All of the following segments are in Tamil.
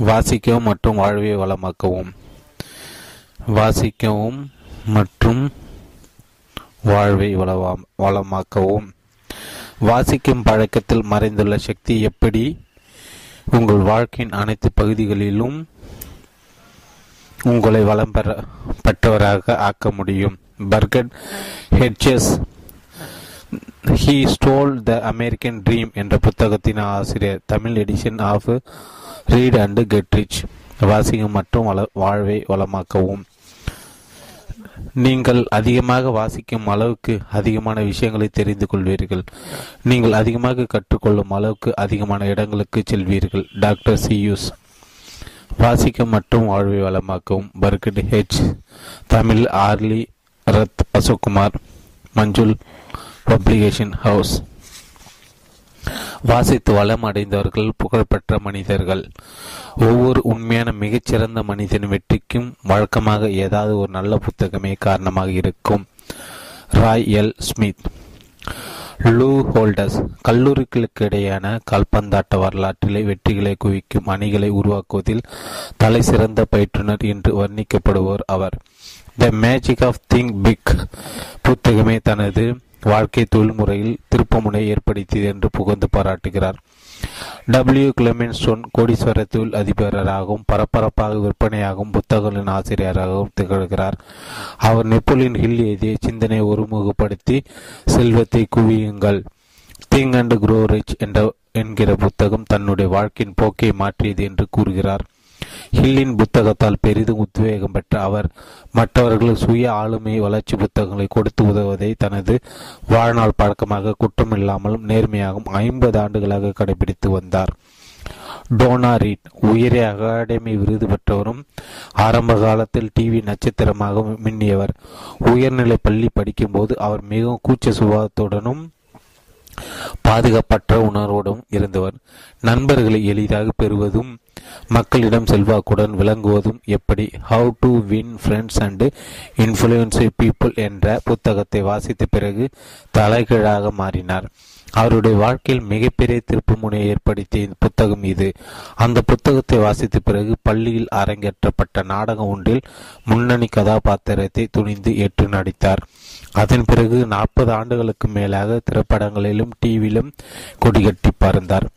வாசிக்கவும் மற்றும் வாழ்வை வளமாக்கவும். வாசிக்கவும் மற்றும் வாழ்வை வளமா வளமாக்கவும். வாசிக்கும் பழக்கத்தில் மறைந்துள்ள சக்தி எப்படி? உங்கள் வாழ்க்கையின் அனைத்து பகுதிகளிலும் உங்களை வளம் பெற பெற்றவராக ஆக்க முடியும். Burke Hedges he stole the American dream என்ற புத்தகத்தின் ஆசிரியர் Tamil edition of read and get rich வாசிக்கும் மற்றும் வள வாழ்வை வளமாக்கவும். நீங்கள் அதிகமாக வாசிக்கும் அளவுக்கு அதிகமான விஷயங்களை தெரிந்து கொள்வீர்கள். நீங்கள் அதிகமாக கற்றுக்கொள்ளும் அளவுக்கு அதிகமான இடங்களுக்கு செல்வீர்கள். டாக்டர் சியூஸ் வாசிக்கும் மற்றும் வாழ்வை வளமாக்கவும். பர்கட் ஹெச் தமிழ் ஆர்லி ரத் அசோக்குமார். மஞ்சுள் பப்ளிகேஷன் ஹவுஸ் வாசித்து வளம் அடைந்தவர்கள் புகழ்பெற்ற மனிதர்கள். ஒவ்வொரு உண்மையான மிகச்சிறந்த மனிதன் வெற்றிக்கும் வழக்கமாக ஏதாவது ஒரு நல்ல புத்தகமே காரணமாக இருக்கும். Roy L. Smith. Lou Holtz கல்லூரிகளுக்கு இடையேயான கால்பந்தாட்ட வரலாற்றிலே வெற்றிகளை குவிக்கும் அணிகளை உருவாக்குவதில் தலை சிறந்த பயிற்றுனர் என்று வர்ணிக்கப்படுவோர் அவர். The magic of think big புத்தகமே தனது வாழ்க்கை தொழில்முறையில் திருப்பமுனை ஏற்படுத்தியது என்று புகழ்ந்து பாராட்டுகிறார். டபிள்யூ கிளமென்ஸ்டோன் கோடீஸ்வர தொழில் அதிபராகவும் பரபரப்பாக விற்பனையாகவும் புத்தகங்களின் ஆசிரியராகவும் திகழ்கிறார். அவர் நெப்போலியன் ஹில் எழுதிய சிந்தனை ஒருமுகப்படுத்தி செல்வத்தை குவியுங்கள். திங் அண்ட் குரோரிச் என்ற என்கிற புத்தகம் தன்னுடைய வாழ்க்கையின் போக்கை மாற்றியது என்று கூறுகிறார். ஹில்லின் புத்தகத்தால் பெரிதும் உத்வேகம் பெற்ற அவர் மற்றவர்கள் சுய ஆளுமை வளர்ச்சி புத்தகங்களை கொடுத்து உதவுவதை தனது வாழ்நாள் பழக்கமாக குற்றமில்லாமலும் நேர்மையாகவும் ஐம்பது ஆண்டுகளாக கடைபிடித்து வந்தார். டோனா ரீட் உயரிய அகாடமி விருது பெற்றவரும் ஆரம்ப காலத்தில் டிவி நட்சத்திரமாக மின்னியவர். உயர்நிலை பள்ளி படிக்கும்போது அவர் மிகவும் கூச்ச சுபாவத்துடனும் பாதுகாப்பற்ற உணர்வோடும் இருந்தவர். நண்பர்களை எளிதாக பெறுவதும் மக்களிடம் செல்வாக்குடன் விளங்குவதும் எப்படி? How to win friends and influence people என்ற புத்தகத்தை வாசித்த பிறகு தலைகீழாக மாறினார். அவருடைய வாழ்க்கையில் மிகப்பெரிய திருப்பு முனையை ஏற்படுத்திய புத்தகம் இது. அந்த புத்தகத்தை வாசித்த பிறகு பள்ளியில் அரங்கேற்றப்பட்ட நாடகம் ஒன்றில் முன்னணி கதாபாத்திரத்தை துணிந்து ஏற்று நடித்தார். அதன் பிறகு நாற்பது ஆண்டுகளுக்கு மேலாக திரைப்படங்களிலும் டிவியிலும் கொடிகட்டி பறந்தார்.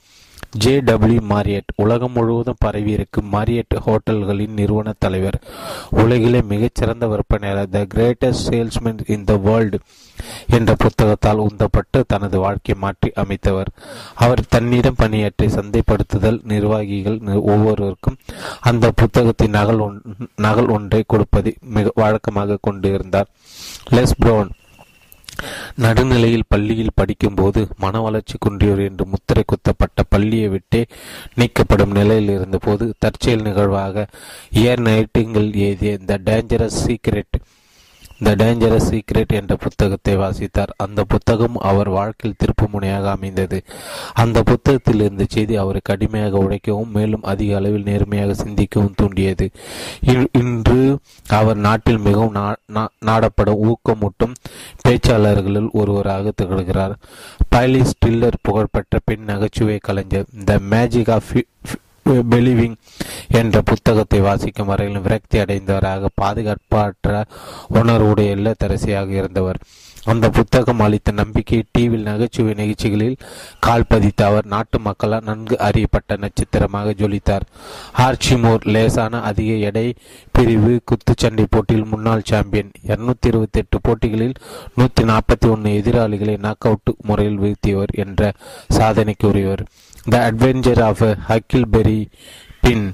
ஜே டபிள்யூ மாரியட் உலகம் முழுவதும் பரவியிருக்கும் மாரியட் ஹோட்டல்களின் நிறுவன தலைவர். உலகிலே மிகச்சிறந்த விற்பனையாளர் the greatest salesman in the world என்ற புத்தகத்தால் உந்தப்பட்டு தனது வாழ்க்கையை மாற்றி அமைத்தவர். அவர் தன்னிடம் பணியாற்றி சந்தைப்படுத்துதல் நிர்வாகிகள் ஒவ்வொருவருக்கும் அந்த புத்தகத்தின் நகல் நகல் ஒன்றை கொடுப்பதை மிக வழக்கமாக கொண்டிருந்தார். லெஸ் ப்ரௌன் நடுநிலையில் பள்ளியில் படிக்கும்போது மன வளர்ச்சி குன்றியோர் என்று முத்திரை குத்தப்பட்ட பள்ளியை விட்டே நீக்கப்படும் நிலையில் இருந்தபோது தற்செயல் நிகழ்வாக ஏர் நைட்டிங்கில் எழுதிய the dangerous secret the dangerous secret என்ற புத்தகத்தை வாசித்தார். அந்த புத்தகம் அவர் வாழ்க்கையில் திருப்பு முனையாக அமைந்தது. அந்த புத்தகத்தில் இருந்த செய்தி அவரை கடுமையாக உழைக்கவும் மேலும் அதிக அளவில் நேர்மையாக சிந்திக்கவும் தூண்டியது. இன்று அவர் நாட்டில் மிகவும் நாடப்படும் ஊக்கமூட்டும் பேச்சாளர்களில் ஒருவராக திகழ்கிறார். பைலி ஸ்டில்லர் புகழ்பெற்ற பெண் நகைச்சுவை கலைஞர் த மேஜிக் ஆஃப் பெலிவிங் என்ற புத்தகத்தை வாசிக்கும் வரையிலும் விரக்தி அடைந்தவராக பாதுகாப்பற்ற உணர்வுடைய இல்லத்தரசியாக இருந்தவர். அந்த புத்தகம் அளித்த நம்பிக்கை டிவியில் நகைச்சுவை நிகழ்ச்சிகளில் கால் பதித்த அவர் நாட்டு மக்களால் நன்கு அறியப்பட்ட நட்சத்திரமாக ஜொலித்தார். ஆர்ச்சிமோர் லேசான அதிக எடை பிரிவு குத்துச்சண்டை போட்டியில் முன்னாள் சாம்பியன். இருநூத்தி இருபத்தி எட்டு போட்டிகளில் நூத்தி நாற்பத்தி ஒன்னு எதிராளிகளை நாக் அவுட் முறையில் வீழ்த்தியவர் என்ற சாதனைக்கு உரியவர் the adventure of Huckleberry Finn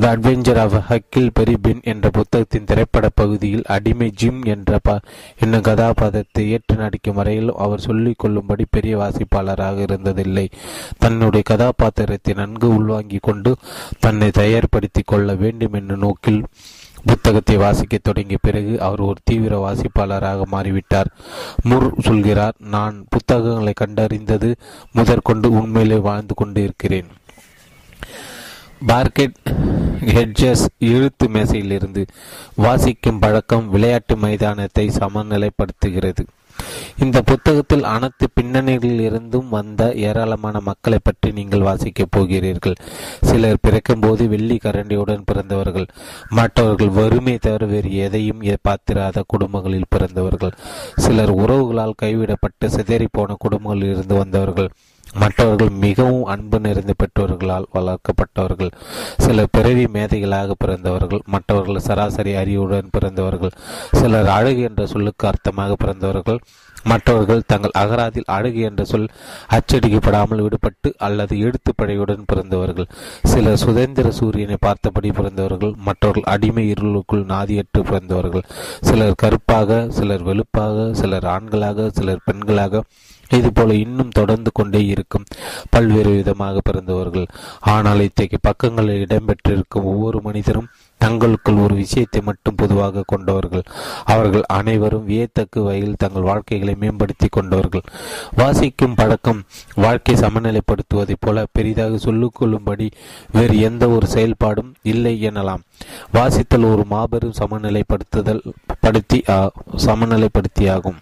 the adventure of Huckleberry Finn என்ற புத்தகத்தின் திரைப்பட பகுதியில் அடிமை ஜிம் என்ற ப என்னும் கதாபாத்திரத்தை ஏற்று நடிக்கும் வரையில் அவர் சொல்லிக் கொள்ளும்படி பெரிய வாசிப்பாளராக இருந்ததில்லை. தன்னுடைய கதாபாத்திரத்தை நன்கு உள்வாங்கிக் கொண்டு தன்னை தயார்படுத்திக் கொள்ள வேண்டும் என்ற நோக்கில் புத்தகத்தை வாசிக்க தொடங்கிய பிறகு அவர் ஒரு தீவிர வாசிப்பாளராக மாறிவிட்டார். முர் சொல்கிறார் நான் புத்தகங்களை கண்டறிந்தது முதற்கொண்டு உண்மையிலே வாழ்ந்து கொண்டு இருக்கிறேன். பார்க்கெட் ஹெட்ஜஸ் எழுத்து மேசையிலிருந்து வாசிக்கும் பழக்கம் விளையாட்டு மைதானத்தை சமநிலைப்படுத்துகிறது. இந்த புத்தகத்தில் அனைத்து பின்னணிகளில் இருந்தும் வந்த ஏராளமான மக்களை பற்றி நீங்கள் வாசிக்கப் போகிறீர்கள். சிலர் பிறக்கும்போது வெள்ளி கரண்டியுடன் பிறந்தவர்கள் மற்றவர்கள் வறுமை தவிர வேறு எதையும் பார்த்திராத குடும்பங்களில் பிறந்தவர்கள். சிலர் உறவுகளால் கைவிடப்பட்டு சிதறி போன குடும்பங்களில் இருந்து வந்தவர்கள் மற்றவர்கள் மிகவும் அன்பு நிறைந்த பெற்றோர்களால் வளர்க்கப்பட்டவர்கள் சிலர் பிறவி மேதைகளாக பிறந்தவர்கள் மற்றவர்கள் சராசரி அறிவுடன் பிறந்தவர்கள் சிலர் அழகு என்ற சொல்லுக்கு அர்த்தமாக பிறந்தவர்கள் மற்றவர்கள் தங்கள் அகராதில் அழகு என்ற சொல் அச்சடிக்கப்படாமல் விடுபட்டு அல்லது எழுத்துப்படையுடன் பிறந்தவர்கள் சிலர் சுதந்திர சூரியனை பார்த்தபடி பிறந்தவர்கள் மற்றவர்கள் அடிமை இருளுக்குள் நாதியற்று பிறந்தவர்கள் சிலர் கருப்பாக சிலர் வெளுப்பாக சிலர் ஆண்களாக சிலர் பெண்களாக இதுபோல இன்னும் தொடர்ந்து கொண்டே இருக்கும். பல்வேறு விதமாக பிறந்தவர்கள். ஆனால் இத்தகைய பக்கங்களில் இடம்பெற்றிருக்கும் ஒவ்வொரு மனிதரும் தங்களுக்குள் ஒரு விஷயத்தை மட்டும் பொதுவாக கொண்டவர்கள். அவர்கள் அனைவரும் வியத்தக்கு வகையில் தங்கள் வாழ்க்கைகளை மேம்படுத்தி கொண்டவர்கள். வாசிக்கும் பழக்கம் வாழ்க்கை சமநிலைப்படுத்துவதைப் போல பெரிதாக சொல்லிக்கொள்ளும்படி வேறு எந்த ஒரு செயல்பாடும் இல்லை எனலாம். வாசித்தல் ஒரு மாபெரும் சமநிலைப்படுத்துதல் படுத்தி சமநிலைப்படுத்தியாகும்.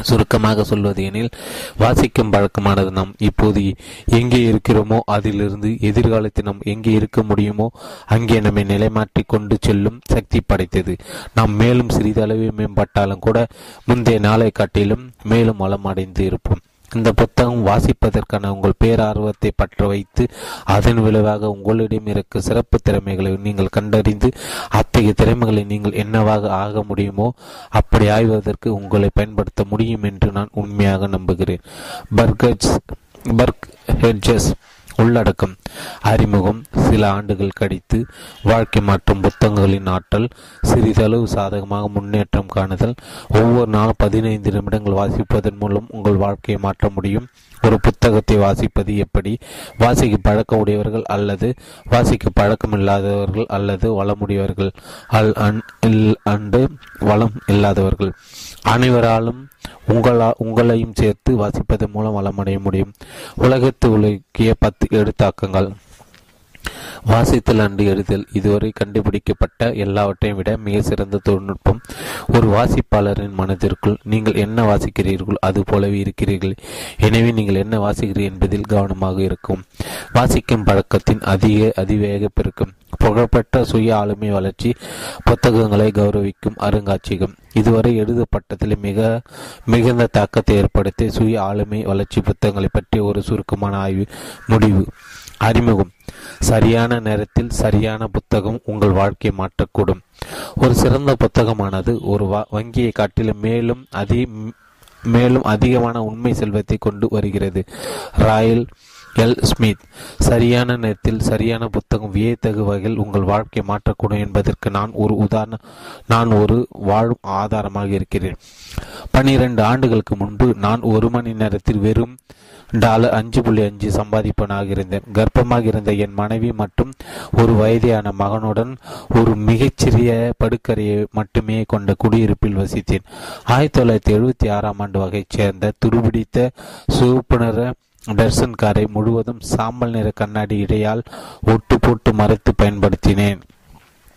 சுருக்கமாக சொல்வது எனில் வாசிக்கும் பழக்கமானது நாம் இப்போது எங்கே இருக்கிறோமோ அதிலிருந்து எதிர்காலத்தில் நாம் எங்கே இருக்க முடியுமோ அங்கே நம்மை நிலைமாற்றி கொண்டு செல்லும் சக்தி படைத்தது. நாம் மேலும் சிறிதளவு மேம்பட்டாலும் கூட முந்தைய நாளை காட்டிலும் மேலும் வளம் அடைந்து இருப்போம். இந்த புத்தகம் வாசிப்பதற்கான உங்கள் பேரார்வத்தை பற்ற வைத்து அதன் விளைவாக உங்களிடம் இருக்க சிறப்பு திறமைகளை நீங்கள் கண்டறிந்து அத்தகைய திறமைகளை நீங்கள் என்னவாக ஆக முடியுமோ அப்படி ஆய்வதற்கு உங்களை பயன்படுத்த முடியும் என்று நான் உண்மையாக நம்புகிறேன். பர்கஜ் பர்க் ஹெட்ஜஸ் உள்ளடக்கம். அறிமுகம் சில ஆண்டுகள் கடித்து வாழ்க்கை மாற்றும் புத்தகங்களின் ஆற்றல் சிறிதளவு சாதகமாக முன்னேற்றம் காணுதல். ஒவ்வொரு நாளும் பதினைந்து நிமிடங்கள் வாசிப்பதன் மூலம் உங்கள் வாழ்க்கையை மாற்ற முடியும். ஒரு புத்தகத்தை வாசிப்பது எப்படி? வாசிக்க பழக்கம் உடையவர்கள் அல்லது வாசிக்க பழக்கம் இல்லாதவர்கள் அல்லது வளமுடையவர்கள் அல் அண்டு வளம் இல்லாதவர்கள். அனைவராலும் உங்களா உங்களையும் சேர்த்து வாசிப்பதன் மூலம் வளமடைய முடியும். உலகத்து உலகிய பத்து எடுத்தாக்கங்கள். வாசித்தல் அன்று எழுதல் இதுவரை கண்டுபிடிக்கப்பட்ட எல்லாவற்றையும் விட மிக சிறந்த தொழில்நுட்பம் ஒரு வாசிப்பாளரின் மனதிற்குள் நீங்கள் என்ன வாசிக்கிறீர்கள் அது போலவே இருக்கிறீர்கள். எனவே நீங்கள் என்ன வாசிக்கிறீர்கள் என்பதில் கவனமாக இருக்கும். வாசிக்கும் பழக்கத்தின் அதிக அதிவேக பெருக்கும். புகழ்பெற்ற சுய ஆளுமை வளர்ச்சி புத்தகங்களை கௌரவிக்கும் அருங்காட்சியகம். இதுவரை எழுதப்பட்டதில் மிக மிகுந்த தாக்கத்தை ஏற்படுத்திய சுய ஆளுமை வளர்ச்சி புத்தகங்களை பற்றி ஒரு சுருக்கமான ஆய்வு முடிவு. அறிமுகம். சரியான நேரத்தில் சரியான புத்தகம் உங்கள் வாழ்க்கையை மாற்றக்கூடும். ஒரு சிறந்த புத்தகமானது ஒரு வங்கியை காட்டிலும் மேலும் அதி மேலும் அதிகமான உண்மை செல்வத்தை கொண்டு வருகிறது. Royal L. ஸ்மித் சரியான நேரத்தில் சரியான புத்தகம் வியத்தகு வகையில் உங்கள் வாழ்க்கையை மாற்றக்கூடும் என்பதற்கு நான் ஒரு உதாரண நான் ஒரு வாழும் ஆதாரமாக இருக்கிறேன். பனிரெண்டு ஆண்டுகளுக்கு முன்பு நான் ஒரு மணி நேரத்தில் வெறும் டாலர் அஞ்சு புள்ளி அஞ்சு சம்பாதிப்பனாக இருந்தேன். கர்ப்பமாக இருந்த என் மனைவி மற்றும் ஒரு வயதியான மகனுடன் ஒரு மிகச்சிறிய படுக்கரையை மட்டுமே கொண்ட குடியிருப்பில் வசித்தேன். ஆயிரத்தி தொள்ளாயிரத்தி எழுபத்தி ஆறாம் ஆண்டு வகைச் சேர்ந்த துருபிடித்த சிவப்பு டர்சன் காரை முழுவதும் சாம்பல் நிற கண்ணாடி இடையால் ஒட்டு போட்டு மறைத்து பயன்படுத்தினேன்.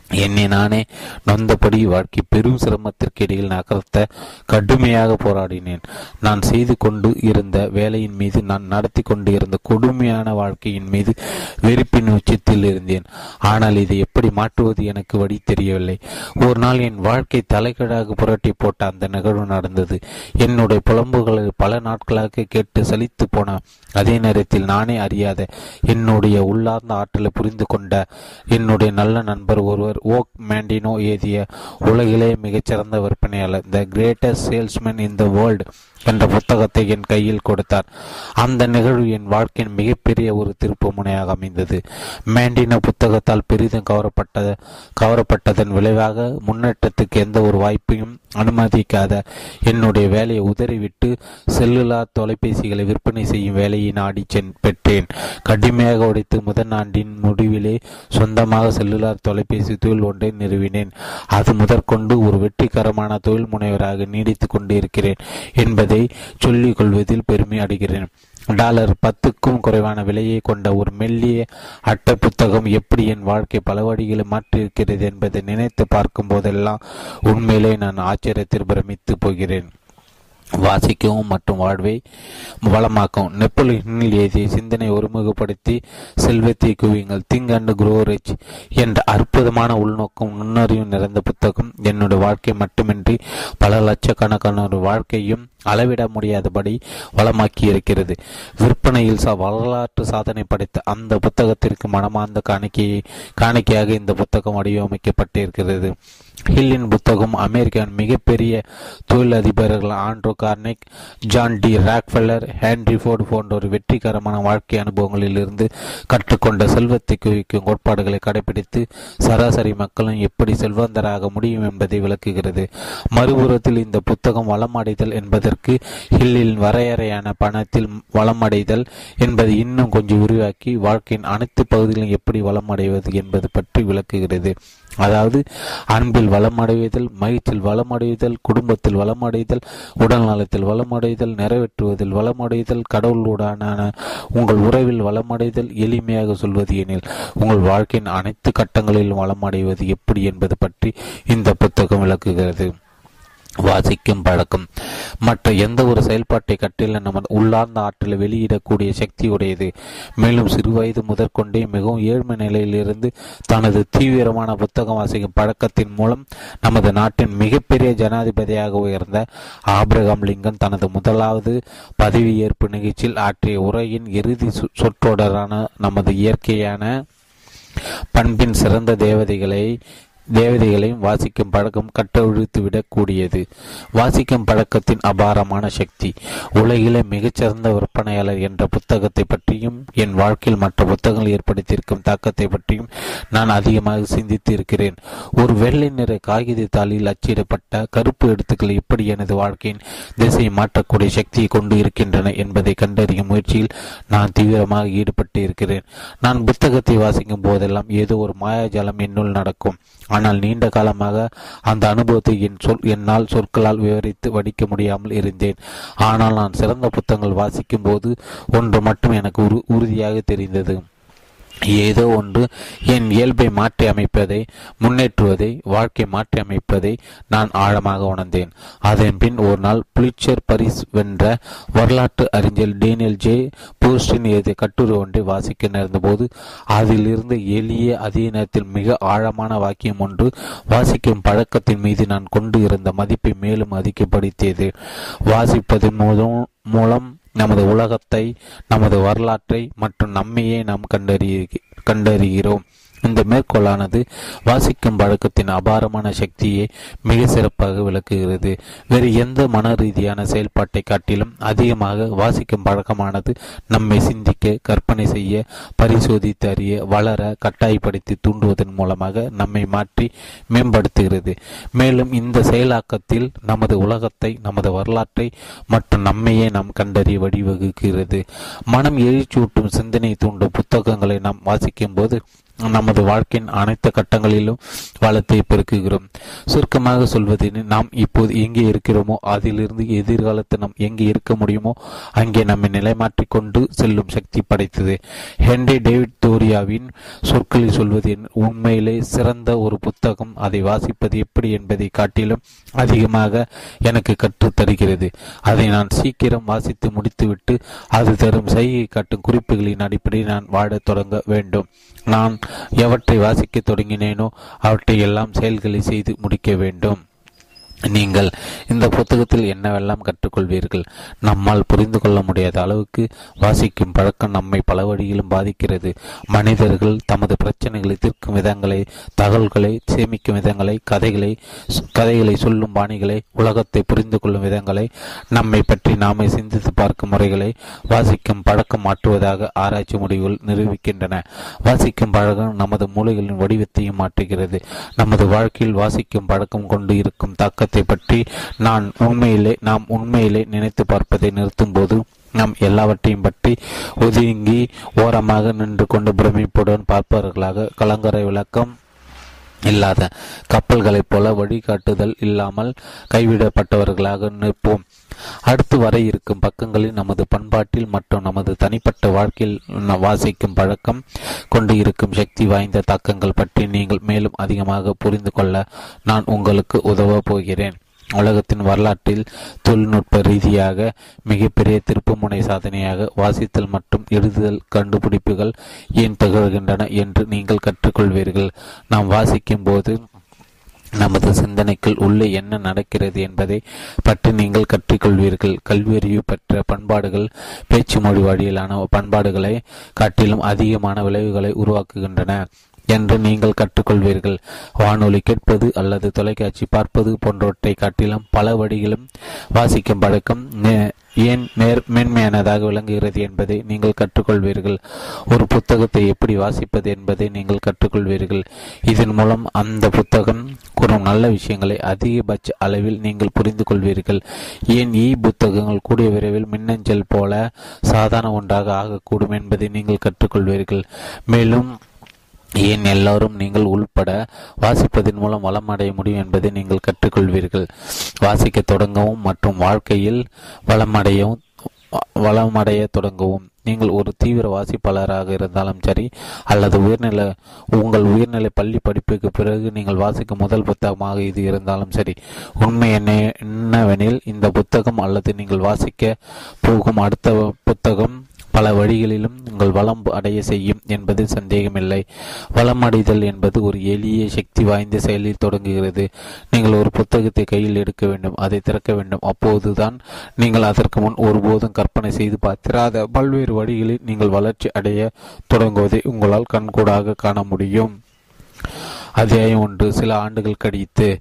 என்னை நானே நொந்தபடி வாழ்க்கை பெரும் சிரமத்திற்கு இடையில் நகர்த்த கடுமையாக போராடினேன். நான் செய்து கொண்டு இருந்த வேலையின் மீது நான் நடத்தி கொண்டு இருந்த கொடுமையான வாழ்க்கையின் மீது வெறுப்பின் உச்சத்தில் இருந்தேன். ஆனால் இதை எப்படி மாற்றுவது எனக்கு வழி தெரியவில்லை. ஒரு நாள் என் வாழ்க்கை தலைகீழாக புரட்டி போட்ட அந்த நிகழ்வு நடந்தது. என்னுடைய புலம்புகளை பல நாட்களாக கேட்டு சலித்து போன அதே நேரத்தில் நானே அறியாத என்னுடைய உள்ளார்ந்த ஆற்றலை புரிந்து கொண்ட என்னுடைய நல்ல நண்பர் ஒருவர் ஓக் மேண்டினோ எழுதிய உலகிலே மிகச்சிறந்த விற்பனையாளர் the greatest salesman in the world என்ற புத்தகத்தை என் கையில் கொடுத்தார். அந்த நிகழ்வு என் வாழ்க்கையின் மிகப்பெரிய ஒரு திருப்பு முனையாக அமைந்தது. மேண்டின புத்தகத்தால் பெரிதும் கவரப்பட்ட கவரப்பட்டதன் விளைவாக முன்னேற்றத்துக்கு எந்த ஒரு வாய்ப்பையும் அனுமதிக்காத என்னுடைய வேலையை உதறிவிட்டு செல்லுலார் தொலைபேசிகளை விற்பனை செய்யும் வேலையை நாடி சென் பெற்றேன். கடுமையாக உடைத்து முதல் ஆண்டின் முடிவிலே சொந்தமாக செல்லுலார் தொலைபேசி தொழில் ஒன்றை நிறுவினேன். அது முதற்கொண்டு ஒரு வெற்றிகரமான தொழில் முனைவராக நீடித்துக் கொண்டிருக்கிறேன் என்பதை சொல்லிக் கொள்வதில் பெருமை அடைகிறேன். டாலர் பத்துக்கும் குறைவான விலையை கொண்ட ஒரு மெல்லிய அட்டை புத்தகம் எப்படி என் வாழ்க்கை பல வழிகளை மாற்றியிருக்கிறது என்பதை நினைத்து பார்க்கும் போதெல்லாம் உண்மையிலே நான் ஆச்சரியத்தில் பிரமித்து போகிறேன். வாசிக்கவும் மற்றும் வாழ்வை வளமாக்கும் நெப்போலியனில் எழுதிய சிந்தனை ஒருமுகப்படுத்தி செல்வத்தை குவியுங்கள். திங்க் அண்ட் குரோ ரிச் என்ற அற்புதமான உள்நோக்கம் நுண்ணறிவு நிறைந்த புத்தகம். என்னுடைய வாழ்க்கை மட்டுமின்றி பல லட்சக்கணக்கான ஒரு வாழ்க்கையும் அளவிட முடியாதபடி வளமாக்கி இருக்கிறது. விற்பனையில் வரலாற்று சாதனை படைத்த அந்த புத்தகத்திற்கு மனமார்ந்த காணிக்கையை காணிக்கையாக இந்த புத்தகம் வடிவமைக்கப்பட்டிருக்கிறது. ஹில்லின் புத்தகம் அமெரிக்காவின் மிகப்பெரிய தொழிலதிபர்கள் Andrew Carnegie John D Rockefeller Henry Ford போன்ற ஒரு வெற்றிகரமான வாழ்க்கை அனுபவங்களில் இருந்து கற்றுக்கொண்ட செல்வத்தை குவிக்கும் கோட்பாடுகளை கடைபிடித்து சராசரி மக்களும் எப்படி செல்வந்தராக முடியும் என்பதை விளக்குகிறது. மறுபுறத்தில் இந்த புத்தகம் வளமடைதல் என்பதற்கு ஹில்லின் வரையறையான பணத்தில் வளமடைதல் என்பதை இன்னும் கொஞ்சம் விரிவாக்கி வாழ்க்கையின் அனைத்து பகுதிகளும் எப்படி வளமடைவது என்பது பற்றி விளக்குகிறது. அதாவது அன்பில் வளமடைவதல் மகிழ்ச்சியில் வளமடைதல் குடும்பத்தில் வளமடைதல் உடல் நலத்தில் வளமடைதல் நிறைவேற்றுவதில் வளமடைதல் கடவுளுடனான உங்கள் உறவில் வளமடைதல் எளிமையாக சொல்வது எனில் உங்கள் வாழ்க்கையின் அனைத்து கட்டங்களிலும் வளமடைவது எப்படி என்பது பற்றி இந்த புத்தகம் விளக்குகிறது. வாசிக்கும் பழக்கம். மற்ற எந்த ஒரு செயல்பாட்டை கட்டில நமது உள்ளார்ந்த ஆற்றலை வெளியிடக்கூடிய சக்தி உடையது. மேலும் சிறுவயது முதற்கொண்டே மிகவும் ஏழ்மை நிலையிலிருந்து தனது தீவிரமான புத்தகம் வாசிக்கும் பழக்கத்தின் மூலம் நமது நாட்டின் மிகப்பெரிய ஜனாதிபதியாக உயர்ந்த ஆப்ரகாம் லிங்கன் தனது முதலாவது பதவியேற்பு நிகழ்ச்சியில் ஆற்றிய உரையின் இறுதி சொற்றொடரான நமது இயற்கையான பண்பின் சிறந்த தேவதைகளை தேவதைகளையும் வாசிக்கும் பழக்கம் கட்டொழித்து விடக்கூடியது வாசிக்கும் பழக்கத்தின் அபாரமான சக்தி. உலகிலே மிகச்சிறந்த விற்பனையாளர் என்ற புத்தகத்தை பற்றியும் என் வாழ்க்கையில் மற்ற புத்தகங்கள் ஏற்படுத்தியிருக்கும் தாக்கத்தை பற்றியும் நான் அதிகமாக சிந்தித்து இருக்கிறேன் ஒரு வெள்ளை நிற காகித தாளில் அச்சிடப்பட்ட கருப்பு எழுத்துக்கள் எப்படி எனது வாழ்க்கையின் திசையை மாற்றக்கூடிய சக்தியை கொண்டு இருக்கின்றன என்பதை கண்டறியும் முயற்சியில் நான் தீவிரமாக ஈடுபட்டு இருக்கிறேன் நான் புத்தகத்தை வாசிக்கும் போதெல்லாம் ஏதோ ஒரு மாயாஜாலம் என்னுள் நடக்கும். ஆனால் நீண்ட காலமாக அந்த அனுபவத்தை என் சொல் என்னால் சொற்களால் விவரித்து வடிக்க முடியாமல் இருந்தேன். ஆனால் நான் சிறந்த புத்தகங்கள் வாசிக்கும் போது ஒன்று மட்டும் எனக்கு உறு உறுதியாக தெரிந்தது. ஏதோ ஒன்று என் இயல்பை மாற்றி அமைப்பதை முன்னேற்றுவதை வாழ்க்கை மாற்றி அமைப்பதை நான் ஆழமாக உணர்ந்தேன். அதன் பின் ஒரு நாள் புலிச்சர் பரிஸ் வென்ற வரலாற்று அறிஞர் டேனியல் ஜே. பூஸ்டின் எழுதிய கட்டுரை ஒன்றை வாசிக்க நேர்ந்தபோது அதிலிருந்து எளிய அதே நேரத்தில் மிக ஆழமான வாக்கியம் ஒன்று வாசிக்கும் பழக்கத்தின் மீது நான் கொண்டு இருந்த மதிப்பை மேலும் அதிகப்படுத்தியது. வாசிப்பதன் மூலம் மூலம் நமது உலகத்தை நமது வரலாற்றை மற்றும் நம்மையே நாம் கண்டறிய கண்டறிகிறோம். இந்த மேற்கோளானது வாசிக்கும் பழக்கத்தின் அபாரமான சக்தியை மிக சிறப்பாக விளக்குகிறது. வேறு எந்த மன ரீதியான செயல்பாட்டை காட்டிலும் அதிகமாக வாசிக்கும் பழக்கமானது நம்மை சிந்திக்க கற்பனை செய்ய பரிசோதித்து அறிய வளர கட்டாயப்படுத்தி தூண்டுவதன் மூலமாக நம்மை மாற்றி மேம்படுத்துகிறது. மேலும் இந்த செயலாக்கத்தில் நமது உலகத்தை நமது வரலாற்றை மற்றும் நம்மையே நாம் கண்டறிய வழிவகுக்கிறது. மனம் எழுச்சூட்டும் சிந்தனை தூண்டும் புத்தகங்களை நாம் வாசிக்கும் போது நமது வாழ்க்கையின் அனைத்து கட்டங்களிலும் வளத்தை பெருக்குகிறோம். சுருக்கமாக சொல்வதென நாம் இப்போது எங்கே இருக்கிறோமோ அதிலிருந்து எதிர்காலத்தில் நாம் எங்கே இருக்க முடியுமோ அங்கே நம்மை நிலைமாற்றிக் கொண்டு செல்லும் சக்தி படைத்தது. ஹென்ரி டேவிட் தோரியாவின் சொற்களில் சொல்வது உண்மையிலே சிறந்த ஒரு புத்தகம் அதை வாசிப்பது எப்படி என்பதை காட்டிலும் அதிகமாக எனக்கு கற்றுத்தருகிறது அதை நான் சீக்கிரம் வாசித்து முடித்துவிட்டு அது தரும் செய்கை காட்டும் குறிப்புகளின் அடிப்படையில் நான் வாழத் தொடங்க வேண்டும். நான் எவற்றை வாசிக்க தொடங்கினேனோ அவற்றை எல்லாம் செயல்களை செய்து முடிக்க வேண்டும். நீங்கள் இந்த புத்தகத்தில் என்னவெல்லாம் கற்றுக்கொள்வீர்கள்? நம்மால் புரிந்து கொள்ள முடியாத அளவுக்கு வாசிக்கும் பழக்கம் நம்மை பல வழியிலும் பாதிக்கிறது. மனிதர்கள் தமது பிரச்சனைகளை தீர்க்கும் விதங்களை தகவல்களை சேமிக்கும் விதங்களை கதைகளை கதைகளை சொல்லும் பாணிகளை உலகத்தை புரிந்து கொள்ளும் விதங்களை நம்மை பற்றி நாமே சிந்தித்து பார்க்கும் முறைகளை வாசிக்கும் பழக்கம் மாற்றுவதாக ஆராய்ச்சி முடிவுகள் நிரூபிக்கின்றன. வாசிக்கும் பழக்கம் நமது மூளைகளின் வடிவத்தையும் மாற்றுகிறது. நமது வாழ்க்கையில் வாசிக்கும் பழக்கம் கொண்டு இருக்கும் தாக்க பழக்கத்தை பற்றி நான் உண்மையிலே நாம் உண்மையிலே நினைத்து பார்ப்பதை நிறுத்தும் போது நாம் எல்லாவற்றையும் பற்றி ஒதுங்கி ஓரமாக நின்று கொண்டு பிரமிப்புடன் பார்ப்பவர்களாக கலங்கரை விளக்கம் இல்லாத கப்பல்களைப் போல வழிகாட்டுதல் இல்லாமல் கைவிடப்பட்டவர்களாக நிற்போம். அடுத்து வர இருக்கும் பக்கங்களில் நமது பண்பாட்டில் மற்றும் நமது தனிப்பட்ட வாழ்க்கையில் வாசிக்கும் பழக்கம் கொண்டு இருக்கும் சக்தி வாய்ந்த தாக்கங்கள் பற்றி நீங்கள் மேலும் அதிகமாக புரிந்து கொள்ள நான் உங்களுக்கு உதவ போகிறேன். உலகத்தின் வரலாற்றில் தொழில்நுட்ப ரீதியாக மிகப்பெரிய திருப்புமுனை சாதனையாக வாசித்தல் மற்றும் எழுதுதல் கண்டுபிடிப்புகள் ஏன் திகழ்கின்றன என்று நீங்கள் கற்றுக்கொள்வீர்கள். நாம் வாசிக்கும் போது நமது சிந்தனைக்குள் உள்ளே என்ன நடக்கிறது என்பதை பற்றி நீங்கள் கற்றுக்கொள்வீர்கள். கல்வியறிவு பெற்ற பண்பாடுகள் பேச்சு மொழி வழியிலான பண்பாடுகளை காட்டிலும் அதிகமான விளைவுகளை உருவாக்குகின்றன. என்று நீங்கள் கற்றுக்கொள்வீர்கள். வானொலி கேட்பது அல்லது தொலைக்காட்சி பார்ப்பது போன்றவற்றை காட்டிலும் பல வழிகளும் வாசிக்கும் பழக்கம் ஏன் நேர் மேன்மையானதாக விளங்குகிறது என்பதை நீங்கள் கற்றுக்கொள்வீர்கள். ஒரு புத்தகத்தை எப்படி வாசிப்பது என்பதை நீங்கள் கற்றுக்கொள்வீர்கள். இதன் மூலம் அந்த புத்தகம் கூறும் நல்ல விஷயங்களை அதிகபட்ச அளவில் நீங்கள் புரிந்து கொள்வீர்கள். ஏன் இ புத்தகங்கள் கூடிய விரைவில் மின்னஞ்சல் போல சாதாரண ஒன்றாக ஆகக்கூடும் என்பதை நீங்கள் கற்றுக்கொள்வீர்கள். மேலும் ஏன் எல்லாரும் நீங்கள் உள்பட வாசிப்பதன் மூலம் வளம் அடைய முடியும் என்பதை நீங்கள் கற்றுக்கொள்வீர்கள். வாசிக்க தொடங்கவும் மற்றும் வாழ்க்கையில் வளமடையவும் வளமடைய தொடங்கவும். நீங்கள் ஒரு தீவிர வாசிப்பாளராக இருந்தாலும் சரி அல்லது உயர்நிலை உங்கள் உயர்நிலை பள்ளி படிப்புக்கு பிறகு நீங்கள் வாசிக்கும் முதல் புத்தகமாக இது இருந்தாலும் சரி உண்மை என்ன என்னவெனில் இந்த புத்தகம் அல்லது நீங்கள் வாசிக்க போகும் அடுத்த புத்தகம் பல வழிகளிலும் உங்கள் வளம் அடைய செய்யும் என்பதில் சந்தேகமில்லை. வளம் அடைதல் என்பது ஒரு எளிய சக்தி வாய்ந்த செயலில் தொடங்குகிறது. நீங்கள் ஒரு புத்தகத்தை கையில் எடுக்க வேண்டும் அதை திறக்க வேண்டும். அப்போதுதான் நீங்கள் அதற்கு முன் ஒருபோதும் கற்பனை செய்து பார்த்திராத பல்வேறு வழிகளில் நீங்கள் வளர்ச்சி அடைய தொடங்குவதை உங்களால் கண்கூடாக காண முடியும். அத்தியாயம் ஒன்று. சில ஆண்டுகள் கழித்து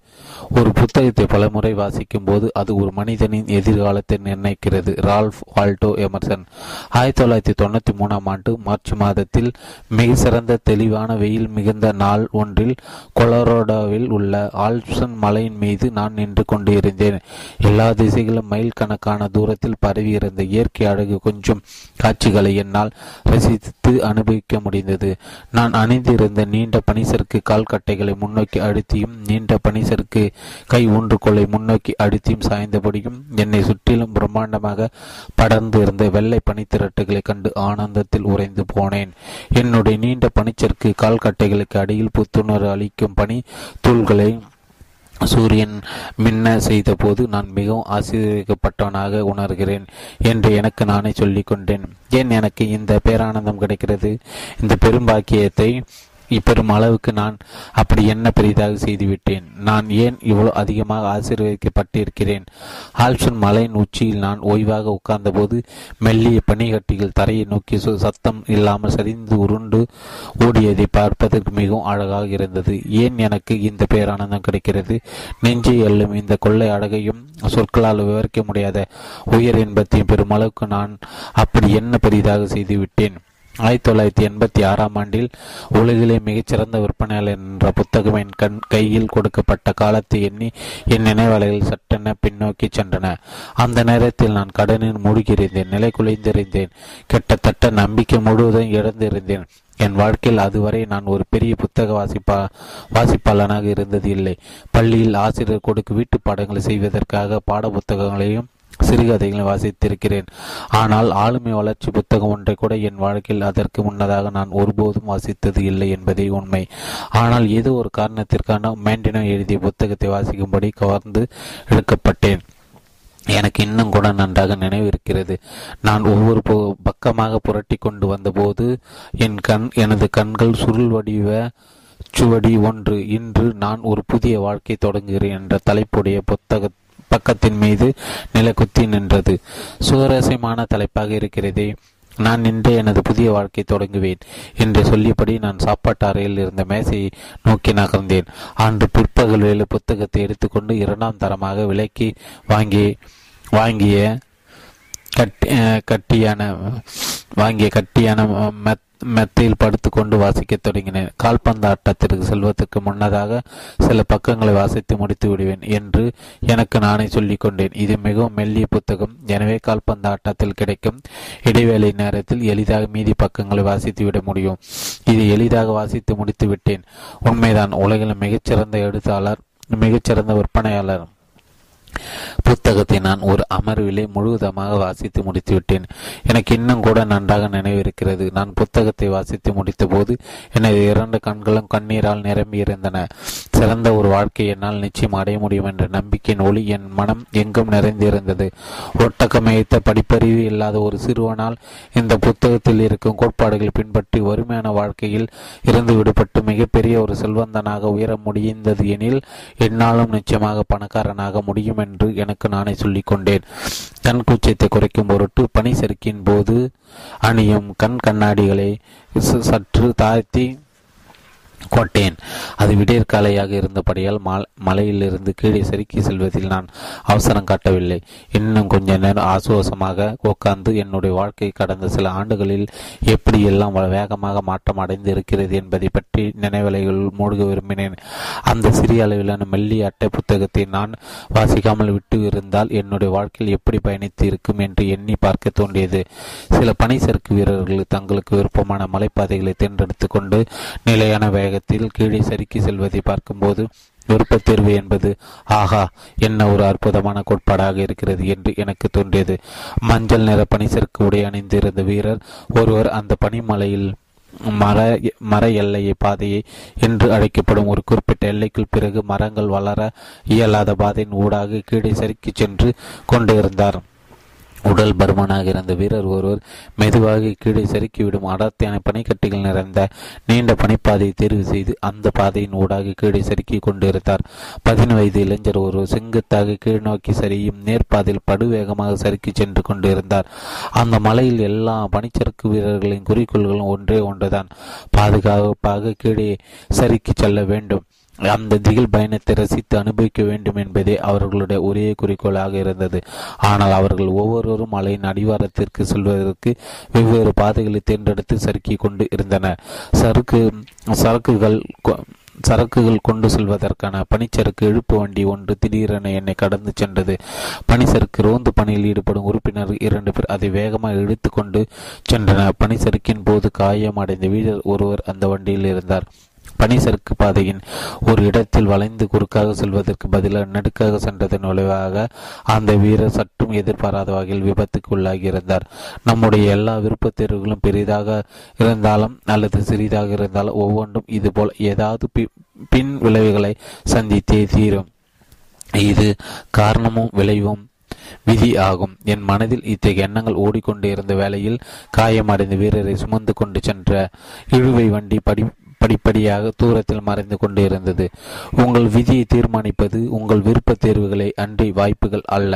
ஒரு புத்தகத்தை பலமுறை வாசிக்கும் போது அது ஒரு மனிதனின் எதிர்காலத்தை நிர்ணயிக்கிறது. Ralph Waldo Emerson. ஆயிரத்தி தொள்ளாயிரத்தி தொண்ணூத்தி மூணாம் ஆண்டு மார்ச் மாதத்தில் மிக சிறந்த தெளிவான வெயில் மிகுந்த நாள் ஒன்றில் கொலரோடாவில் உள்ள ஆல்ப்சன் மலையின் மீது நான் நின்று கொண்டு இருந்தேன். எல்லா திசைகளும் மைல் கணக்கான தூரத்தில் பரவி இருந்த இயற்கை அழகு கொஞ்சம் காட்சிகளை என்னால் ரசித்து அனுபவிக்க முடிந்தது. நான் அணிந்திருந்த நீண்ட பனிசருக்கு கால் கட்டைகளை முன்னோக்கி அழுத்தியும் நீண்ட பனிசருக்கு கை கொள்ளை முன்னோக்கி அழுத்தியும் சாய்ந்தபடியும் என்னை சுற்றிலும் பிரம்மாண்டமாக படர்ந்து இருந்த வெள்ளை பனித்திரட்டுகளை கண்டு ஆனந்தத்தில் உறைந்து போனேன். என்னுடைய நீண்ட பனிச்சருக்கு கால்கட்டைகளுக்கு அடியில் புத்துணர்வு அளிக்கும் பனி தூள்களை சூரியன் மின்ன செய்த போது நான் மிகவும் ஆசீர்வதிக்கப்பட்டவனாக உணர்கிறேன் என்று எனக்கு நானே சொல்லிக்கொண்டேன். ஏன் எனக்கு இந்த பேரானந்தம் கிடைக்கிறது? இந்த பெரும்பாக்கியத்தை இப்பெரும் அளவுக்கு நான் அப்படி என்ன பெரிதாக செய்துவிட்டேன்? நான் ஏன் இவ்வளவு அதிகமாக ஆசீர்வதிக்கப்பட்டிருக்கிறேன்? ஆல்சன் மலையின் உச்சியில் நான் ஓய்வாக உட்கார்ந்தபோது மெல்லிய பனிகட்டிகள் தரையை நோக்கி சத்தம் இல்லாமல் சரிந்து உருண்டு ஓடியதை பார்ப்பதற்கு மிகவும் அழகாக இருந்தது. ஏன் எனக்கு இந்த பேரானந்தம் கிடைக்கிறது? நெஞ்சை அள்ளும் இந்த கொள்ளை அழகையும் சொற்களால் விவரிக்க முடியாத உயர் இன்பத்தையும் பெருமளவுக்கு நான் அப்படி என்ன பெரிதாக செய்துவிட்டேன்? ஆயிரத்தி தொள்ளாயிரத்தி எண்பத்தி ஆறாம் ஆண்டில் உலகிலே மிகச்சிறந்த விற்பனையாளர் என்ற புத்தகம் என் கண் கையில் கொடுக்கப்பட்ட காலத்தை எண்ணி என் நினைவாளைகள் சட்டென பின்னோக்கி சென்றன. அந்த நேரத்தில் நான் கடனில் மூழ்கியிருந்தேன் நிலை குலைந்திருந்தேன் கிட்டத்தட்ட நம்பிக்கை முழுவதும் இழந்திருந்தேன். என் வாழ்க்கையில் அதுவரை நான் ஒரு பெரிய புத்தக வாசிப்பா வாசிப்பாளனாக இருந்தது இல்லை பள்ளியில் ஆசிரியர் கொடுக்கு வீட்டு பாடங்களை செய்வதற்காக பாட புத்தகங்களையும் சிறுகதைகளை வாசித்திருக்கிறேன். ஆனால் ஆளுமை வளர்ச்சி புத்தகம் ஒன்றை கூட என் வாழ்க்கையில் அதற்கு முன்னதாக நான் ஒருபோதும் வாசித்தது இல்லை என்பதே உண்மை. ஆனால் ஏதோ ஒரு காரணத்திற்கான மேண்டினோ எழுதிய புத்தகத்தை வாசிக்கும்படி கவர்ந்து எடுக்கப்பட்டேன் எனக்கு இன்னும் கூட நன்றாக நினைவிருக்கிறது. நான் ஒவ்வொரு பக்கமாக புரட்டி கொண்டு வந்தபோது என் கண் எனது கண்கள் சுருள் வடிவ சுவடி ஒன்று. இன்று நான் ஒரு புதிய வாழ்க்கை தொடங்குகிறேன் என்ற தலைப்புடைய புத்தக பக்கத்தின் மீது நிலக்குத்தி நின்றது. சுவாரஸ்யமான தலைப்பாக இருக்கிறதே. நான் நின்று எனது புதிய வாழ்க்கை தொடங்குவேன் என்று சொல்லியபடி நான் சாப்பாட்டு அறையில் இருந்த மேசையை நோக்கி நகர்ந்தேன். அன்று பிற்பகல் வேலை புத்தகத்தை எடுத்துக்கொண்டு இரண்டாம் தரமாக விலைக்கு வாங்கி வாங்கிய கட்டி கட்டியான வாங்கிய கட்டியான மெத்தையில் படுத்துக்கொண்டு வாசிக்கத் தொடங்கினேன். கால்பந்து ஆட்டத்திற்கு செல்வதற்கு முன்னதாக சில பக்கங்களை வாசித்து முடித்து விடுவேன் என்று எனக்கு நானே சொல்லிக் கொண்டேன். இது மிகவும் மெல்லிய புத்தகம். எனவே கால்பந்து ஆட்டத்தில் கிடைக்கும் இடைவேளை நேரத்தில் எளிதாக மீதி பக்கங்களை வாசித்து விட முடியும். இது எளிதாக வாசித்து முடித்து விட்டேன். உண்மைதான் உலகில் மிகச்சிறந்த எழுத்தாளர் மிகச்சிறந்த விற்பனையாளர். புத்தகத்தை நான் ஒரு அமர்விலே முழுவதமாக வாசித்து முடித்துவிட்டேன். எனக்கு இன்னும் கூட நன்றாக நினைவிருக்கிறது. நான் புத்தகத்தை வாசித்து முடித்த போது எனது இரண்டு கண்களும் கண்ணீரால் நிரம்பி இருந்தன. சிறந்த ஒரு வாழ்க்கை என்னால் நிச்சயம் அடைய முடியும் என்ற நம்பிக்கையின் ஒளி என் மனம் எங்கும் நிறைந்திருந்தது. ஒட்டக்கமைத்த படிப்பறிவு இல்லாத ஒரு சிறுவனால் இந்த புத்தகத்தில் இருக்கும் கோட்பாடுகள் பின்பற்றி வறுமையான வாழ்க்கையில் இருந்து விடுபட்டு மிகப்பெரிய ஒரு செல்வந்தனாக உயர முடிந்தது எனில் என்னாலும் நிச்சயமாக பணக்காரனாக முடியும் என்று எனக்கு நானே சொல்லிக் கொண்டேன் கண் கூச்சத்தை குறைக்கும் பொருட்டு பனி செருக்கின் போது அணியும் கண் கண்ணாடிகளை சற்று தாழ்த்தி கொட்டேன். அது விடியற்காலையாக இருந்தபடியால் மலையிலிருந்து கீழே செருக்கி செல்வதில் நான் அவசரம் காட்டவில்லை. இன்னும் கொஞ்ச நேரம் ஆசுவாசமாக உட்கார்ந்து என்னுடைய வாழ்க்கை கடந்த சில ஆண்டுகளில் எப்படி எல்லாம் வேகமாக மாற்றம் அடைந்து இருக்கிறது என்பதை பற்றி நினைவலைகள் மூழ்க விரும்பினேன். அந்த சிறிய அளவிலான மெல்லிய அட்டை புத்தகத்தை நான் வாசிக்காமல் விட்டு இருந்தால் என்னுடைய வாழ்க்கையில் எப்படி பயணித்து இருக்கும் என்று எண்ணி பார்க்க தோன்றியது. சில பனி சறுக்கு வீரர்கள் தங்களுக்கு விருப்பமான மலைப்பாதைகளை தேர்ந்தெடுத்து கொண்டு நிலையான வேக வேகத்தில் கீழே சறுக்கி செல்வதை பார்க்கும்போது விருப்பத்தேர்வு என்பது ஆஹா என்ன ஒரு அற்புதமான கோட்பாடாக இருக்கிறது என்று எனக்கு தோன்றியது. மஞ்சள் நிற பனிசருக்கு உடை அணிந்திருந்த வீரர் ஒருவர் அந்த பனிமலையில் மர மர எல்லையை பாதையை என்று அழைக்கப்படும் ஒரு குறிப்பிட்ட எல்லைக்குள் பிறகு மரங்கள் வளர இயலாத பாதையின் ஊடாக கீழே சறுக்கி சென்று கொண்டிருந்தார். உடல் பருமனாக இருந்த வீரர் ஒருவர் மெதுவாக கீழே சறுக்கிவிடும் அடர்த்தியான பனிக்கட்டிகள் நிறைந்த நீண்ட பனிப்பாதையை தேர்வு செய்து அந்த பாதையின் ஊடாக கீழே சறுக்கி கொண்டிருந்தார். பதின வயது இளைஞர் ஒருவர் செங்குத்தாக கீழ் நோக்கி சரியும் நேர்பாதையில் படுவேகமாக சறுக்கி சென்று கொண்டிருந்தார். அந்த மலையில் எல்லா பனிச்சறுக்கு வீரர்களின் குறிக்கோள்களும் ஒன்றே ஒன்றுதான். பாதுகாப்பாக கீழே சறுக்கி செல்ல வேண்டும். அந்த திகில் பயணத்தை ரசித்து அனுபவிக்க வேண்டும் என்பதே அவர்களுடைய ஒரே குறிக்கோளாக இருந்தது. ஆனால் அவர்கள் ஒவ்வொருவரும் மலையின் அடிவாரத்திற்கு செல்வதற்கு வெவ்வேறு பாதைகளை தேர்ந்தெடுத்து சறுக்கி கொண்டு இருந்தனர். சறுக்கு சரக்குகள் சரக்குகள் கொண்டு செல்வதற்கான பனிச்சறுக்கு இழுப்பு வண்டி ஒன்று திடீரென என்னை கடந்து சென்றது. பனிச்சறுக்கு ரோந்து பணியில் ஈடுபடும் உறுப்பினர் இரண்டு பேர் அதை வேகமாக இழுத்து கொண்டு சென்றனர். பனிச்சறுக்கின் போது காயம் அடைந்த வீரர் ஒருவர் அந்த வண்டியில் இருந்தார். பனிசறுக்கு பாதையின் ஒரு இடத்தில் வளைந்து குறுக்காக செல்வதற்கு பதிலாக நடுக்காக சென்றதன் விளைவாக அந்த வீரர் சற்றும் எதிர்பாராத வகையில் விபத்துக்கு உள்ளாகியிருந்தார். நம்முடைய எல்லா விருப்பத் தேர்வுகளும் பெரிதாக இருந்தாலும் அல்லது சிறிதாக இருந்தாலும் ஒவ்வொன்றும் இதுபோல் ஏதாவது பின் விளைவுகளை சந்தித்தே தீரும். இது காரணமும் விளைவும் விதி ஆகும். என் மனதில் இத்தகைய எண்ணங்கள் ஓடிக்கொண்டு இருந்த வேளையில் காயமடைந்த வீரரை சுமந்து கொண்டு சென்ற இழுவை வண்டி படி படிப்படியாக தூரத்தில் மறைந்து கொண்டிருந்தது உங்கள் விதியை தீர்மானிப்பது உங்கள் விருப்ப தேர்வுகளை அன்றி வாய்ப்புகள் அல்ல.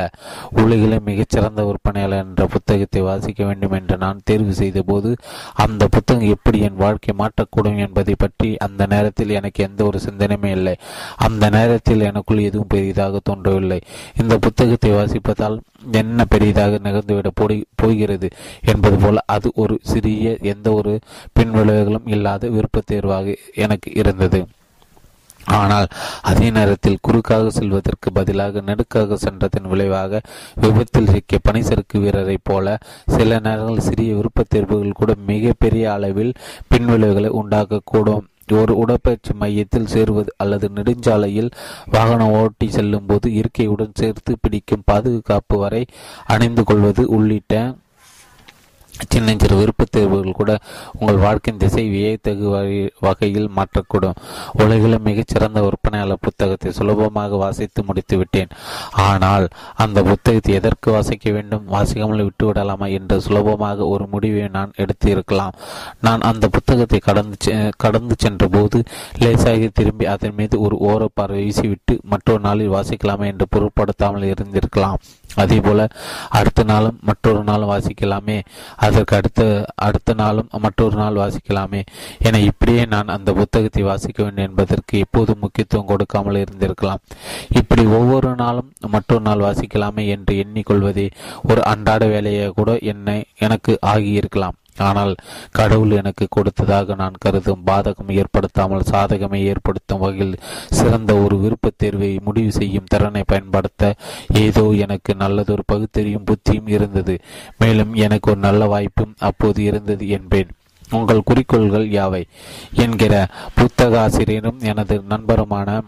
உலகிலே மிகச்சிறந்த விற்பனையாளர் என்ற புத்தகத்தை வாசிக்க வேண்டும் என்று நான் தேர்வு செய்த போது அந்த புத்தகம் எப்படி என் வாழ்க்கை மாற்றக்கூடும் என்பதை பற்றி அந்த நேரத்தில் எனக்கு எந்த ஒரு சிந்தனையுமே இல்லை. அந்த நேரத்தில் எனக்குள் எதுவும் பெரிதாக தோன்றவில்லை. இந்த புத்தகத்தை வாசிப்பதால் என்ன பெரிதாக நிகழ்ந்துவிட போகிறது என்பது போல அது ஒரு சிறிய எந்த ஒரு பின்விளைவுகளும் இல்லாத விருப்ப தேர்வாக எனக்கு இருந்தது. ஆனால் அதே நேரத்தில் குறுக்காக செல்வதற்கு பதிலாக நெடுக்காக சென்றதன் விளைவாக விபத்தில் சிக்கிய பனிசறுக்கு வீரரைப் போல சில நேரங்கள் சிறிய விருப்பத் தேர்வுகள் கூட மிகப்பெரிய அளவில் பின்விளைவுகளை உண்டாக்கக்கூடும். ஒரு உடற்பயிற்சி மையத்தில் சேருவது அல்லது நெடுஞ்சாலையில் வாகனம் ஓட்டி செல்லும் போது இயற்கையுடன் சேர்த்து பிடிக்கும் பாதுகாப்பு வரை அணிந்து கொள்வது உள்ளிட்ட சின்னஞ்சிறு விருப்பத் தேர்வுகள் கூட உங்கள் வாழ்க்கையின் திசை வியத்தகு வகையில் மாற்றக்கூடும். உலகில் மிகச்சிறந்த விற்பனையாளர் புத்தகத்தை சுலபமாக வாசித்து முடித்து விட்டேன். ஆனால் அந்த புத்தகத்தை எதற்கு வாசிக்க வேண்டும்? வாசிக்காமல் விட்டுவிடலாமா என்று சுலபமாக ஒரு முடிவை நான் எடுத்து இருக்கலாம் நான் அந்த புத்தகத்தை கடந்து கடந்து சென்ற போது லேசாகி திரும்பி அதன் மீது ஒரு ஓர பார்வை வீசிவிட்டு மற்றொரு நாளில் வாசிக்கலாமா என்று பொருட்படுத்தாமல் இருந்திருக்கலாம். அதே போல அடுத்த நாளும் மற்றொரு நாளும் வாசிக்கலாமே. அதற்கு அடுத்த அடுத்த நாளும் மற்றொரு நாள் வாசிக்கலாமே. என இப்படியே நான் அந்த புத்தகத்தை வாசிக்க வேண்டும் என்பதற்கு எப்போதும் முக்கியத்துவம் கொடுக்காமல் இருந்திருக்கலாம். இப்படி ஒவ்வொரு நாளும் மற்றொரு நாள் வாசிக்கலாமே என்று எண்ணிக்கொள்வதே ஒரு அன்றாட வேலையை கூட என்னை எனக்கு ஆகியிருக்கலாம். ஆனால் கடவுள் எனக்கு கொடுத்ததாக நான் கருதும் பாதகம் ஏற்படுத்தாமல் சாதகமே ஏற்படுத்தும் வகையில் சிறந்த ஒரு விருப்பத் தேர்வை முடிவு செய்யும் திறனை பயன்படுத்த ஏதோ எனக்கு நல்லதொரு பகுத்தறியும் புத்தியும் இருந்தது. மேலும் எனக்கு ஒரு நல்ல வாய்ப்பும் அப்போது இருந்தது என்பேன். உங்கள் குறிக்கோள்கள் யாவை? என்கிற புத்தக ஆசிரியரும் எனது நண்பருமான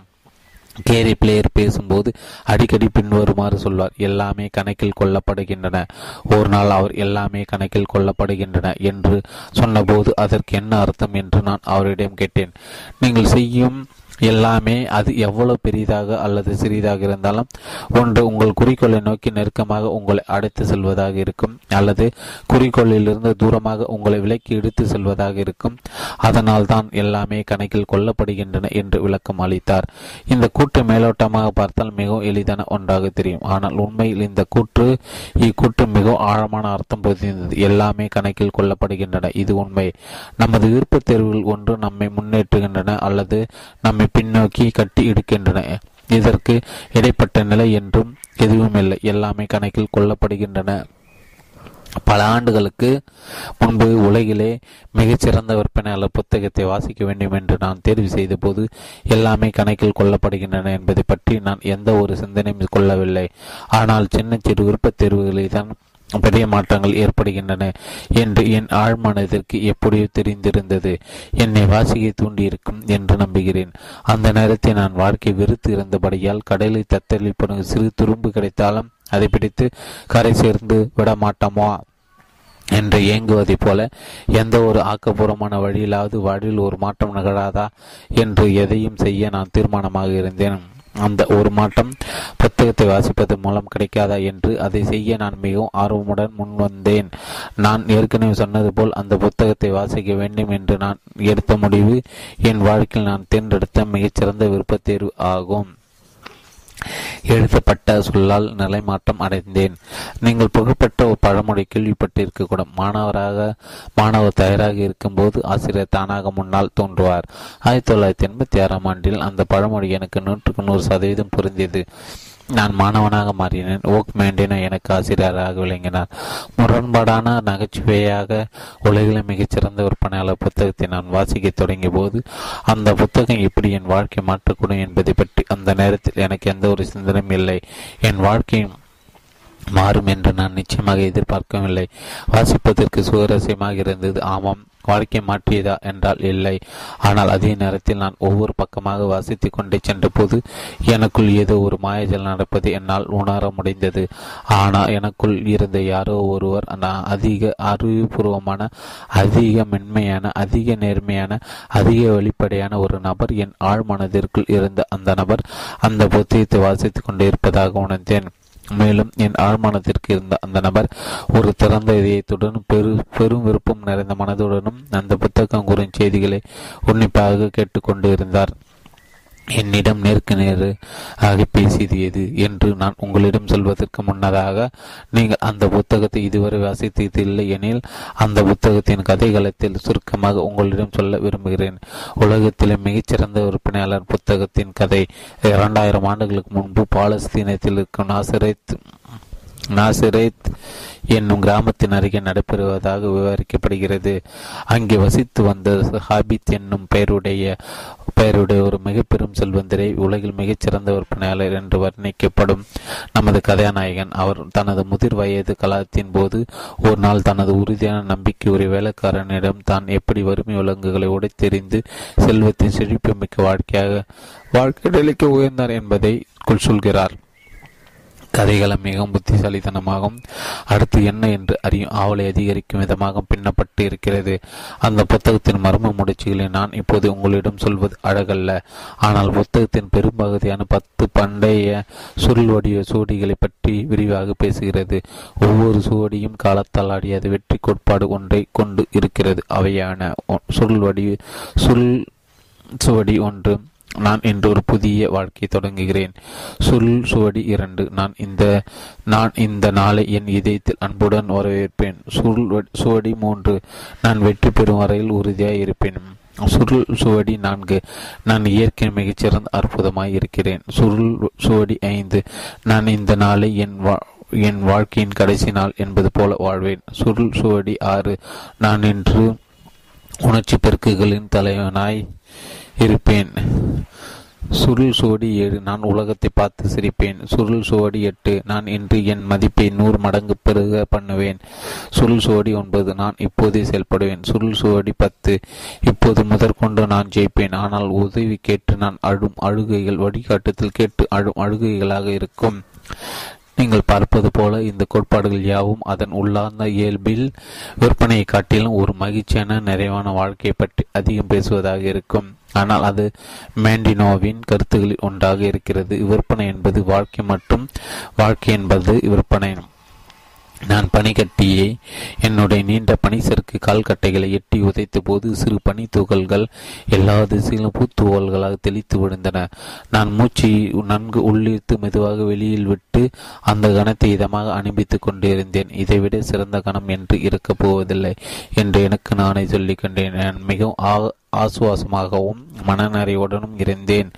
கேரி பிளேயர் பேசும்போது அடிக்கடி பின்வருமாறு சொல்வார் எல்லாமே கணக்கில் கொள்ளப்படுகின்றன. ஒரு நாள் அவர் எல்லாமே கணக்கில் கொள்ளப்படுகின்றன என்று சொன்னபோது அதற்கு என்ன அர்த்தம் என்று நான் அவரிடம் கேட்டேன். நீங்கள் செய்யும் எல்லாமே அது எவ்வளவு பெரிதாக அல்லது சிறிதாக இருந்தாலும் ஒன்று உங்கள் குறிக்கோளை நோக்கி நெருக்கமாக உங்களை அடைத்து செல்வதாக இருக்கும் அல்லது குறிக்கோளிலிருந்து தூரமாக உங்களை விலக்கி எடுத்து செல்வதாக இருக்கும். அதனால் தான் எல்லாமே கணக்கில் கொல்லப்படுகின்றன என்று விளக்கம் அளித்தார். இந்த கூற்று மேலோட்டமாக பார்த்தால் மிகவும் எளிதான ஒன்றாக தெரியும். ஆனால் உண்மையில் இந்த கூற்று இக்கூற்று மிகவும் ஆழமான அர்த்தம் புரிந்தது எல்லாமே கணக்கில் கொள்ளப்படுகின்றன. இது உண்மை. நமது விருப்பத் தேர்வுகள் ஒன்று நம்மை முன்னேற்றுகின்றன அல்லது நம்மை பின்னோக்கி கட்டி இடுக்கின்றன இதற்கு இடைப்பட்ட நிலை என்றும் எதுவும் இல்லை எல்லாமே கணக்கில் கொள்ளப்படுகின்றன. பல ஆண்டுகளுக்கு முன்பு உலகிலே மிகச்சிறந்த விற்பனையாளர் புத்தகத்தை வாசிக்க வேண்டும் என்று நான் தேர்வு செய்த போது எல்லாமே கணக்கில் கொள்ளப்படுகின்றன என்பதை பற்றி நான் எந்த ஒரு சிந்தனையும் கொள்ளவில்லை. ஆனால் சின்ன சிறு விருப்பத் தேர்வுகளில் தான் பெரிய மாற்றங்கள் ஏற்படுகின்றன என்று என் ஆழ்மனதிற்கு எப்படியோ தெரிந்திருந்தது. என்னை வாசிக்க தூண்டியிருக்கும் என்று நம்புகிறேன். அந்த நேரத்தில் நான் வாழ்க்கை வெறுத்து இருந்தபடியால் கடலில் தத்தளிப்படும் சிறு துரும்பு கிடைத்தாலும் அதை பிடித்து கரை சேர்ந்து விட மாட்டோமா என்று இயங்குவதைப் போல எந்த ஒரு ஆக்கப்பூர்வமான வழியிலாவது வாழ்வில் ஒரு மாற்றம் நிகழாதா என்று எதையும் செய்ய நான் தீர்மானமாக இருந்தேன். அந்த ஒரு மாற்றம் புத்தகத்தை வாசிப்பது மூலம் கிடைக்காதா என்று அதை செய்ய நான் மிகவும் ஆர்வமுடன் முன்வந்தேன் நான் ஏற்கனவே சொன்னது போல் அந்த புத்தகத்தை வாசிக்க வேண்டும் என்று நான் எடுத்த முடிவு என் வாழ்க்கையில் நான் தேர்ந்தெடுத்த மிகச்சிறந்த விருப்பத்தேர்வு ஆகும். எழுதப்பட்ட சொல்லால் நிலைமாற்றம் அடைந்தேன். நீங்கள் புகழ்பெற்ற ஒரு பழமொழி கேள்விப்பட்டிருக்கக்கூடும். மாணவராக மாணவர் தயாராக இருக்கும்போது ஆசிரியர் தானாக முன்னால் தோன்றுவார். ஆயிரத்தி தொள்ளாயிரத்தி எண்பத்தி ஆறாம் ஆண்டில் அந்த பழமொழி எனக்கு நூற்றுக்கு நூறு சதவீதம் பொருந்தியது நான் மாணவனாக மாறினேன். ஓக் மேண்டினோ எனக்கு ஆசிரியராக விளங்கினார். முரண்பாடான நகைச்சுவையாக உலகில் மிகச்சிறந்த விற்பனையாளர் புத்தகத்தை நான் வாசிக்க தொடங்கிய போது அந்த புத்தகம் எப்படி என் வாழ்க்கை மாற்றக்கூடும் என்பதை பற்றி அந்த நேரத்தில் எனக்கு எந்த ஒரு சிந்தனையும் இல்லை. என் வாழ்க்கையும் மாறும் என்று நான் நிச்சயமாக எதிர்பார்க்கவில்லை. வாசிப்பதற்கு சுவாரஸ்யமாக இருந்தது. ஆமாம் வாழ்க்கை மாற்றியதா என்றால் இல்லை. ஆனால் அதே நேரத்தில் நான் ஒவ்வொரு பக்கமாக வாசித்து கொண்டே சென்றபோது எனக்குள் ஏதோ ஒரு மாயஜல் நடப்பது என்னால் உணர முடிந்தது. ஆனால் எனக்குள் இருந்த யாரோ ஒருவர் நான் அதிக அறிவுபூர்வமான அதிக மென்மையான அதிக நேர்மையான அதிக வெளிப்படையான ஒரு நபர் என் ஆழ் மனதிற்குள் இருந்த அந்த நபர் அந்த புத்தகத்தை வாசித்து கொண்டே இருப்பதாக உணர்ந்தேன். மேலும் என் ஆழ்மானத்திற்கு இருந்த அந்த நபர் ஒரு திறந்த இதயத்துடன் பெரு பெரும் விருப்பம் நிறைந்த மனதுடனும் அந்த புத்தகம் கூறும் செய்திகளை உன்னிப்பாக கேட்டுக்கொண்டு இருந்தார். என்னிடம் நேருக்கு நேரு ஆக பேசியது எது என்று நான் உங்களிடம் சொல்வதற்கு முன்னதாக நீங்கள் அந்த புத்தகத்தை இதுவரை வாசித்ததில்லை எனில் அந்த புத்தகத்தின் கதைகளத்தில் சுருக்கமாக உங்களிடம் சொல்ல விரும்புகிறேன். உலகத்திலே மிகச்சிறந்த விற்பனையாளர் புத்தகத்தின் கதை இரண்டாயிரம் ஆண்டுகளுக்கு முன்பு பாலஸ்தீனத்தில் இருக்கும் நாசிரேத் நாசிரேத் என்னும் கிராமத்தின் அருகே நடைபெறுவதாக விவரிக்கப்படுகிறது. அங்கே வசித்து வந்த ஹாபித் என்னும் பெயருடைய பெயருடைய ஒரு மிகப்பெரும் செல்வந்தரை உலகில் மிகச்சிறந்த விற்பனையாளர் என்று வர்ணிக்கப்படும் நமது கதாநாயகன். அவர் தனது முதிர் வயது கலாத்தின் போது ஒரு நாள் தனது உறுதியான நம்பிக்கை ஒரு வேலைக்காரனிடம் தான் எப்படி வறுமை விலங்குகளை உடைத்தெறிந்து செல்வத்தின் செழிப்புமிக்க வாழ்க்கையாக வாழ்க்கை நிலைக்கு உயர்ந்தார் என்பதை சொல்கிறார். கதைகளம் மிகவும் புத்திசாலித்தனமாகவும் அடுத்து என்ன என்று அறியும் ஆவலை அதிகரிக்கும் விதமாக பின்னப்பட்டு இருக்கிறது. அந்த புத்தகத்தின் மர்ம முடிச்சுகளை நான் இப்போது உங்களிடம் சொல்வது அழகல்ல. ஆனால் புத்தகத்தின் பெரும்பகுதியான பத்து பண்டைய சுருள் வடிவ சுவடிகளை பற்றி விரிவாக பேசுகிறது. ஒவ்வொரு சுவடியும் காலத்தால் அடியாத வெற்றி கோட்பாடு ஒன்றை கொண்டு இருக்கிறது. அவையான சுருள் வடிவ சுருள் சுவடி ஒன்று நான் இன்று ஒரு புதிய வாழ்க்கை தொடங்குகிறேன். சொல் சுவடி இரண்டு. நான் இந்த நான் இந்த நாளை என் இதயத்தில் அன்புடன் வரவேற்பேன். சுருள் சுவடி மூன்று. நான் வெற்றி பெறும் வரையில் உறுதியாக இருப்பேன். சுருள் சுவடி நான்கு. நான் இயற்கை மிகச்சிறந்த அற்புதமாய் இருக்கிறேன். சுருள் சுவடி ஐந்து. நான் இந்த நாளை என் வா என் வாழ்க்கையின் கடைசி நாள் என்பது போல வாழ்வேன். சுருள் சுவடி ஆறு. நான் இன்று உணர்ச்சி பெருக்குகளின் தலைவனாய் இருப்பேன். சுருள் சுவடி ஏழு நான் உலகத்தை பார்த்து சிரிப்பேன். சுருள் சுவடி எட்டு நான் இன்று என் மதிப்பை நூறு மடங்கு பெருக பண்ணுவேன். சுருள் சுவடி ஒன்பது நான் இப்போதே செயல்படுவேன். சுருள் சுவடி பத்து இப்போது முதற்கொண்டு நான் ஜெயிப்பேன். ஆனால் உதவி கேட்டு நான் அழும் அழுகைகள் வழிகாட்டுதல் கேட்டு அழும் அழுகைகளாக இருக்கும். நீங்கள் பார்ப்பது போல இந்த கோட்பாடுகள் யாவும் அதன் உள்ளார்ந்த இயல்பில் விற்பனையை காட்டிலும் ஒரு மகிழ்ச்சியான நிறைவான வாழ்க்கையை பற்றி அதிகம் பேசுவதாக இருக்கும். ஆனால் அது மேண்டினோவின் கருத்துகளில் ஒன்றாக இருக்கிறது. விற்பனை என்பது வாழ்க்கை மற்றும் வாழ்க்கை என்பது விற்பனை. நான் பனிக்கட்டியை என்னுடைய நீண்ட பனிசருக்கு கால்கட்டைகளை எட்டி உதைத்த போது சிறு பனி துகள்கள் எல்லா திசையிலும் பூத்துவல்களாக தெளித்து விழுந்தன. நான் மூச்சு நன்கு உள்ளிழுத்து மெதுவாக வெளியில் விட்டு அந்த கணத்தை இதமாக அனுப்பித்துக் கொண்டிருந்தேன். இதைவிட சிறந்த கணம் என்று இருக்கப் போவதில்லை என்று எனக்கு நானே சொல்லிக் கொண்டேன். நான் மிகவும் ஆசுவாசமாகவும் மனநறையுடனும் இருந்தேன்.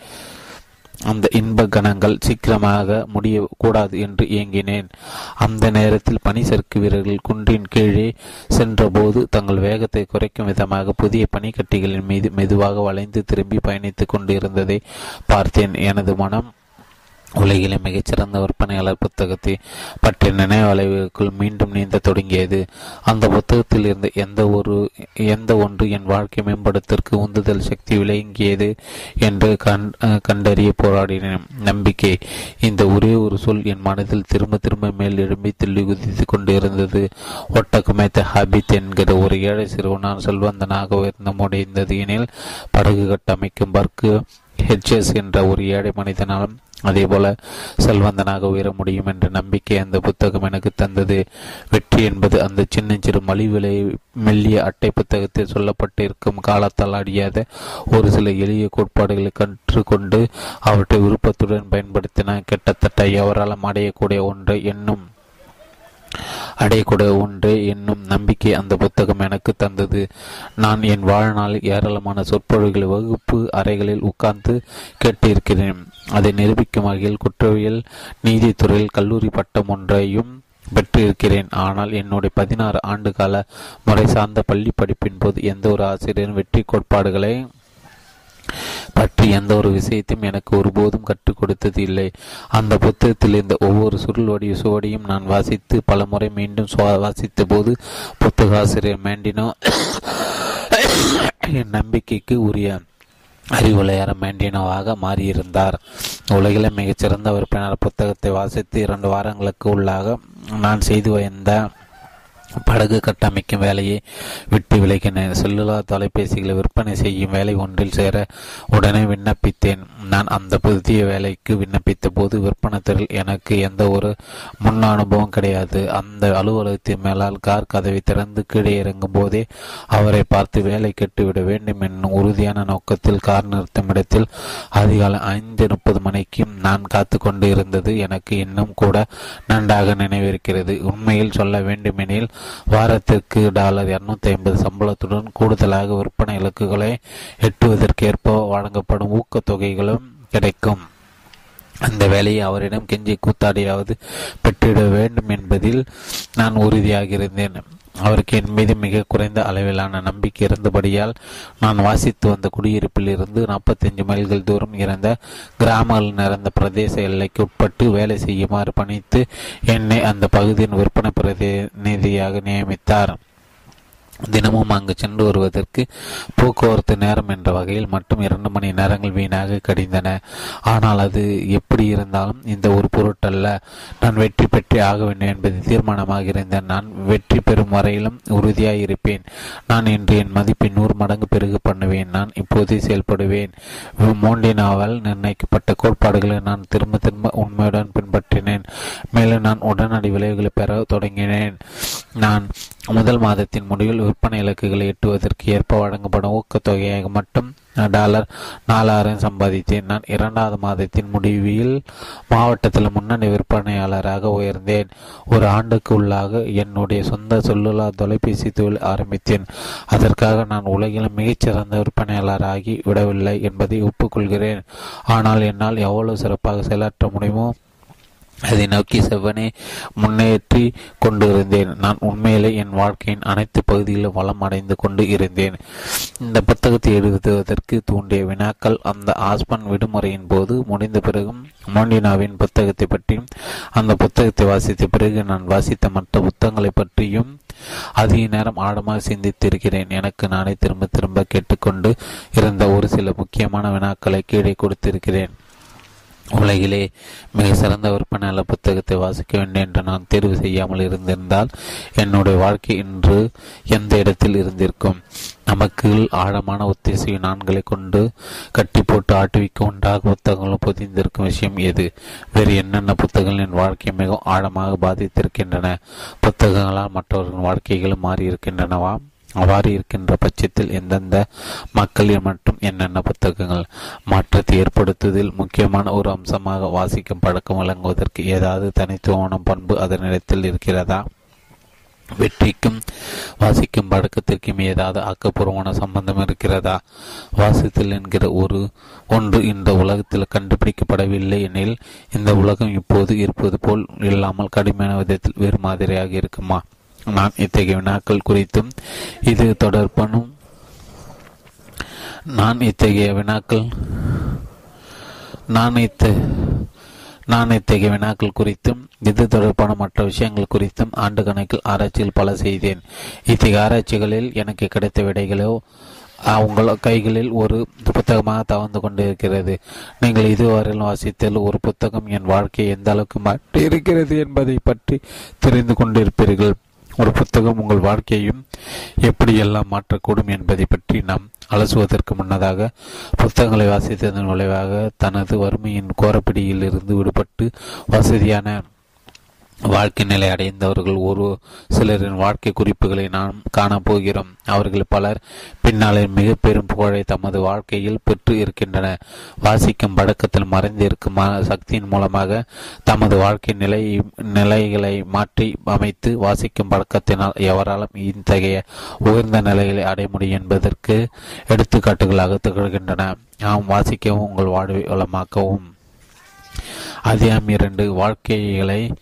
அந்த இன்ப கணங்கள் சீக்கிரமாக முடியக்கூடாது என்று இயங்கினேன் அந்த நேரத்தில் பனிசறுக்கு வீரர்கள் குன்றின் கீழே சென்றபோது தங்கள் வேகத்தை குறைக்கும் விதமாக புதிய பனிக்கட்டிகளின் மீது மெதுவாக வளைந்து திரும்பி பயணித்துக் கொண்டிருந்ததை பார்த்தேன். எனது மனம் உலகிலே மிகச்சிறந்த விற்பனையாளர் புத்தகத்தை பற்றிய நினைவலைவுக்குள் மீண்டும் நீந்த தொடங்கியது. அந்த புத்தகத்தில் இருந்த எந்த ஒரு எந்த ஒன்று என் வாழ்க்கை மேம்படுத்திற்கு உந்துதல் சக்தி விளங்கியது என்று கண் கண்டறிய போராடினேன். நம்பிக்கை. இந்த ஒரே ஒரு சொல் என் மனதில் திரும்ப திரும்ப மேல் எழும்பி துள்ளி குதித்து கொண்டிருந்தது. ஒட்டகமைத்த ஹாபித் என்கிற ஒரு ஏழை சிறுவனான் செல்வந்தனாக உயர்ந்த முடிந்தது. எனில் படகு கட்டமைக்கும் பர்க்கு ஹெச்எஸ் என்ற ஒரு ஏழை மனிதனாலும் அதேபோல செல்வந்தனாக உயர முடியும் என்ற நம்பிக்கை அந்த புத்தகம் எனக்கு தந்தது. வெற்றி என்பது அந்த சின்ன சிறு மலிவிலை மெல்லிய அட்டை புத்தகத்தில் சொல்லப்பட்டிருக்கும் காலத்தால் அடியாத ஒரு சில எளிய கோட்பாடுகளை கற்றுக்கொண்டு அவற்றை விருப்பத்துடன் பயன்படுத்தின கிட்டத்தட்ட எவராலும் அடையக்கூடிய ஒன்றை என்னும் அடையக்கூட ஒன்றே என்னும் நம்பிக்கை அந்த புத்தகம் எனக்கு தந்தது. நான் என் வாழ்நாளில் ஏராளமான சொற்பொழிகளை வகுப்பு அறைகளில் உட்கார்ந்து கேட்டிருக்கிறேன். அதை நிரூபிக்கும் வகையில் குற்றவியல் நீதித்துறையில் கல்லூரி பட்டம் ஒன்றையும் பெற்றிருக்கிறேன். ஆனால் என்னுடைய பதினாறு ஆண்டு கால முறை சார்ந்த பள்ளி படிப்பின் போது எந்த ஒரு ஆசிரியரும் வெற்றி கோட்பாடுகளை பற்றி எந்த ஒரு விஷயத்தையும் எனக்கு ஒருபோதும் கற்றுக் கொடுத்தது இல்லை. அந்த புத்தகத்தில் இருந்த ஒவ்வொரு சுருள் வடிவ சுவடியும் நான் வாசித்து பல முறை மீண்டும் வாசித்த போது புத்தக ஆசிரியர் மேண்டினோ என் நம்பிக்கைக்கு உரிய அறிவுலையார மேண்டினோவாக மாறியிருந்தார். உலகில மிகச்சிறந்த விற்பனர் புத்தகத்தை வாசித்து இரண்டு வாரங்களுக்கு உள்ளாக நான் செய்து வந்த படகு கட்டமைக்கும் வேலையை விட்டு விலகினேன் செல்லுலா தொலைபேசிகளை விற்பனை செய்யும் வேலை ஒன்றில் சேர உடனே விண்ணப்பித்தேன். நான் அந்த புதிய வேலைக்கு விண்ணப்பித்த போது விற்பனை எனக்கு எந்த ஒரு முன் அனுபவம் கிடையாது. அந்த அலுவலகத்தின் மேலால் கார் கதவை திறந்து கீழே இறங்கும் போதே அவரை பார்த்து வேலை கெட்டுவிட வேண்டும் என்னும் உறுதியான நோக்கத்தில் கார் நிறுத்தும் இடத்தில் அதிகாலை ஐந்து முப்பது மணிக்கு நான் காத்து கொண்டு இருந்தது. எனக்கு இன்னும் கூட நன்றாக நினைவிருக்கிறது. உண்மையில் சொல்ல வேண்டுமெனில் வாரத்திற்கு டாலர் இருநூத்தி ஐம்பது சம்பளத்துடன் கூடுதலாக விற்பனை இலக்குகளை எட்டுவதற்கேற்ப வழங்கப்படும் ஊக்கத்தொகைகளும் கிடைக்கும். அந்த வேலையை அவரிடம் கெஞ்சி கூத்தாடியாவது பெற்றிட வேண்டும் என்பதில் நான் உறுதியாக இருந்தேன் அவருக்கு என் மீது மிக குறைந்த அளவிலான நம்பிக்கை இருந்தபடியால் நான் வாசித்து வந்த குடியிருப்பில் இருந்து நாற்பத்தஞ்சு மைல்கள் தூரம் இருந்த கிராமங்கள் நிறைந்த பிரதேச எல்லைக்கு உட்பட்டு வேலை செய்யுமாறு பணித்து என்னை அந்த பகுதியின் விற்பனை பிரதிநிதியாக நியமித்தார். தினமும் அங்கு சென்று வருவதற்கு போக்குவரத்து நேரம் என்ற வகையில் மட்டும் இரண்டு மணி நேரங்கள் வீணாக கடிந்தன. ஆனால் அது எப்படி இருந்தாலும் இந்த ஒரு பொருட்டல்ல. நான் வெற்றி பெற்றே ஆக வேண்டும் என்பது தீர்மானமாக இருந்தேன் நான் வெற்றி பெறும் வரையிலும் உறுதியாக இருப்பேன் நான் இன்று என் மதிப்பை நூறு மடங்கு பெருகு பண்ணுவேன். நான் இப்போதே செயல்படுவேன். மோண்டினாவால் நிர்ணயிக்கப்பட்ட கோட்பாடுகளை நான் திரும்ப திரும்ப உண்மையுடன் பின்பற்றினேன். மேலும் நான் உடனடி விளைவுகளை பெற தொடங்கினேன். நான் முதல் மாதத்தின் முடிவில் விற்பனை இலக்குகளை எட்டுவதற்கு ஏற்ப வழங்கப்படும் ஊக்கத்தொகையாக மட்டும் டாலர் நாலாயிரம் சம்பாதித்தேன். நான் இரண்டாவது மாதத்தின் முடிவில் மாவட்டத்தில் முன்னணி விற்பனையாளராக உயர்ந்தேன். ஒரு ஆண்டுக்கு உள்ளாக என்னுடைய சொந்த சொல்லுலா தொலைபேசி தொழில் ஆரம்பித்தேன். அதற்காக நான் உலகில் மிகச்சிறந்த விற்பனையாளராகி விடவில்லை என்பதை ஒப்புக்கொள்கிறேன். ஆனால் என்னால் எவ்வளவு சிறப்பாக செயலாற்ற முடியுமோ அதை நோக்கி செவ்வனே முன்னேற்றி கொண்டிருந்தேன். நான் உண்மையிலே என் வாழ்க்கையின் அனைத்து பகுதிகளிலும் வளம் அடைந்து கொண்டு இருந்தேன். இந்த புத்தகத்தை எழுதுவதற்கு தூண்டிய வினாக்கள் அந்த ஆஸ்பன் விடுமுறையின் போது முடிந்த பிறகும் மோண்டினாவின் புத்தகத்தை பற்றியும் அந்த புத்தகத்தை வாசித்த பிறகு நான் வாசித்த மற்ற புத்தகங்களை பற்றியும் அதிக நேரம் ஆழமாக சிந்தித்திருக்கிறேன். எனக்கு நானே திரும்ப திரும்ப கேட்டுக்கொண்டு இருந்த ஒரு சில முக்கியமான வினாக்களை கீழே கொடுத்திருக்கிறேன். உலகிலே மிக சிறந்த விற்பனையாளர் புத்தகத்தை வாசிக்க வேண்டும் என்று நான் தேர்வு செய்யாமல் இருந்திருந்தால் என்னுடைய வாழ்க்கை இன்று எந்த இடத்தில் இருந்திருக்கும்? நமக்கு ஆழமான உத்தேசிய நான்களை கொண்டு கட்டி போட்டு ஆட்டுவிக்க உண்டாக புத்தகங்களும் பொதிந்திருக்கும் விஷயம் எது? வேறு என்னென்ன புத்தகங்கள் என் வாழ்க்கையை மிகவும் ஆழமாக பாதித்திருக்கின்றன? புத்தகங்களால் மற்றவர்களின் வாழ்க்கைகளும் மாறியிருக்கின்றனவா? அவ்வாறு இருக்கின்ற பட்சத்தில் எந்தெந்த மக்களில் மற்றும் என்னென்ன புத்தகங்கள் மாற்றத்தை ஏற்படுத்துவதில் முக்கியமான ஒரு அம்சமாக வாசிக்கும் பழக்கம் வழங்குவதற்கு ஏதாவது தனித்துவமான பண்பு அதனிடத்தில் இருக்கிறதா? வெற்றிக்கும் வாசிக்கும் பழக்கத்திற்கும் ஏதாவது ஆக்கப்பூர்வமான சம்பந்தம் இருக்கிறதா? வாசித்தல் என்கிற ஒரு ஒன்று இந்த உலகத்தில் கண்டுபிடிக்கப்படவில்லை எனில் இந்த உலகம் இப்போது இருப்பது போல் இல்லாமல் கடுமையான விதத்தில் வேறு மாதிரியாக இருக்குமா? நாம் இத்தகைய வினாக்கள் குறித்தும் இது தொடர்பனும் நான் இத்தகைய வினாக்கள் நான் இத்த நான் இத்தகைய வினாக்கள் குறித்தும் இது தொடர்பான மற்ற விஷயங்கள் குறித்தும் ஆண்டு கணக்கில் ஆராய்ச்சியில் பல செய்தேன். இத்தகைய ஆராய்ச்சிகளில் எனக்கு கிடைத்த விடைகளோ உங்கள் கைகளில் ஒரு புத்தகமாக தவந்து கொண்டிருக்கிறது. நீங்கள் இதுவரையில் வாசித்தல் ஒரு புத்தகம் என் வாழ்க்கையை எந்த அளவுக்கு மாற்றி இருக்கிறது என்பதை பற்றி தெரிந்து கொண்டிருப்பீர்கள். ஒரு புத்தகம் உங்கள் வாழ்க்கையையும் எப்படியெல்லாம் மாற்றக்கூடும் என்பதை பற்றி நாம் அலசுவதற்கு முன்னதாக புத்தகங்களை வாசித்ததன் விளைவாக தனது வறுமையின் கோரப்பிடியில் இருந்து விடுபட்டு வசதியான வாழ்க்கை நிலை அடைந்தவர்கள் ஒரு சிலரின் வாழ்க்கை குறிப்புகளை நாம் காணப்போகிறோம் அவர்கள் பலர் பின்னாளில் மிக பெரும் புகழை தமது வாழ்க்கையில் பெற்று இருக்கின்றன. வாசிக்கும் பழக்கத்தில் மறைந்து இருக்கும் சக்தியின் மூலமாக தமது வாழ்க்கை நிலை நிலைகளை மாற்றி அமைத்து வாசிக்கும் பழக்கத்தினால் எவராலும் இத்தகைய உயர்ந்த நிலைகளை அடைய முடியும் என்பதற்கு எடுத்துக்காட்டுகளாக திகழ்கின்றன நாம் வாசிக்கவும் உங்கள் வாழ்வை வளமாக்கவும். அதிகாரம் இரண்டு வாழ்க்கைகளை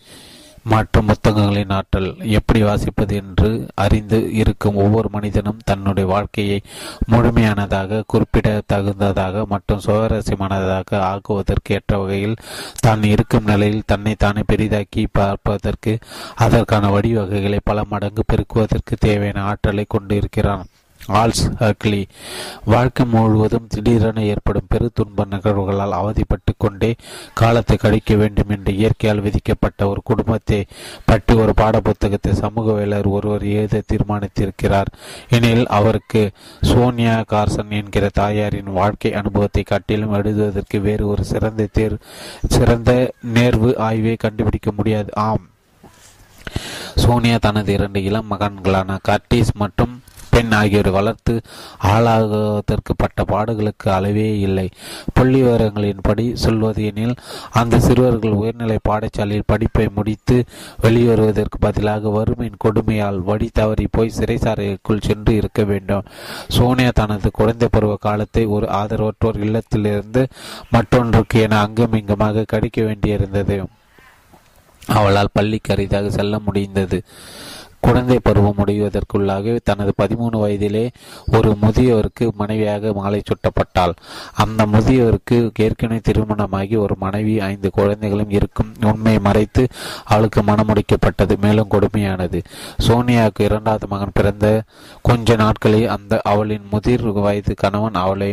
மற்றும் புத்தகங்களின் ஆற்றல் எப்படி வாசிப்பது என்று அறிந்து இருக்கும் ஒவ்வொரு மனிதனும் தன்னுடைய வாழ்க்கையை முழுமையானதாக குறிப்பிட தகுந்ததாக மற்றும் சுவாரஸ்யமானதாக ஆக்குவதற்கு ஏற்ற வகையில் தான் இருக்கும் நிலையில் தன்னை தானே பெரிதாக்கி பார்ப்பதற்கு அதற்கான வழிவகைகளை பல மடங்கு பெருக்குவதற்கு தேவையான ஆற்றலை கொண்டு இருக்கிறான் ஆல்ஸ் ஹக்லி வாழ்க்கை முழுவதும் திடீரென ஏற்படும் பெரு துன்ப நிகழ்வுகளால் அவதிப்பட்டு கொண்டே காலத்தை கழிக்க வேண்டும் என்று இயற்கையால் விதிக்கப்பட்ட ஒரு குடும்பத்தை பற்றி ஒரு பாடப்புத்தகத்தை சமூகவியலர் ஒருவர் எழுத தீர்மானித்திருக்கிறார். எனில் அவருக்கு சோனியா கார்சன் என்கிற தாயாரின் வாழ்க்கை அனுபவத்தை காட்டிலும் எழுதுவதற்கு வேறு ஒரு சிறந்த தேர் சிறந்த நேர்வு ஆய்வை கண்டுபிடிக்க முடியாது. ஆம். சோனியா தனது இரண்டு இளம் மகன்களான கர்டிஸ் மற்றும் பெண் ஆகியோர் வளர்த்து ஆளாகுவதற்கு பட்ட பாடுகளுக்கு அளவே இல்லை. புள்ளி விவரங்களின்படி சொல்வது எனில் அந்த சிறுவர்கள் உயர்நிலை பாடசாலையில் படிப்பை முடித்து வெளியேறுவதற்கு பதிலாக வறுமையின் கொடுமையால் வழி தவறி போய் சிறைசாலைக்குள் சென்று இருக்க வேண்டும். சோனியா தனது குழந்தை பருவ காலத்தை ஒரு ஆதரவற்றோர் இல்லத்திலிருந்து மற்றொன்றுக்கு என அங்கும் இங்குமாக கடிக்க வேண்டியிருந்தது. அவளால் பள்ளிக்கு அரிதாக செல்ல முடிந்தது. குழந்தை பருவம் முடிவதற்குள்ளாக தனது பதிமூணு வயதிலே ஒரு முதியவருக்கு மனைவியாக மாலை சுட்டப்பட்டாள். அந்த முதியவருக்கு ஏற்கனவே திருமணமாகி ஒரு மனைவி ஐந்து குழந்தைகளும் இருக்கும். உண்மை மறைத்து அவளுக்கு மனமுடிக்கப்பட்டது மேலும் கொடுமையானது. சோனியாவுக்கு இரண்டாவது மகன் பிறந்த கொஞ்ச நாட்களே அந்த அவளின் முதிர் வயது கணவன் அவளை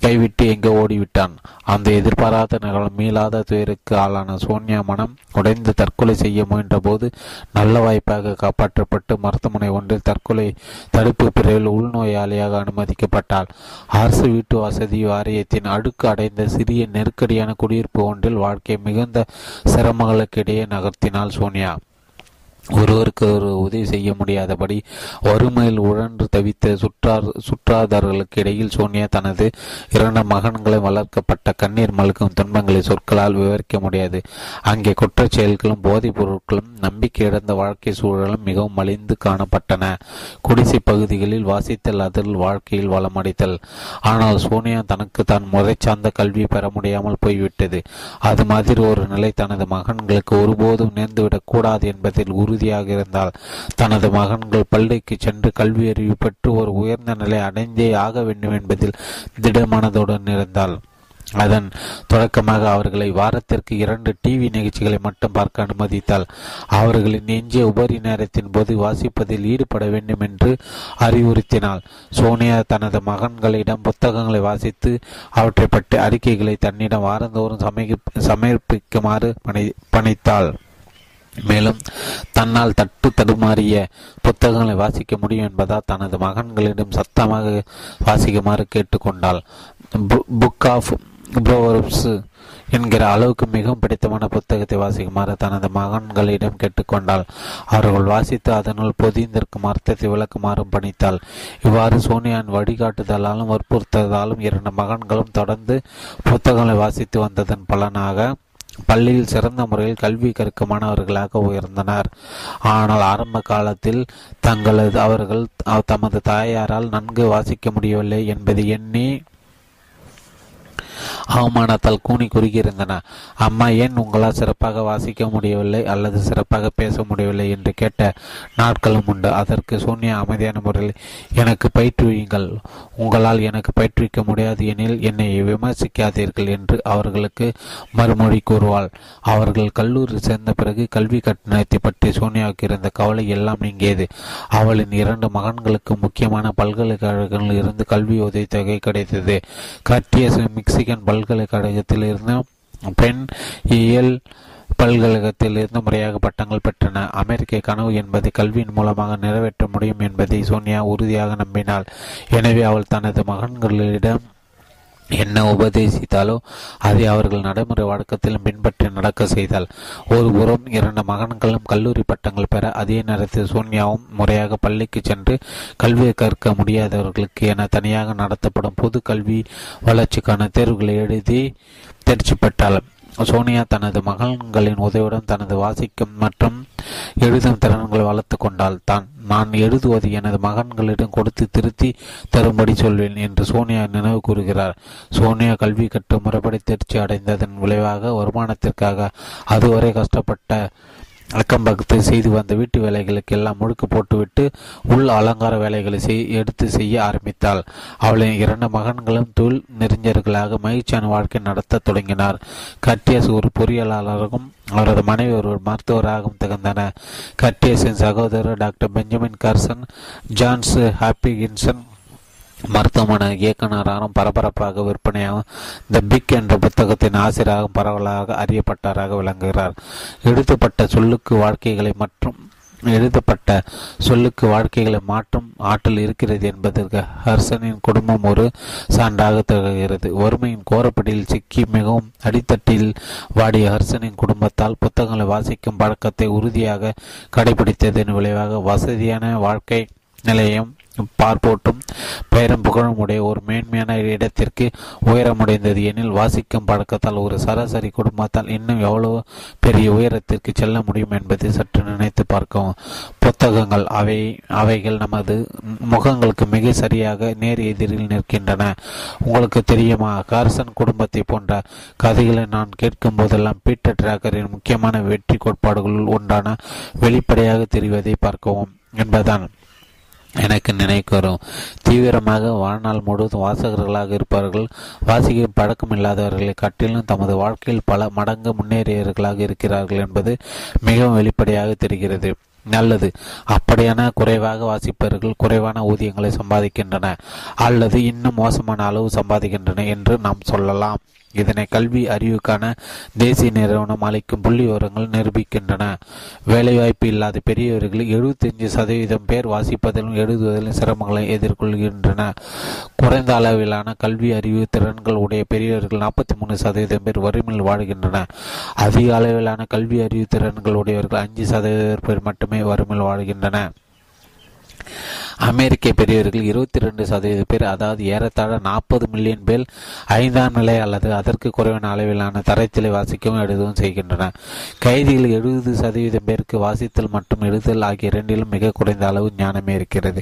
கைவிட்டு எங்கே ஓடிவிட்டான்? அந்த எதிர்பாராத நிகழ்வு மீளாத துயருக்கு ஆளான சோனியா மனம் உடைந்து தற்கொலை செய்ய முயன்ற போது நல்ல வாய்ப்பாக காப்பாற்றப்பட்டு மருத்துவமனை ஒன்றில் தற்கொலை தடுப்பு பிரிவில் உள்நோயாளியாக அனுமதிக்கப்பட்டாள். அரசு வீட்டு வசதி வாரியத்தின் அடுக்கு அடைந்த சிறிய நெருக்கடியான குடியிருப்பு ஒன்றில் வாழ்க்கை மிகுந்த சிரமங்களுக்கு இடையே நகர்த்தினாள் சோனியா. ஒருவருக்கு ஒரு உதவி செய்ய முடியாதபடி வறுமையில் உழன்று தவித்த சுற்றார் சுற்றாதார்களுக்கு இடையில் சோனியா தனது இரண்டு மகன்களை வளர்க்கப்பட்ட கண்ணீர் மலுக்கும் துன்பங்களை சொற்களால் விவரிக்க முடியாது. அங்கே குற்றச் செயல்களும் போதைப் பொருட்களும் நம்பிக்கை இழந்த வாழ்க்கை சூழலும் மிகவும் மலிந்து காணப்பட்டன. குடிசை பகுதிகளில் வாசித்தல் அதில் வாழ்க்கையில் வளமடைத்தல் ஆனால் சோனியா தனக்கு தான் முறை சார்ந்த கல்வி பெற முடியாமல் போய்விட்டது. அது மாதிரி ஒரு நிலை தனது மகன்களுக்கு ஒருபோதும் நேர்ந்துவிடக் கூடாது என்பதில் உறுதி உறுதியாக இருந்தால் தனது மகன்கள் பள்ளிக்கு சென்று கல்வி அறிவு பெற்று ஒரு உயர்ந்த நிலை அடைந்தே ஆக வேண்டும் என்பதில் திடமனதுடன் இருந்தால் அதன் தொடக்கமாக அவர்களை வாரத்திற்கு இரண்டு டிவி நிகழ்ச்சிகளை மட்டும் பார்க்க அனுமதித்தால் அவர்களின் எஞ்சிய உபரி நேரத்தின் போது வாசிப்பதில் ஈடுபட வேண்டும் என்று அறிவுறுத்தினாள். சோனியா தனது மகன்களிடம் புத்தகங்களை வாசித்து அவற்றை பற்றி அறிக்கைகளை தன்னிடம் வாரந்தோறும் சமர்ப்பிக்குமாறு பணி பணித்தாள். மேலும் தன்னால் தட்டு தடுமாறிய புத்தகங்களை வாசிக்க முடியும் என்பதால் தனது மகன்களிடம் சத்தமாக வாசிக்குமாறு கேட்டுக்கொண்டாள். புக் ஆஃப் ப்ரோவர்ப்ஸ் என்கிற அளவுக்கு மிகவும் பிடித்தமான புத்தகத்தை வாசிக்குமாறு தனது மகன்களிடம் கேட்டுக்கொண்டாள். அவர்கள் வாசித்து அதனுள் பொதிந்திருக்கும் அர்த்தத்தை விளக்குமாறும் பணித்தாள். இவ்வாறு சோனியாவின் வழிகாட்டுதலாலும் வற்புறுத்ததாலும் இரண்டு மகன்களும் தொடர்ந்து புத்தகங்களை வாசித்து வந்ததன் பலனாக பள்ளியில் சிறந்த முறையில் கல்வி கற்க மாணவர்களாக உயர்ந்தனர். ஆனால் ஆரம்ப காலத்தில் தங்களது அவர்கள் தமது தாயாரால் நன்கு வாசிக்க முடியவில்லை என்பதை எண்ணி அவமானத்தால் கூனி குறுகியிருந்தன. அம்மா ஏன் உங்களால் சிறப்பாக வாசிக்க முடியவில்லை அல்லது சிறப்பாக பேச முடியவில்லை என்று கேட்ட நாட்களும் உண்டு. அதற்கு சோனியா அமைதியான முறையில் எனக்கு பயிற்றுவியுங்கள் உங்களால் எனக்கு பயிற்றுவிக்க முடியாது எனில் என்னை விமர்சிக்காதீர்கள் என்று அவர்களுக்கு மறுமொழி கூறுவாள். அவர்கள் கல்லூரி சேர்ந்த பிறகு கல்வி கட்டணத்தை பற்றி சோனியாவுக்கு இருந்த கவலை எல்லாம் நீங்கியது. அவளின் இரண்டு மகன்களுக்கு முக்கியமான பல்கலைக்கழகங்களில் இருந்து கல்வி உதவித்தொகை கிடைத்தது. கட்டிய மிச்சிகன் பல்கலைக்கழகத்தில் இருந்து பெண் இயல் பல்கழகத்தில் இருந்து முறையாக பட்டங்கள் பெற்றன. அமெரிக்க கனவு என்பதை கல்வியின் மூலமாக நிறைவேற்ற முடியும் என்பதை சோனியா உறுதியாக நம்பினாள். எனவே அவள் தனது மகன்களிடம் என்ன உபதேசித்தாலோ அதை அவர்கள் நடைமுறை வழக்கத்திலும் பின்பற்றி நடக்க செய்தால் ஒருபுறம் இரண்டு மகன்களும் கல்லூரி பட்டங்கள் பெற அதே நேரத்தில் சோன்யாவும் முறையாக பள்ளிக்கு சென்று கல்வியை கற்க முடியாதவர்களுக்கு என தனியாக நடத்தப்படும் பொது கல்வி வளர்ச்சிக்கான தேர்வுகளை எழுதி தேர்ச்சி பெற்றாலும் சோனியா தனது மகன்களின் உதவியுடன் தனது வாசிக்கும் மற்றும் எழுதும் திறன்களை வளர்த்து கொண்டால் தான் நான் எழுதுவது எனது மகன்களிடம் கொடுத்து திருத்தி தரும்படி சொல்வேன் என்று சோனியா நினைவு கூறுகிறார். சோனியா கல்வி கற்று முறைப்படி தேர்ச்சி அடைந்ததன் விளைவாக வருமானத்திற்காக அதுவரை கஷ்டப்பட்ட அக்கம் பக்கத்து செய்து வந்த வீட்டு வேலைகளுக்கு எல்லாம் முழுக்கு போட்டுவிட்டு உள் அலங்கார வேலைகளை செய் எடுத்து செய்ய ஆரம்பித்தாள். அவளின் இரண்டு மகன்களும் தொழில் நெறிஞர்களாக மகிழ்ச்சியான வாழ்க்கை நடத்த தொடங்கினார். கட்டியஸ் ஒரு பொறியியலாளரும் அவரது மனைவி ஒரு மருத்துவராகவும் திகழ்ந்தனர். கட்டியஸின் சகோதரர் doctor Benjamin Carson Johns Hopkins மருத்துவமனை இயக்குநராகவும் பரபரப்பாக விற்பனையாகவும் த பிக் என்ற புத்தகத்தின் ஆசிரியராகவும் பரவலாக அறியப்பட்டவராக விளங்குகிறார். எழுதப்பட்ட சொல்லுக்கு வாழ்க்கைகளை மற்றும் எழுதப்பட்ட சொல்லுக்கு வாழ்க்கைகளை மாற்றும் ஆற்றல் இருக்கிறது என்பதற்கு ஹர்சனின் குடும்பம் ஒரு சான்றாக திகழ்கிறது. வறுமையின் கோரப்படியில் சிக்கி மிகவும் அடித்தட்டில் வாடிய ஹர்சனின் குடும்பத்தால் புத்தகங்களை வாசிக்கும் பழக்கத்தை உறுதியாக கடைபிடித்ததன் விளைவாக வசதியான வாழ்க்கை நிலையம் பார்ப்போட்டும். பெயரும் புகழும் உடைய ஒரு மேன்மையான இடத்திற்கு உயரமுடைந்தது எனில் வாசிக்கும் பழக்கத்தால் ஒரு சராசரி குடும்பத்தால் இன்னும் எவ்வளவு பெரிய உயரத்திற்கு செல்ல முடியும் என்பதை சற்று நினைத்து பார்க்கவும். புத்தகங்கள் அவை அவைகள் நமது முகங்களுக்கு மிக சரியாக நேர் எதிரில் நிற்கின்றன. உங்களுக்கு தெரியுமா? கார்சன் குடும்பத்தை போன்ற கதைகளை நான் கேட்கும் போதெல்லாம் பீட்டர் டிராகரின் முக்கியமான வெற்றி கோட்பாடுகளுள் ஒன்றான வெளிப்படையாக தெரிவதை பார்க்கவும். என்பதுதான். எனக்கு நினைக்கு வரும். தீவிரமாக வாழ்நாள் முழுவதும் வாசகர்களாக இருப்பவர்கள் வாசிக்கும் பழக்கம் இல்லாதவர்களை கட்டிலும் தமது வாழ்க்கையில் பல மடங்கு முன்னேறியவர்களாக இருக்கிறார்கள் என்பது மிகவும் வெளிப்படையாக தெரிகிறது. நல்லது. அப்படியான குறைவாக வாசிப்பவர்கள் குறைவான ஊதியங்களை சம்பாதிக்கின்றன. அல்லது இன்னும் மோசமான அளவு சம்பாதிக்கின்றன என்று நாம் சொல்லலாம். இதனை கல்வி அறிவுக்கான தேசிய நிறுவனம் அளிக்கும் புள்ளி விவரங்கள் நிரூபிக்கின்றன. வேலைவாய்ப்பு இல்லாத பெரியவர்கள் எழுபத்தஞ்சு சதவீதம் பேர் வாசிப்பதிலும் எழுதுவதிலும் சிரமங்களை எதிர்கொள்கின்றன. குறைந்த அளவிலான கல்வி அறிவு திறன்கள் உடைய பெரியவர்கள் நாற்பத்தி மூணு சதவீதம் பேர் வறுமையில் வாழ்கின்றனர். அதிக அளவிலான கல்வி அறிவு திறன்கள் உடையவர்கள் அஞ்சு சதவீதம் பேர் மட்டுமே வறுமையில் வாழ்கின்றனர். அமெரிக்க பெரியவர்கள் இருபத்தி ரெண்டு சதவீத பேர் அதாவது ஏறத்தாழ நாற்பது மில்லியன் பேர் ஐந்தாம் நிலை அல்லது அதற்கு குறைவான அளவிலான தரைத்திலை வாசிக்கவும் எழுதவும் செய்கின்றனர். கைதிகள் எழுபது சதவீதம் பேருக்கு வாசித்தல் மற்றும் எழுதல் ஆகிய இரண்டிலும் மிக குறைந்த அளவு ஞானமே இருக்கிறது.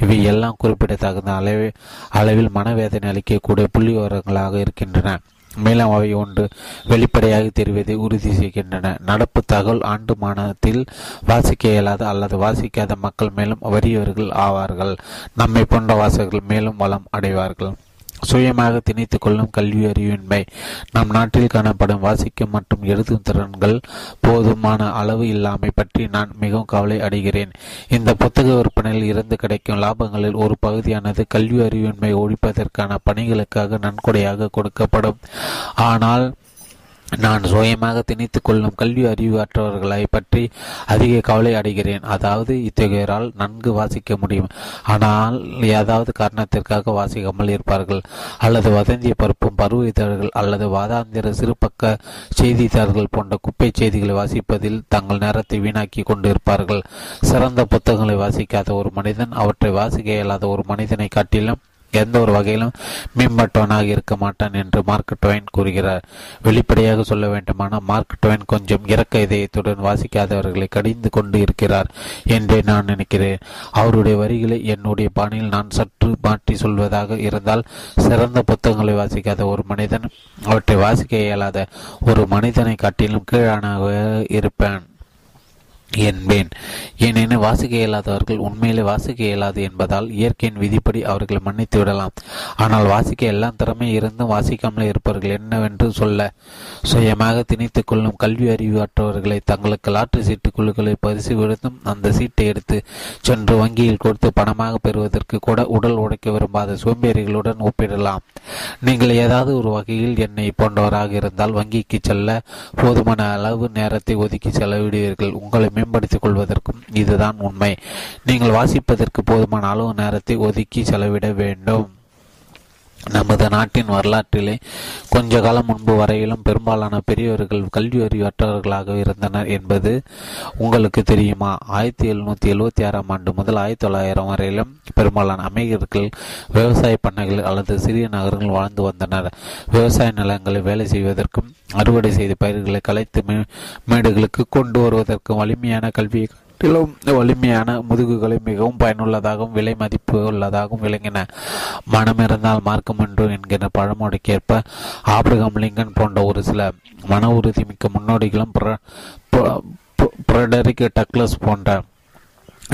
இவை எல்லாம் குறிப்பிடத்தகுந்த அளவில் அளவில் மனவேதனை அளிக்கக்கூடிய புள்ளி விவரங்களாக இருக்கின்றன. மேலும் அவை ஒன்று வெளிப்படையாக தெரிவதை உறுதி செய்கின்றன. நடப்பு தகவல் ஆண்டு மானத்தில் வாசிக்க இயலாத அல்லது வாசிக்காத மக்கள் மேலும் வறியவர்கள் ஆவார்கள். நம்மை போன்ற வாசகர்கள் மேலும் வளம் அடைவார்கள். சுயமாக திணித்துக் கொள்ளும் கல்வி அறிவின்மை. நம் நாட்டில் காணப்படும் வாசிக்கும் மற்றும் எழுதும் திறன்கள் போதுமான அளவு இல்லாமை பற்றி நான் மிகவும் கவலை அடைகிறேன். இந்த புத்தக விற்பனையில் இருந்து கிடைக்கும் லாபங்களில் ஒரு பகுதியானது கல்வி அறிவின்மை ஒழிப்பதற்கான பணிகளுக்காக நன்கொடையாக கொடுக்கப்படும். ஆனால் நான் சுயமாக திணித்து கொள்ளும் கல்வி அறிவாற்றவர்களை பற்றி அதிக கவலை அடைகிறேன். அதாவது இத்தகையோரால் நன்கு வாசிக்க முடியும். ஆனால் ஏதாவது காரணத்திற்காக வாசிக்காமல் இருப்பார்கள். அல்லது வதந்திய பருப்பும் பருவ இதழ்கள் அல்லது வாதாந்திர சிறுபக்க செய்தித்தாள்கள் போன்ற குப்பை செய்திகளை வாசிப்பதில் தங்கள் நேரத்தை வீணாக்கி கொண்டு இருப்பார்கள் சிறந்த புத்தகங்களை வாசிக்காத ஒரு மனிதன் அவற்றை வாசிக்க இயலாத ஒரு மனிதனை காட்டிலும் எந்த ஒரு வகையிலும் மேம்பட்டவனாக இருக்க மாட்டான் என்று மார்க் டுவைன் கூறுகிறார். வெளிப்படையாக சொல்ல வேண்டுமானால் மார்க் டுவைன் கொஞ்சம் இறக்க இதயத்துடன் வாசிக்காதவர்களை கடிந்து கொண்டு இருக்கிறார் என்றே நான் நினைக்கிறேன். அவருடைய வரிகளை என்னுடைய பாணியில் நான் சற்று மாற்றி சொல்வதாக இருந்தால் சிறந்த புத்தகங்களை வாசிக்காத ஒரு மனிதன் அவற்றை வாசிக்க இயலாத ஒரு மனிதனை காட்டிலும் கீழானாக இருப்பேன். என்பேன் ஏனெனில் வாசிக்க இயலாதவர்கள் உண்மையிலே வாசிக்க இயலாது என்பதால் இயற்கையின் விதிப்படி அவர்களை மன்னித்து விடலாம். ஆனால் வாசிக்க எல்லாம் திறமை இருந்தும் வாசிக்காமல் இருப்பவர்கள் என்னவென்று சொல்ல? சுயமாக திணித்துக் கொள்ளும் கல்வி அறிவு அற்றவர்களை தங்களுக்கு லாட்டரி சீட்டு குழுக்களை பரிசு விடுத்தும் அந்த சீட்டை எடுத்து சென்று வங்கியில் கொடுத்து பணமாக பெறுவதற்கு கூட உடல் உடைக்க விரும்பாத சோம்பேறிகளுடன் ஒப்பிடலாம். நீங்கள் ஏதாவது ஒரு வகையில் என்னை போன்றவராக இருந்தால் வங்கிக்கு செல்ல போதுமான அளவு நேரத்தை ஒதுக்கி செலவிடுவீர்கள். உங்களை மேம்படுத்திக் கொள்வதற்கும் இதுதான் உண்மை. நீங்கள் வாசிப்பதற்கு போதுமான அளவு நேரத்தை ஒதுக்கி செலவிட வேண்டும். நமது நாட்டின் வரலாற்றிலே கொஞ்ச காலம் முன்பு வரையிலும் பெரும்பாலான பெரியவர்கள் கல்வி அறிவற்றவர்களாக இருந்தனர் என்பது உங்களுக்கு தெரியுமா? ஆயிரத்தி எழுநூத்தி எழுபத்தி ஆறாம் ஆண்டு முதல் ஆயிரத்தி தொள்ளாயிரம் வரையிலும் பெரும்பாலான அமெரிக்கர்கள் விவசாய பண்ணைகள் அல்லது சிறிய நகரங்கள் வாழ்ந்து வந்தனர். விவசாய நிலங்களில் வேலை செய்வதற்கும் அறுவடை செய்த பயிர்களை கலைத்து மேடுகளுக்கு கொண்டு வருவதற்கும் வலிமையான கல்வியை காட்டிலும் வலிமையான முதுகுகளை மிகவும் பயனுள்ளதாகவும் விலை மதிப்பு உள்ளதாகவும் விளங்கின மனம் இருந்தால் மார்க்கம் என்று என்கிற பழமொழிக்கேற்ப ஆப்ரகம் லிங்கன் போன்ற ஒரு சில மன உறுதி மிக்க முன்னோடிகளும் பிரடரிக் டக்ளஸ் போன்ற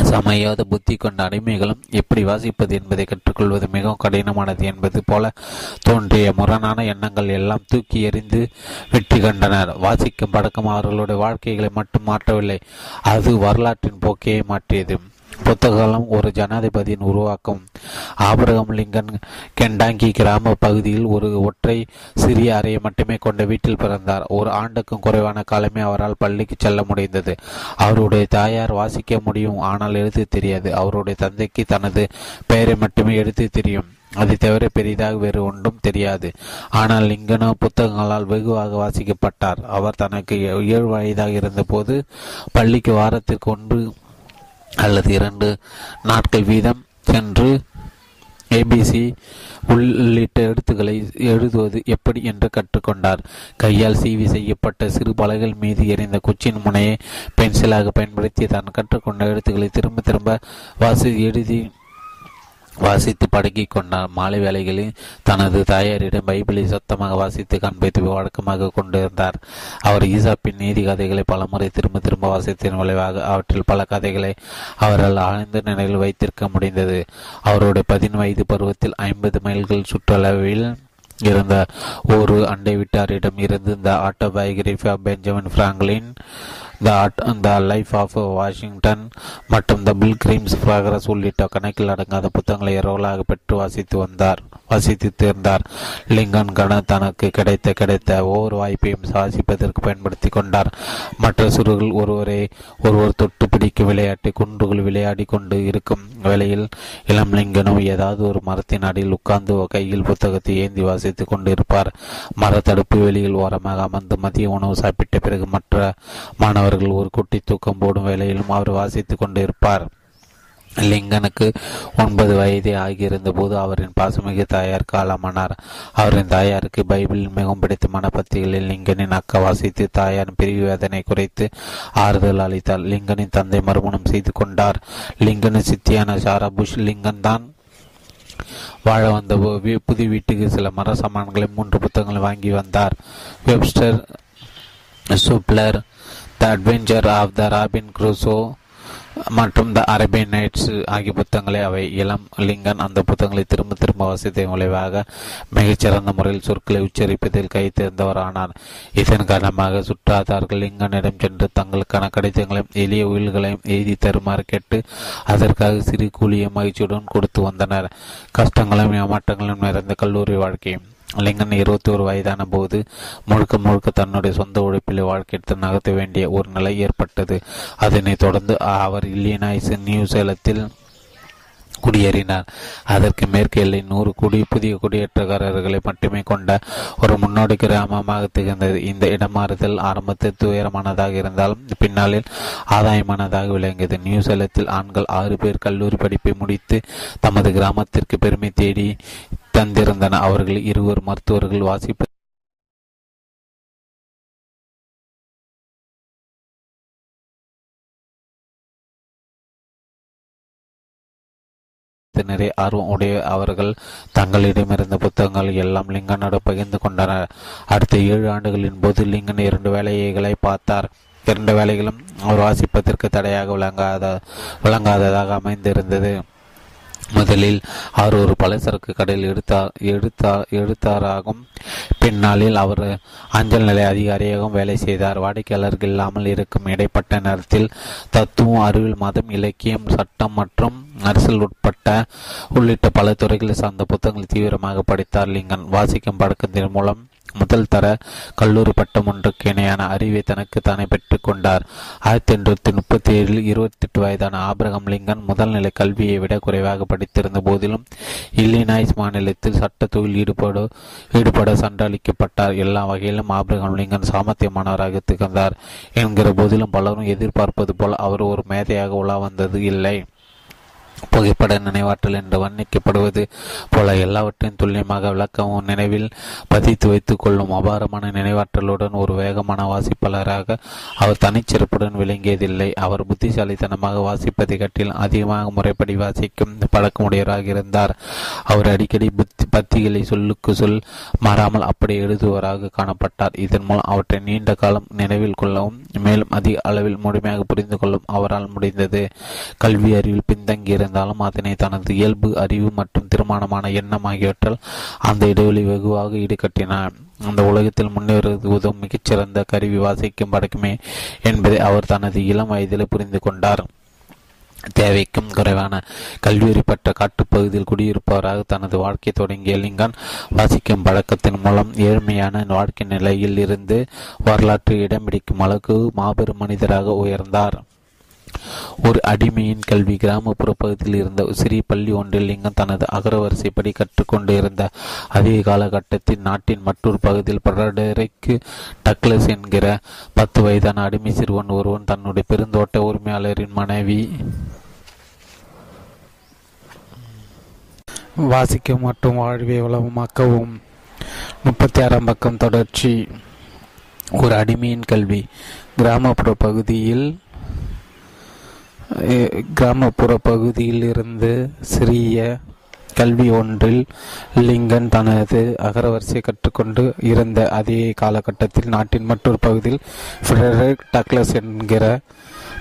சமயோத புத்தி கொண்ட அடிமைகளும் எப்படி வாசிப்பது என்பதை கற்றுக்கொள்வது மிகவும் கடினமானது என்பது போல தோன்றிய முரணான எண்ணங்கள் எல்லாம் தூக்கி எறிந்து வெற்றி கண்டனர். வாசிக்கும் பழக்கம் அவர்களுடைய வாழ்க்கைகளை மட்டும் மாற்றவில்லை. அது வரலாற்றின் போக்கையே மாற்றியது. புத்தகம் ஒரு ஜனாதிபதியின் உருவாக்கம். ஆபரகம் லிங்கன் கெண்டாங்கி கிராம பகுதியில் ஒரு ஒற்றை சிறிய அறையை மட்டுமே கொண்ட வீட்டில் பிறந்தார். ஒரு ஆண்டுக்கும் குறைவான காலமே அவரால் பள்ளிக்கு செல்ல முடிந்தது. அவருடைய தாயார் வாசிக்க முடியும் ஆனால் எழுத்து தெரியாது. அவருடைய தந்தைக்கு தனது பெயரை மட்டுமே எழுத்து தெரியும். அதை தவிர பெரிதாக வேறு ஒன்றும் தெரியாது. ஆனால் லிங்கனோ புத்தகங்களால் வெகுவாக வாசிக்கப்பட்டார். அவர் தனக்கு ஏழு வயதாக இருந்தபோது பள்ளிக்கு வாரத்திற்கு ஒன்று அல்லது இரண்டு நாட்கள் வீதம் சென்று ஏபிசி உள்ளிட்ட எழுத்துக்களை எழுதுவது எப்படி என்று கற்றுக்கொண்டார். கையால் சீவி செய்யப்பட்ட சிறு பலகைகள் மீது எறிந்த குச்சின் முனையை பென்சிலாக பயன்படுத்தி தான் கற்றுக்கொண்ட எழுத்துக்களை திரும்ப திரும்ப வாசி எழுதி வாசித்து படுக்கி கொண்டார் மாலை வேலைகளில் தனது தாயாரிடம் பைபிளை சத்தமாக வாசித்து காண்பித்து வழக்கமாக கொண்டிருந்தார். அவர் ஈசாப்பின் நீதி கதைகளை பலமுறை திரும்ப திரும்ப வாசித்தின் விளைவாக அவற்றில் பல கதைகளை அவரால் ஆழ்ந்த நிலையில் வைத்திருக்க முடிந்தது. அவருடைய பதின் வயது பருவத்தில் ஐம்பது மைல்கள் சுற்றளவில் இருந்த ஒரு அண்டை விட்டாரிடம் இருந்து இந்த autobiography of Benjamin Franklin the the life of Washington மற்றும் த பில் கிரீம்ஸ் ப்ராக்ரஸ் உள்ளிட்ட கணக்கில் அடங்காத புத்தகங்களை இரவலாக பெற்று வாசித்து வந்தார் வாசித்து தேர்ந்தார். லிங்கன் கண தனக்கு கிடைத்த கிடைத்த ஒவ்வொரு வாய்ப்பையும் வாசிப்பதற்கு பயன்படுத்தி கொண்டார். மற்ற சிறுகள் ஒருவரை ஒருவர் தொட்டு பிடிக்கும் விளையாட்டு குன்றுகள் விளையாடி கொண்டு இருக்கும் வேளையில் இளம் லிங்கனும் ஏதாவது ஒரு மரத்தின் அடியில் உட்கார்ந்து கையில் புத்தகத்தை ஏந்தி வாசித்துக் கொண்டிருப்பார். மரத்தடுப்பு வெளியில் ஓரமாக அமர்ந்து மதிய உணவு சாப்பிட்ட பிறகு மற்ற அவர்கள் ஒரு குட்டி தூக்கம் போடும் வேளையிலும் அவர் வாசித்துக் கொண்டிருப்பார். லிங்கனுக்கு ஒன்பது வயதே ஆகியிருந்த போது அவரின் பாசமிகு தாயார் காலமானார். அவரின் தாயாருக்கு பைபிளில் மிகவும் பிடித்தமான பத்திகளில் லிங்கனின் அக்கா வாசித்து தாயாரின் பிரிவு வேதனை குறைத்து ஆறுதல் அளித்தார். லிங்கனின் தந்தை மறுமணம் செய்து கொண்டார். லிங்கனின் சித்தியான சாரா புஷ் லிங்கன் தான் வாழ வந்த புது வீட்டுக்கு சில மர சாமான்களை மூன்று புத்தகங்களை வாங்கி வந்தார். Webster speller the adventure of the Robin Crusoe மற்றும் த அரேபியன் நைட்ஸ் ஆகிய புத்தகங்களை அவை இளம் லிங்கன் அந்த புத்தகங்களை திரும்ப திரும்ப வாசித்ததன் விளைவாக மிகச்சிறந்த முறையில் சொற்களை உச்சரிப்பதில் கை தேர்ந்தவரானார். இதன் காரணமாக சுற்றாதார்கள் லிங்கனிடம் சென்று தங்களுக்கான கடிதங்களையும் எளிய உயில்களையும் எழுதி தருமாறு கேட்டு அதற்காக சிறு கூலிய மகிழ்ச்சியுடன் கொடுத்து வந்தனர். கஷ்டங்களும் ஏமாற்றங்களும் நிறைந்த கல்லூரி வாழ்க்கையும் லிங்கன் இருபத்தி ஒரு வயதான போது முழுக்க முழுக்க தன்னுடைய சொந்த உழைப்பில் வாழ்க்கையெடுத்து நகர்த்த வேண்டிய ஒரு நிலை ஏற்பட்டது. அதனைத் தொடர்ந்து அவர் இல்லினாய்ஸ் நியூசேலத்தில் குடியேறினார். அதற்கு மேற்கு எல்லை நூறு குடி புதிய குடியேற்றக்காரர்களை மட்டுமே கொண்ட ஒரு முன்னோடி கிராமமாக திகழ்ந்தது. இந்த இடமாறுதல் ஆரம்பத்தில் துயரமானதாக இருந்தாலும் பின்னாளில் ஆதாயமானதாக விளங்கியது. நியூசிலாந்தில் ஆண்கள் ஆறு பேர் கல்லூரி படிப்பை முடித்து தமது கிராமத்திற்கு பெருமை தேடி தந்திருந்தனர் அவர்கள் இருவர் மருத்துவர்கள் வாசிப்பு நிறைய ஆர்வம் உடைய அவர்கள் தங்களிடமிருந்த புத்தகங்கள் எல்லாம் லிங்கனோடு பகிர்ந்து கொண்டனர். அடுத்த ஏழு ஆண்டுகளின் போது லிங்கன் இரண்டு வேலைகளை பார்த்தார். இரண்டு வேலைகளும் அவர் வாசிப்பதற்கு தடையாக விளங்காத விளங்காததாக அமைந்திருந்தது. முதலில் அவர் ஒரு பலசரக்கு கடையில் எடுத்தார் எடுத்தார் எடுத்தாராகும். பின்னாளில் அவர் அஞ்சல் நிலை அதிகாரியாகவும் வேலை செய்தார். வாடிக்கையாளர்கள் இல்லாமல் இருக்கும் இடைப்பட்ட நேரத்தில் தத்துவம் அறிவியல் மதம் இலக்கியம் சட்டம் மற்றும் அரசியல் உட்பட்ட உள்ளிட்ட பல துறைகளை சார்ந்த புத்தகங்களை தீவிரமாக படித்தார் லிங்கன். வாசிக்கும் பழக்கத்தின் மூலம் முதல் தர கல்லூரி பட்டம் ஒன்றுக்கு இணையான அறிவை தனக்கு தானே பெற்றுக் கொண்டார். ஆயிரத்தி எண்ணூற்றி முப்பத்தி ஏழில் இருபத்தி எட்டு வயதான ஆபிரகம் லிங்கன் முதல்நிலை கல்வியை விட குறைவாக படித்திருந்த போதிலும் இல்லினாய்ஸ் மாநிலத்தில் சட்ட தொழில் ஈடுபட ஈடுபட சண்டளிக்கப்பட்டார் எல்லா வகையிலும் ஆபிரகம் லிங்கன் சாமர்த்தியமானவராக திகழ்ந்தார் என்கிற போதிலும் பலரும் எதிர்பார்ப்பது போல் அவர் ஒரு மேதையாக உலா வந்தது இல்லை. புகைப்பட நினைவாற்றல் என்று வர்ணிக்கப்படுவது போல எல்லாவற்றையும் துல்லியமாக விளக்கவும் நினைவில் பதித்து வைத்துக் கொள்ளும் அபாரமான நினைவாற்றலுடன் ஒரு வேகமான வாசிப்பாளராக அவர் தனிச்சிறப்புடன் விளங்கியதில்லை. அவர் புத்திசாலித்தனமாக வாசிப்பதை கட்டில் அதிகமாக முறைப்படி வாசிக்கும் பழக்கமுடையவராக இருந்தார். அவர் அடிக்கடி புத்தி பத்திகளை சொல்லுக்கு சொல் மாறாமல் அப்படி எழுதுவராக காணப்பட்டார். இதன் மூலம் அவற்றை நீண்ட காலம் நினைவில் கொள்ளவும் மேலும் அதிக அளவில் முழுமையாக புரிந்து கொள்ளும் அவரால் முடிந்தது. கல்வி அறிவில் பின்தங்கியிருந்த இருந்தாலும் அதனை தனது இயல்பு அறிவு மற்றும் திருமணமான எண்ணம் ஆகியவற்றால் அந்த இடைவெளி வெகுவாக ஈடுகட்டினார் அந்த உலகத்தில் முன்னேறுவது உதவும் மிகச்சிறந்த கருவி வாசிக்கும் படக்குமே என்பதை அவர் தனது இளம் வயதில் புரிந்து கொண்டார். தேவைக்கும் குறைவான கல்வியறி பெற்ற காட்டுப்பகுதியில் குடியிருப்பவராக தனது வாழ்க்கை தொடங்கிய லிங்கன் வாசிக்கும் பழக்கத்தின் மூலம் ஏழ்மையான வாழ்க்கை நிலையில் இருந்து வரலாற்று இடம் பிடிக்கும் அளவுக்கு மாபெரும் மனிதராக உயர்ந்தார். ஒரு அடிமையின் கல்வி கிராமப்புற பகுதியில் இருந்த சிறிய பள்ளி ஒன்றில் லிங்கம் தனது அகரவரிசைப்படி கற்றுக்கொண்டு இருந்த அதே காலகட்டத்தில் நாட்டின் மற்றொரு பகுதியில் பிரடரிக் டக்லஸ் என்கிற பத்து வயதான அடிமை சிறுவன் ஒருவன் தன்னுடைய பெருந்தோட்ட உரிமையாளரின் மனைவி வாசிக்க மற்றும் வாழ்வை வளமாக்கவும். முப்பத்தி ஆறாம் பக்கம் தொடர்ச்சி. ஒரு அடிமையின் கல்வி. கிராமப்புற பகுதியில் கிராமப்புற பகுதியில் இருந்து சிறிய கல்வி ஒன்றில் லிங்கன் தனது அகரவரிசையை கற்றுக்கொண்டு இருந்த அதே காலகட்டத்தில் நாட்டின் மற்றொரு பகுதியில் ஃபிரெடரிக் டக்லஸ் என்கிற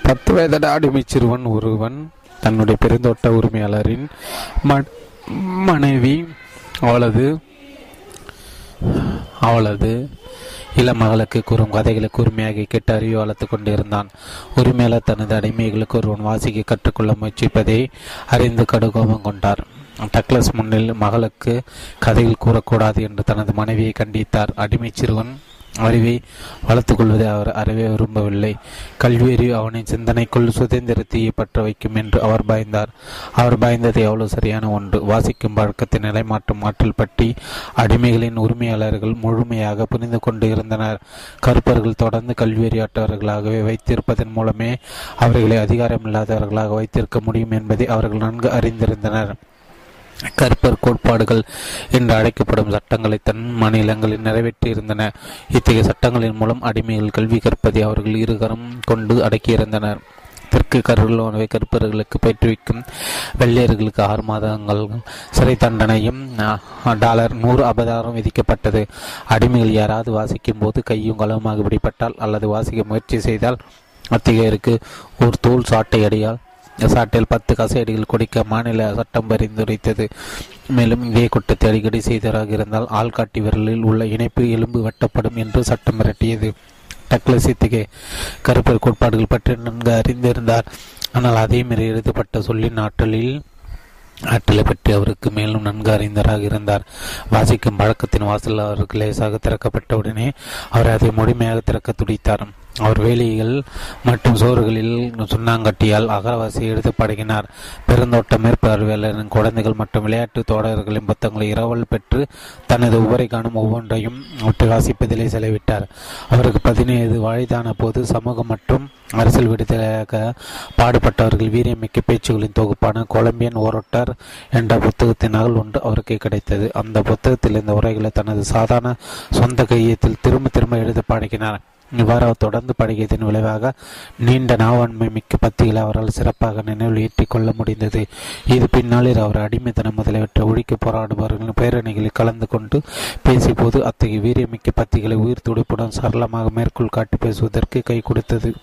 பத்து வயதான அடிமை சிறுவன் ஒருவன் தன்னுடைய பெருந்தோட்ட உரிமையாளரின் மனைவி அவளது அவளது இளம் மகளுக்கு கூறும் கதைகளை உரிமையாக கேட்டு அறிவு வளர்த்து கொண்டிருந்தான். உரிமையாளர் தனது அடிமைகளுக்கு ஒருவன் வாசிக்க கற்றுக்கொள்ள முயற்சிப்பதை அறிந்து கடுகோபம் கொண்டார். டக்ளஸ் முன்னில் மகளுக்கு கதைகள் கூறக்கூடாது என்று தனது மனைவியை கண்டித்தார். அடிமை சிறுவன் அறிவை வளர்த்துக்கொள்வதை அவர் அறவே விரும்பவில்லை. கல்வியறிவு அவனின் சிந்தனைக்குள் சுதந்திரத்தையே பற்ற வைக்கும் என்று அவர் பயந்தார். அவர் பயந்தது எவ்வளவு சரியான ஒன்று. வாசிக்கும் பழக்கத்தை நிலைமாற்றும் ஆற்றல் பற்றி அடிமைகளின் உரிமையாளர்கள் முழுமையாக புரிந்து கொண்டு இருந்தனர். கருப்பர்கள் தொடர்ந்து கல்வியறியாட்டவர்களாகவே வைத்திருப்பதன் மூலமே அவர்களை அதிகாரமில்லாதவர்களாக வைத்திருக்க முடியும் என்பதை அவர்கள் நன்கு அறிந்திருந்தனர். கற்பர் கோட்பாடுகள் என்று அழைக்கப்படும் சட்டங்களை தன் மாநிலங்களில் நிறைவேற்றியிருந்தன. இத்தகைய சட்டங்களின் மூலம் அடிமைகள் கல்வி கற்பதை அவர்கள் இருகரம் கொண்டு அடக்கியிருந்தனர். தெற்கு கருளோனவை கற்பர்களுக்கு பயிற்றுவிக்கும் வெள்ளையர்களுக்கு ஆறு மாதங்கள் சிறை தண்டனையும் டாலர் நூறு அபதாரம் விதிக்கப்பட்டது. அடிமைகள் யாராவது வாசிக்கும் போது கையும் களவுமாக பிடிப்பட்டால் அல்லது வாசிக்க முயற்சி செய்தால் அத்தகையருக்கு ஒரு தோல் சாட்டை அடியால் சாட்டில் பத்து கசேடிகள் குடிக்க மாநில சட்டம் பரிந்துரைத்தது. மேலும் இதே குற்றத்தை அடிக்கடி செய்தவராக இருந்தால் ஆள்காட்டி விரலில் உள்ள இணைப்பு எலும்பு வெட்டப்படும் என்று சட்டம் மிரட்டியது. டக்ளஸ் இத்தகைய கருப்பர் கோட்பாடுகள் பற்றி நன்கு அறிந்திருந்தார். ஆனால் அதே மீறி எழுதப்பட்ட சொல்லின் ஆற்றலில் ஆற்றலை பற்றி அவருக்கு மேலும் நன்கு அறிந்தராக இருந்தார். வாசிக்கும் பழக்கத்தின் வாசல் அவருக்கு லேசாக திறக்கப்பட்டவுடனே அவர் அதை முழுமையாக திறக்க துடித்தார் அவர் வேலிகள் மற்றும் சோறுகளில் சுண்ணாங்கட்டியால் அகரவாசி எடுத்து பழகினார் பெருந்தோட்ட மேற்பார்வையாளரின் குழந்தைகள் மற்றும் விளையாட்டு தோழர்களின் புத்தகங்களை இரவல் பெற்று தனது உபரை காணும் ஒவ்வொன்றையும் அவற்றை வாசிப்பதிலே செலவிட்டார். அவருக்கு பதினேழு வயதான போது சமூகம் மற்றும் அரசியல் விடுதலையாக பாடுபட்டவர்கள் வீரியமிக்க பேச்சுகளின் தொகுப்பான கொலம்பியன் ஓரோட்டர் என்ற புத்தகத்தின் நகல் ஒன்று அவருக்கு கிடைத்தது. அந்த புத்தகத்தில் இந்த உரைகளை தனது சாதாரண சொந்த கையத்தில் திரும்ப திரும்ப எழுத பழகினார் இவ்வாறு அவர் தொடர்ந்து பழகியதன் விளைவாக நீண்ட நாவன்மை மிக்க பத்திகளை அவரால் சிறப்பாக நினைவில் ஏற்றிக் கொள்ள முடிந்தது. இது பின்னாளில் அவர் அடிமைத்தனம் முதலியவற்றை ஒழிக்க போராடுபவர்களின் பேரணிகளில் கலந்து கொண்டு பேசியபோது அத்தகைய வீரியமிக்க பத்திகளை உயிர் துடிப்புடன் சரளமாக மேற்கோள் காட்டி பேசுவதற்கு கை கொடுத்தது.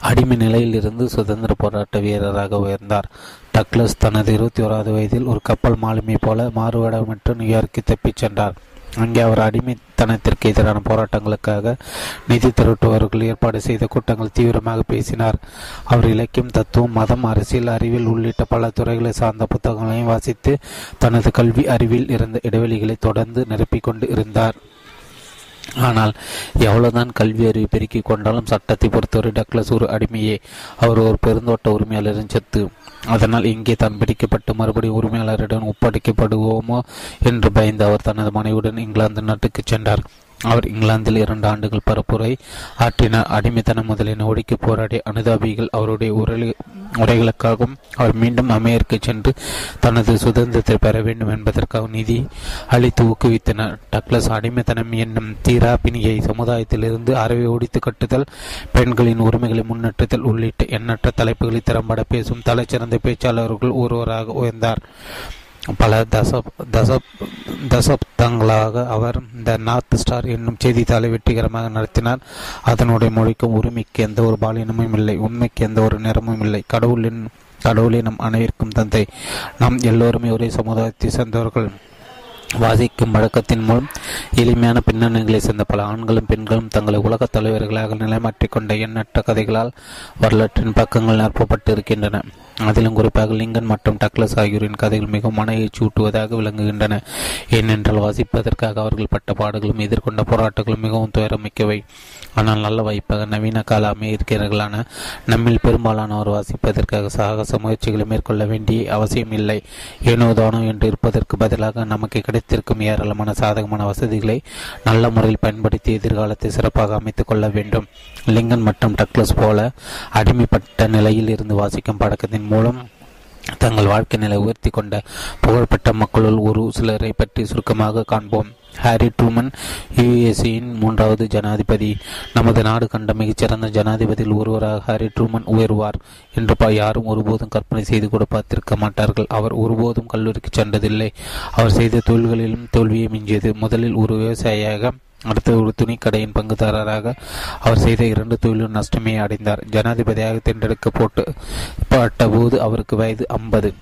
அடிமை நிலையில் இருந்து சுதந்திர போராட்ட வீரராக உயர்ந்தார். டக்ளஸ் தனது இருபத்தி ஓராவது வயதில் ஒரு கப்பல் மாலுமி போல மாறுவேடமிட்டு நியூயார்க்கு தப்பிச் சென்றார். அங்கே அவர் அடிமைத்தனத்திற்கு எதிரான போராட்டங்களுக்காக நிதி திரட்டுபவர்கள் ஏற்பாடு செய்த கூட்டங்கள் தீவிரமாக பேசினார். அவர் இலக்கியம் தத்துவம் மதம் அரசியல் அறிவியல் உள்ளிட்ட பல துறைகளை சார்ந்த புத்தகங்களையும் வாசித்து தனது கல்வி அறிவில் இருந்த இடைவெளிகளை தொடர்ந்து நிரப்பிக் இருந்தார். ஆனால் எவ்வளவுதான் கல்வி அறிவு பெருக்கிக் கொண்டாலும் சட்டத்தை பொறுத்தவரை டக்ளஸ் ஒரு அடிமையே. அவர் ஒரு பெருந்தோட்ட உரிமையாளரின் சொத்து அதனால் இங்கே தான் பிடிக்கப்பட்டு மறுபடியும் உரிமையாளரிடம் ஒப்படைக்கப்படுவோமோ என்று பயந்து அவர் தனது மனைவியுடன் இங்கிலாந்து நாட்டுக்கு சென்றார். அவர் இங்கிலாந்தில் இரண்டு ஆண்டுகள் பரப்புரை ஆற்றினார் அடிமைத்தனம் முதலின ஒடுக்கி போராடிய அனுதாபிகள் அவருடைய உரை உரைகளுக்காகவும் அவர் மீண்டும் அமெரிக்க சென்று தனது சுதந்திரத்தை பெற வேண்டும் என்பதற்காக நிதி அளித்து ஊக்குவித்தனர். டக்ளஸ் அடிமைத்தனம் என்னும் தீரா பிணியை சமுதாயத்திலிருந்து அறவை ஒடித்து கட்டுதல் பெண்களின் உரிமைகளை முன்னேற்றுதல் உள்ளிட்ட எண்ணற்ற தலைப்புகளை திறம்பட பேசும் தலைச்சிறந்த பேச்சாளர்கள் ஒருவராக உயர்ந்தார். பல தசப் தசப் தசப்தங்களாக அவர் த நார்த் ஸ்டார் என்னும் செய்தித்தாளை வெற்றிகரமாக நடத்தினார். அதனுடைய மொழிக்கும் உரிமைக்கு எந்த ஒரு பாலினமும் இல்லை உண்மைக்கு எந்த ஒரு நிறமும் இல்லை. கடவுளின் கடவுளே நம் அனைவருக்கும் தந்தை. நாம் எல்லோருமே ஒரே சமுதாயத்தை சேர்ந்தவர்கள். வாசிக்கும் வழக்கத்தின் மூலம் எளிமையான பின்னணிகளை சேர்ந்த பல ஆண்களும் பெண்களும் தங்களை உலகத் தலைவர்களாக நிலைமாற்றிக் கொண்ட எண்ணற்ற கதைகளால் வரலாற்றின் பக்கங்கள் நிரப்பப்பட்டு இருக்கின்றன அதிலும் குறிப்பாக லிங்கன் மற்றும் டக்ளஸ் ஆகியோரின் கதைகள் மிகவும் மன ஊட்டுவதாக விளங்குகின்றன. ஏனென்றால் வாசிப்பதற்காக அவர்கள் பட்ட பாடுகளும் எதிர்கொண்ட போராட்டங்களும் மிகவும் துயரமிக்கவை. ஆனால் நல்ல வாய்ப்பாக நவீன கால அமெரிக்கர்களான நம்மில் பெரும்பாலானவர் வாசிப்பதற்காக சாகச முயற்சிகளை மேற்கொள்ள வேண்டிய அவசியம் இல்லை ஏனோ தானோ என்று இருப்பதற்கு பதிலாக நமக்கு கிடைத்திருக்கும் ஏராளமான சாதகமான வசதிகளை நல்ல முறையில் பயன்படுத்தி எதிர்காலத்தை சிறப்பாக அமைத்துக் கொள்ள வேண்டும். லிங்கன் மற்றும் டக்ளஸ் போல அடிமைப்பட்ட நிலையில் இருந்து வாசிக்கும் பழக்கத்தின் மூலம் தங்கள் வாழ்க்கை நிலை உயர்த்தி கொண்ட புகழ்பெற்ற மக்களுள் ஒரு சிலரை பற்றி சுருக்கமாக காண்போம். ஹாரி ட்ரூமன் யுஎஸ்ஏயின் மூன்றாவது ஜனாதிபதி. நமது நாடு கண்ட மிகச்சிறந்த ஜனாதிபதியில் ஒருவராக ஹாரி ட்ரூமன் உயர்வார் என்று யாரும் ஒருபோதும் கற்பனை செய்து கூட பார்த்திருக்க மாட்டார்கள். அவர் ஒருபோதும் கல்லூரிக்கு சென்றதில்லை. அவர் செய்த தொழில்களிலும் தோல்வியை மிஞ்சியது. முதலில் ஒரு விவசாயியாக அடுத்த ஒரு துணிக்கடையின் பங்குதாரராக அவர் செய்த இரண்டு தொழிலும் நஷ்டமே அடைந்தார். ஜனாதிபதியாக தேர்ந்தெடுக்கப்பட்டு பட்ட போது அவருக்கு வயது ஐம்பது.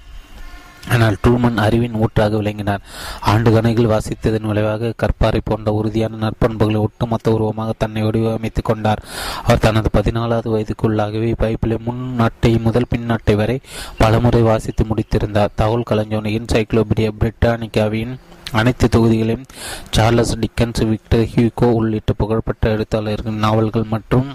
ஆனால் ட்ரூமன் அறிவின் ஊற்றாக விளங்கினார். ஆண்டு கணக்கில் வாசித்ததன் விளைவாக கற்பாரை போன்ற உறுதியான நற்பண்புகளை ஒட்டுமொத்த உருவமாக தன்னை வடிவமைத்துக் கொண்டார். அவர் தனது பதினாலாவது வயதுக்குள்ளாகவே பைபிளை முன் நாட்டை முதல் பின் நாட்டை வரை பலமுறை வாசித்து முடித்திருந்தார். தகவல் கலைஞர் என்சைக்ளோபீடியா பிரிட்டானிக்காவின் அனைத்து தொகுதிகளையும் சார்லஸ் டிக்கன்ஸ் விக்டர் ஹியூகோ உள்ளிட்ட புகழ்பெற்ற எழுத்தாளர்கள் நாவல்கள் மற்றும்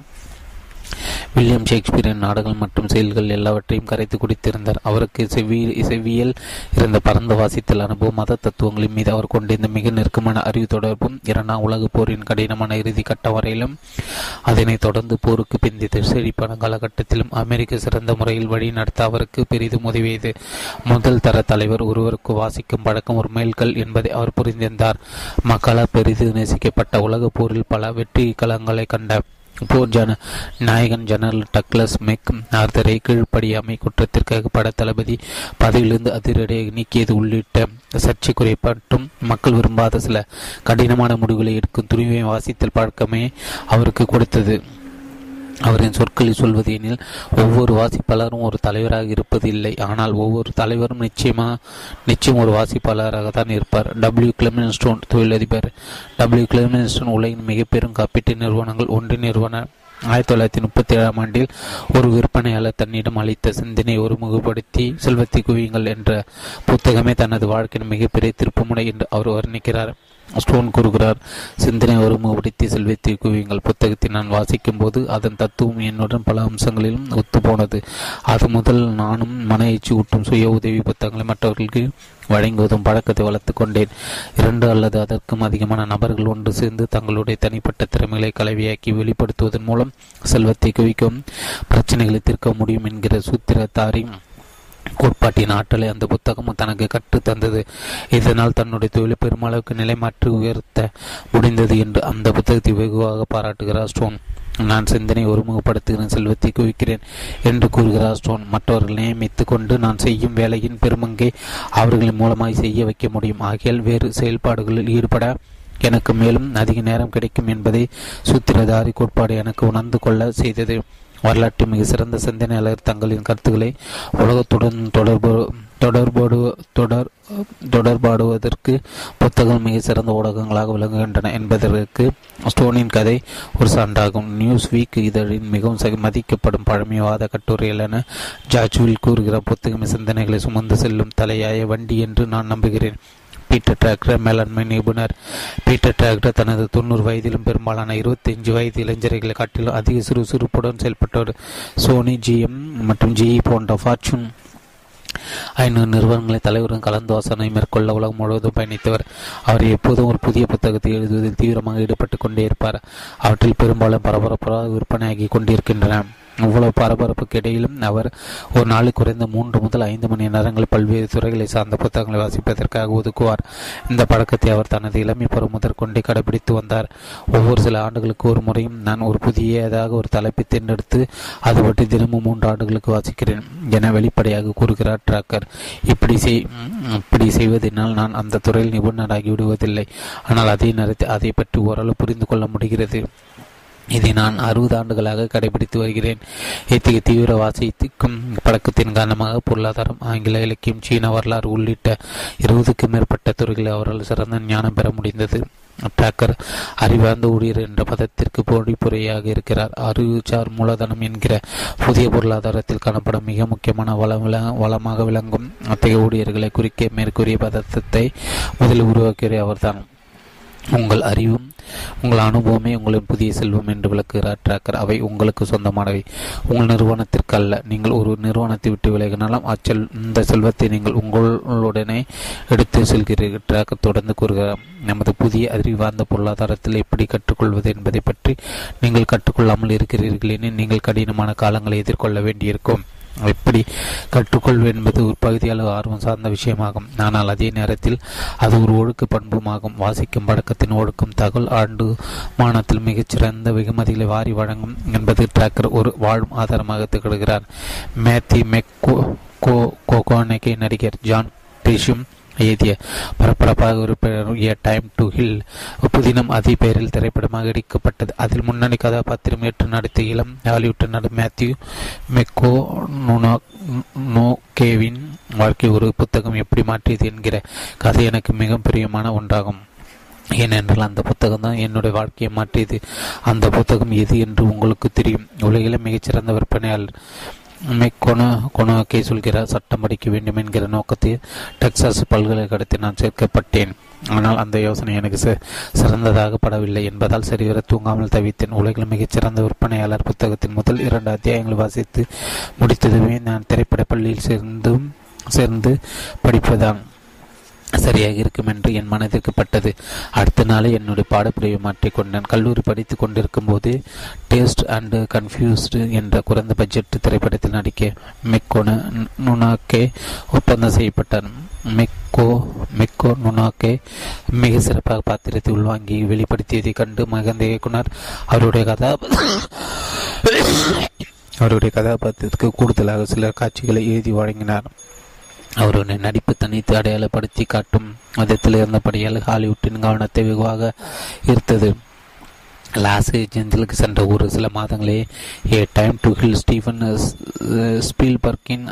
வில்லியம் ஷேக்ஸ்பியரின் நாடுகள் மற்றும் செயல்கள் எல்லாவற்றையும் கரைத்து குடித்திருந்தார். அவருக்கு செவ்வியல் செவ்வியல் இருந்த பரந்த வாசித்தல் அனுபவம் மத தத்துவங்களின் மீது அவர் கொண்டிருந்த மிக நெருக்கமான அறிவு தொடர்பும் இரண்டாம் உலகப் போரின் கடினமான இறுதி கட்ட வரையிலும் அதனைத் தொடர்ந்து போருக்கு பிந்தித்த செழிப்பான காலகட்டத்திலும் அமெரிக்க சிறந்த முறையில் வழி நடத்த அவருக்கு பெரிதும் உதவியது. முதல் தர தலைவர் ஒருவருக்கு வாசிக்கும் பழக்கம் ஒரு மேல்கள் என்பதை அவர் புரிந்திருந்தார். மக்களால் பெரிது நேசிக்கப்பட்ட உலகப் போரில் பல வெற்றி களங்களை கண்ட போர் ஜன நாயகன் ஜெனரல் டக்ளஸ் மெக் ஆர்தரை கீழ்ப்படியாமை குற்றத்திற்காக படத்தளபதி தளபதி பதவியிலிருந்து அதிரடியாக நீக்கியது உள்ளிட்ட சர்ச்சைக்குரிய மற்றும் மக்கள் விரும்பாத சில கடினமான முடிவுகளை எடுக்கும் துணிவை வாசித்தல் பழக்கமே அவருக்கு கொடுத்தது. அவரின் சொற்களில் சொல்வது எனில் ஒவ்வொரு வாசிப்பாளரும் ஒரு தலைவராக இருப்பது இல்லை ஆனால் ஒவ்வொரு தலைவரும் நிச்சயமாக நிச்சயம் ஒரு வாசிப்பாளராக தான் இருப்பார். டபிள்யூ கிளெமன்ஸ்டோன் தொழிலதிபர். டபிள்யூ கிளெமன்ஸ்டோன் உலகின் மிகப்பெரும் காப்பீட்டு நிறுவனங்கள் ஒன்று நிறுவன. ஆயிரத்தி தொள்ளாயிரத்தி முப்பத்தி ஏழாம் ஆண்டில் ஒரு விற்பனையாளர் தன்னிடம் அளித்த சிந்தனை ஒருமுகப்படுத்தி செல்வத்தை குவியுங்கள் என்ற புத்தகமே தனது வாழ்க்கையின் மிகப்பெரிய திருப்புமுனை என்று அவர் வர்ணிக்கிறார். ஸ்டோன் கூறுகிறார். சிந்தனை ஒருமுகப்படுத்தி செல்வத்தை குவியுங்கள். புத்தகத்தை நான் வாசிக்கும் போது அதன் தத்துவம் என்னுடன் பல அம்சங்களிலும் ஒத்துப்போனது. அது முதல் நானும் மன எச்சி ஊட்டும் சுய உதவி புத்தகங்களை மற்றவர்களுக்கு வழங்குவதும் பழக்கத்தை வளர்த்து கொண்டேன். இரண்டு அல்லது அதற்கும் அதிகமான நபர்கள் ஒன்று சேர்ந்து தங்களுடைய தனிப்பட்ட திறமைகளை கலவையாக்கி வெளிப்படுத்துவதன் மூலம் செல்வத்தை குவிக்கவும் பிரச்சனைகளை தீர்க்க முடியும் என்கிற சூத்திரத்தாரின் கோட்பாட்டின் ஆற்றலை அந்த புத்தகமும் தனக்கு கற்றுத்தந்தது இதனால் தன்னுடைய தொழிலை பெருமளவுக்கு நிலைமாற்றி உயர்த்த முடிந்தது என்று அந்த புத்தகத்தை வெகுவாக பாராட்டுகிறார் ஸ்டோன். நான் சிந்தனை ஒருமுகப்படுத்துகிறேன் செல்வத்தை குவிக்கிறேன் என்று கூறுகிறார் ஸ்டோன். மற்றவர்கள் நியமித்து கொண்டு நான் செய்யும் வேலையின் பெருமங்கை அவர்களின் மூலமாய் செய்ய வைக்க முடியும். ஆகியால் வேறு செயல்பாடுகளில் ஈடுபட எனக்கு மேலும் அதிக நேரம் கிடைக்கும் என்பதை சூத்திரதாரி கோட்பாடு எனக்கு உணர்ந்து கொள்ள செய்தது. வரலாற்று மிக சிறந்த சிந்தனையாளர் தங்களின் கருத்துக்களை உலகத்துடன் தொடர்பு தொடர்பாடு தொடர் தொடர்பாடுவதற்கு புத்தகம் மிக சிறந்த ஊடகங்களாக விளங்குகின்றன என்பதற்கு ஸ்டோனின் கதை ஒரு சான்றாகும். நியூஸ் வீக் இதழின் மிகவும் மதிக்கப்படும் பழமைவாத கட்டுரையிலான ஜார்ஜ்வில் கூறுகிற புத்தகம் சிந்தனைகளை சுமந்து செல்லும் தலையாய வண்டி என்று நான் நம்புகிறேன். பீட்டர் டிராக்டர் மேலாண்மை நிபுணர் பீட்டர் டிராக்டர் தனது தொண்ணூறு வயதிலும் பெரும்பாலான இருபத்தஞ்சு வயது இளைஞர்களை காட்டிலும் அதிக சுறுசுறுப்புடன் செயல்பட்டவர் சோனி ஜிஎம் மற்றும் ஜிஇ போன்ற ஃபார்ச்சூன் ஐநூறு நிறுவனங்களின் தலைவரும் கலந்தாசனை மேற்கொள்ள உலகம் முழுவதும் பயணித்தவர். அவர் எப்போதும் ஒரு புதிய புத்தகத்தை எழுதுவதில் தீவிரமாக ஈடுபட்டு கொண்டே இருப்பார். அவற்றில் பெரும்பாலும் பரபரப்பாக விற்பனையாகி கொண்டிருக்கின்றன. இவ்வளவு பரபரப்புக்கு இடையிலும் அவர் ஒரு நாளுக்கு குறைந்த மூன்று முதல் ஐந்து மணி நேரங்கள் பல்வேறு துறைகளை சார்ந்த புத்தகங்களை வாசிப்பதற்காக ஒதுக்குவார். இந்த பழக்கத்தை அவர் தனது இளமை பருவம் முதற்கொண்டே கடைபிடித்து வந்தார். ஒவ்வொரு சில ஆண்டுகளுக்கு ஒரு முறையும் நான் ஒரு புதியதாக ஒரு தலைப்பை தேர்ந்தெடுத்து அது பற்றி தினமும் மூன்று ஆண்டுகளுக்கு வாசிக்கிறேன் என வெளிப்படையாக கூறுகிறார் டிராக்கர். இப்படி செய் இப்படி செய்வதனால் நான் அந்த துறையில் நிபுணராகி விடுவதில்லை ஆனால் அதே நேரத்தில் அதை பற்றி ஓரளவு புரிந்து கொள்ள முடிகிறது. இதை நான் அறுபது ஆண்டுகளாக கடைபிடித்து வருகிறேன். இத்தகைய தீவிர வாசிக்கும் பழக்கத்தின் காரணமாக பொருளாதாரம் ஆங்கில இலக்கியம் சீன வரலாறு உள்ளிட்ட இருபதுக்கும் மேற்பட்ட துறைகளில் அவரால் சிறந்த ஞானம் பெற முடிந்தது. டாக்கர் அறிவார்ந்த ஊழியர் என்ற பதத்திற்கு பொறிப்புரையாக இருக்கிறார். அறிவுசார் மூலதனம் என்கிற புதிய பொருளாதாரத்தில் காணப்படும் மிக முக்கியமான வளம் வளமாக விளங்கும் அத்தகைய ஊழியர்களை குறிக்க மேற்கூறிய பதத்தை முதலில் உருவாக்கிய அவர்தான். உங்கள் அறிவும் உங்கள் அனுபவமே உங்களின் புதிய செல்வம் என்று விளக்குகிறார் டிராக்கர் அவை உங்களுக்கு சொந்தமானவை. உங்கள் நிறுவனத்திற்கு அல்ல நீங்கள் ஒரு நிறுவனத்தை விட்டு விலகினாலும் அச்செல் இந்த செல்வத்தை நீங்கள் உங்களுடனே எடுத்து செல்கிறீர்கள் டிராக்கர் தொடர்ந்து கூறுகிறார். நமது புதிய அறிவார்ந்த பொருளாதாரத்தில் எப்படி கற்றுக்கொள்வது என்பதை பற்றி நீங்கள் கற்றுக்கொள்ளாமல் இருக்கிறீர்கள் என நீங்கள் கடினமான காலங்களை எதிர்கொள்ள வேண்டியிருக்கும். எப்படி கற்றுக்கொள்வது என்பது ஒரு பகுதியால் ஆர்வம் சார்ந்த விஷயமாகும். ஆனால் அதே நேரத்தில் அது ஒரு ஒழுக்க பண்புமாகும். வாசிக்கும் பழக்கத்தின் ஒழுக்கம் தகவல் ஆண்டு மானத்தில் மிகச்சிறந்த வெகுமதிகளை வாரி வழங்கும் என்பது டிராக்கர் ஒரு வாழும் ஆதாரமாக திகழ்கிறார். மேத்தி மெக்கோ கோ கோகோனகே நடிகர் ஜான் டிஷும் எழுதிய பரபரப்பாக உறுப்பினர் டைம் டு ஹில் புதினம் அதே பெயரில் திரைப்படமாக எடுக்கப்பட்டது. அதில் முன்னணி கதாபாத்திரம் ஏற்று நடித்த இளம் ஹாலிவுட் நடு மேத்யூ மெக்கோ நுனோ நோகேவின் வாழ்க்கை ஒரு புத்தகம் எப்படி மாற்றியது என்கிற கதை எனக்கு மிக பிரியமான ஒன்றாகும். ஏனென்றால் அந்த புத்தகம் தான் என்னுடைய வாழ்க்கையை மாற்றியது. அந்த புத்தகம் எது என்று உங்களுக்கு தெரியும். உலகில் மிகச்சிறந்த விற்பனையாளர் மெக்கொனோ கொனோக்கே சொல்கிறார் சட்டம் படிக்க வேண்டும் என்கிற நோக்கத்தில் டெக்சாஸ் பல்கலைக்கழகத்தில் நான் சேர்க்கப்பட்டேன். ஆனால் அந்த யோசனை எனக்கு சிறந்ததாக படவில்லை என்பதால் சரிவர தூங்காமல் தவித்தேன். உலகில் மிகச்சிறந்த விற்பனையாளர் புத்தகத்தின் முதல் இரண்டு அத்தியாயங்களை வாசித்து முடித்ததுமே நான் திரைப்பட பள்ளியில் சேர்ந்தும் சேர்ந்து படிப்பதான். சரியாக இருக்கும் என்று என் மனதிற்கு பட்டது. அடுத்த நாளே என்னுடைய பாடப்பிரிவை மாற்றிக்கொண்டேன் கல்லூரி படித்து கொண்டிருக்கும் போது டேஸ்ட் அண்ட் கன்ஃபியூஸ்டு என்ற குறைந்த பட்ஜெட் திரைப்படத்தில் நடிக்க மெக்கோ நுனாக்கே ஒப்பந்தம் செய்யப்பட்டார். மெக்கோ மெக்கோ நுனாக்கே மிக சிறப்பாக பாத்திரத்தை உள்வாங்கி வெளிப்படுத்தியதை கண்டு மகந்த இயக்குனர். அவருடைய கதா அவருடைய கதாபாத்திரத்துக்கு கூடுதலாக சில காட்சிகளை எழுதி வழங்கினார். அவருடைய நடிப்பு தனித்து அடையாளப்படுத்தி காட்டும் விதத்தில் இருந்தபடியால் ஹாலிவுட்டின் கவனத்தை வெகுவாக ஈர்த்தது. லாஸ் ஏஞ்சலுக்கு சென்ற ஒரு சில மாதங்களே a time to heal Steven ஸ்பீல்பர்கின்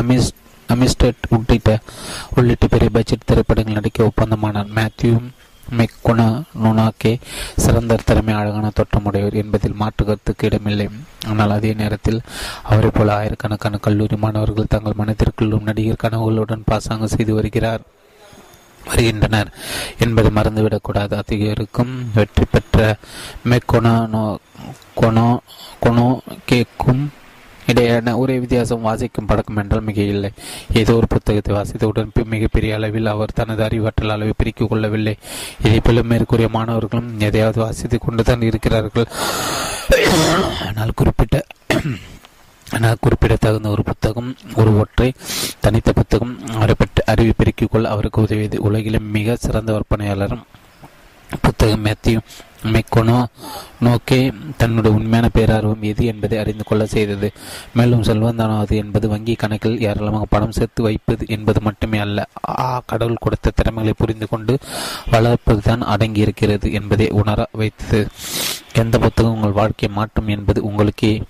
அமிஸ் அமிஸ்டட் உள்ளிட்ட உள்ளிட்ட பெரிய பட்ஜெட் திரைப்படங்கள் நடிக்க ஒப்பந்தமானார். மேத்யூ மெக்குனா நுனாக்கே சிறந்த திறமை அழகான தோற்றமுடையவர் என்பதில் மாற்று கருத்துக்கு இடமில்லை. ஆனால் அதே நேரத்தில் அவரை போல ஆயிரக்கணக்கான கல்லூரி மாணவர்கள் தங்கள் மனதிற்குள்ளும் நடிகர் கனவுகளுடன் பாசாங்கம் செய்து வருகிறார் வருகின்றனர் என்பதை மறந்துவிடக்கூடாது. அதிகருக்கும் வெற்றி பெற்ற மெக்கொனா கொனோ கொனோ கேக்கும் இடையான ஒரே வித்தியாசம் வாசிக்கும் பழக்கம் என்றால் மிக இல்லை ஏதோ ஒரு புத்தகத்தை வாசித்தவுடன் மிகப்பெரிய அளவில் அவர் தனது அறிவாற்றல் அளவை பிரித்துக் கொள்ளவில்லை. இதே போல மேற்கூறிய மாணவர்களும் எதையாவது வாசித்துக் கொண்டுதான் இருக்கிறார்கள். ஆனால் குறிப்பிட்ட ஆனால் குறிப்பிடத்தகுந்த ஒரு புத்தகம் ஒரு ஒற்றை தனித்த புத்தகம் அவரை பற்றி அறிவு பெருக்கிக் கொள்ள அவருக்கு உதவியது உலகிலும் மிக சிறந்த விற்பனையாளரும் புத்தகம் மேத்தியும் மெக்கோனோ நோக்கே தன்னுடைய உண்மையான பேரார்வம் எது என்பதை அறிந்து கொள்ள செய்தது. மேலும் செல்வந்தானாவது என்பது வங்கி கணக்கில் ஏராளமாக பணம் சேர்த்து வைப்பது என்பது மட்டுமே அல்ல. ஆ கடவுள் கொடுத்த திறமைகளை புரிந்து கொண்டு வளர்ப்பதுதான் அடங்கியிருக்கிறது என்பதை உணர வைத்தது. எந்த புத்தகம் உங்கள் வாழ்க்கையை மாற்றும் என்பது உங்களுக்கே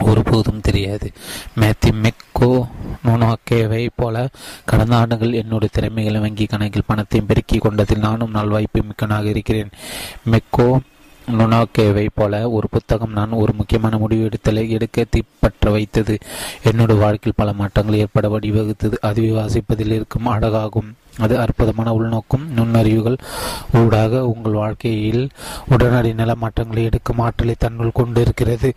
ஒருபோதும் தெரியாது. மேத்யூ மெக்கோ நோனாக்கேவை போல கடந்த ஆண்டுகள் என்னுடைய திறமைகளை வங்கி கணக்கில் பணத்தையும் பெருக்கிக் கொண்டதில் நானும் நல்வாய்ப்பு மிக்கனாக இருக்கிறேன். மெக்கோ நுனாக்கேவை போல ஒரு புத்தகம் நான் ஒரு முக்கியமான முடிவு எடுத்தலை எடுக்க தீப்பற்ற வைத்தது. என்னோட வாழ்க்கையில் பல மாற்றங்கள் ஏற்பட வழிவகுத்தது. அதுவே வாசிப்பதில் இருக்கும் அழகாகும். அது அற்புதமான உள்நோக்கும் நுண்ணறிவுகள் ஊடாக உங்கள் வாழ்க்கையில் உடனடி நில மாற்றங்களை எடுக்கும் ஆற்றலை தன்னுள் கொண்டிருக்கிறது.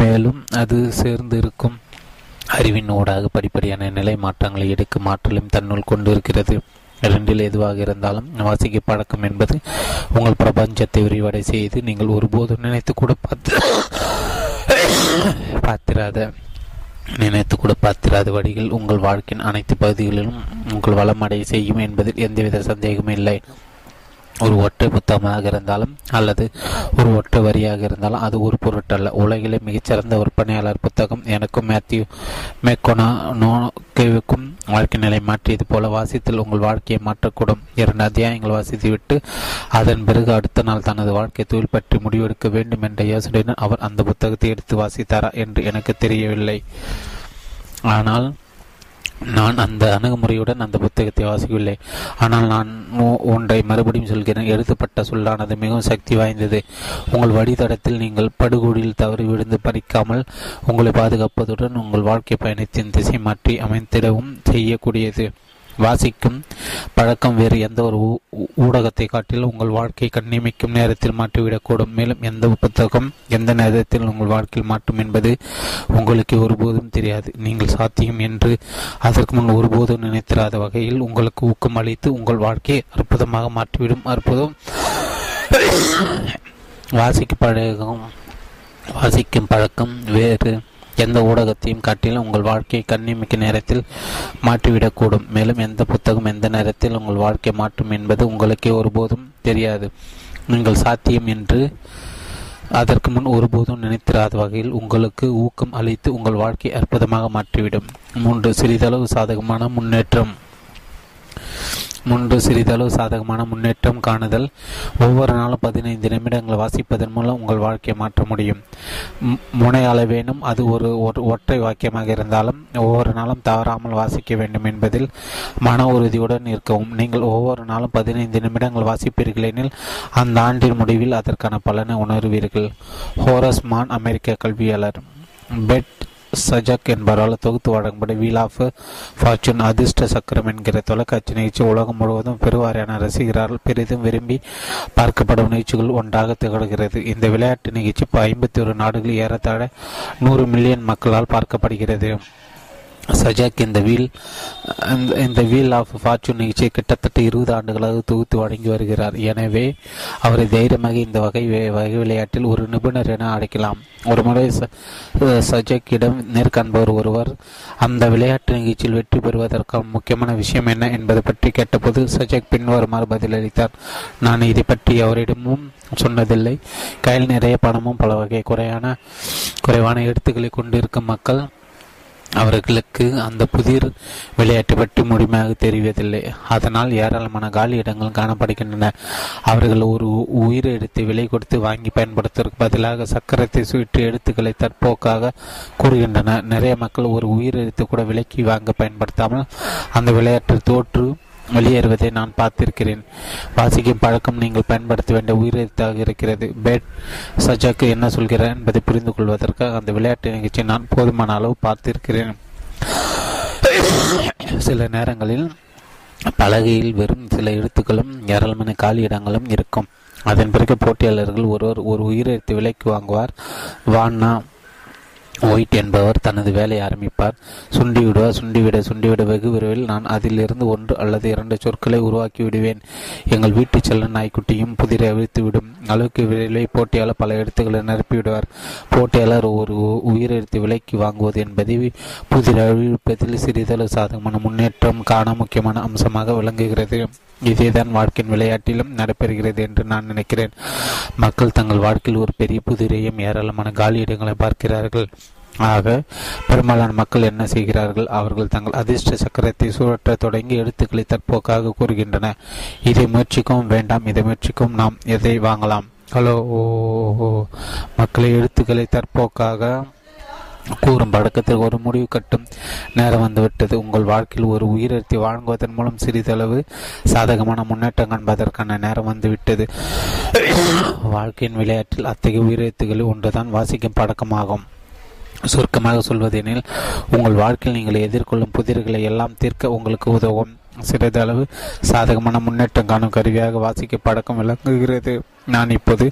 மேலும் அது சேர்ந்து இருக்கும் அறிவின் ஊடாக படிப்படியான நிலை மாற்றங்களை எடுக்கும் ஆற்றலையும் தன்னுள் கொண்டிருக்கிறது. இரண்டில் எதுவாக இருந்தாலும் வாசிக்க பழக்கம் என்பது உங்கள் பிரபஞ்சத்தை விரிவடை செய்து நீங்கள் ஒருபோதும் நினைத்து கூட பார்த்து பார்த்திராத நினைத்து கூட பார்த்திராத வழிகள் உங்கள் வாழ்க்கையின் அனைத்து பகுதிகளிலும் உங்கள் வளமடை செய்யும் என்பதில் எந்தவித சந்தேகமும் இல்லை. ஒரு ஒற்றை புத்தகமாக இருந்தாலும் அல்லது ஒரு ஒற்றை வரியாக இருந்தாலும் அது ஒரு பொருட்டல்ல. உலகிலே மிகச்சிறந்த விற்பனையாளர் புத்தகம் எனக்கும் மேத்யூ மேக்கோனா நோக்கேவுக்கும் வாழ்க்கை நிலை மாற்றியது போல வாசித்தல் உங்கள் வாழ்க்கையை மாற்றக்கூடும். இரண்டு அத்தியாயங்கள் வாசித்துவிட்டு அதன் பிறகு அடுத்த நாள் தனது வாழ்க்கை தொழில் பற்றி முடிவெடுக்க வேண்டும் என்ற யோசனையுடன் அவர் அந்த புத்தகத்தை எடுத்து வாசித்தாரா என்று எனக்கு தெரியவில்லை. ஆனால் நான் அந்த அணுகுமுறையுடன் அந்த புத்தகத்தை வாசிக்கவில்லை. ஆனால் நான் ஒன்றை மறுபடியும் சொல்கிறேன். எழுதப்பட்ட சொல்லானது மிகவும் சக்தி வாய்ந்தது. உங்கள் வழித்தடத்தில் நீங்கள் படுகொடியில் தவறி விழுந்து பறிக்காமல் உங்களை பாதுகாப்பதுடன் உங்கள் வாழ்க்கை பயணத்தின் திசை மாற்றி அமைத்திடவும் செய்யக்கூடியது. வாசிக்கும் பழக்கம் வேறு எந்த ஒரு ஊடகத்தை காட்டிலும் உங்கள் வாழ்க்கை கண்ணியமிக்கும் நேரத்தில் மாற்றிவிடக்கூடும். மேலும் எந்த புத்தகம் எந்த நேரத்தில் உங்கள் வாழ்க்கையில் மாற்றும் என்பது உங்களுக்கு ஒருபோதும் தெரியாது. நீங்கள் சாத்தியம் என்று அதற்கு முன் ஒருபோதும் நினைத்திராத வகையில் உங்களுக்கு ஊக்கம் அளித்து உங்கள் வாழ்க்கையை அற்புதமாக மாற்றிவிடும். அற்புதம். வாசிக்கும் பழக்கம் வாசிக்கும் பழக்கம் வேறு எந்த ஊடகத்தையும் காட்டிலும் உங்கள் வாழ்க்கையை கண்ணிமிக்க நேரத்தில் மாற்றிவிடக்கூடும். மேலும் எந்த புத்தகம் எந்த நேரத்தில் உங்கள் வாழ்க்கையை மாற்றும் என்பது உங்களுக்கே ஒருபோதும் தெரியாது. நீங்கள் சாத்தியம் என்று அதற்கு முன் ஒருபோதும் நினைத்திராத வகையில் உங்களுக்கு ஊக்கம் அளித்து உங்கள் வாழ்க்கையை அற்புதமாக மாற்றிவிடும். மூன்று சிறிதளவு சாதகமான முன்னேற்றம். முன்பு சிறிதளவு சாதகமான முன்னேற்றம் காணுதல். ஒவ்வொரு நாளும் பதினைந்து நிமிடங்கள் வாசிப்பதன் மூலம் உங்கள் வாழ்க்கையை மாற்ற முடியும். முனை அளவேனும் அது ஒரு ஒற்றை வாக்கியமாக இருந்தாலும் ஒவ்வொரு நாளும் தவறாமல் வாசிக்க வேண்டும் என்பதில் மன உறுதியுடன் இருக்கவும். நீங்கள் ஒவ்வொரு நாளும் பதினைந்து நிமிடங்கள் வாசிப்பீர்களெனில் அந்த ஆண்டின் முடிவில் அதற்கான பலனை உணர்வீர்கள். ஹோரஸ் மான் அமெரிக்க கல்வியாளர். பெட் சஜக் என்பவரால் தொகுத்து வழங்கப்படும் வீல் ஆஃப் ஃபார்ச்சூன் அதிர்ஷ்ட சக்கரம் என்கிற தொலைக்காட்சி நிகழ்ச்சி உலகம் முழுவதும் பெருவாரியான ரசிகரால் பெரிதும் விரும்பி பார்க்கப்படும் நிகழ்ச்சிகள் ஒன்றாக திகழ்கிறது. இந்த விளையாட்டு நிகழ்ச்சி ஐம்பத்தி ஒரு நாடுகளில் ஏறத்தாழ நூறு மில்லியன் மக்களால் பார்க்கப்படுகிறது. சஜாக் இந்த வீல் இந்த வீல் ஆஃப் ஃபார்ச்சூன் நிகழ்ச்சியை கிட்டத்தட்ட இருபது ஆண்டுகளாக தொகுத்து வழங்கி வருகிறார். எனவே அவரை தைரியமாக இந்த வகை வகை விளையாட்டில் ஒரு நிபுணர் என அழைக்கலாம். ஒரு முறை சஜக்கிடம் நேர்காண்பவர் ஒருவர் அந்த விளையாட்டு நிகழ்ச்சியில் வெற்றி பெறுவதற்கான முக்கியமான விஷயம் என்ன என்பதை பற்றி கேட்டபோது சஜக் பின்வருமாறு பதிலளித்தார் நான் இதை பற்றி அவரிடமும் சொன்னதில்லை. கையில் நிறைய பணமும் பல வகை குறையான குறைவான எழுத்துக்களை கொண்டிருக்கும் மக்கள் அவர்களுக்கு அந்த புதிர் விளையாட்டு பற்றி முழுமையாக தெரிவதில்லை. அதனால் ஏராளமான காலி இடங்கள் காணப்படுகின்றன. அவர்கள் ஒரு உயிர் எடுத்து விலை கொடுத்து வாங்கி பயன்படுத்துவதற்கு பதிலாக சக்கரத்தை சுற்றி எழுத்துக்களை தற்போக்காக கூறுகின்றனர் நிறைய மக்கள் ஒரு உயிர் எழுத்து கூட விலைக்கு வாங்க பயன்படுத்தாமல் அந்த விளையாட்டு தோற்று வெளியேறுவதை நான் பார்த்திருக்கிறேன். வாசிக்கும் பழக்கம் நீங்கள் பயன்படுத்த வேண்டிய உயிரெழுத்தாக இருக்கிறது. பேட் சஜாக்கு என்ன சொல்கிறார் என்பதை புரிந்து கொள்வதற்காக அந்த விளையாட்டு நிகழ்ச்சியை நான் போதுமான அளவு பார்த்திருக்கிறேன். சில நேரங்களில் பலகையில் வெறும் சில எழுத்துக்களும் ஏராளமான காலி இடங்களும் இருக்கும். அதன் பிறகு போட்டியாளர்கள் ஒருவர் ஒரு உயிரெழுத்து விலைக்கு வாங்குவார். வான்னா ஒயிட் என்பவர் தனது வேலையை ஆரம்பிப்பார். சுண்டிவிடுவார் சுண்டிவிட சுண்டிவிட வெகு விரைவில் நான் அதிலிருந்து ஒன்று அல்லது இரண்டு சொற்களை உருவாக்கி விடுவேன். எங்கள் வீட்டு செல்ல நாய்க்குட்டியும் புதிரை அவிழ்த்துவிடும் அளவுக்கு விரைவில் போட்டியாளர் பல எழுத்துக்களை நிரப்பிவிடுவார் போட்டியாளர் ஒரு உயிரெழுத்து விலைக்கு வாங்குவது என்பதை புதிரை அழிப்பதில் சிறிதளவு சாதகமான முன்னேற்றம் காண முக்கியமான அம்சமாக விளங்குகிறது. இதேதான் வாழ்க்கையின் விளையாட்டிலும் நடைபெறுகிறது என்று நான் நினைக்கிறேன். மக்கள் தங்கள் வாழ்க்கையில் ஒரு பெரிய புதிரையும் ஏராளமான காலி இடங்களை பார்க்கிறார்கள். ஆக பெரும்பாலான மக்கள் என்ன செய்கிறார்கள்? அவர்கள் தங்கள் அதிர்ஷ்ட சக்கரத்தை சுழற்ற தொடங்கி எழுத்துக்களை தற்போக்காக கூறுகின்றன இதை முயற்சிக்கவும் வேண்டாம் இதை முயற்சிக்கவும் நாம் எதை வாங்கலாம்? ஹலோ ஓ மக்களை எழுத்துக்களை தற்போக்காக கூறும் பழக்கத்திற்கு ஒரு முடிவு கட்டும் நேரம் வந்துவிட்டது. உங்கள் வாழ்க்கையில் ஒரு உயிரிழத்தி வழங்குவதன் மூலம் சிறிதளவு சாதகமான முன்னேற்றம் காண்பதற்கான நேரம் வந்துவிட்டது. வாழ்க்கையின் விளையாட்டில் அத்தகைய உயிரெழுத்துகளில் ஒன்றுதான் வாசிக்கும் பழக்கமாகும். சுருக்கமாக சொல்வதெனில் உங்கள் வாழ்க்கையில் நீங்கள் எதிர்கொள்ளும் புதிர்களை எல்லாம் தீர்க்க உங்களுக்கு உதவும். சிறிதளவு சாதகமான முன்னேற்றம் காணும் கருவியாக வாசிக்க பழக்கம் விளங்குகிறது. நான் இப்போது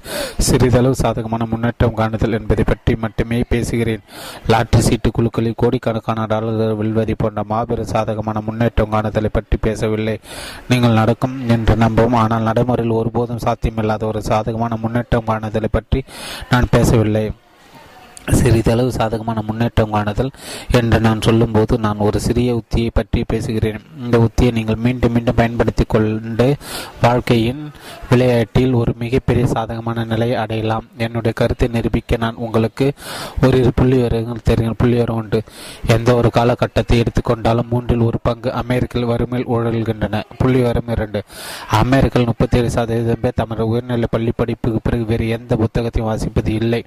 சிறிதளவு சாதகமான முன்னேற்றம் காணுதல் என்பதை பற்றி மட்டுமே பேசுகிறேன். லாட்டரி சீட்டு குழுக்களில் கோடிக்கணக்கான டாலர்கள் வெல்வதை போன்ற மாபெரும் சாதகமான முன்னேற்றம் காணுதலை பற்றி பேசவில்லை. நீங்கள் நடக்கும் என்று நம்பவும் ஆனால் நடைமுறையில் ஒருபோதும் சாத்தியமில்லாத ஒரு சாதகமான முன்னேற்றம் காணுதலை பற்றி நான் பேசவில்லை. சிறிதளவு சாதகமான முன்னேற்றம் காணுதல் என்று நான் சொல்லும்போது நான் ஒரு சிறிய உத்தியை பற்றி பேசுகிறேன். இந்த உத்தியை நீங்கள் மீண்டும் மீண்டும் பயன்படுத்தி கொண்டு வாழ்க்கையின் விளையாட்டில் ஒரு மிகப்பெரிய சாதகமான நிலையை அடையலாம். என்னுடைய கருத்தை நிரூபிக்க நான் உங்களுக்கு ஒரு புள்ளி விவரங்கள் தெரியும். புள்ளி விவரம் உண்டு. எந்த ஒரு காலகட்டத்தை எடுத்துக்கொண்டாலும் மூன்றில் ஒரு பங்கு அமெரிக்கல் வறுமையில் ஊழல்கின்றன. புள்ளி விவரம் இரண்டு. அமெரிக்கல் முப்பத்தி ஏழு சதவீதம் பேர் தமது உயர்நிலை பள்ளி படிப்புக்கு பிறகு வேறு எந்த புத்தகத்தையும் வாசிப்பது இல்லை.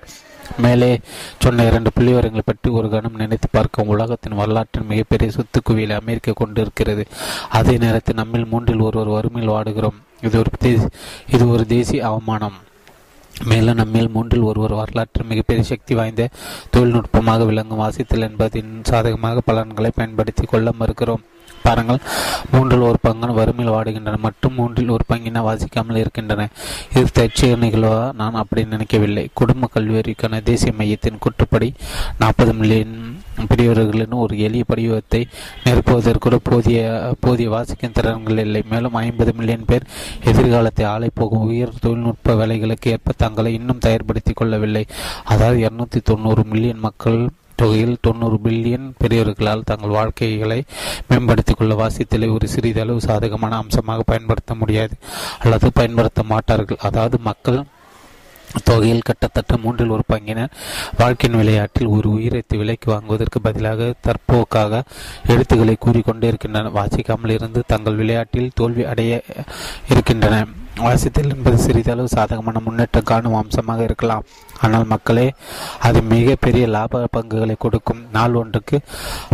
மேலே சொன்ன இரண்டு புள்ளிவரங்களை பற்றி ஒரு கணம் நினைத்து பார்க்கும் உலகத்தின் வரலாற்றின் மிகப்பெரிய சொத்து குவியலை அமெரிக்கா கொண்டிருக்கிறது. அதே நேரத்தில் நம்மில் மூன்றில் ஒருவர் வறுமையில் வாடுகிறோம். இது ஒரு இது ஒரு தேசிய அவமானம். மேலும் நம்மில் மூன்றில் ஒருவர் வரலாற்று மிகப்பெரிய சக்தி வாய்ந்த தொழில்நுட்பமாக விளங்கும் வாசித்தல் என்பதின் சாதகமாக பலன்களை பயன்படுத்தி கொள்ள மறுக்கிறோம். பாருங்கள். மூன்றில் ஒரு பங்கு வறுமையில் வாடுகின்றன மற்றும் மூன்றில் ஒரு பங்கின வாசிக்காமல் இருக்கின்றன. இது தற்செயல் நிகழ்வா? நான் அப்படி நினைக்கவில்லை. குடும்ப கல்வியறிக்கான தேசிய மையத்தின் கூட்டுப்படி நாற்பது மில்லியன் பெரியவர்களின் ஒரு எளிய படிவத்தை நிரப்புவதற்கு போதிய போதிய வாசிக்கும் திறன்கள் இல்லை. மேலும் ஐம்பது மில்லியன் பேர் எதிர்காலத்தை ஆலை போகும் உயர் தொழில்நுட்ப வேலைகளுக்கு ஏற்ப தங்களை இன்னும் தயார்படுத்திக் கொள்ளவில்லை. அதாவது இருநூத்தி தொண்ணூறு மில்லியன் மக்கள் தொகையில் தொண்ணூறு பில்லியன் பெரியவர்களால் தங்கள் வாழ்க்கைகளை மேம்படுத்திக் கொள்ள வாசித்தலை ஒரு சிறிதளவு சாதகமான அம்சமாக பயன்படுத்த முடியாது. அல்லது பயன்படுத்த மாட்டார்கள். அதாவது மக்கள் தொகையில் கிட்டத்தட்ட மூன்றில் ஒரு பங்கினர் வாழ்க்கையின் விளையாட்டில் ஒரு உயிரத்தை விலைக்கு வாங்குவதற்கு பதிலாக தற்போக்காக எழுத்துக்களை கூறிக்கொண்டே இருக்கின்றன வாசிக்காமல் இருந்து தங்கள் விளையாட்டில் தோல்வி அடைய இருக்கின்றன. வாசித்தல் என்பது சிறிதளவு சாதகமான முன்னேற்றம் காணும் அம்சமாக இருக்கலாம். ஆனால் மக்களே அது மிக பெரிய லாப பங்குகளை கொடுக்கும். நாள் ஒன்றுக்கு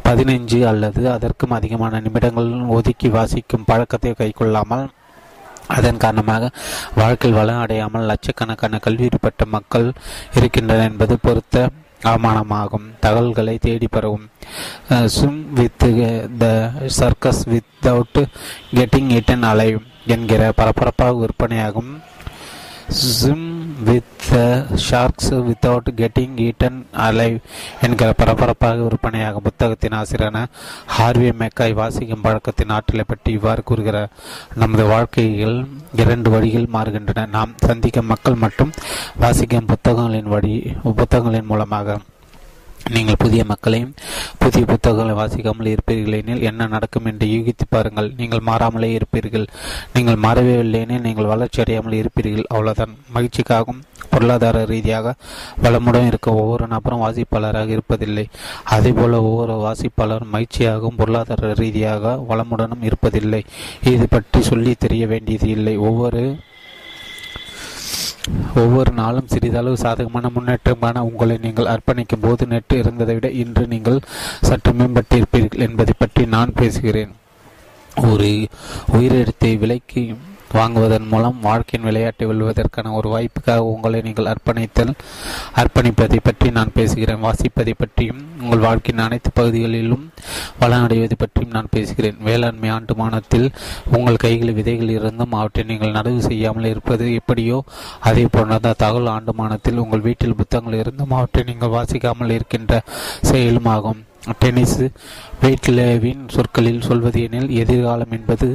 பதினைஞ்சு அல்லது அதற்கும் அதிகமான நிமிடங்கள் ஒதுக்கி வாசிக்கும் பழக்கத்தை கைக்கொள்ளாமல் அதன் காரணமாக வாழ்க்கையில் வளம் அடையாமல் லட்சக்கணக்கான கல்வி பெற்ற மக்கள் இருக்கின்றனர் என்பது பொறுத்த அவமானமாகும். தகவல்களை தேடி பரவும் swim with the circus without getting eaten அலையும் என்கிற பரபரப்பாக விற்பனையாகும். Swim with sharks without getting eaten alive என்கிற பரபரப்பாக விற்பனையாகும். புத்தகத்தின் ஆசிரியரான ஹார்வி மெக்காய் வாசிக்கும் பழக்கத்தின் ஆற்றலை பற்றி இவ்வாறு கூறுகிறார். நமது வாழ்க்கைகள் இரண்டு வழிகள் மாறுகின்றன. நாம் சந்திக்கும் மக்கள் மற்றும் வாசிக்கும் புத்தகங்களின் வழி புத்தகங்களின் மூலமாக. நீங்கள் புதிய மக்களையும் புதிய புத்தகங்களை வாசிக்காமல் இருப்பீர்கள் எனில் என்ன நடக்கும் என்று யூகித்து பாருங்கள். நீங்கள் மாறாமலே இருப்பீர்கள். நீங்கள் மாறவே இல்லையெனில் நீங்கள் வளர்ச்சி அடையாமல் இருப்பீர்கள். அவ்வளவுதான். மகிழ்ச்சிக்காகவும் பொருளாதார ரீதியாக வளமுடன் இருக்க ஒவ்வொரு நபரும் வாசிப்பாளராக இருப்பதில்லை. அதேபோல ஒவ்வொரு வாசிப்பாளரும் மகிழ்ச்சியாகவும் பொருளாதார ரீதியாக வளமுடனும் இருப்பதில்லை. இது பற்றி சொல்லி தெரிய வேண்டியது இல்லை. ஒவ்வொரு ஒவ்வொரு நாளும் சிறிதளவு சாதகமான முன்னேற்றமான உங்களை நீங்கள் அர்ப்பணிக்கும் போது நேற்று இருந்ததை விட இன்று நீங்கள் சற்று மேம்பட்டிருப்பீர்கள் என்பதை பற்றி நான் பேசுகிறேன். ஒரு உயிரிழத்தை விலைக்கு வாங்குவதன் மூலம் வாழ்க்கையின் விளையாட்டை வெல்வதற்கான ஒரு வாய்ப்புக்காக உங்களை நீங்கள் அர்ப்பணித்தல் அர்ப்பணிப்பதை பற்றி நான் பேசுகிறேன். வாசிப்பதை பற்றியும் உங்கள் வாழ்க்கையின் அனைத்து பகுதிகளிலும் வளமடைவது பற்றியும் நான் பேசுகிறேன். வேளாண்மை ஆண்டு மானத்தில் உங்கள் கைகளில் விதைகள் இருந்தும் அவற்றை நீங்கள் நடவு செய்யாமல் இருப்பது எப்படியோ அதே போன்றதான் தகவல் ஆண்டு மானத்தில் உங்கள் வீட்டில் புத்தகங்கள் இருந்தும் அவற்றை நீங்கள் வாசிக்காமல் இருக்கின்ற செயலும் ஆகும். டென்னிஸ் வெயிட்லேவின் சொற்களில் சொல்வது எனில் எதிர்காலம் என்பது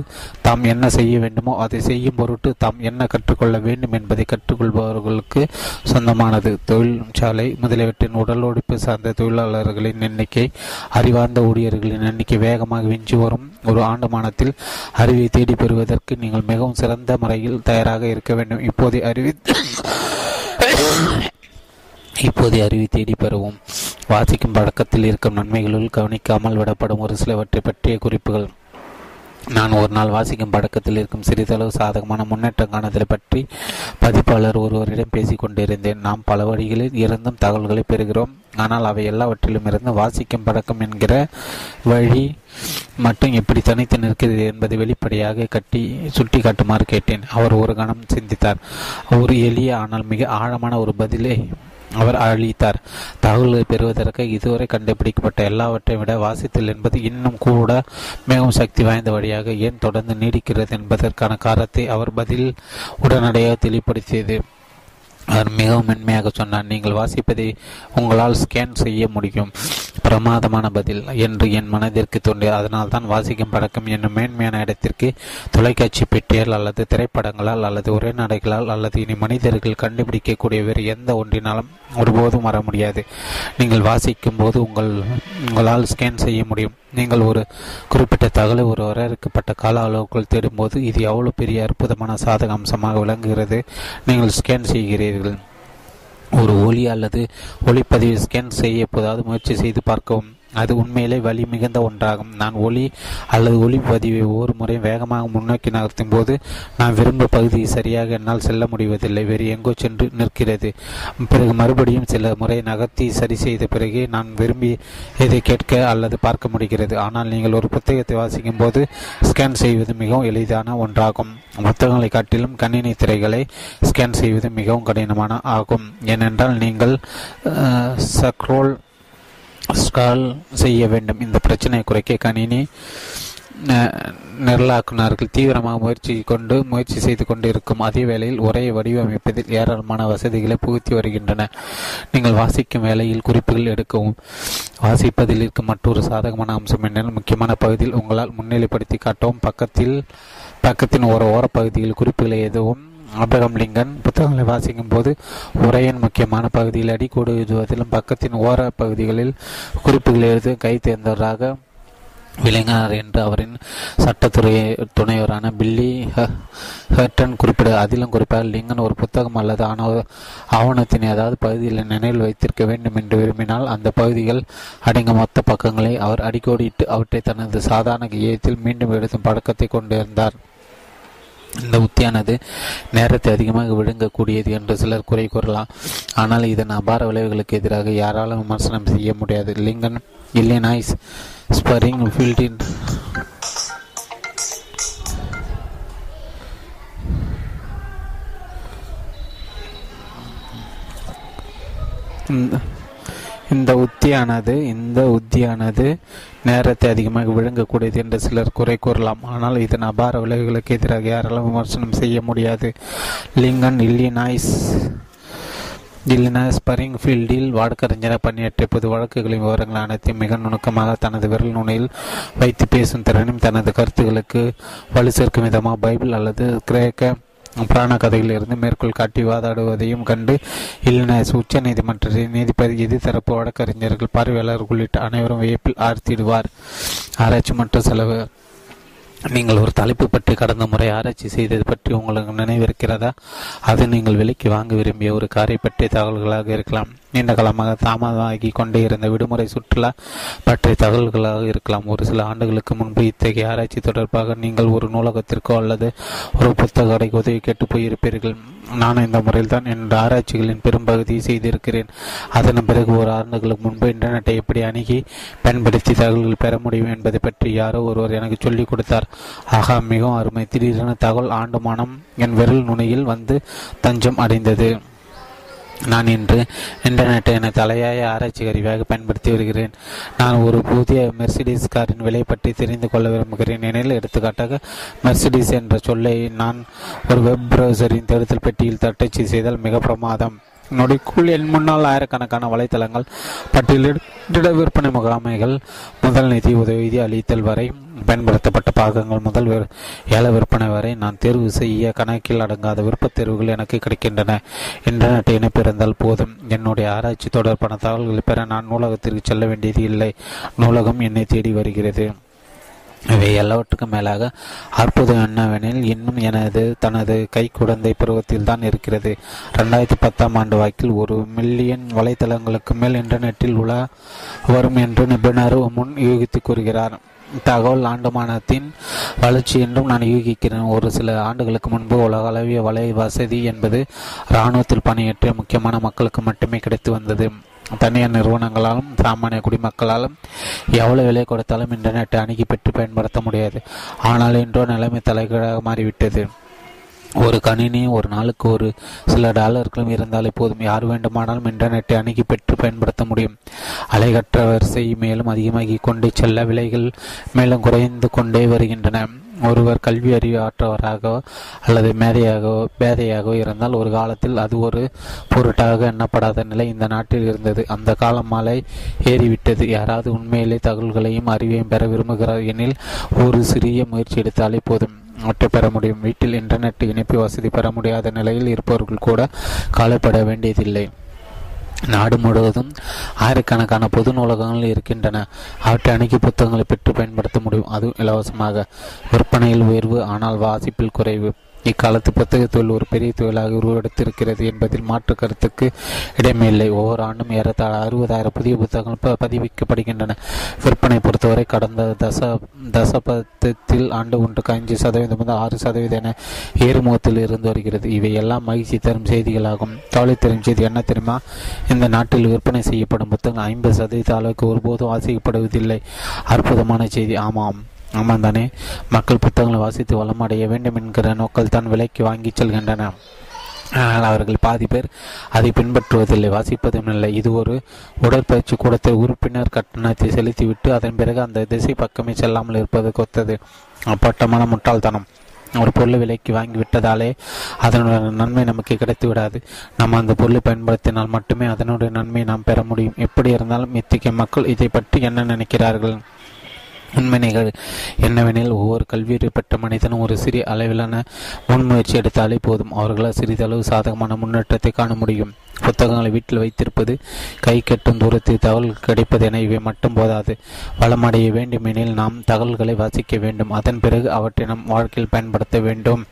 தாம் என்ன செய்ய வேண்டுமோ அதை செய்யும் பொருட்டு தாம் என்ன கற்றுக்கொள்ள வேண்டும் என்பதை கற்றுக்கொள்பவர்களுக்கு சொந்தமானது. தொழிற்சாலை முதலியவற்றின் உடல் உழைப்பு சார்ந்த தொழிலாளர்களின் எண்ணிக்கை அறிவார்ந்த ஊழியர்களின் எண்ணிக்கை வேகமாக விஞ்சி வரும். ஒரு ஆண்டுமானத்தில் அறிவை தேடி பெறுவதற்கு நீங்கள் மிகவும் சிறந்த முறையில் தயாராக இருக்க வேண்டும். இப்போதைய அறிவி இப்போதைய அறிவை தேடி பெறவும். வாசிக்கும் பழக்கத்தில் இருக்கும் நன்மைகளுள் கவனிக்காமல் விடப்படும் ஒரு சிலவற்றை பற்றிய குறிப்புகள். நான் ஒரு நாள் வாசிக்கும் பழக்கத்தில் இருக்கும் சிறிதளவு சாதகமான முன்னேற்றம் காணுதலை பற்றி பதிப்பாளர் ஒருவரிடம் பேசிக் கொண்டிருந்தேன். நாம் பல வழிகளில் இருந்தும் தகவல்களை பெறுகிறோம். ஆனால் அவை எல்லாவற்றிலும் இருந்து வாசிக்கும் பழக்கம் என்கிற வழி மட்டும் எப்படி தனித்து நிற்கிறது என்பதை வெளிப்படையாக கட்டி சுட்டி காட்டுமாறு கேட்டேன். அவர் ஒரு கணம் சிந்தித்தார். ஒரு எளிய ஆனால் மிக ஆழமான ஒரு பதிலை அவர் அளித்தார் தகவல்களை பெறுவதற்கு இதுவரை கண்டுபிடிக்கப்பட்ட எல்லாவற்றை விட வாசித்தல் என்பது இன்னும் கூட மிகவும் சக்தி வாய்ந்த வழியாக ஏன் தொடர்ந்து நீடிக்கிறது என்பதற்கான காரணத்தை அவர் பதில் உடனடியாக தெளிப்படுத்தியது அவர் மிகவும் மென்மையாக சொன்னார் நீங்கள் வாசிப்பதை உங்களால் ஸ்கேன் செய்ய முடியும். பிரமாதமான பதில் என்று என் மனதிற்கு தோன்றியது. அதனால் தான் வாசிக்கும் பழக்கம் என்னும் மேன்மையான இடத்திற்கு தொலைக்காட்சி பெட்டியால் அல்லது திரைப்படங்களால் அல்லது உரைநடைகளால் அல்லது இனி மனிதர்கள் கண்டுபிடிக்கக்கூடிய வேறு எந்த ஒன்றினாலும் ஒருபோதும் வர முடியாது. நீங்கள் வாசிக்கும் போது உங்கள் உங்களால் ஸ்கேன் செய்ய முடியும். நீங்கள் ஒரு குறிப்பிட்ட தகவலை ஒரு வரையறுக்கப்பட்ட கால அளவுக்குள் தேடும்போது இது எவ்வளவு பெரிய அற்புதமான சாதக அம்சமாக விளங்குகிறது. நீங்கள் ஸ்கேன் செய்கிறீர்கள். ஒரு ஒலி அல்லது ஒளிப்பதிவு ஸ்கேன் செய்ய எப்போதாவது முயற்சி செய்து பார்க்கவும். அது உண்மையிலே வலி மிகுந்த ஒன்றாகும். நான் ஒளி அல்லது ஒளிப்பதிவை ஒவ்வொரு முறையும் வேகமாக முன்னோக்கி நகர்த்தும் போது நான் விரும்ப பகுதியை சரியாக என்னால் செல்ல முடிவதில்லை. வேறு எங்கோ சென்று நிற்கிறது. பிறகு மறுபடியும் சில முறை நகர்த்தி சரி செய்த பிறகு நான் விரும்பி இதை கேட்க அல்லது பார்க்க முடிகிறது. ஆனால் நீங்கள் ஒரு புத்தகத்தை வாசிக்கும் போது ஸ்கேன் செய்வது மிகவும் எளிதான ஒன்றாகும். புத்தகங்களை காட்டிலும் கணினி திரைகளை ஸ்கேன் செய்வது மிகவும் கடினமான ஆகும். ஏனென்றால் நீங்கள் சக்ரோல் ஸ்கால் செய்ய வேண்டும். இந்த பிரச்சனையை குறைக்க கணினி நிரலாக்குனர்கள் தீவிரமாக முயற்சி கொண்டு முயற்சி செய்து கொண்டு இருக்கும் அதே வேளையில் உரையை வடிவமைப்பதில் ஏராளமான வசதிகளை புகுத்தி வருகின்றன. நீங்கள் வாசிக்கும் வேளையில் குறிப்புகள் எடுக்கவும் வாசிப்பதில் இருக்கும் மற்றொரு சாதகமான அம்சம் என்னென்ன? முக்கியமான பகுதியில் உங்களால் முன்னிலைப்படுத்தி காட்டவும் பக்கத்தில் பக்கத்தின் ஒரு ஓரப்பகுதியில் குறிப்புகளை எதுவும் ஆப்ரகம் லிங்கன் புத்தகங்களை வாசிக்கும் போது உரையின் முக்கியமான பகுதியில் அடிக்கோடு எழுதுவதிலும் பக்கத்தின் ஓர பகுதிகளில் குறிப்புகள் எழுது கை தேர்ந்தவராக விளங்கினார் என்று அவரின் சட்டத்துறை துணைவரான பில்லி ஹர்டன் குறிப்பிட அதிலும் குறிப்பாக லிங்கன் ஒரு புத்தகம் அல்லது ஆணவ ஆவணத்தின் ஏதாவது பகுதியில் நினைவில் வைத்திருக்க வேண்டும் என்று விரும்பினால் அந்த பகுதிகள் அடங்கும் மொத்த பக்கங்களை அவர் அடிக்கோடிட்டு அவற்றை தனது சாதாரண கையத்தில் மீண்டும் எழுதும் பழக்கத்தை கொண்டிருந்தார். இந்த உத்தியானது நேரத்தை அதிகமாக விழுங்கக்கூடியது என்று சிலர் குறை கூறலாம். ஆனால் இதன் அபார விளைவுகளுக்கு எதிராக யாராலும் விமர்சனம் செய்ய முடியாது. லிங்கன் இல்லினாய்ஸ் ஸ்பரிங் ஃபீல்டின் இந்த இந்த உத்தியானது இந்த உத்தியானது நேரத்தை அதிகமாக விழுங்கக்கூடியது என்று சிலர் குறை கூறலாம். ஆனால் இதன் அபார விளைவுகளுக்கு எதிராக யாராலும் விமர்சனம் செய்ய முடியாது. லிங்கன் இல்லினாய்ஸ் இல்லினாய்ஸ் ஸ்பரிங்ஃபீல்டில் வழக்கறிஞராக பணியாற்றிய பொது வழக்குகளின் விவரங்கள் அனைத்தையும் மிக நுணுக்கமாக தனது விரல் நுனையில் வைத்து பேசும் திறனும் தனது கருத்துக்களுக்கு வலு சேர்க்கும் விதமாக பைபிள் அல்லது கிரேக்க புராண கதைகளிலிருந்து மேற்கோள் காட்டி வாதாடுவதையும் கண்டு இல்லினாய்ஸ் உச்ச நீதிமன்றத்தின் நீதிபதி எதிர்த்தரப்பு வழக்கறிஞர்கள் பார்வையாளர் உள்ளிட்ட அனைவரும் வியப்பில் ஆர்த்திடுவார். ஆராய்ச்சி மற்றும் செலவு. நீங்கள் ஒரு தலைப்பு பற்றி கடந்த முறை ஆராய்ச்சி செய்தது பற்றி உங்களுக்கு நினைவிருக்கிறதா? அது நீங்கள் விலைக்கு வாங்க விரும்பிய ஒரு காரை பற்றிய தகவல்களாக இருக்கலாம். நீண்ட காலமாக தாமதமாகி கொண்டே இருந்த விடுமுறை சுற்றுலா பற்றிய தகவல்களாக இருக்கலாம். ஒரு சில ஆண்டுகளுக்கு முன்பு இத்தகைய ஆராய்ச்சி தொடர்பாக நீங்கள் ஒரு நூலகத்திற்கோ அல்லது ஒரு புத்தக கடைக்கு உதவி கேட்டு போயிருப்பீர்கள். நான் இந்த முறையில் தான் என் ஆராய்ச்சிகளின் பெரும்பகுதியை செய்திருக்கிறேன். அதன் பிறகு ஒரு ஆண்டுகளுக்கு முன்பு இன்டர்நெட்டை எப்படி அணுகி பயன்படுத்தி தகவல்கள் பெற முடியும் என்பதை பற்றி யாரோ ஒருவர் எனக்கு சொல்லிக் கொடுத்தார். ஆகா மிகவும் அருமை. திடீரென தகவல் ஆண்டுமானம் என் விரல் நுனியில் வந்து தஞ்சம் அடைந்தது. நான் இன்று இன்டர்நெட்டை என தலையாய ஆராய்ச்சி கருவியாக பயன்படுத்தி வருகிறேன். நான் ஒரு புதிய மெர்சிடிஸ் காரின் விலை பற்றி தெரிந்து கொள்ள விரும்புகிறேன். எனில் எடுத்துக்காட்டாக மெர்சிடிஸ் என்ற சொல்லை நான் ஒரு வெப் ப்ரௌசரின் தேடுதல் பெட்டியில் தட்டச்சு செய்தால் மிக பிரமாதம். நொடிக்குள் என் முன்னால் ஆயிரக்கணக்கான வலைத்தளங்கள் பட்டியலிட விற்பனை முகாமைகள் முதல் நிதி உதவி அளித்தல் வரை பயன்படுத்தப்பட்ட பாகங்கள் முதல் ஏல விற்பனை வரை நான் தேர்வு செய்ய கணக்கில் அடங்காத விருப்பத் தேர்வுகள் எனக்கு கிடைக்கின்றன. இன்டர்நெட் இணைப்பிருந்தால் போதும். என்னுடைய ஆராய்ச்சி தொடர்பான தகவல்களை பெற நான் நூலகத்திற்கு செல்ல வேண்டியது இல்லை. நூலகம் என்னை தேடி வருகிறது. இவை எல்லாவற்றுக்கும் மேலாக அற்புதம் என்னவெனில் இன்னும் எனது தனது கை குழந்தை பருவத்தில் தான் இருக்கிறது. ரெண்டாயிரத்தி பத்தாம் ஆண்டு வாக்கில் ஒரு மில்லியன் வலைத்தளங்களுக்கு மேல் இன்டர்நெட்டில் உலா வரும் என்று நிபுணர் முன் யூகித்து கூறுகிறார். தகவல் ஆண்டுமானத்தின் வளர்ச்சி என்றும் நான் யூகிக்கிறேன். ஒரு சில ஆண்டுகளுக்கு முன்பு உலகளவிய வலை வசதி என்பது இராணுவத்தில் பணியாற்றிய முக்கியமான மக்களுக்கு மட்டுமே கிடைத்து வந்தது. தனியார் நிறுவனங்களாலும் சாமானிய குடிமக்களாலும் எவ்வளவு விலை கொடுத்தாலும் இன்டர்நெட்டை அணுகி பெற்று பயன்படுத்த முடியாது. ஆனால் இன்றோ நிலைமை தலைகீழாக மாறிவிட்டது. ஒரு கணினி ஒரு நாளுக்கு ஒரு சில டாலர்களும் இருந்தாலே போதும் யார் வேண்டுமானாலும் இன்டர்நெட்டை அணுகி பெற்று பயன்படுத்த முடியும். அலைகற்ற வரிசை மேலும் அதிகமாகி கொண்டே செல்ல விலைகள் மேலும் குறைந்து கொண்டே வருகின்றன. ஒருவர் கல்வி அறிவாற்றவராகவோ அல்லது மேதையாகவோ பேதையாகவோ இருந்தால் ஒரு காலத்தில் அது ஒரு பொருட்டாக எண்ணப்படாத நிலை இந்த நாட்டில் இருந்தது. அந்த காலம் மாலை ஏறிவிட்டது. யாராவது உண்மையிலே தகவல்களையும் அறிவையும் பெற விரும்புகிறார் எனில் ஒரு சிறிய முயற்சி எடுத்தாலே போதும். அவற்றை பெற முடியும். வீட்டில் இன்டர்நெட் இணைப்பு வசதி பெற முடியாத நிலையில் இருப்பவர்கள் கூட கவலைப்பட வேண்டியதில்லை. நாடு முழுவதும் ஆயிரக்கணக்கான பொது நூலகங்கள் இருக்கின்றன. அவற்றை அணுகி புத்தகங்களை பெற்று பயன்படுத்த முடியும். அதுவும் இலவசமாக. விற்பனையில் உயர்வு ஆனால் வாசிப்பில் குறைவு. இக்காலத்து புத்தக தொழில் ஒரு பெரிய தொழிலாக உருவெடுத்திருக்கிறது என்பதில் மாற்று கருத்துக்கு இடமில்லை. ஒவ்வொரு ஆண்டும் ஏறத்தாழ அறுபதாயிரம் புதிய புத்தகங்கள் பதிவிக்கப்படுகின்றன. விற்பனை பொறுத்தவரை கடந்த தச தசபத்தில் ஆண்டு ஒன்றுக்கு அஞ்சு சதவீதம் முதல் ஆறு சதவீதம் என ஏறுமுகத்தில் இருந்து வருகிறது. இவை எல்லாம் மகிழ்ச்சி தரும் செய்திகளாகும். கவலை தரும் செய்தி என்ன தெரியுமா? இந்த நாட்டில் விற்பனை செய்யப்படும் புத்தகங்கள் ஐம்பது சதவீத அளவுக்கு ஒருபோதும் வாசிக்கப்படுவதில்லை. அற்புதமான செய்தி. ஆமாம். ஆமாம் தானே மக்கள் புத்தகங்களை வாசித்து வளமடைய வேண்டும் என்கிற நோக்கள் தான் விலைக்கு வாங்கி செல்கின்றன. ஆனால் அவர்கள் பாதி பேர் அதை பின்பற்றுவதில்லை. வாசிப்பதும் இல்லை. இது ஒரு உடற்பயிற்சி கூடத்தை உறுப்பினர் கட்டணத்தை செலுத்திவிட்டு அதன் பிறகு அந்த திசை பக்கமே செல்லாமல் இருப்பது கொத்தது. அப்பட்டமான முட்டாள்தனம். ஒரு பொருளை விலைக்கு வாங்கி விட்டதாலே அதனுடைய நன்மை நமக்கு கிடைத்து விடாது நம்ம அந்த பொருளை பயன்படுத்தினால் மட்டுமே அதனுடைய நன்மையை நாம் பெற முடியும். எப்படி இருந்தாலும் இத்தகைய மக்கள் இதை பற்றி என்ன நினைக்கிறார்கள்? உண்மை நிகழ் என்னவெனில் ஒவ்வொரு கல்வியறி பெற்ற மனிதனும் ஒரு சிறிய அளவிலான முன்முயற்சி எடுத்தாலே போதும். அவர்களால் சிறிதளவு சாதகமான முன்னேற்றத்தை காண முடியும். புத்தகங்களை வீட்டில் வைத்திருப்பது கை கட்டும் தூரத்தில் தகவல் கிடைப்பது என இவை மட்டும் போதாது. வளமடைய வேண்டுமெனில் நாம் தகவல்களை வாசிக்க வேண்டும். அதன் பிறகு அவற்றை நம் வாழ்க்கையில் பயன்படுத்த வேண்டும்.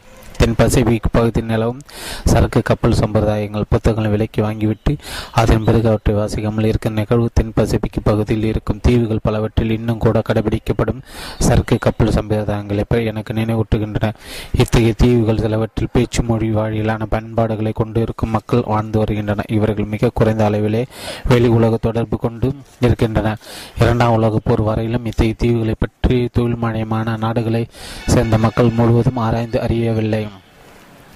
தென் பசிபிக் பகுதியில் நிலவும் சரக்கு கப்பல் சம்பிரதாயங்கள் புத்தகங்களை விலக்கி வாங்கிவிட்டு அதன் பிறகு அவற்றை வாசிக்காமல் இருக்கும் நிகழ்வு தென் பசிபிக் பகுதியில் இருக்கும் தீவுகள் பலவற்றில் இன்னும் கூட கடைபிடிக்கப்படும் சரக்கு கப்பல் சம்பிரதாயங்களை எனக்கு நினைவூட்டுகின்றன. இத்தகைய தீவுகள் சிலவற்றில் பேச்சு மொழி வாழிலான பயன்பாடுகளை கொண்டு இருக்கும் மக்கள் வாழ்ந்து வருகின்றன இவர்கள் மிக குறைந்த அளவிலே வெளி உலக தொடர்பு கொண்டு இருக்கின்றன. இரண்டாம் உலக போர் வரையிலும் இத்தகைய தீவுகளை பற்றி தொழில்மயமான நாடுகளை சேர்ந்த மக்கள் முழுவதும் ஆராய்ந்து அறியவில்லை.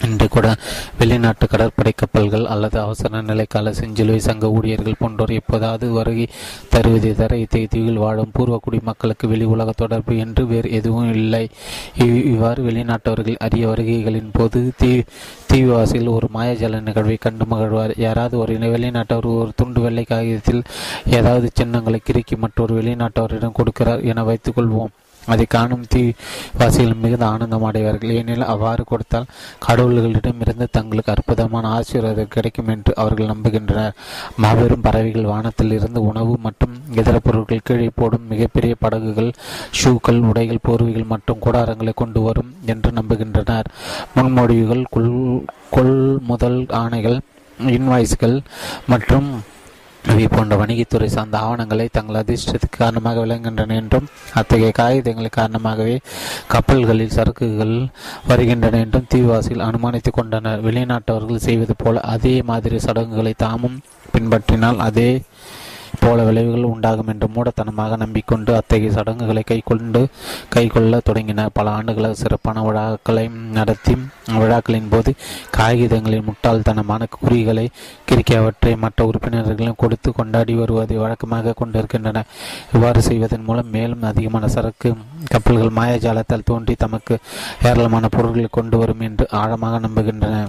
இன்று கூட வெளிநாட்டு கடற்படை கப்பல்கள் அல்லது அவசர நிலைக்கால செஞ்சிலுவை சங்க ஊழியர்கள் போன்றோர் எப்போதாவது வருகை தருவதை தர இத்தீவில் தீவில் வாழும் பூர்வ குடிமக்களுக்கு வெளி உலக தொடர்பு என்று வேறு எதுவும் இல்லை. இவ்வாறு வெளிநாட்டவர்கள் அரிய வருகைகளின் போது தீ தீவிவாசியில் ஒரு மாயஜல நிகழ்வை கண்டு மகிழ்வார். யாராவது ஒரு வெளிநாட்டவர் ஒரு துண்டு வெள்ளை காகிதத்தில் ஏதாவது சின்னங்களை கிறுக்கி மற்றொரு வெளிநாட்டவரிடம் கொடுக்கிறார் என வைத்துக்கொள்வோம். அதை காணும் தீ வாசிகள் மிகுந்த ஆனந்தம் அடைவார்கள் ஏனெனில் அவ்வாறு கொடுத்தால் கடவுள்களிடமிருந்து தங்களுக்கு அற்புதமான ஆசீர்வாதம் கிடைக்கும் என்று அவர்கள் நம்புகின்றனர். மாபெரும் பறவைகள் வானத்தில் இருந்து உணவு மற்றும் இதர பொருட்கள் கீழே போடும் மிகப்பெரிய படகுகள் ஷூக்கள் உடைகள் போர்வைகள் மற்றும் கூடாரங்களை கொண்டு வரும் என்று நம்புகின்றனர். முன்மொழிவுகள் கொள் கொள்முதல் ஆணைகள் இன்வாய்ஸ்கள் மற்றும் இவை போன்ற வணிகத்துறை சார்ந்த ஆவணங்களை தங்கள் அதிர்ஷ்டத்துக்கு காரணமாக விளங்குகின்றன என்றும் அத்தகைய காகிதங்கள் காரணமாகவே கப்பல்களில் சரக்குகள் வருகின்றன என்றும் தீவாசிகள் அனுமானித்துக் கொண்டனர். வெளிநாட்டவர்கள் செய்வது போல அதே மாதிரி சடங்குகளை தாமும் பின்பற்றினால் அதே போல விளைவுகள் உண்டாகும் என்று மூடத்தனமாக நம்பிக்கொண்டு அத்தகைய சடங்குகளை கை கொண்டு தொடங்கின பல ஆண்டுகளாக சிறப்பான விழாக்களை நடத்தி விழாக்களின் போது காகிதங்களின் முட்டாள்தனமான குறிகளை கிரிக்கியவற்றை மற்ற உறுப்பினர்களும் கொடுத்து கொண்டாடி வருவதை வழக்கமாக கொண்டிருக்கின்றன. இவ்வாறு செய்வதன் மூலம் மேலும் அதிகமான சரக்கு கப்பல்கள் மாயாஜாலத்தால் தோன்றி தமக்கு ஏராளமான பொருட்களை கொண்டு வரும் என்று ஆழமாக நம்புகின்றன.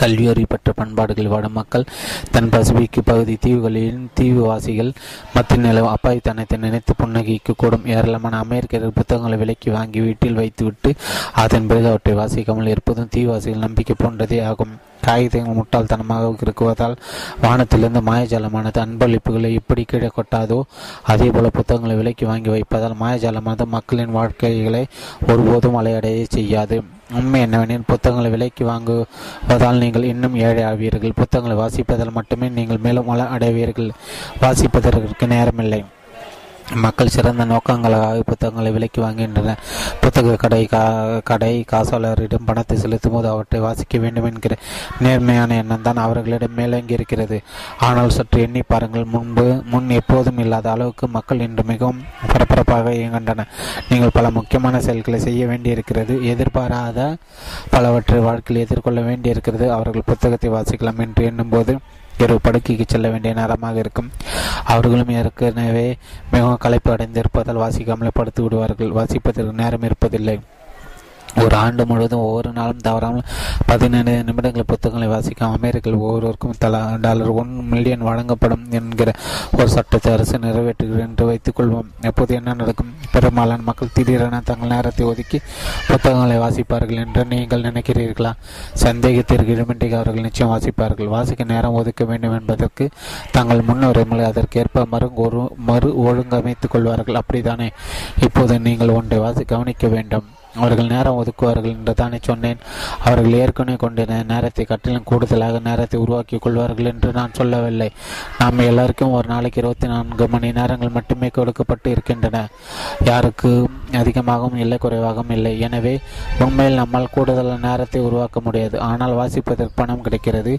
கல்வியறி பெற்ற பண்பாடுகள் வட மக்கள் தன் பசிபிக்கு பகுதி தீவுகளின் தீவுவாசிகள் மத்திய நிலவு அப்பாவித்தனத்தை நினைத்து புன்னகைக்கு கூடும். ஏராளமான அமெரிக்கர்கள் புத்தகங்களை விலக்கி வாங்கி வீட்டில் வைத்துவிட்டு அதன் பிறகு அவற்றை வாசிக்காமல் இருப்பதும் தீவாசிகள் நம்பிக்கை போன்றதே ஆகும். காகிதங்கள் முட்டாள்தனமாக இருக்குவதால் வானத்திலிருந்து மாயஜாலமானது அன்பளிப்புகளை எப்படி கீழே கொட்டாதோ அதே போல புத்தகங்களை விலைக்கு வாங்கி வைப்பதால் மாயஜாலமானது மக்களின் வாழ்க்கைகளை ஒருபோதும் அலையடைய செய்யாது. உண்மை என்னவெனில் புத்தகங்களை விலைக்கு வாங்குவதால் நீங்கள் இன்னும் ஏழை ஆவீர்கள். புத்தகங்களை வாசிப்பதால் மட்டுமே நீங்கள் மேலும் வள அடைவீர்கள் வாசிப்பதற்கு நேரமில்லை. மக்கள் சிறந்த நோக்கங்களுக்காக புத்தகங்களை விலைக்கு வாங்குகின்றனர். புத்தக கடை கா கடை காசாளரிடம் பணத்தை செலுத்தும் போது அவற்றை வாசிக்க வேண்டும் என்கிற நேர்மையான எண்ணம் தான் அவர்களிடம் மேலங்கி இருக்கிறது ஆனால் சற்று எண்ணி பாருங்கள் முன்பு முன் எப்போதும் இல்லாத அளவுக்கு மக்கள் இன்று மிகவும் பரபரப்பாக இயங்குகின்றன நீங்கள் பல முக்கியமான செயல்களை செய்ய வேண்டியிருக்கிறது எதிர்பாராத பலவற்றை வாழ்க்கையில் எதிர்கொள்ள வேண்டியிருக்கிறது. அவர்கள் புத்தகத்தை வாசிக்கலாம் என்று எண்ணும்போது இரவு படுக்கைக்கு செல்ல வேண்டிய நேரமாக இருக்கும். அவர்களும் ஏற்கனவே மிகவும் களைப்பு அடைந்திருப்பதால் வாசிக்காமலே படுத்து விடுவார்கள். வாசிப்பதற்கு நேரம் இருப்பதில்லை. ஒரு ஆண்டு முழுவதும் ஒவ்வொரு நாளும் தவறாமல் பதினேழு நிமிடங்கள் புத்தகங்களை வாசிக்கும் அமெரிக்கர்கள் ஒவ்வொருவருக்கும் தலா டாலர் ஒன் மில்லியன் வழங்கப்படும் என்கிற ஒரு சட்டத்தை அரசு நிறைவேற்றுகிறது என்று வைத்துக் கொள்வோம். எப்போது என்ன நடக்கும்? பெரும்பாலான மக்கள் திடீரென தங்கள் நேரத்தை ஒதுக்கி புத்தகங்களை வாசிப்பார்கள் என்று நீங்கள் நினைக்கிறீர்களா? சந்தேகத்திற்கு இடமின்றி அவர்கள் நிச்சயம் வாசிப்பார்கள். வாசிக்க நேரம் ஒதுக்க வேண்டும் என்பதற்கு தங்கள் முன்னுரிமை அதற்கேற்ப மறு ஒரு மறு ஒழுங்கமைத்துக் கொள்வார்கள். அப்படித்தானே? இப்போது நீங்கள் ஒன்றை வாசி கவனிக்க வேண்டும். அவர்கள் நேரம் ஒதுக்குவார்கள் என்று தானே சொன்னேன். அவர்கள் ஏற்கனவே கொண்டிருந்த நேரத்தை கட்டிலும் கூடுதலாக நேரத்தை உருவாக்கி கொள்வார்கள் என்று நான் சொல்லவில்லை. நாம் எல்லாருக்கும் ஒரு நாளைக்கு இருபத்தி நான்கு மணி நேரங்கள் மட்டுமே கொடுக்கப்பட்டு இருக்கின்றன. யாருக்கு அதிகமாகவும் இல்லை குறைவாகவும் இல்லை. எனவே உண்மையில் நம்மால் கூடுதல் நேரத்தை உருவாக்க முடியாது. ஆனால் வாசிப்பதற்கு பணம் கிடைக்கிறது.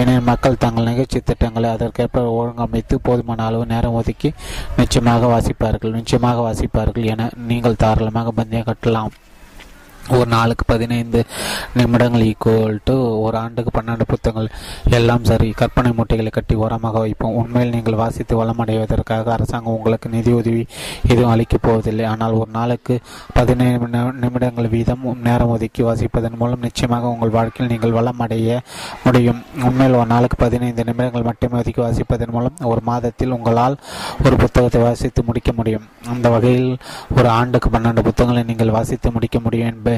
ஏனெனில் மக்கள் தங்கள் நிகழ்ச்சி திட்டங்களை அதற்கேற்ப ஒழுங்கமைத்து போதுமான அளவு நேரம் ஒதுக்கி நிச்சயமாக வாசிப்பார்கள். நிச்சயமாக வாசிப்பார்கள் என நீங்கள் தாராளமாக பந்தயம் கட்டலாம். ஒரு நாளுக்கு பதினைந்து நிமிடங்கள் ஈக்குவல் டு ஒரு ஆண்டுக்கு பன்னெண்டு புத்தகங்கள். எல்லாம் சரி கற்பனை மூட்டைகளை கட்டி ஓரமாக வைப்போம். உண்மையில் நீங்கள் வாசித்து வளமடைவதற்காக அரசாங்கம் உங்களுக்கு நிதி உதவி எதுவும் அளிக்கப் போவதில்லை. ஆனால் ஒரு நாளுக்கு பதினைந்து நிமிடங்கள் வீதம் நேரம் ஒதுக்கி வாசிப்பதன் மூலம் நிச்சயமாக உங்கள் வாழ்க்கையில் நீங்கள் வளமடைய முடியும். உண்மையில் ஒரு நாளுக்கு பதினைந்து நிமிடங்கள் மட்டுமே ஒதுக்கி வாசிப்பதன் மூலம் ஒரு மாதத்தில் உங்களால் ஒரு புத்தகத்தை வாசித்து முடிக்க முடியும். அந்த வகையில் ஒரு ஆண்டுக்கு பன்னெண்டு புத்தகங்களை நீங்கள் வாசித்து முடிக்க முடியும் என்பது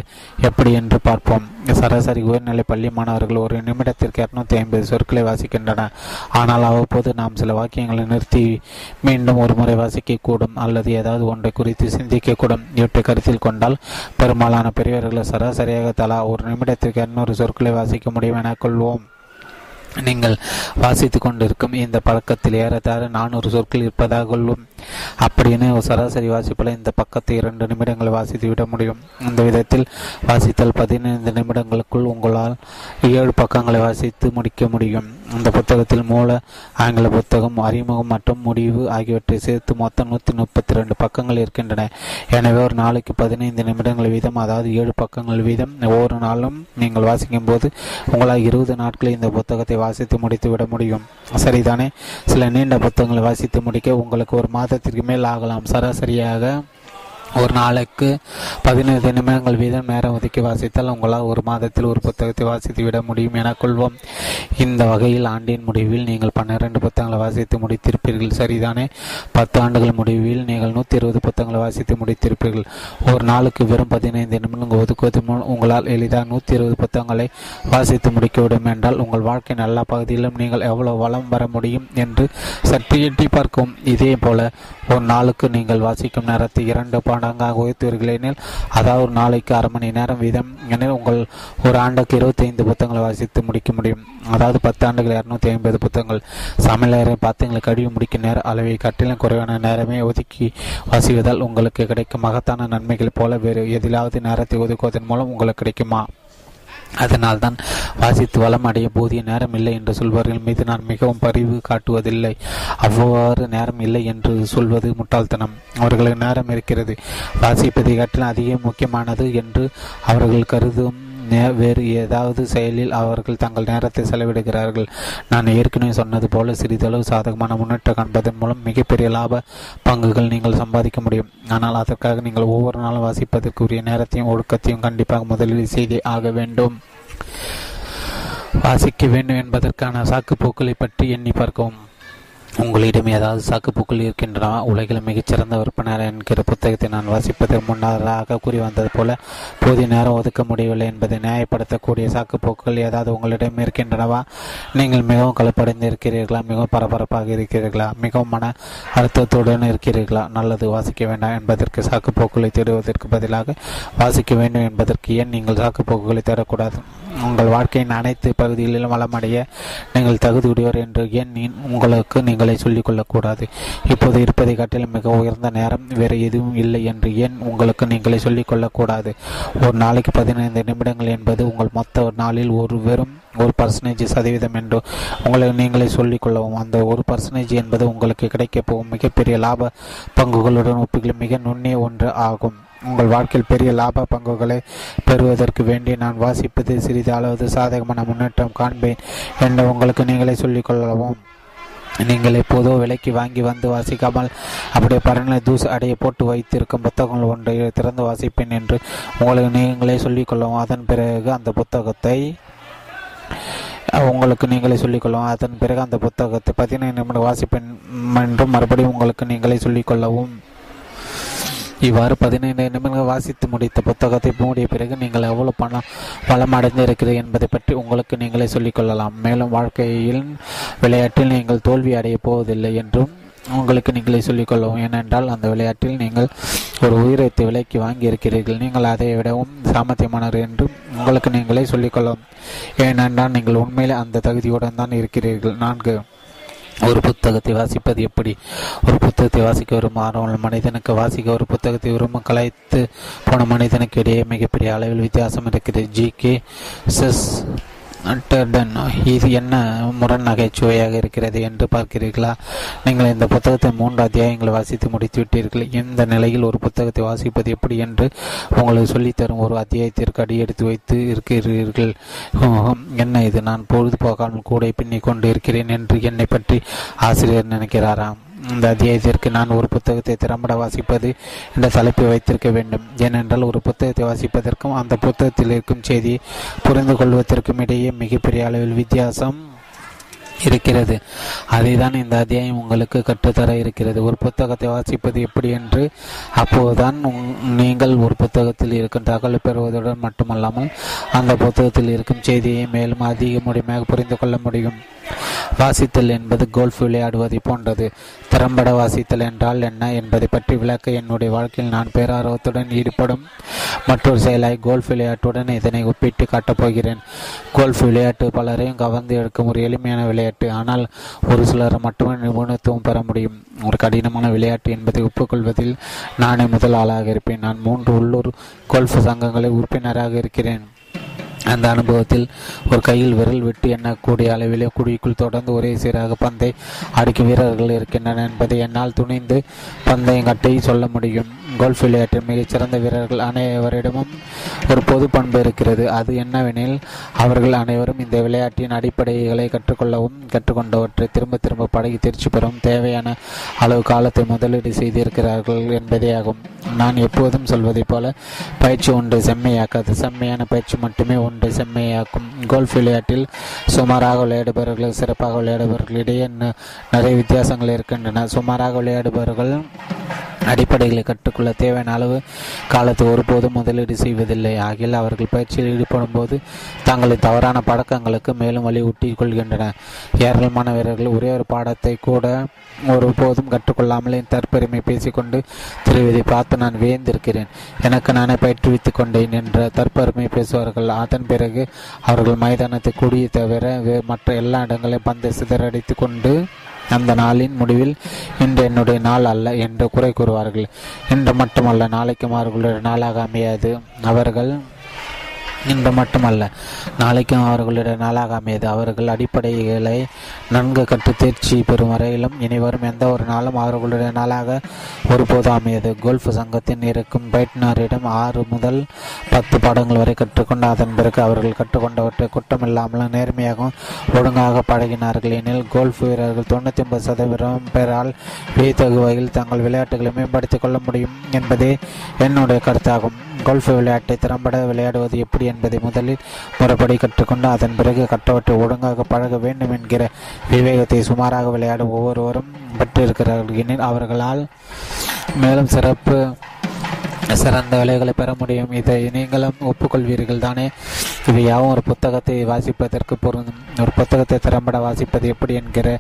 எப்படி என்று பார்ப்போம். சராசரி உயர்நிலை பள்ளி மாணவர்கள் ஒரு நிமிடத்திற்கு இருநூத்தி ஐம்பது சொற்களை வாசிக்கின்றனர் ஆனால் அவ்வப்போது நாம் சில வாக்கியங்களை நிறுத்தி மீண்டும் ஒரு முறை வாசிக்கக்கூடும் அல்லது ஏதாவது ஒன்றை குறித்து சிந்திக்கக்கூடும். இவற்றை கருத்தில் கொண்டால் பெரும்பாலான பெரியவர்கள் சராசரியாக தலா ஒரு நிமிடத்திற்கு இருநூறு சொற்களை வாசிக்க முடியும் என கொள்வோம். நீங்கள் வாசித்து கொண்டிருக்கும் இந்த பழக்கத்தில் ஏறத்தாழ நானூறு சொற்கள் இருப்பதாக கொள்ளும். அப்படின்னு சராசரி வாசிப்பில் இந்த பக்கத்தை இரண்டு நிமிடங்கள் வாசித்து விட முடியும். இந்த விதத்தில் வாசித்தால் பதினைந்து நிமிடங்களுக்குள் உங்களால் ஏழு பக்கங்களை வாசித்து முடிக்க முடியும். இந்த புத்தகத்தில் மூல ஆங்கில புத்தகம் அறிமுகம் மற்றும் முடிவு ஆகியவற்றை சேர்த்து மொத்தம் நூற்றி முப்பத்தி ரெண்டு பக்கங்கள் இருக்கின்றன. எனவே ஒரு நாளைக்கு பதினைந்து நிமிடங்கள் வீதம் அதாவது ஏழு பக்கங்கள் வீதம். ஒவ்வொரு நாளும் நீங்கள் வாசிக்கும் போது உங்களால் இருபது நாட்களில் இந்த புத்தகத்தை வாசித்து முடித்து விட முடியும். சரிதானே? சில நீண்ட புத்தகங்களை வாசித்து முடிக்க உங்களுக்கு ஒரு மாதம் மாதத்திற்கு மேல் ஆகலாம் சராசரியாக ஒரு நாளைக்கு பதினைந்து நிமிடங்கள் வீதம் நேரம் ஒதுக்கி வாசித்தால் உங்களால் ஒரு மாதத்தில் ஒரு புத்தகத்தை வாசித்து விட முடியும் என கொள்வோம். இந்த வகையில் ஆண்டின் முடிவில் நீங்கள் பன்னிரண்டு புத்தகங்களை வாசித்து முடித்திருப்பீர்கள். சரிதானே? பத்து ஆண்டுகள் முடிவில் நீங்கள் நூற்றி இருபது புத்தகங்களை வாசித்து முடித்திருப்பீர்கள். ஒரு நாளுக்கு வெறும் பதினைந்து நிமிடங்கள் ஒதுக்குவது உங்களால் எளிதாக நூற்றி இருபது புத்தகங்களை வாசித்து முடிக்கவிடும் என்றால் உங்கள் வாழ்க்கையின் எல்லா பகுதியிலும் நீங்கள் எவ்வளவு வளம் வர முடியும் என்று சற்று எட்டி பார்க்கும். இதே போல ஒரு நாளுக்கு நீங்கள் வாசிக்கும் நேரத்தை இரண்டு மடங்காக உயர்த்துவீர்கள் எனில் அதாவது ஒரு நாளைக்கு அரை மணி நேரம் வீதம் எனில் உங்கள் ஒரு ஆண்டுக்கு இருபத்தி ஐந்து புத்தகங்களை வாசித்து முடிக்க முடியும். அதாவது பத்து ஆண்டுகள் இரநூத்தி ஐம்பது புத்தகங்கள். சமையலறை பாத்திரங்களை கழுவி முடிக்கும் நேர அளவை கட்டிலும் குறைவான நேரமே ஒதுக்கி வாசிவதால் உங்களுக்கு கிடைக்கும் மகத்தான நன்மைகள் போல வேறு எதிலாவது நேரத்தை ஒதுக்குவதன் மூலம் உங்களுக்கு கிடைக்குமா? அதனால்தான் வாசித்து வளம் அடைய போதிய நேரம் இல்லை என்று சொல்வார்கள் மீது நான் மிகவும் பரிவு காட்டுவதில்லை. அவ்வாறு நேரம் இல்லை என்று சொல்வது முட்டாள்தனம். அவர்களுக்கு நேரம் இருக்கிறது. வாசிப்பதை காட்டிலும் அதிக முக்கியமானது என்று அவர்கள் கருதும் வேறு ஏதாவது செயலில் அவர்கள் தங்கள் நேரத்தை செலவிடுகிறார்கள். நான் ஏற்கனவே சொன்னது போல சிறிதளவு சாதகமான முன்னேற்றம் காண்பதன் மூலம் மிகப்பெரிய லாப பங்குகள் நீங்கள் சம்பாதிக்க முடியும். ஆனால் அதற்காக நீங்கள் ஒவ்வொரு நாளும் வாசிப்பதற்குரிய நேரத்தையும் ஒழுக்கத்தையும் கண்டிப்பாக முதலில் செய்தே ஆக வேண்டும். வாசிக்க வேண்டும் என்பதற்கான சாக்குப்போக்களை பற்றி எண்ணி பார்க்கவும். உங்களிடம் ஏதாவது சாக்குப்போக்கள் இருக்கின்றன உலகில் மிகச்சிறந்த விற்பனர் என்கிற புத்தகத்தை நான் வாசிப்பதற்கு முன்னதாக கூறி வந்தது போல போதிய நேரம் ஒதுக்க முடியவில்லை என்பதை நியாயப்படுத்தக்கூடிய சாக்குப்போக்கள் ஏதாவது உங்களிடம் இருக்கின்றனவா? நீங்கள் மிகவும் கலப்படைந்து இருக்கிறீர்களா மிகவும் பரபரப்பாக இருக்கிறீர்களா? மிகவும் மன அழுத்தத்துடன் இருக்கிறீர்களா? நல்லது வாசிக்க வேண்டாம் என்பதற்கு சாக்குப்போக்களை தேடுவதற்கு பதிலாக வாசிக்க வேண்டும் என்பதற்கு ஏன் நீங்கள் சாக்குப்போக்குகளை தேடக்கூடாது? உங்கள் வாழ்க்கையின் அனைத்து பகுதிகளிலும் வளமடைய நீங்கள் தகுதியுடையவர் என்று ஏன் உங்களுக்கு நீங்கள் சொல்லிக் கொள்ளக்கூடாது இப்போது இருப்பதை காட்டிலும் மிக உயர்ந்த நேரம் வேறு எதுவும் இல்லை என்று ஏன் உங்களுக்கு நீங்களே சொல்லிக்கொள்ளக்கூடாது? ஒரு நாளைக்கு பதினைந்து நிமிடங்கள் என்பது உங்கள் மொத்த நாளில் ஒரு வெறும் ஒரு பர்சன்டேஜ் சதவீதம் என்று உங்களை நீங்களே சொல்லிக் கொள்ளவும் அந்த ஒரு பர்சன்டேஜ் என்பது உங்களுக்கு கிடைக்கப் போகும் மிகப்பெரிய லாப பங்குகளுடன் ஒப்புகளும் மிக நுண்ணிய ஒன்று ஆகும். உங்கள் வாழ்க்கையில் பெரிய லாப பங்குகளை பெறுவதற்கு வேண்டி நான் வாசிப்பது சிறிது அளவு சாதகமான முன்னேற்றம் காண்பேன் என்று உங்களுக்கு நீங்களே சொல்லிக்கொள்ளவும். நீங்கள் எப்போதோ விலைக்கு வாங்கி வந்து வாசிக்காமல் அப்படியே பரநிலை தூசு அடைய போட்டு வைத்திருக்கும் புத்தகங்கள் ஒன்றை திறந்து வாசிப்பேன் என்று உங்களுக்கு நீங்களே சொல்லிக்கொள்ளவும் அதன் பிறகு அந்த புத்தகத்தை உங்களுக்கு நீங்களே சொல்லிக்கொள்ளவும் அதன் பிறகு அந்த புத்தகத்தை பதினைந்து நிமிடம் வாசிப்பேன் என்றும் மறுபடியும் உங்களுக்கு நீங்களே சொல்லிக்கொள்ளவும் இவ்வாறு பதினைந்து நிமிடங்கள் வாசித்து முடித்த புத்தகத்தை மூடிய பிறகு நீங்கள் எவ்வளவு பணம் பலம் அடைந்து இருக்கிறது என்பதை பற்றி உங்களுக்கு நீங்களே சொல்லிக்கொள்ளலாம் மேலும் வாழ்க்கையில் விளையாட்டில் நீங்கள் தோல்வி அடையப் போவதில்லை என்றும் உங்களுக்கு நீங்களே சொல்லிக்கொள்ளவும் ஏனென்றால் அந்த விளையாட்டில் நீங்கள் ஒரு உயிரத்தை விலைக்கு வாங்கி இருக்கிறீர்கள் நீங்கள் அதை விடவும் சாமர்த்தியமானவர் என்றும் உங்களுக்கு நீங்களே சொல்லிக்கொள்ளவும் ஏனென்றால் நீங்கள் உண்மையில் அந்த தகுதியுடன் தான் இருக்கிறீர்கள். நான்கு. ஒரு புத்தகத்தை வாசிப்பது எப்படி? ஒரு புத்தகத்தை வாசிக்க வரும் ஆர்வம் மனிதனுக்கு வாசிக்க ஒரு புத்தகத்தை விரும்ப கலைத்து போன மனிதனுக்கு இடையே மிகப்பெரிய அளவில் வித்தியாசம் இருக்கிறது. ஜி கே செஸ் டெர்டன் இது என்ன முரண் நகைச்சுவையாக இருக்கிறது என்று பார்க்கிறீர்களா? நீங்கள் இந்த புத்தகத்தை மூன்று அத்தியாயங்களை வாசித்து முடித்து விட்டீர்கள். இந்த நிலையில் ஒரு புத்தகத்தை வாசிப்பது எப்படி என்று உங்களுக்கு சொல்லித்தரும். ஒரு அத்தியாயத்திற்கு அடி எடுத்து வைத்து இருக்கிறீர்கள். என்ன இது? நான் பொழுதுபோக்காமல் கூட பின்னிக் கொண்டு இருக்கிறேன் என்று என்னை பற்றி ஆசிரியர் நினைக்கிறாராம். இந்த அத்தியாயத்திற்கு நான் ஒரு புத்தகத்தை திறம்பட வாசிப்பது என்ற தலைப்பை வைத்திருக்க வேண்டும். ஏனென்றால் ஒரு புத்தகத்தை வாசிப்பதற்கும் அந்த புத்தகத்தில் இருக்கும் செய்தியை புரிந்து கொள்வதற்கும் இடையே மிகப்பெரிய அளவில் வித்தியாசம் இருக்கிறது. அதை தான் இந்த அத்தியாயம் உங்களுக்கு கற்றுத்தர இருக்கிறது. ஒரு புத்தகத்தை வாசிப்பது எப்படி என்று அப்போதுதான் நீங்கள் ஒரு புத்தகத்தில் இருக்கும் தகவல் பெறுவதுடன் மட்டுமல்லாமல் அந்த புத்தகத்தில் இருக்கும் செய்தியை மேலும் அதிக முடிமையாக புரிந்து கொள்ள முடியும். வாசித்தல் என்பது கோல்ஃப் விளையாடுவதை போன்றது. திறம்பட வாசித்தல் என்றால் என்ன என்பதை பற்றி விளக்க என்னுடைய வாழ்க்கையில் நான் பேரார்வத்துடன் ஈடுபடும் மற்றொரு செயலாய் கோல்ஃப் விளையாட்டுடன் இதனை ஒப்பிட்டு காட்டப் போகிறேன். கோல்ஃப் விளையாட்டு பலரையும் கவர்ந்து எடுக்கும் ஒரு எளிமையான விளையாட்டு. ஆனால் ஒரு சிலர் மட்டுமே நிபுணத்துவம் பெற முடியும். ஒரு கடினமான விளையாட்டு என்பதை ஒப்புக்கொள்வதில் நானே முதல் ஆளாக இருப்பேன். நான் மூன்று உள்ளூர் கோல்ஃப் சங்கங்களை உறுப்பினராக இருக்கிறேன். அந்த அனுபவத்தில் ஒரு கையில் விரல் விட்டு எண்ணக்கூடிய அளவிலே குழிக்குள் தொடர்ந்து ஒரே சீராக பந்தை அடிக்கும் வீரர்கள் இருக்கின்றனர் என்பதை என்னால் துணிந்து பந்தயங்கட்டை சொல்ல முடியும். கோல்ஃப் விளையாட்டில் மிகச்சிறந்த வீரர்கள் அனைவரிடமும் ஒரு பொது பண்பு இருக்கிறது. அது என்னவெனில் அவர்கள் அனைவரும் இந்த விளையாட்டின் அடிப்படைகளை கற்றுக்கொள்ளவும் கற்றுக்கொண்டவற்றை திரும்ப திரும்ப படகி தேர்ச்சி பெறவும் தேவையான அளவு காலத்தை முதலீடு செய்திருக்கிறார்கள் என்பதேயாகும் நான் எப்போதும் சொல்வதைப் போல பயிற்சி ஒன்றை செம்மையாக்காது. செம்மையான பயிற்சி மட்டுமே ஒன்றை செம்மையாக்கும். கோல்ஃப் விளையாட்டில் சுமாராக விளையாடுபவர்கள் சிறப்பாக விளையாடுபவர்களிடையே நிறைய வித்தியாசங்கள் இருக்கின்றன. சுமாராக விளையாடுபவர்கள் அடிப்படைகளை கற்றுக்கொள்ள தேவையான அளவு காலத்தை ஒருபோதும் முதலீடு செய்வதில்லை. ஆகியில் அவர்கள் பயிற்சியில் ஈடுபடும் போது தங்களின் தவறான பழக்கங்களுக்கு மேலும் வலியூட்டிக் கொள்கின்றனர். ஏராளமான வீரர்கள் ஒரே ஒரு பாடத்தை கூட ஒருபோதும் கற்றுக்கொள்ளாமலே தற்பெருமை பேசிக்கொண்டு தெரிவதை பார்த்து நான் வியந்திருக்கிறேன். எனக்கு நானே பயிற்றுவித்துக் கொண்டேன் என்ற தற்பெருமை பேசுவார்கள். அதன் பிறகு அவர்கள் மைதானத்தை கூடிய தவிர மற்ற எல்லா இடங்களையும் பந்தை சிதறடித்து கொண்டு அந்த நாளின் முடிவில் இன்று என்னுடைய நாள் அல்ல என்று குறை கூறுவார்கள். இன்று மட்டுமல்ல நாளைக்கும் அவர்களுடைய நாளாக அமையாது. அவர்கள் இன்று மட்டுமல்ல நாளைக்கும் அவர்களுடைய நாளாக அமையது அவர்கள் அடிப்படைகளை நன்கு கற்று தேர்ச்சி பெறும் வரையிலும் இனி வரும் எந்த ஒரு நாளும் அவர்களுடைய நாளாக ஒருபோது அமையது கோல்ஃப் சங்கத்தின் இருக்கும் பைட்னரிடம் ஆறு முதல் பத்து பாடங்கள் வரை கற்றுக்கொண்டு அதன் பிறகு அவர்கள் கற்றுக்கொண்டவற்றை குற்றமில்லாமலும் நேர்மையாகவும் ஒழுங்காக பழகினார்கள். எனில் கோல்ஃப் வீரர்கள் தொண்ணூற்றி ஒன்பது சதவீதம் பேரால் வியத்தகு வகையில் தங்கள் விளையாட்டுகளை மேம்படுத்திக் கொள்ள முடியும் என்பதே என்னுடைய கருத்தாகும். கோல்ஃப் விளையாட்டை திறம்பட விளையாடுவது எப்படி என்பதை முதலில் முறைப்படி கற்றுக்கொண்டு அதன் பிறகு கற்றவற்றை ஒழுங்காக பழக வேண்டும் என்கிற விவேகத்தை சுமாராக விளையாடும் ஒவ்வொருவரும் பெற்றிருக்கிறார்கள். எனில் அவர்களால் மேலும் சிறப்பு சிறந்த விலைகளை பெற முடியும். இதை நீங்களும் ஒப்புக்கொள்வீர்கள் தானே? இவை யாவும் ஒரு புத்தகத்தை வாசிப்பதற்கு பொருந்தும். ஒரு புத்தகத்தை திறம்பட வாசிப்பது எப்படி என்கிற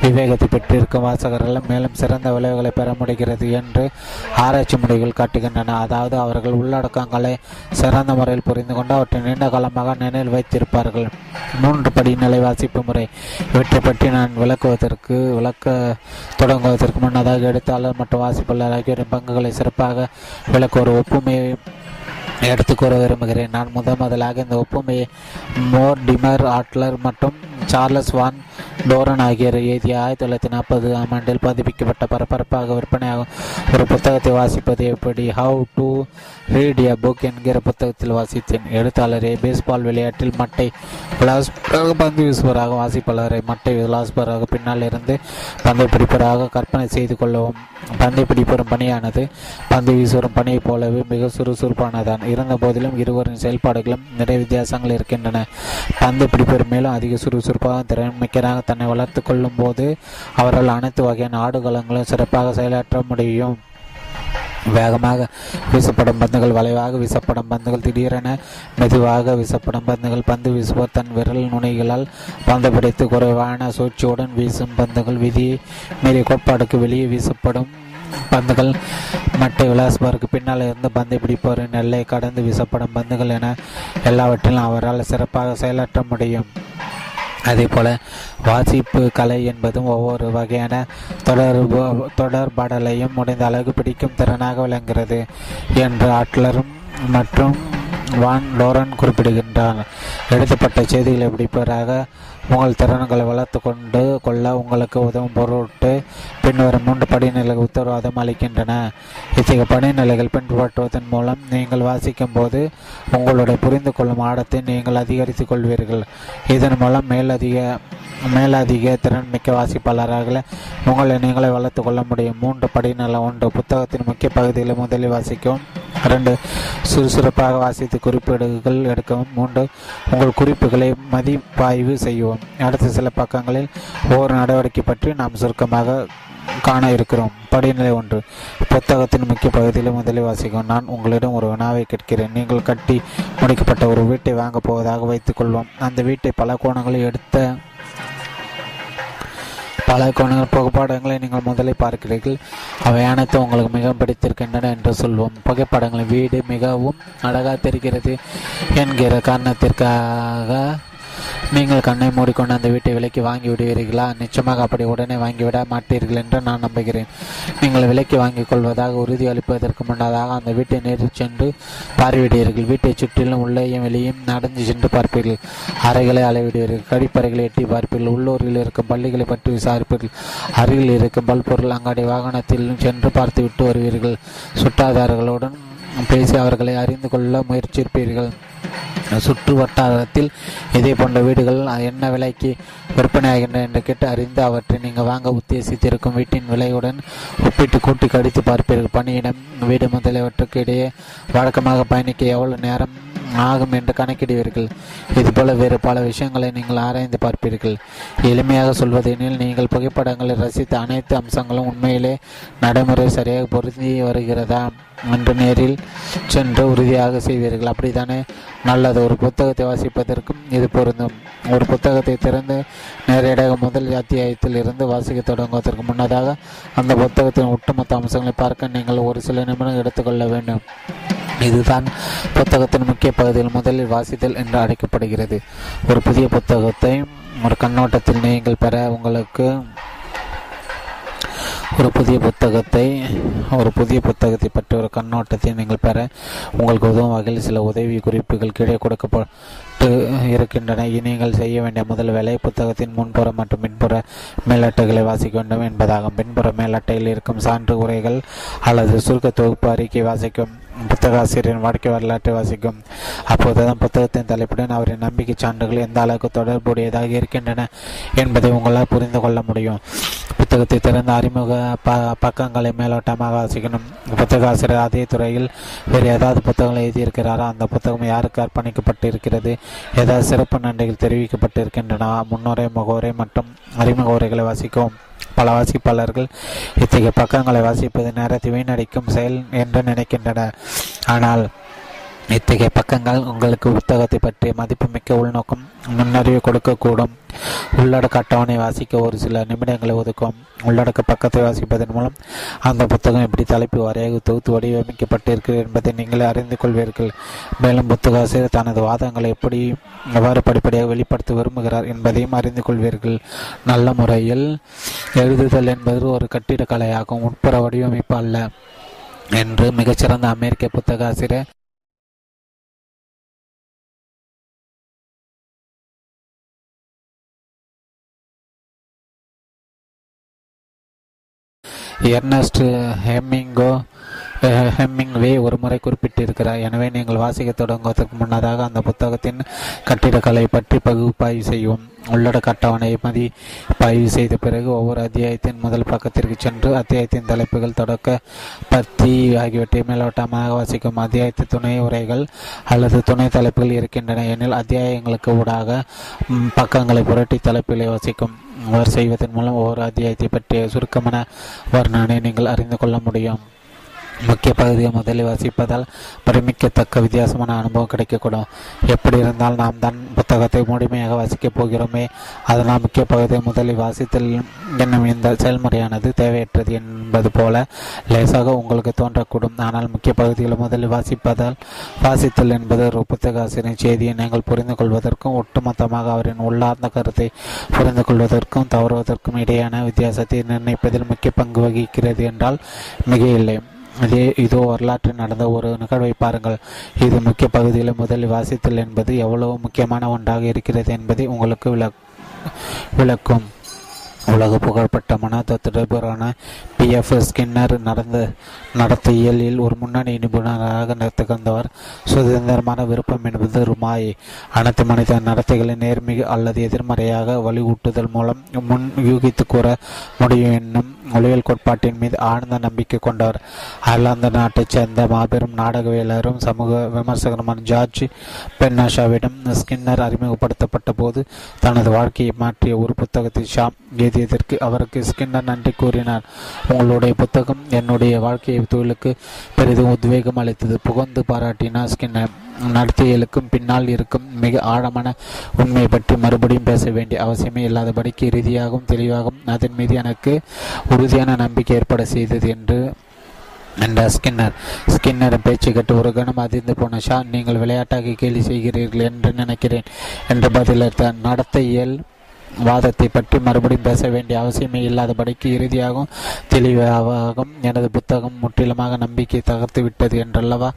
விவேகத்தை பெற்றிருக்கும் வாசகர்கள் மேலும் சிறந்த விளைவுகளை பெற முடிகிறது என்று ஆராய்ச்சி முடிவுகள் காட்டுகின்றன. அதாவது அவர்கள் உள்ளடக்கங்களை சிறந்த முறையில் புரிந்து கொண்டு அவற்றை நீண்ட காலமாக நினைவில் வைத்திருப்பார்கள். மூன்று படிநிலை வாசிப்பு முறை. இவற்றை பற்றி நான் விளக்குவதற்கு விளக்க தொடங்குவதற்கு முன்னதாக எழுத்தாளர் மற்றும் வாசிப்பாளர் ஆகியோரின் பங்குகளை சிறப்பாக விளக்க ஒரு ஒப்புமையை எடுத்துக்கூற விரும்புகிறேன். நான் முதன் முதலாக இந்த ஒப்புமையை மோர் டிமர் ஆட்லர் மற்றும் சார்லஸ் வான் டோரன் ஆகியோர் எழுதிய ஆயிரத்தி தொள்ளாயிரத்தி நாற்பது ஆம் ஆண்டில் பதிப்பிக்கப்பட்ட பரபரப்பாக விற்பனையாகும் ஒரு புத்தகத்தை வாசிப்பது எப்படி? How to read a book என்கிற புத்தகத்தில் வாசித்தேன். எழுத்தாளரை பேஸ்பால் விளையாட்டில் மட்டை விளாஸ்பராக பந்து வீசுவராக வாசிப்பாளரை மட்டை விளாஸ்பராக பின்னால் இருந்து பந்தை பிடிப்பவராக கற்பனை செய்து கொள்ளவும். பந்தை பிடிப்பவரும் பணியானது பந்து வீசுவரும் பணியைப் போலவே மிக சுறுசுறுப்பானதான். இருந்த போதிலும் இருவரின் செயல்பாடுகளும் நிறைய வித்தியாசங்கள் இருக்கின்றன. பந்து பிடிப்பவர் மேலும் அதிக சுறுசுறுப்பாக திறன் திறன்மிக்கராக தன்னை வளர்த்து கொள்ளும் போது அவர்கள் அனைத்து வகையான ஆடுகளங்களும் சிறப்பாக செயலாற்ற முடியும். வேகமாக வீசப்படும் பந்துகள் வளைவாக வீசப்படும் பந்துகள் திடீரென மெதுவாக வீசப்படும் பந்துகள் பந்து வீசுவோர் தன் விரல் நுனைகளால் பந்து பிடித்து குறைவான சூழ்ச்சியுடன் வீசும் பந்துகள் விதியை மீறிய கோட்பாடுக்கு வெளியே வீசப்படும் பந்துகள். மட்டை விளாசுபவருக்கு பின்னால் இருந்து பந்தை பிடிப்பவரின் எல்லை கடந்து வீசப்படும் பந்துகள் என எல்லாவற்றிலும் அவரால் சிறப்பாக செயலாற்ற முடியும். அதே போல வாசிப்பு கலை என்பதும் ஒவ்வொரு வகையான தொடர்பு தொடர்பாடலையும் முடிந்த அளவு பிடிக்கும் திறனாக விளங்குகிறது என்று ஆட்லரும் மற்றும் வான் லோரன் குறிப்பிடுகின்றார். எழுதப்பட்ட செய்திகளை பிடிப்பதாக உங்கள் திறன்களை வளர்த்து கொண்டு கொள்ள உங்களுக்கு உதவும் பொருட்டு பின்வரும் மூன்று படிநிலைகள் உத்தரவாதம் அளிக்கின்றன. இத்தகைய படிநிலைகள் பின்பற்றுவதன் மூலம் நீங்கள் வாசிக்கும் போது உங்களுடைய புரிந்து கொள்ளும் ஆடத்தை நீங்கள் அதிகரித்துக் கொள்வீர்கள். இதன் மூலம் மேலதிக மேலதிக திறன்மிக்க வாசிப்பாளராக உங்களை நீங்களே வளர்த்து கொள்ள முடியும். மூன்று படிநிலை ஒன்று புத்தகத்தின் முக்கிய பகுதிகளை முதலில் வாசிக்கும் இரண்டு சுறுசுறுப்பாக வாசித்து குறிப்பீடுகள் எடுக்கவும். மூன்று உங்கள் குறிப்புகளை மதிப்பாய்வு செய்வோம் அடுத்த சில பக்கங்களில் ஒவ்வொரு நடவடிக்கை பற்றி நாம் சுருக்கமாக காண இருக்கிறோம். படிநிலை ஒன்று. புத்தகத்தின் முக்கிய பகுதியில் முதலில் வாசிக்கும். நான் உங்களிடம் ஒரு வினாவை கேட்கிறேன். நீங்கள் கட்டி முடிக்கப்பட்ட ஒரு வீட்டை வாங்கப் போவதாக வைத்துக்கொள்வோம் அந்த வீட்டை பல கோணங்களில் எடுத்த பல கோணங்கள் புகைப்படங்களை நீங்கள் முதலில் பார்க்கிறீர்கள். அவை அனைத்தும் உங்களுக்கு மிக பிடித்திருக்கின்றன என்று சொல்வோம். புகைப்படங்களின் வீடு மிகவும் அழகாக தெரிகிறது என்கிற காரணத்திற்காக நீங்கள் கண்ணை மூடிக்கொண்டு அந்த வீட்டை விலைக்கு வாங்கி விடுவீர்களா? நிச்சயமாக அப்படி உடனே வாங்கிவிட மாட்டீர்கள் என்று நான் நம்புகிறேன். நீங்கள் விலைக்கு வாங்கிக் கொள்வதாக உறுதி அளிப்பதற்கு முன்னதாக அந்த வீட்டை நேரில் சென்று பார்வையிடுவீர்கள். வீட்டை சுற்றிலும் உள்ளேயும் வெளியும் நடந்து சென்று பார்ப்பீர்கள். அறைகளை அளவிடுவீர்கள் கழிப்பறைகளை எட்டி பார்ப்பீர்கள். உள்ளூரில் இருக்கும் பள்ளிகளை பற்றி விசாரிப்பீர்கள். அருகில் இருக்கும் பல்பொருள் அங்காடி வாகனத்தில் சென்று பார்த்து விட்டு வருவீர்கள். சுற்றாதாரர்களுடன் பேசி அவர்களை அறிந்து கொள்ள முயற்சிப்பீர்கள். சுற்று வட்டாரத்தில் இதே போன்ற வீடுகள் என்ன விலைக்கு விற்பனையாகின்றன என்று கேட்டு அறிந்து அவற்றை நீங்கள் வாங்க உத்தேசித்திருக்கும் வீட்டின் விலையுடன் ஒப்பிட்டு கூட்டி கடித்து பார்ப்பீர்கள். பணியிடம் வீடு முதலியவற்றுக்கு இடையே வழக்கமாக பயணிக்க எவ்வளவு நேரம் ஆகும் என்று கணக்கிடுவீர்கள். இதுபோல வேறு பல விஷயங்களை நீங்கள் ஆராய்ந்து பார்ப்பீர்கள். எளிமையாக சொல்வதெனில் நீங்கள் புகைப்படங்களை ரசித்த அனைத்து அம்சங்களும் உண்மையிலே நடைமுறை சரியாக பொருந்தி வருகிறதா என்று நேரில் சென்று உறுதியாக செய்வீர்கள். அப்படித்தானே? நல்லது. ஒரு புத்தகத்தை வாசிப்பதற்கும் இது பொருந்தும். ஒரு புத்தகத்தை திறந்து நேரடியாக முதல் அத்தியாயத்தில் இருந்து வாசிக்க தொடங்குவதற்கு முன்னதாக அந்த புத்தகத்தின் ஒட்டுமொத்த அம்சங்களை பார்க்க நீங்கள் ஒரு சில நிமிடம் எடுத்துக்கொள்ள வேண்டும். இதுதான் புத்தகத்தின் முக்கிய பகுதியில் முதலில் வாசித்தல் என்று அழைக்கப்படுகிறது. ஒரு புதிய புத்தகத்தை ஒரு கண்ணோட்டத்தில் நீங்கள் பெற உங்களுக்கு ஒரு புதிய புத்தகத்தை ஒரு புதிய புத்தகத்தை பற்றி ஒரு கண்ணோட்டத்தை நீங்கள் பெற உங்களுக்கு உதவும் வகையில் சில உதவி குறிப்புகள் கீழே பட்டு இருக்கின்றன. நீங்கள் செய்ய வேண்டிய முதல் வேலை புத்தகத்தின் முன்புற மற்றும் பின்புற மேலட்டைகளை வாசிக்க வேண்டும் என்பதாகும். பின்புற மேலட்டையில் இருக்கும் சான்று உரைகள் அல்லது சுருக்க தொகுப்பு அறிக்கை வாசிக்கும் புத்தக ஆசிரியரின் வாழ்க்கை வரலாற்றை வாசிக்கும். அப்போதுதான் புத்தகத்தின் தலைப்புடன் அவரின் நம்பிக்கை சான்றுகள் எந்த அளவுக்கு தொடர்புடையதாக இருக்கின்றன என்பதை உங்களால் புரிந்து கொள்ள முடியும். புத்தகத்தை திறந்த அறிமுக ப பக்கங்களை மேலோட்டமாக வாசிக்கணும். புத்தக ஆசிரியர் அதே துறையில் வேறு ஏதாவது புத்தகங்கள் எழுதியிருக்கிறாரா? அந்த புத்தகம் யாருக்கு அர்ப்பணிக்கப்பட்டு இருக்கிறது ஏதாவது சிறப்பு நன்றிகள் தெரிவிக்கப்பட்டிருக்கின்றன? முன்னுரை முகவுரை மற்றும் அறிமுக உரைகளை வாசிக்கவும் பல வாசிப்பாளர்கள் இத்தகைய பக்கங்களை வாசிப்பது நேரத்தை வீணடிக்கும் செயல் என்று நினைக்கின்றனர். ஆனால் இத்தகைய பக்கங்கள் உங்களுக்கு புத்தகத்தை பற்றிய மதிப்புமிக்க உள்நோக்கம் முன்னறிவு கொடுக்கக்கூடும். உள்ளடக்க அட்டவணை வாசிக்க ஒரு சில நிமிடங்களை ஒதுக்கும். உள்ளடக்க பக்கத்தை வாசிப்பதன் மூலம் அந்த புத்தகம் எப்படி தலைப்பு வரையாக தொகுத்து வடிவமைக்கப்பட்டிருக்கிறது என்பதை நீங்களே அறிந்து கொள்வீர்கள். மேலும் புத்தக ஆசிரியர் தனது வாதங்களை எப்படி எவ்வாறு படிப்படியாக வெளிப்படுத்த விரும்புகிறார் என்பதையும் அறிந்து கொள்வீர்கள். நல்ல முறையில் எழுதுதல் என்பது ஒரு கட்டிடக்கலையாகும் உட்புற வடிவமைப்பு அல்ல என்று மிகச்சிறந்த அமெரிக்க புத்தக ஆசிரியர் எர்னஸ்ட் ஹெம்மிங்கோ ஹெம்மிங்வே ஒரு முறை குறிப்பிட்டிருக்கிறார். எனவே நீங்கள் வாசிக்க தொடங்குவதற்கு முன்னதாக அந்த புத்தகத்தின் கட்டிடக்கலை பற்றி பகுப்பாய்வு செய்யும் உள்ளடக்க அட்டவணையை மதிப்பாய்வு செய்த பிறகு ஒவ்வொரு அத்தியாயத்தின் முதல் பக்கத்திற்கு சென்று அத்தியாயத்தின் தலைப்புகள் தொடக்க பத்தி ஆகியவற்றை மேலோட்டமாக வாசிக்கும். அத்தியாயத்து துணை உரைகள் அல்லது துணை தலைப்புகள் இருக்கின்றன எனில் அத்தியாயங்களுக்கு ஊடாக பக்கங்களை புரட்டி தலைப்புகளை வாசிக்கும் அவர் செய்வதன் மூலம் ஒவ்வொரு அத்தியாயத்தை பற்றிய சுருக்கமான வர்ணனை நீங்கள் அறிந்து கொள்ள முடியும். முக்கிய பகுதியை முதலில் வாசிப்பதால் பிரமிக்கத்தக்க வித்தியாசமான அனுபவம் கிடைக்கக்கூடும். எப்படி இருந்தால் நாம் தான் புத்தகத்தை முழுமையாக வாசிக்கப் போகிறோமே அதனால் முக்கிய பகுதியை முதலில் வாசித்தல் என்னும் இந்த செயல்முறையானது தேவையற்றது என்பது போல லேசாக உங்களுக்கு தோன்றக்கூடும். ஆனால் முக்கிய பகுதிகளை முதலில் வாசிப்பதால் வாசித்தல் என்பது ஒரு புத்தக ஆசிரியர் செய்தியை நீங்கள் புரிந்து கொள்வதற்கும் ஒட்டுமொத்தமாக அவரின் உள்ளார்ந்த கருத்தை புரிந்து கொள்வதற்கும் தவறுவதற்கும் இடையேயான வித்தியாசத்தை நிர்ணயிப்பதில் முக்கிய பங்கு வகிக்கிறது என்றால் மிக இல்லை இதே இதோ வரலாற்றில் நடந்த ஒரு நிகழ்வை பாருங்கள். இது முக்கிய பகுதியில் முதலில் வாசித்தல் என்பது எவ்வளவு முக்கியமான ஒன்றாக இருக்கிறது என்பதை உங்களுக்கு விளக் விளக்கும். உலக புகழ்பெற்ற மனதத்துடர்பரான பி எஃப் ஸ்கின்னர் நடந்த நடத்தையியலில் ஒரு முன்னணி நிபுணராக திகழ்ந்தவர் சுதந்திரமான விருப்பம் என்பது ருமாய் அனைத்து மனித நடத்தைகளை நேர்மிகு அல்லது எதிர்மறையாக வலியூட்டுதல் மூலம் முன் யூகித்து கூற முடியும் என்னும் ஒளியல் கோட்பாட்டின் மீது ஆழ்ந்த நம்பிக்கை கொண்டவர். அயர்லாந்து நாட்டைச் சேர்ந்த மாபெரும் நாடகவியலரும் சமூக விமர்சகருமான ஜார்ஜ் பென்னாஷாவிடம் ஸ்கின்னர் அறிமுகப்படுத்தப்பட்ட போது தனது வாழ்க்கையை மாற்றிய ஒரு புத்தகத்தை ஷாம் எழுதியதற்கு அவருக்கு ஸ்கின்னர் நன்றி கூறினார். உங்களுடைய புத்தகம் என்னுடைய வாழ்க்கை தொழிலுக்கு பெரிதும் உத்வேகம் அளித்தது. புகழ்ந்து பாராட்டினார் ஸ்கின்னர் நடத்தியலுக்கும் பின்னால் இருக்கும் மிக ஆழமான உண்மை பற்றி மறுபடியும் பேச வேண்டிய அவசியமே இல்லாதபடிக்கு இறுதியாகவும் தெளிவாகவும் அதன் மீது எனக்கு உறுதியான நம்பிக்கை ஏற்பட செய்தது என்று என்றார் ஸ்கின்னர். ஸ்கின்னர் பேச்சு கேட்டு ஒரு கணம் அதிர்ந்து போன ஷா நீங்கள் விளையாட்டாக கேலி செய்கிறீர்கள் என்று நினைக்கிறேன் என்று பதிலளித்தார். நடத்தையியல் வாதத்தை பற்றி மறுபடியும் பேச வேண்டிய அவசியமே இல்லாதபடிக்கு இறுதியாகவும் தெளிவாகவும் எனது புத்தகம் முற்றிலுமாக நம்பிக்கை தகர்த்து விட்டது என்றல்லவா?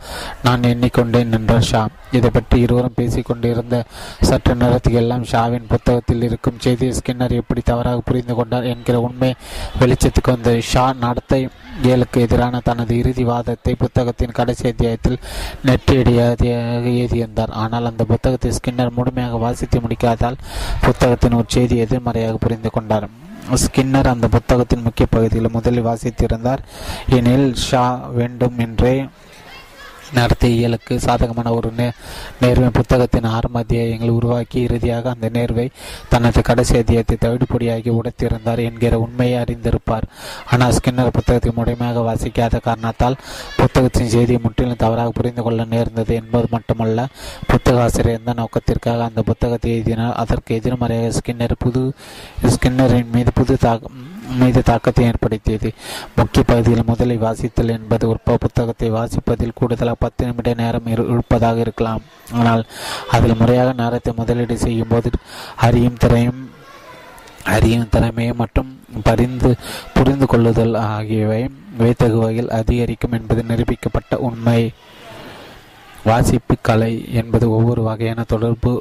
நான் எண்ணிக்கொண்டேன் என்றார் ஷா இதை பற்றி இருவரும் பேசிக் கொண்டிருந்த சற்று நேரத்துக்கு எல்லாம் ஷாவின் புத்தகத்தில் இருக்கும் செய்தியை ஸ்கின்னர் எப்படி தவறாக புரிந்து கொண்டார் என்கிற உண்மை வெளிச்சத்துக்கு வந்த ஷா நடத்தை ஏழுக்கு எதிரான தனது இறுதி வாதத்தை புத்தகத்தின் கடைசி அத்தியாயத்தில் நெற்றியடியாக எழுதியிருந்தார் ஆனால் அந்த புத்தகத்தை ஸ்கின்னர் முழுமையாக வாசித்து முடிக்காதால் புத்தகத்தின் ஒரு செய்தி எதிர்மறையாக புரிந்து கொண்டார். ஸ்கின்னர் அந்த புத்தகத்தின் முக்கிய பகுதியில் முதலில் வாசித்திருந்தார். எனில் ஷா வேண்டும் என்றே நடத்தியலுக்கு சாதகமான ஒரு நே நேர்வை புத்தகத்தின் ஆரம்ப அத்தியாயங்களை உருவாக்கி இறுதியாக அந்த நேர்வை தனது கடைசி அத்தியாயத்தை தவிடுபொடியாகி உடைத்திருந்தார் என்கிற உண்மையை அறிந்திருப்பார். ஆனால் ஸ்கின்னர் புத்தகத்தை முழுமையாக வாசிக்காத காரணத்தால் புத்தகத்தின் செய்தியை முற்றிலும் தவறாக புரிந்து கொள்ள நேர்ந்தது என்பது மட்டுமல்ல புத்தக ஆசிரியர் எந்த நோக்கத்திற்காக அந்த புத்தகத்தை எழுதினார்? அதற்கு எதிர்மறையாக ஸ்கின்னர் புது ஸ்கின்னரின் மீது புது தாக்கம் மீது தாக்கத்தை ஏற்படுத்தியது. முக்கிய பகுதியில் முதலில் வாசித்தல் என்பது ஒரு புத்தகத்தை வாசிப்பதில் கூடுதலாக பத்து நிமிட நேரம் இருப்பதாக இருக்கலாம். ஆனால் அதில் முறையாக நேரத்தை முதலீடு செய்யும் போது அறியும் திறமையும் அறியும் திறமையை மற்றும் பரிந்து புரிந்து கொள்ளுதல் ஆகியவை வைத்தகு வகையில் அதிகரிக்கும் என்பது நிரூபிக்கப்பட்ட உண்மை. வாசிப்பு கலை என்பது ஒவ்வொரு வகையான தொடர்பு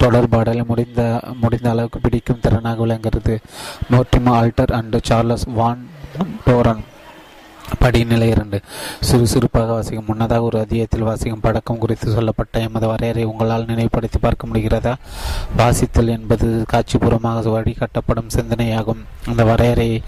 தொடர்பாடலை முடிந்த முடிந்த அளவுக்கு பிடிக்கும் திறனாக விளங்குகிறது. Mortimer Adler and Charles Van Doren. படிநிலை இரண்டு. சுறுசுறுப்பாக வாசிக்கும் முன்னதாக ஒரு அதிகத்தில் வாசிக்கும் பழக்கம் குறித்து சொல்லப்பட்ட எமது வரையறை உங்களால் நினைவுபடுத்தி பார்க்க முடிகிறதா? வாசித்தல் என்பது காட்சிபூர்வமாக வழிகாட்டப்படும் சிந்தனையாகும். அந்த வரையறையை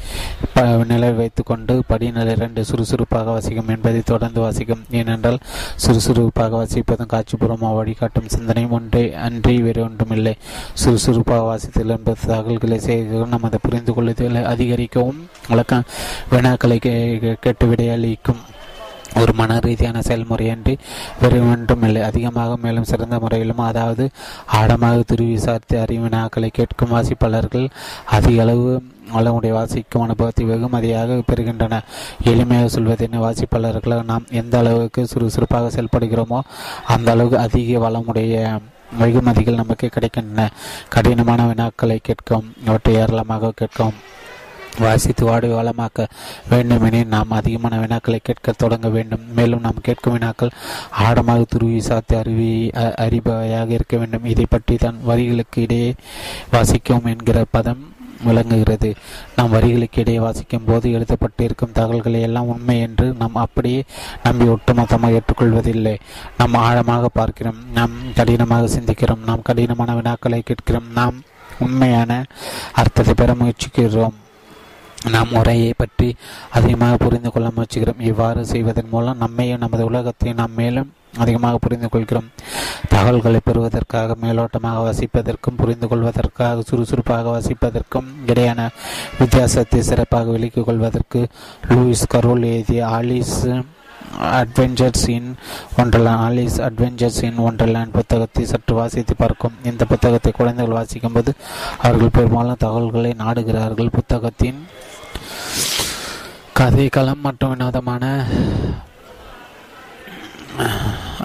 நிலை வைத்துக்கொண்டு படிநிலை இரண்டு சுறுசுறுப்பாக வாசிக்கும் என்பதை தொடர்ந்து வாசிக்கும். ஏனென்றால் சுறுசுறுப்பாக வாசிப்பதும் காட்சிபூர்வமாக வழிகாட்டும் சிந்தனையும் ஒன்றே அன்றி வேறு ஒன்றுமில்லை. சுறுசுறுப்பாக வாசித்தல் என்பது தகவல்களை செய்து நமது புரிந்து கொள்ளுதலை அதிகரிக்கவும் வழக்க வினாக்களை கேட்டு விடையளிக்கும். ஒரு மன ரீதியான செயல்முறையன்றி வேறு ஒன்றும் இல்லை. அதிகமாக மேலும் சிறந்த முறையிலும் அதாவது ஆழமாக துருவி விசாரித்து அறிவினாக்களை கேட்கும் வாசிப்பாளர்கள் அதிக அளவு அளவுடைய வாசிக்கும் அனுபவத்தை வெகுமதியாக பெறுகின்றன. எளிமையாக சொல்வதென வாசிப்பாளர்கள் நாம் எந்த அளவுக்கு சுறுசுறுப்பாக செயல்படுகிறோமோ அந்த அளவுக்கு அதிக வளமுடைய வெகுமதிகள் நமக்கு கிடைக்கின்றன. கடினமான வினாக்களை கேட்கும் அவற்றை ஏராளமாக கேட்கும். வாசித்து வாடி வளமாக்க வேண்டுமெனில் நாம் அதிகமான வினாக்களை கேட்க தொடங்க வேண்டும். மேலும் நாம் கேட்கும் வினாக்கள் ஆழமாக துருவி சாத்தி அறிவி அறிபவையாக இருக்க வேண்டும். இதை பற்றி தான் வரிகளுக்கு இடையே வாசிக்கும் என்கிற பதம் விளங்குகிறது. நாம் வரிகளுக்கு இடையே வாசிக்கும் போது எழுதப்பட்டிருக்கும் தகவல்களை எல்லாம் உண்மை என்று நாம் அப்படியே நம்பி ஒட்டுமொத்தமாக ஏற்றுக்கொள்வதில்லை. நாம் ஆழமாக பார்க்கிறோம். நாம் கடினமாக சிந்திக்கிறோம். நாம் கடினமான வினாக்களை கேட்கிறோம். நாம் உண்மையான அர்த்தத்தை பெற முயற்சிக்கிறோம். நாம் உரையை பற்றி அதிகமாக புரிந்து கொள்ள முயற்சிக்கிறோம் இவ்வாறு செய்வதன் மூலம் நம்மையும் நமது உலகத்தையும் நாம் மேலும் அதிகமாக புரிந்து கொள்கிறோம். தகவல்களை பெறுவதற்காக மேலோட்டமாக வசிப்பதற்கும் புரிந்து கொள்வதற்காக சுறுசுறுப்பாக வசிப்பதற்கும் இடையான வித்தியாசத்தை சிறப்பாக விலக்கிக் கொள்வதற்கு லூயிஸ் கரோல் எழுதிய Alice adventures in wonderland Alice adventures in wonderland புத்தகத்தை சற்று வாசித்து பார்க்கும். இந்த புத்தகத்தை குழந்தைகள் வாசிக்கும் போது அவர்கள் பெரும்பாலும் தகவல்களை நாடுகிறார்கள். புத்தகத்தின் கதைக்களம் மற்றும் வினோதமான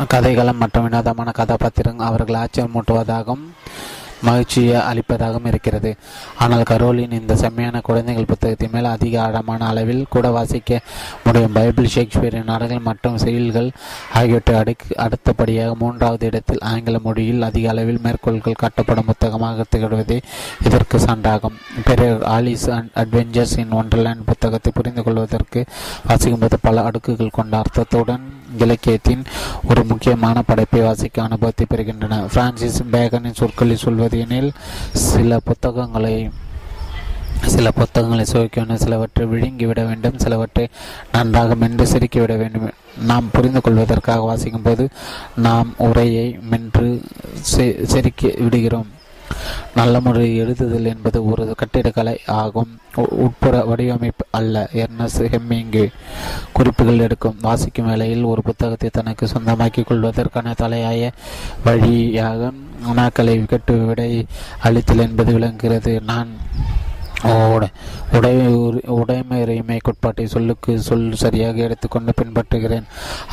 கதைகளம் மற்றும் வினோதமான கதாபாத்திரங்கள் அவர்கள் ஆச்சரியமூட்டுவதாகவும் மகிழ்ச்சியை அளிப்பதாகவும் இருக்கிறது. ஆனால் கரோலின் இந்த செம்மையான குழந்தைகள் புத்தகத்தின் மேல் அதிக ஆழமான அளவில் கூட வாசிக்க முடியும். பைபிள் ஷேக்ஸ்பியரின் நாடகங்கள் மற்றும் செயல்கள் ஆகியவற்றை அடுக்கு அடுத்தபடியாக மூன்றாவது இடத்தில் ஆங்கில மொழியில் அதிக அளவில் மேற்கோள்கள் காட்டப்படும் புத்தகமாக திகழ்வதே இதற்கு சான்றாகும். பிறகு Alice and adventures in wonderland புத்தகத்தை புரிந்து கொள்வதற்கு வாசிக்கும்போது பல அடுக்குகள் கொண்ட அர்த்தத்துடன் இலக்கியத்தின் ஒரு முக்கியமான படைப்பை வாசிக்க அனுபவத்தை பெறுகின்றன. பிரான்சிஸ் பேகனின் சொற்களில் சொல்வது எனில் சில புத்தகங்களை சில புத்தகங்களை சுவைக்கணும் சிலவற்றை விழுங்கிவிட வேண்டும் சிலவற்றை நன்றாக மென்று செருக்கிவிட வேண்டும். நாம் புரிந்து கொள்வதற்காக வாசிக்கும் போது நாம் உரையை மென்று செருக்கி விடுகிறோம். நல்ல முறை எழுதுதல் என்பது ஒரு கட்டிடக்கலை ஆகும். உட்புற வடிவமைப்பு அல்ல. எர்னஸ் ஹெம்மிங்கு குறிப்புகள் எடுக்கும். வாசிக்கும் வேளையில் ஒரு புத்தகத்தை தனக்கு சொந்தமாக்கிக் கொள்வதற்கான தலையாய வழியாக உணாக்களை கட்டு விடை அளித்தல் என்பது விளங்குகிறது. நான் உடை உடைமையுரிமை கோட்பாட்டை சொல்லுக்கு சொல் சரியாக எடுத்துக்கொண்டு பின்பற்றுகிறேன்.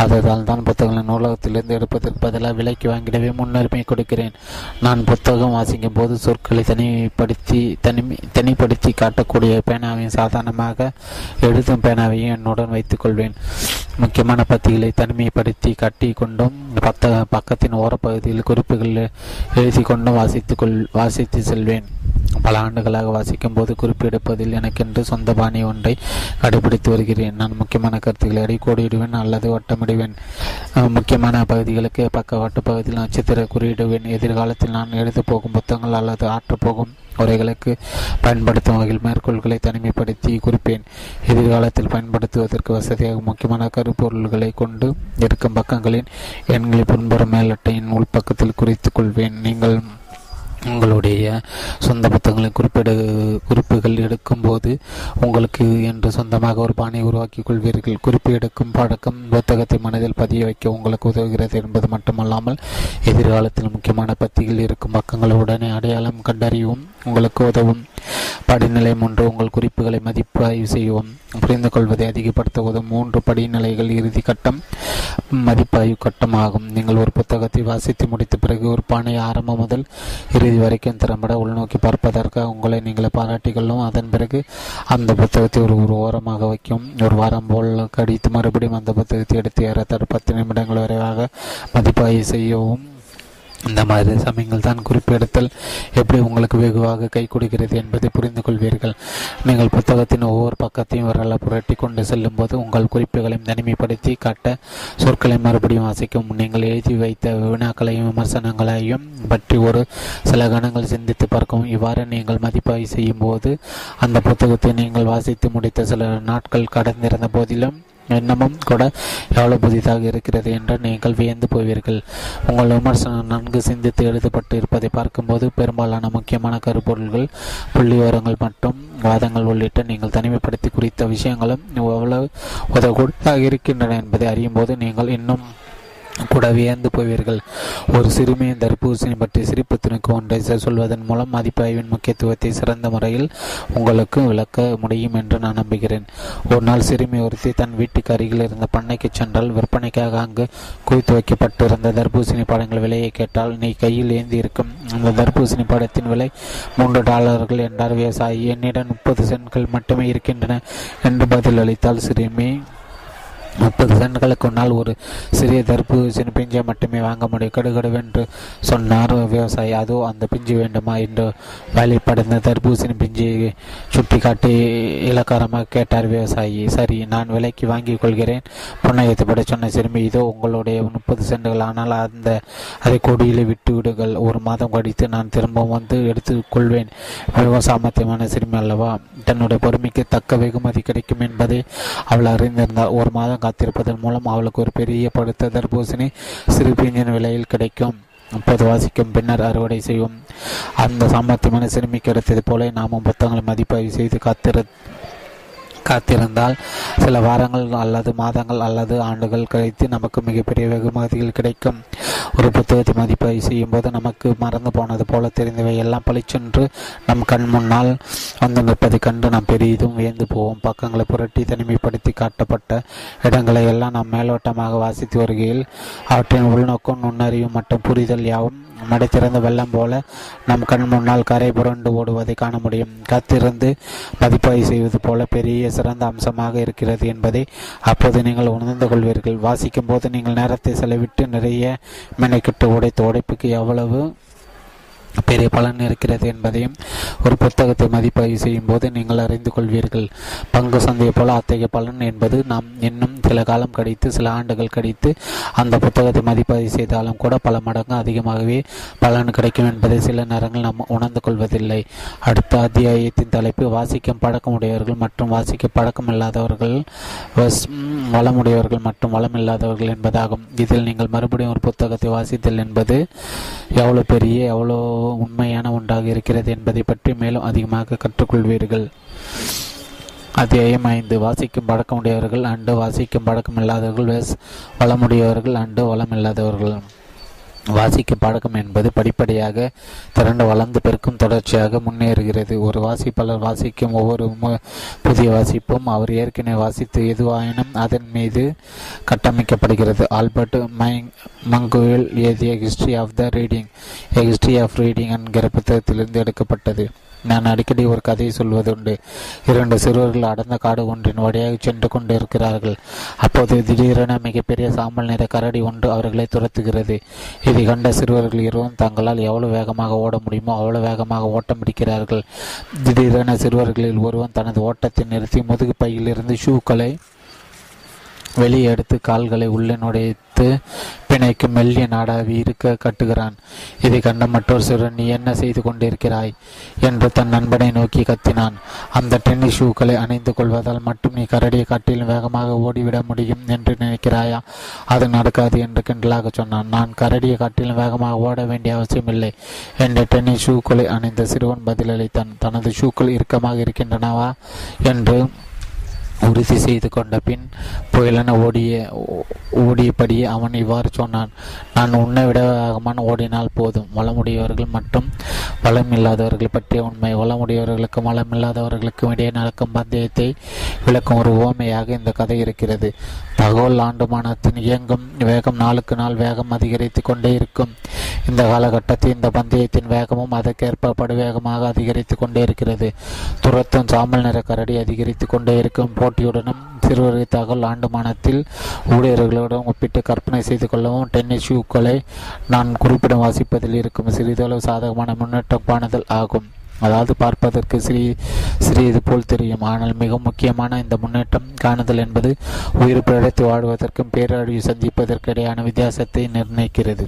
அதனால் தான் புத்தகங்களை நூலகத்திலிருந்து எடுப்பதற்கு பதிலாக விலைக்கு வாங்கிடவே முன்னுரிமை கொடுக்கிறேன். நான் புத்தகம் வாசிக்கும் போது சொற்களை தனிப்படுத்தி தனிமை தனிப்படுத்தி காட்டக்கூடிய பேனாவையும் சாதாரணமாக எழுதும் பேனாவையும் என்னுடன் வைத்துக் கொள்வேன் முக்கியமான பத்திகளை தனிமைப்படுத்தி கட்டி கொண்டும் பத்த பக்கத்தின் ஓரப்பகுதியில் குறிப்புகள் எழுதி கொண்டும் வாசித்து கொள் வாசித்து செல்வேன். பல ஆண்டுகளாக வாசிக்கும் போது குறிப்பெடுப்பதில் எனக்கென்று சொந்த பாணி ஒன்றை கடைபிடித்து வருகிறேன். நான் முக்கியமான கருத்துக்களை அடிக்கோடிடுவேன் அல்லது வட்டமிடுவேன். முக்கியமான பகுதிகளுக்கு பக்கவாட்டு பகுதியில் நட்சத்திர குறியிடுவேன். எதிர்காலத்தில் நான் எழுத போகும் புத்தகங்கள் அல்லது ஆற்றப்போகும் உரைகளுக்கு பயன்படுத்தும் வகையில் மேற்கோள்களை தனிமைப்படுத்தி குறிப்பேன். எதிர்காலத்தில் பயன்படுத்துவதற்கு வசதியாக முக்கியமான கருப்பொருள்களை கொண்டு இருக்கும் பக்கங்களின் எண்களை பின்புற மேலட்டையின் உள்பக்கத்தில் குறித்துக் கொள்வேன். நீங்கள் உங்களுடைய சொந்த புத்தகங்களை குறிப்பிடு குறிப்புகள் எடுக்கும்போது உங்களுக்கு என்று சொந்தமாக ஒரு பாணியை உருவாக்கிக் கொள்வீர்கள். குறிப்பு எடுக்கும் பழக்கம் புத்தகத்தை மனதில் பதிய வைக்க உங்களுக்கு உதவுகிறது என்பது மட்டுமல்லாமல் எதிர்காலத்தில் முக்கியமான பத்தியில் இருக்கும் பக்கங்களை உடனே அடையாளம் கண்டறியவும் உங்களுக்கு உதவும். படிநிலை மூன்று உங்கள் குறிப்புகளை மதிப்பாய்வு செய்யவும். புரிந்து கொள்வதை அதிகப்படுத்த உதவும் மூன்று படிநிலைகள் இறுதி கட்டம் மதிப்பாய்வு கட்டம் ஆகும் நீங்கள் ஒரு புத்தகத்தை வாசித்து முடித்த பிறகு ஒரு பானை ஆரம்பம் முதல் இறுதி வரைக்கும் திறம்பட உள்நோக்கி பார்ப்பதற்காக உங்களை நீங்களை பாராட்டிக்கொள்ளும் அதன் பிறகு அந்த புத்தகத்தை ஒரு ஒரு ஓரமாக வைக்கும். ஒரு வாரம் போல் கடித்து மறுபடியும் அந்த புத்தகத்தை எடுத்து ஏறத்தாறு பத்து நிமிடங்கள் வரைவாக மதிப்பாய்வு செய்யவும். இந்த மாதிரி சமயங்கள் தான் குறிப்பெடுத்தல். எப்படி உங்களுக்கு வெகுவாக கை கொடுக்கிறது என்பதை புரிந்து கொள்வீர்கள். நீங்கள் புத்தகத்தின் ஒவ்வொரு பக்கத்தையும் விரல புரட்டி கொண்டு செல்லும் போது உங்கள் குறிப்புகளையும் தனிமைப்படுத்தி காட்ட சொற்களை மறுபடியும் வாசிக்கும் நீங்கள் எழுதி வைத்த வினாக்களையும் விமர்சனங்களையும் பற்றி ஒரு சில கணங்கள் சிந்தித்து பார்க்கவும். இவ்வாறு நீங்கள் மதிப்பாய்வு செய்யும் போது அந்த புத்தகத்தை நீங்கள் வாசித்து முடித்த சில நாட்கள் கடந்திருந்த போதிலும் எண்ணமும் கூட எவ்வளவு புதிதாக இருக்கிறது என்று நீங்கள் வியந்து போவீர்கள். உங்கள் விமர்சனம் நன்கு சிந்தித்து எழுதப்பட்டு இருப்பதை பார்க்கும்போது பெரும்பாலான முக்கியமான கருப்பொருள்கள் புள்ளிவரங்கள் மற்றும் வாதங்கள் உள்ளிட்ட நீங்கள் தனிமைப்படுத்தி குறித்த விஷயங்களும் எவ்வளவு உதவக்கூடாக இருக்கின்றன என்பதை அறியும் போது நீங்கள் இன்னும் கூட வியந்து போவீர்கள். ஒரு சிறுமியின் தர்பூசணி பற்றி சிரிப்பு துணுக்கு ஒன்றை சொல்வதன் மூலம் மதிப்பாய்வின் முக்கியத்துவத்தை சிறந்த முறையில் உங்களுக்கு விளக்க முடியும் என்று நான் நம்புகிறேன். ஒரு நாள் சிறுமி ஒருத்தி தன் வீட்டுக்கு அருகில் இருந்த பண்ணைக்கு சென்றால் விற்பனைக்காக அங்கு குவித்து வைக்கப்பட்டிருந்த தர்பூசணி பழங்கள் விலையை கேட்டால் நீ கையில் ஏந்தி இருக்கும் அந்த தர்பூசணி படத்தின் விலை மூன்று டாலர்கள் என்றார். விவசாயி என்னிடம் முப்பது சென்ட்கள் மட்டுமே இருக்கின்றன என்று பதில் அளித்தால் சிறுமி. முப்பது சென்ட்களுக்கு முன்னால் ஒரு சிறிய தர்பூசணி பிஞ்சை மட்டுமே வாங்க முடியும். கடுகடுவென்று சொன்னார் விவசாயி. அதோ அந்த பிஞ்சு வேண்டுமா? என்று வேலைப்படைந்த தர்பூசணி பிஞ்சை சுட்டி காட்டி இலக்காரமாக கேட்டார் விவசாயி. சரி நான் விலைக்கு வாங்கிக் கொள்கிறேன். புன்னகத்தைப்பட சொன்ன சிறுமி இதோ உங்களுடைய முப்பது சென்டுகள். ஆனால் அந்த அதை கொடியில் விட்டு விடுங்கள். ஒரு மாதம் கழித்து நான் திரும்பவும் வந்து எடுத்துக்கொள்வேன் மிகவும் சாமர்த்தியமான சிறுமி அல்லவா? தன்னுடைய பொறுமைக்கு தக்க வெகுமதி கிடைக்கும் என்பதை அவள் அறிந்திருந்தார். ஒரு மாதம் காத்திருப்பதன் மூலம் அவளுக்கு ஒரு பெரிய படுத்த தர்பூசணி சிறு பிஞ்சின் விலையில் கிடைக்கும். முப்பது வாசிக்கும் பின்னர் அறுவடை செய்வோம். அந்த சாமர்த்தியமான சிறுமி கிடைத்தது போல நாமும் புத்தகங்களை மதிப்பாய்வு செய்து காத்திரு காத்திருந்தால் சில வாரங்கள் அல்லது மாதங்கள் அல்லது ஆண்டுகள் கழித்து நமக்கு மிகப்பெரிய வெகுமதிகள் கிடைக்கும். ஒரு புத்தகத்தை மதிப்பாய்வு செய்யும் போது நமக்கு மறந்து போனது போல தெரிந்தவை எல்லாம் பளிச்சென்று நம் கண் முன்னால் வந்து நிற்பதை கண்டு நாம் பெரிதும் வியந்து போவோம். பக்கங்களை புரட்டி தனிமைப்படுத்தி காட்டப்பட்ட இடங்களை எல்லாம் நாம் மேலோட்டமாக வாசித்து வருகையில் அவற்றின் உள்நோக்கம் நுண்ணறிவு மற்றும் புரிதல் யாவும் மடை திறந்த வெள்ளம் போல நம் கண் முன்னால் கரை புரண்டு ஓடுவதை காண முடியும். கத்திருந்து மதிப்பாய்வு செய்வது போல பெரிய சிறந்த அம்சமாக இருக்கிறது என்பதை அப்போது நீங்கள் உணர்ந்து கொள்வீர்கள். வாசிக்கும் போது நீங்கள் நேரத்தை செலவிட்டு நிறைய மெனக்கிட்டு உடைத்த உடைப்புக்கு எவ்வளவு பெரிய பலன் இருக்கிறது என்பதையும் ஒரு புத்தகத்தை மதிப்பாய்வு செய்யும் போது நீங்கள் அறிந்து கொள்வீர்கள். பங்கு சந்தையை போல அத்தகைய பலன் என்பது நாம் இன்னும் சில காலம் கழித்து சில ஆண்டுகள் கழித்து அந்த புத்தகத்தை மதிப்பாய்வு செய்தாலும் கூட பல மடங்கு அதிகமாகவே பலன் கிடைக்கும் என்பதை சில நேரங்கள் நாம் உணர்ந்து கொள்வதில்லை. அடுத்த அத்தியாயத்தின் தலைப்பு வாசிக்கும் பழக்கமுடையவர்கள் மற்றும் வாசிக்க பழக்கம் இல்லாதவர்கள் வளமுடையவர்கள் மற்றும் வளமில்லாதவர்கள் என்பதாகும். இதில் நீங்கள் மறுபடியும் ஒரு புத்தகத்தை வாசித்தல் என்பது எவ்வளோ பெரிய எவ்வளோ உண்மையான ஒன்றாக இருக்கிறது என்பதை பற்றி மேலும் அதிகமாக கற்றுக்கொள்வீர்கள். அத்தியாயம் ஐந்து. வாசிக்கும் பழக்கமுடையவர்கள் அண்டு வாசிக்கும் பழக்கம் இல்லாதவர்கள் வளமுடையவர்கள் அண்டு வளமில்லாதவர்கள் வாசிக்கும் பழக்கம் என்பது படிப்படியாக திரண்டு வளர்ந்து பெருக்கும் தொடர்ச்சியாக முன்னேறுகிறது. ஒரு வாசிப்பாளர் வாசிக்கும் ஒவ்வொரு புதிய வாசிப்பும் அவர் ஏற்கனவே வாசித்து எதுவாயினும் அதன் மீது கட்டமைக்கப்படுகிறது. ஆல்பர்ட் மை மங்குவில் எழுதிய history of the reading history of reading என்கிற புத்தகத்திலிருந்து எடுக்கப்பட்டது. நான் அடிக்கடி ஒரு கதையை சொல்வதுண்டு. இரண்டு சிறுவர்கள் அடர்ந்த காடு ஒன்றின் வழியாக சென்று கொண்டிருக்கிறார்கள். அப்போது திடீரென மிகப்பெரிய சாம்பல் நிற கரடி ஒன்று அவர்களை துரத்துகிறது. இதை கண்ட சிறுவர்கள் இருவரும் தங்களால் எவ்வளவு வேகமாக ஓட முடியுமோ அவ்வளவு வேகமாக ஓட்டம் பிடிக்கிறார்கள். திடீரென சிறுவர்களில் ஒருவன் தனது ஓட்டத்தை நிறுத்தி முதுகு பையிலிருந்து ஷூக்களை வெளியே எடுத்து கால்களை உள்ளே நுழைத்து பிணைக்கு மெல்லிய நாடாவி இருக்க கட்டுகிறான். இதை கண்ட மற்றொரு சிறுவன் நீ என்ன செய்து கொண்டிருக்கிறாய்? என்று தன் நண்பனை நோக்கி கத்தினான். அந்த டென்னிஸ் ஷூக்களை அணிந்து கொள்வதால் மட்டும் நீ கரடியை காட்டிலும் வேகமாக ஓடிவிட முடியும் என்று நினைக்கிறாயா? அது நடக்காது என்று கிண்டலாக சொன்னான். நான் கரடியை காட்டிலும் வேகமாக ஓட வேண்டிய அவசியமில்லை என்ற டென்னிஸ் ஷூக்களை அணிந்த சிறுவன் பதிலளித்தான். தனது ஷூக்கள் இறுக்கமாக இருக்கின்றனவா? என்று உறுதி செய்து கொண்ட பின் புயலென ஓடிய ஓடியபடியே அவன் இவ்வாறு சொன்னான் நான் உன்னை விட வேகமான ஓடினால் போதும். வளமுடையவர்கள் மற்றும் வளம் இல்லாதவர்கள் பற்றிய உண்மை. வளமுடையவர்களுக்கும் வளம் இல்லாதவர்களுக்கும் இடையே நடக்கும் பந்தயத்தை விளக்கும் ஒரு ஓமையாக இந்த கதை இருக்கிறது. தகவல் ஆண்டுமானத்தின் இயங்கும் வேகம் நாளுக்கு நாள் வேகம் அதிகரித்து கொண்டே இருக்கும். இந்த காலகட்டத்தில் இந்த பந்தயத்தின் வேகமும் அதற்கேற்ப படுவேகமாக அதிகரித்து கொண்டே இருக்கிறது. துரத்தும் சாமல் நிற கரடி அதிகரித்து கொண்டே இருக்கும். போட்டியுடனும் சிறுவர்கள் தகவல் ஆண்டுமானத்தில் ஊழியர்களுடன் ஒப்பிட்டு கற்பனை செய்து கொள்ளவும் டென்னிஸ் ஷூக்களை நான் குறிப்பிடம் வாசிப்பதில் இருக்கும் சிறிதளவு சாதகமான முன்னேற்றம் காணுதல் ஆகும். அதாவது பார்ப்பதற்கு சிறி சிறியது போல் தெரியும். ஆனால் மிக முக்கியமான இந்த முன்னேற்றம் காணுதல் என்பது உயிர் பிழைத்து வாழ்வதற்கும் பேரழிவு சந்திப்பதற்கு இடையான வித்தியாசத்தை நிர்ணயிக்கிறது.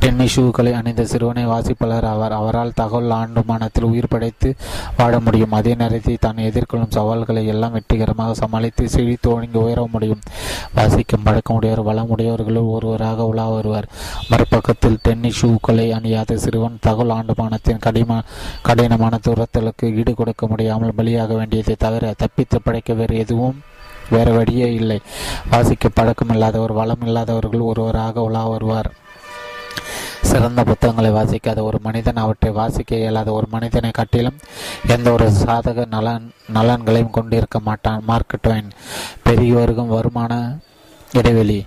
டென்னிஸ் ஷூக்களை அணிந்த சிறுவனை வாசிப்பாளர் அவர். அவரால் தகவல் ஆண்டுமானத்தில் உயிர் படைத்து வாழ முடியும். அதே நேரத்தில் தான் எதிர்கொள்ளும் சவால்களை எல்லாம் வெற்றிகரமாக சமாளித்து செழி தோணிங்கி உயர முடியும். வாசிக்கும் பழக்கமுடையவர் வளமுடையவர்களுள் ஒருவராக உலா வருவார். மறுபக்கத்தில் டென்னிஸ் ஷூக்களை அணியாத சிறுவன் தகவல் ஆண்டுமானத்தின் கடின கடினமான துரத்தலுக்கு ஈடு கொடுக்க முடியாமல் பலியாக வேண்டியதை தவிர தப்பித்து படைக்க வேறு எதுவும் வேறு வழியே இல்லை. வாசிக்க பழக்கம் இல்லாதவர் வளம் இல்லாதவர்கள் ஒருவராக உலா வருவார். சிறந்த புத்தகங்களை வாசிக்காத ஒரு மனிதன் அவற்றை வாசிக்க இயலாத ஒரு மனிதனை காட்டிலும் எந்த ஒரு சாதக நலன் நலன்களையும் கொண்டிருக்க மாட்டான். மார்க் ட்வைன் பெருகி வருகும் வருமான இடைவெளி.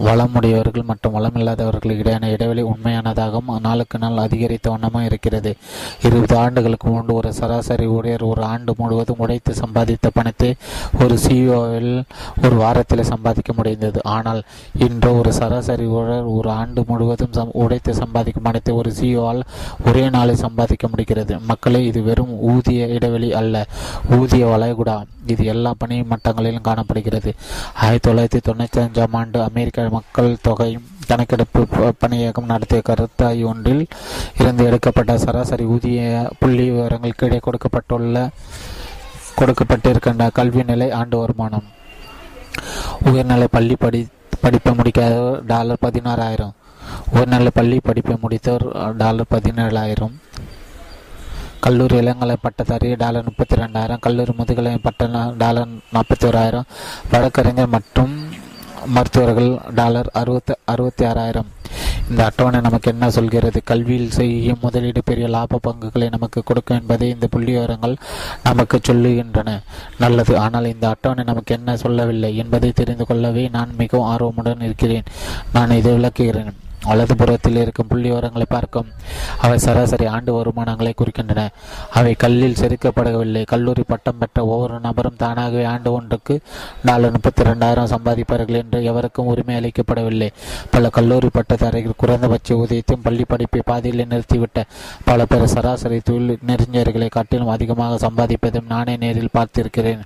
வளமுடையவர்கள் மற்றும் வளமில்லாதவர்களுக்கு இடையான இடைவெளி உண்மையானதாகவும் நாளுக்கு நாள் அதிகரித்த வண்ணமும் இருக்கிறது. இருபது ஆண்டுகளுக்கு முன்பு ஒரு சராசரி ஊழியர் ஒரு ஆண்டு முழுவதும் உடைத்து சம்பாதித்த பணத்தை ஒரு சிஇஓவில் ஒரு வாரத்தில் சம்பாதிக்க முடிந்தது. ஆனால் இன்று ஒரு சராசரி ஊழியர் ஒரு ஆண்டு முழுவதும் சம் உடைத்து சம்பாதிக்கும் பணத்தை ஒரு சிஓவால் ஒரே நாளில் சம்பாதிக்க முடிகிறது. மக்களே இது வெறும் ஊதிய இடைவெளி அல்ல. ஊதிய வளைகுடா. இது எல்லா பணி மட்டங்களிலும் காணப்படுகிறது. ஆயிரத்தி தொள்ளாயிரத்தி தொண்ணூற்றி அஞ்சாம் ஆண்டு அமெரிக்க மக்கள் தொகை கணக்கெடுப்பு பணியகம் நடத்திய கருத்தாய் ஒன்றில் இருந்து எடுக்கப்பட்ட சராசரி ஊதிய புள்ளி விவரங்கள் கீழே கொடுக்கப்பட்டுள்ள கொடுக்கப்பட்டிருக்கின்ற கல்வி நிலை ஆண்டு வருமானம். உயர்நிலை பள்ளி படி படிப்பை முடிக்காத டாலர் பதினாறாயிரம். உயர்நிலை பள்ளி படிப்பை முடித்தவர் டாலர் பதினேழாயிரம். கல்லூரி இளங்கலை பட்டதாரி டாலர் முப்பத்தி ரெண்டாயிரம் கல்லூரி முதுகலை பட்ட டாலர் நாற்பத்தி ஓராயிரம் வழக்கறிஞர் மற்றும் மருத்துவர்கள் டாலர் அறுபத்தி அறுபத்தி ஆறாயிரம் இந்த அட்டவணை நமக்கு என்ன சொல்கிறது? கல்வியில் செய்யும் முதலீடு பெரிய லாப பங்குகளை நமக்கு கொடுக்கும் என்பதை இந்த புள்ளி விவரங்கள் நமக்கு சொல்லுகின்றன. நல்லது. ஆனால் இந்த அட்டவணை நமக்கு என்ன சொல்லவில்லை என்பதை தெரிந்து கொள்ளவே நான் மிகவும் ஆர்வமுடன் இருக்கிறேன். நான் இதை விளக்குகிறேன். வலதுபுறத்தில் இருக்கும் புள்ளிவிவரங்களை பார்க்கும். அவை சராசரி ஆண்டு வருமானங்களை குறிக்கின்றன. அவை கல்லில் செதுக்கப்படவில்லை. கல்லூரி பட்டம் பெற்ற ஒவ்வொரு நபரும் தானாகவே ஆண்டு ஒன்றுக்கு நாலு முப்பத்தி ரெண்டாயிரம் சம்பாதிப்பார்கள் என்று எவருக்கும் உரிமை அளிக்கப்படவில்லை. பல கல்லூரி பட்டதாரிகள் குறைந்தபட்ச ஊதியத்தையும் பள்ளி படிப்பை பாதியில் நிறுத்திவிட்ட பல பேர் சராசரி தொழில் நெறிஞர்களை காட்டிலும் அதிகமாக சம்பாதிப்பதும் நானே நேரில் பார்த்திருக்கிறேன்.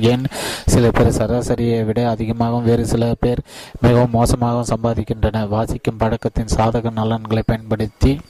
ஏன் சில பேர் சராசரியை விட அதிகமாகவும் வேறு சில பேர் மிகவும் மோசமாகவும் சம்பாதிக்கின்றனர். வாசிக்கும் பழக்கத்தின் சாதக நலன்களை பயன்படுத்தி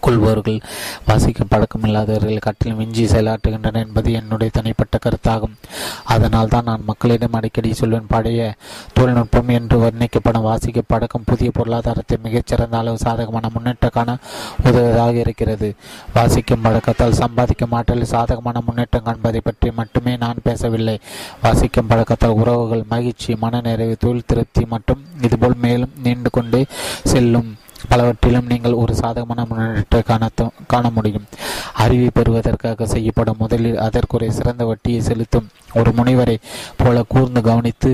கொள்பவர்கள் வாசிக்கும் பழக்கம் இல்லாதவர்கள் மிஞ்சி செயலாற்றுகின்றனர் என்பது என்னுடைய தனிப்பட்ட கருத்தாகும். அதனால் தான் நான் மக்களிடம் அடிக்கடி சொல்வேன் பழைய தொழில்நுட்பம் என்று வர்ணிக்கப்படும் வாசிக்க பழக்கம் புதிய பொருளாதாரத்தை மிகச்சிறந்த அளவு சாதகமான முன்னேற்றக்கான காண உதவுவதாக இருக்கிறது. வாசிக்கும் பழக்கத்தால் சம்பாதிக்கும் ஆற்றலில் சாதகமான முன்னேற்றம் காண்பதை பற்றி மட்டுமே நான் பேசவில்லை. வாசிக்கும் பழக்கத்தால் உறவுகள் மகிழ்ச்சி மனநிறைவு தொழில் திருப்தி மற்றும் இதுபோல் மேலும் நீண்டு கொண்டே செல்லும். பலவற்றிலும் நீங்கள் ஒரு சாதகமான முன்னேற்றத்தை காண காண முடியும். அறிவை பெறுவதற்காக செய்யப்படும் முதலில் அதற்குரிய சிறந்த வட்டியை செலுத்தும் ஒரு முனைவரை போல கூர்ந்து கவனித்து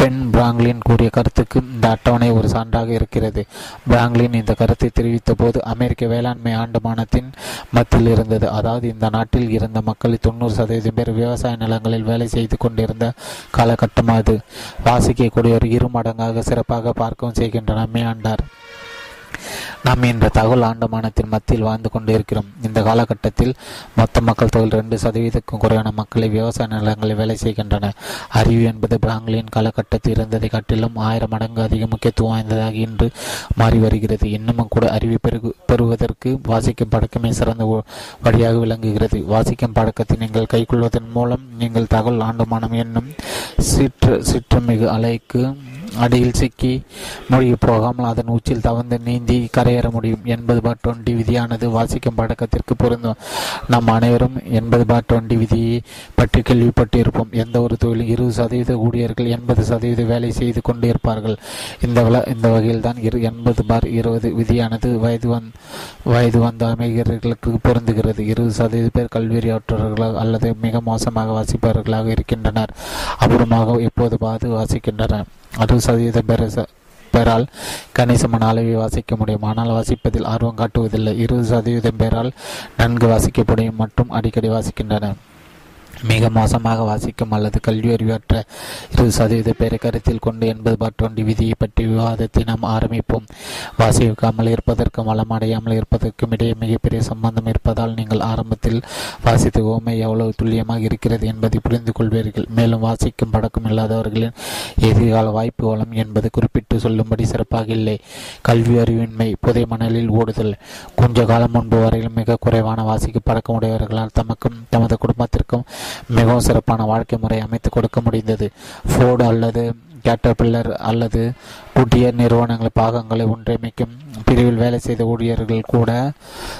பென் பிராங்க்லின் கூறிய கருத்துக்கு இந்த அட்டவணை ஒரு சான்றாக இருக்கிறது. பிராங்க்லின் இந்த கருத்தை தெரிவித்த போது அமெரிக்க வேளாண்மை ஆண்டுமானத்தின் மத்தியில் இருந்தது. அதாவது இந்த நாட்டில் இருந்த மக்களில் தொண்ணூறு சதவீதம் பேர் விவசாய நிலங்களில் வேலை செய்து கொண்டிருந்த காலகட்டம் அது வாசிக்கக்கூடியவர் இரு மடங்காக சிறப்பாக பார்க்கவும் செய்கின்ற நம்மை ஆண்டார். நாம் இன்று தகவல் ஆண்டுமானத்தின் மத்தியில் வாழ்ந்து கொண்டிருக்கிறோம். இந்த காலகட்டத்தில் மொத்த மக்கள் தொகை ரெண்டு சதவீதக்கும் குறைவான மக்களை விவசாய நிலங்களில் வேலை செய்கின்றனர் அறிவு என்பது பிராங்கிலின் காலகட்டத்தில் இருந்ததை காட்டிலும் ஆயிரம் மடங்கு அதிக முக்கியத்துவம் வாய்ந்ததாக இன்று மாறி வருகிறது. இன்னமும் கூட அறிவை பெருகு பெறுவதற்கு வாசிக்கும் பழக்கமே சிறந்த வழியாக விளங்குகிறது. வாசிக்கும் பழக்கத்தை நீங்கள் கைக்கொள்வதன் மூலம் நீங்கள் தகவல் ஆண்டுமானம் என்னும் சிற்று சிற்றமிகு அலைக்கு அடியில் சிக்கி மூழ்கி போகாமல் அதன் உச்சில் தவந்து நீந்தி கரையேற முடியும். எண்பது பார் டுவெண்டி விதியானது வாசிக்கும் பழக்கத்திற்கு பொருந்தும். நம் அனைவரும் எண்பது பார் டுவெண்டி விதியை பற்றி கேள்விப்பட்டு இருப்போம் எந்த ஒரு தொழிலும் இருபது சதவீத ஊழியர்கள் எண்பது சதவீத வேலை செய்து கொண்டு இருப்பார்கள். இந்த வில இந்த வகையில் தான் இரு எண்பது பார் இருபது விதியானது வயது வந் வயது வந்த அமைகர்களுக்கு பொருந்துகிறது. இருபது சதவீத பேர் கல்வியற்றவர்களாக அல்லது மிக மோசமாக வாசிப்பவர்களாக இருக்கின்றனர். அபூர்வமாக இப்போது பாது வாசிக்கின்றனர்? அறுபது சதவீத பேர் பேரால் கணிசமான அளவை வாசிக்க முடியும். ஆனால் வாசிப்பதில் ஆர்வம் காட்டுவதில்லை. இருபது சதவீதம் பேரால் நன்கு வாசிக்க முடியும் மற்றும் அடிக்கடி வாசிக்கின்றனர். மிக மோசமாக வாசிக்கும் அல்லது கல்வி அறிவற்ற இருபது சதவீத பேரை கருத்தில் கொண்டு எண்பது பார் விதியை பற்றி விவாதத்தை நாம் ஆரம்பிப்போம். வாசிக்காமல் இருப்பதற்கும் வளமடையாமல் இருப்பதற்கும் இடையே மிகப்பெரிய சம்பந்தம் இருப்பதால் நீங்கள் ஆரம்பத்தில் வாசித்த ஓமை எவ்வளவு துல்லியமாக இருக்கிறது என்பதை புரிந்து கொள்வீர்கள். மேலும் வாசிக்கும் பழக்கம் இல்லாதவர்களின் எதிர்கால வாய்ப்பு வளம் என்பது குறிப்பிட்டு சொல்லும்படி சிறப்பாக இல்லை. கல்வி அறிவின்மை புதை மணலில் ஓடுதல். கொஞ்ச காலம் முன்பு வரையில் மிக குறைவான வாசிக்கும் பழக்கம் உடையவர்களால் தமக்கும் தமது குடும்பத்திற்கும் மிகவும் சிறப்பான வாழ்க்கை முறை அமைத்து கொடுக்க முடிந்தது. ஃபோர்டு அல்லது கேட்டர்பில்லர் அல்லது புதிய நிறுவனங்கள் பாகங்களை ஒன்றியமைக்கும் பிரிவில் வேலை செய்த ஊழியர்கள் கூட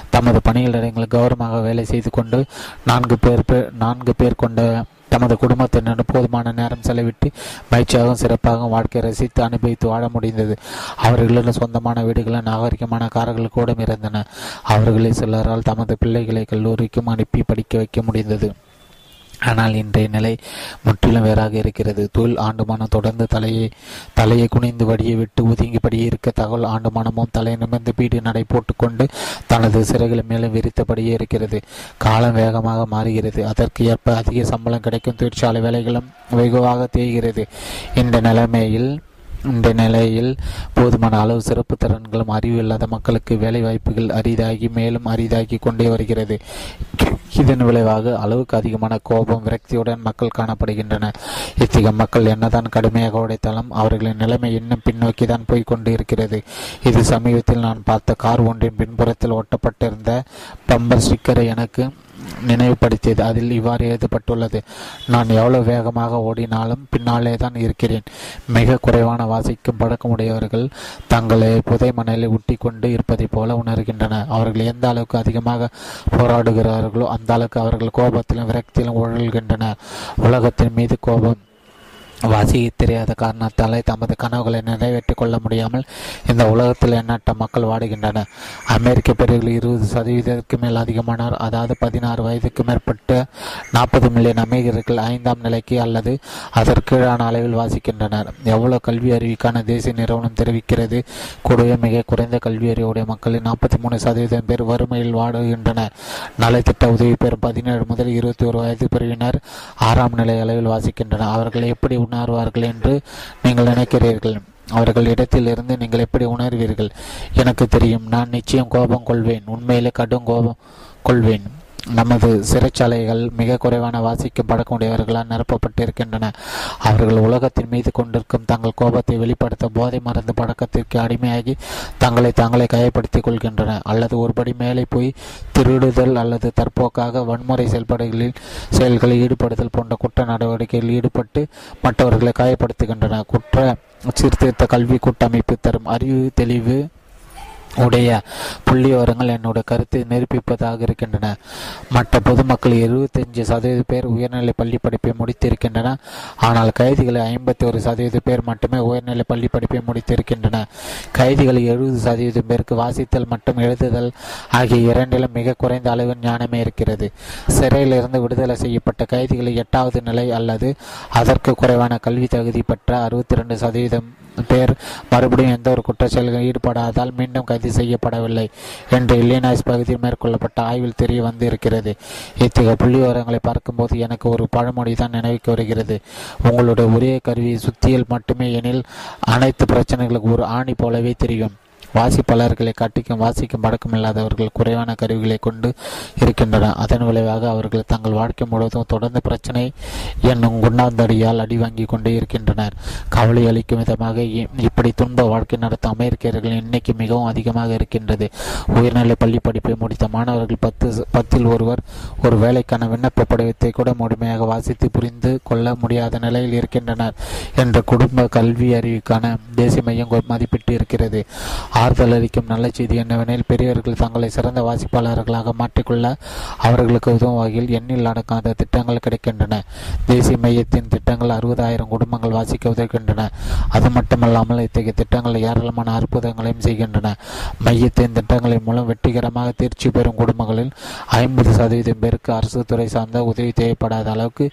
தமது பணியிடங்களை கௌரவமாக வேலை செய்து கொண்டு நான்கு பேர் நான்கு பேர் கொண்ட தமது குடும்பத்தினர் போதுமான நேரம் செலவிட்டு மகிழ்ச்சியாகவும் சிறப்பாகவும் வாழ்க்கை ரசித்து அனுபவித்து வாழ முடிந்தது. அவர்களின் சொந்தமான வீடுகளில் நாகரிகமான கார்கள் கூட இருந்தன. அவர்களில் சிலரால் தமது பிள்ளைகளை கல்லூரிக்கும் அனுப்பி படிக்க வைக்க முடிந்தது. ஆனால் இன்றைய நிலை முற்றிலும் வேறாக இருக்கிறது. தொழில் ஆண்டுமானம் தொடர்ந்து தலையை தலையை குனிந்து வடியை விட்டு ஒதுங்கிபடியே இருக்க தகவல் ஆண்டுமானமும் தலை நிமிர்ந்து பீடு நடை போட்டுக்கொண்டு தனது சிறைகளை மேலும் விரித்தபடியே இருக்கிறது. காலம் வேகமாக மாறுகிறது. அதற்கு ஏற்ப அதிக சம்பளம் கிடைக்கும் தொழிற்சாலை வேலைகளும் வெகுவாக தேய்கிறது. இந்த நிலைமையில் இந்த நிலையில் போதுமான அளவு சிறப்பு திறன்களும் அறிவு இல்லாத மக்களுக்கு வேலை வாய்ப்புகள் அரிதாகி மேலும் அரிதாகி கொண்டே வருகிறது. இதன் விளைவாக அளவுக்கு அதிகமான கோபம் விரக்தியுடன் மக்கள் காணப்படுகின்றனர். இத்தகைய மக்கள் என்னதான் கடுமையாக உடைத்தாலும் அவர்களின் நிலைமை இன்னும் பின்னோக்கி தான் போய்கொண்டு இருக்கிறது இது சமீபத்தில் நான் பார்த்த கார் ஒன்றின் பின்புறத்தில் ஒட்டப்பட்டிருந்த பம்பர் ஸ்டிக்கரை எனக்கு நினைவுபடுத்தியது. அதில் இவ்வாறு எழுதப்பட்டுள்ளது. நான் எவ்வளவு வேகமாக ஓடினாலும் பின்னாலே தான் இருக்கிறேன். மிக குறைவான வாசிக்கும் பழக்கமுடையவர்கள் தங்களை புதை மணலில் ஒட்டி கொண்டு இருப்பதைப் போல உணர்கின்றனர். அவர்கள் எந்த அளவுக்கு அதிகமாக போராடுகிறார்களோ அந்த அளவுக்கு அவர்கள் கோபத்திலும் விரக்தியிலும் உழல்கின்றனர். உலகத்தின் மீது கோபம் வாசிக்க தெரியாத காரணத்தாலே தமது கனவுகளை நிறைவேற்றிக் கொள்ள முடியாமல் இந்த உலகத்தில் எண்ணற்ற மக்கள் வாடுகின்றனர். அமெரிக்க பிறகு இருபது சதவீதத்துக்கு மேல் அதிகமானார் அதாவது பதினாறு வயதுக்கு மேற்பட்ட நாற்பது மில்லியன் அமெரிக்கர்கள் ஐந்தாம் நிலைக்கு அல்லது அதற்கீழான அளவில் வாசிக்கின்றனர். எவ்வளவு கல்வி அறிவிக்கான தேசிய நிறுவனம் தெரிவிக்கிறது? கூடவே மிக குறைந்த கல்வி அறிவுடைய மக்களின் நாற்பத்தி மூணு சதவீதம் பேர் வறுமையில் வாடுகின்றனர். நலத்திட்ட உதவி பெறும் பதினேழு முதல் இருபத்தி ஒரு வயது பிரிவினர் ஆறாம் நிலை அளவில் வாசிக்கின்றனர். அவர்கள் எப்படி உணர்வார்கள் என்று நீங்கள் நினைக்கிறீர்கள். அவர்கள் இடத்திலிருந்து நீங்கள் எப்படி உணர்வீர்கள்? எனக்கு தெரியும் நான் நிச்சயம் கோபம் கொள்வேன். உண்மையிலே கடும் கோபம் கொள்வேன். நமது சிறைச்சாலைகள் மிக குறைவான வாசிக்கும் பழக்கமுடையவர்களால் நிரப்பப்பட்டிருக்கின்றன. அவர்கள் உலகத்தின் மீது கொண்டிருக்கும் தங்கள் கோபத்தை வெளிப்படுத்த போதை மருந்து பழக்கத்திற்கு அடிமையாகி தங்களை தாங்களே காயப்படுத்திக் கொள்கின்றன அல்லது ஒருபடி மேலே போய் திருடுதல் அல்லது தற்போக்காக வன்முறை செயல்பாடுகளில் செயல்களில் ஈடுபடுதல் போன்ற குற்ற நடவடிக்கைகளில் ஈடுபட்டு மற்றவர்களை காயப்படுத்துகின்றன குற்ற சீர்திருத்த கல்வி கூட்டமைப்பு தரும் அறிவு தெளிவு உடைய புள்ளிவிவரங்கள் என்னோட கருத்தை நிரூபிப்பதாக இருக்கின்றன. மற்ற பொதுமக்கள் எழுபத்தஞ்சு சதவீத பேர் உயர்நிலை பள்ளி படிப்பை முடித்திருக்கின்றன. ஆனால் கைதிகள் ஐம்பத்தி ஒரு சதவீத பேர் மட்டுமே உயர்நிலை பள்ளி படிப்பை முடித்திருக்கின்றன. கைதிகள் எழுபது சதவீதம் பேருக்கு வாசித்தல் மற்றும் எழுதுதல் ஆகிய இரண்டிலும் மிக குறைந்த அளவு ஞானமே இருக்கிறது. சிறையிலிருந்து விடுதலை செய்யப்பட்ட கைதிகள் எட்டாவது நிலை அல்லது அதற்கு குறைவான கல்வி தகுதி பெற்ற அறுபத்தி ரெண்டு சதவீதம் பேர் மறுபடியும் எந்த ஒரு குற்றச்செயல்கள் ஈடுபடாதால் மீண்டும் கைது செய்யப்படவில்லை என்று இல்லினாய்ஸ் பகுதியில் மேற்கொள்ளப்பட்ட ஆய்வில் தெரிய வந்திருக்கிறது. இத்தகைய புள்ளி விவரங்களை பார்க்கும்போது எனக்கு ஒரு பழமொழி தான் நினைவுக்கு வருகிறது. உங்களுடைய ஒரே கருவி சுத்தியல் மட்டுமே எனில் அனைத்து பிரச்சனைகளுக்கு ஒரு ஆணி போலவே தெரியும். வாசிப்பாளர்களை காட்டிக்கும் வாசிக்கும் பழக்கமில்லாதவர்கள் குறைவான கருவிகளை கொண்டு இருக்கின்றனர். அதன் விளைவாக அவர்கள் தங்கள் வாழ்க்கை முழுவதும் தொடர்ந்து பிரச்சனை என்னும் குண்டாந்தடியால் அடி வாங்கி கொண்டே இருக்கின்றனர். கவலை அளிக்கும் விதமாக இப்படி துன்ப வாழ்க்கை நடத்தும் அமெரிக்கர்களின் எண்ணிக்கை மிகவும் அதிகமாக இருக்கின்றது. உயர்நிலை பள்ளி படிப்பை முடித்த மாணவர்கள் பத்து பத்தில் ஒருவர் ஒரு வேலைக்கான விண்ணப்ப படிவத்தை கூட முழுமையாக வாசித்து புரிந்து கொள்ள முடியாத நிலையில் இருக்கின்றனர் என்ற குடும்ப கல்வி அறிவுக்கான தேசிய மையம் மதிப்பிட்டு இருக்கிறது. ஆறுதல் அளிக்கும் நல்ல செய்தி என்னவெனில் பெரியவர்கள் தங்களை சிறந்த வாசிப்பாளர்களாக மாற்றிக்கொள்ள அவர்களுக்கு உதவும் வகையில் எண்ணில் அடக்காத திட்டங்கள் கிடைக்கின்றன. தேசிய மையத்தின் திட்டங்கள் அறுபதாயிரம் குடும்பங்கள் வாசிக்க உதவுகின்றன. அது மட்டுமல்லாமல் இத்தகைய திட்டங்கள் ஏராளமான அற்புதங்களையும் செய்கின்றன. மையத்தின் திட்டங்களின் மூலம் வெற்றிகரமாக தேர்ச்சி பெறும் குடும்பங்களில் ஐம்பது சதவீதம் பேருக்கு அரசு துறை சார்ந்த உதவி தேவைப்படாத அளவுக்கு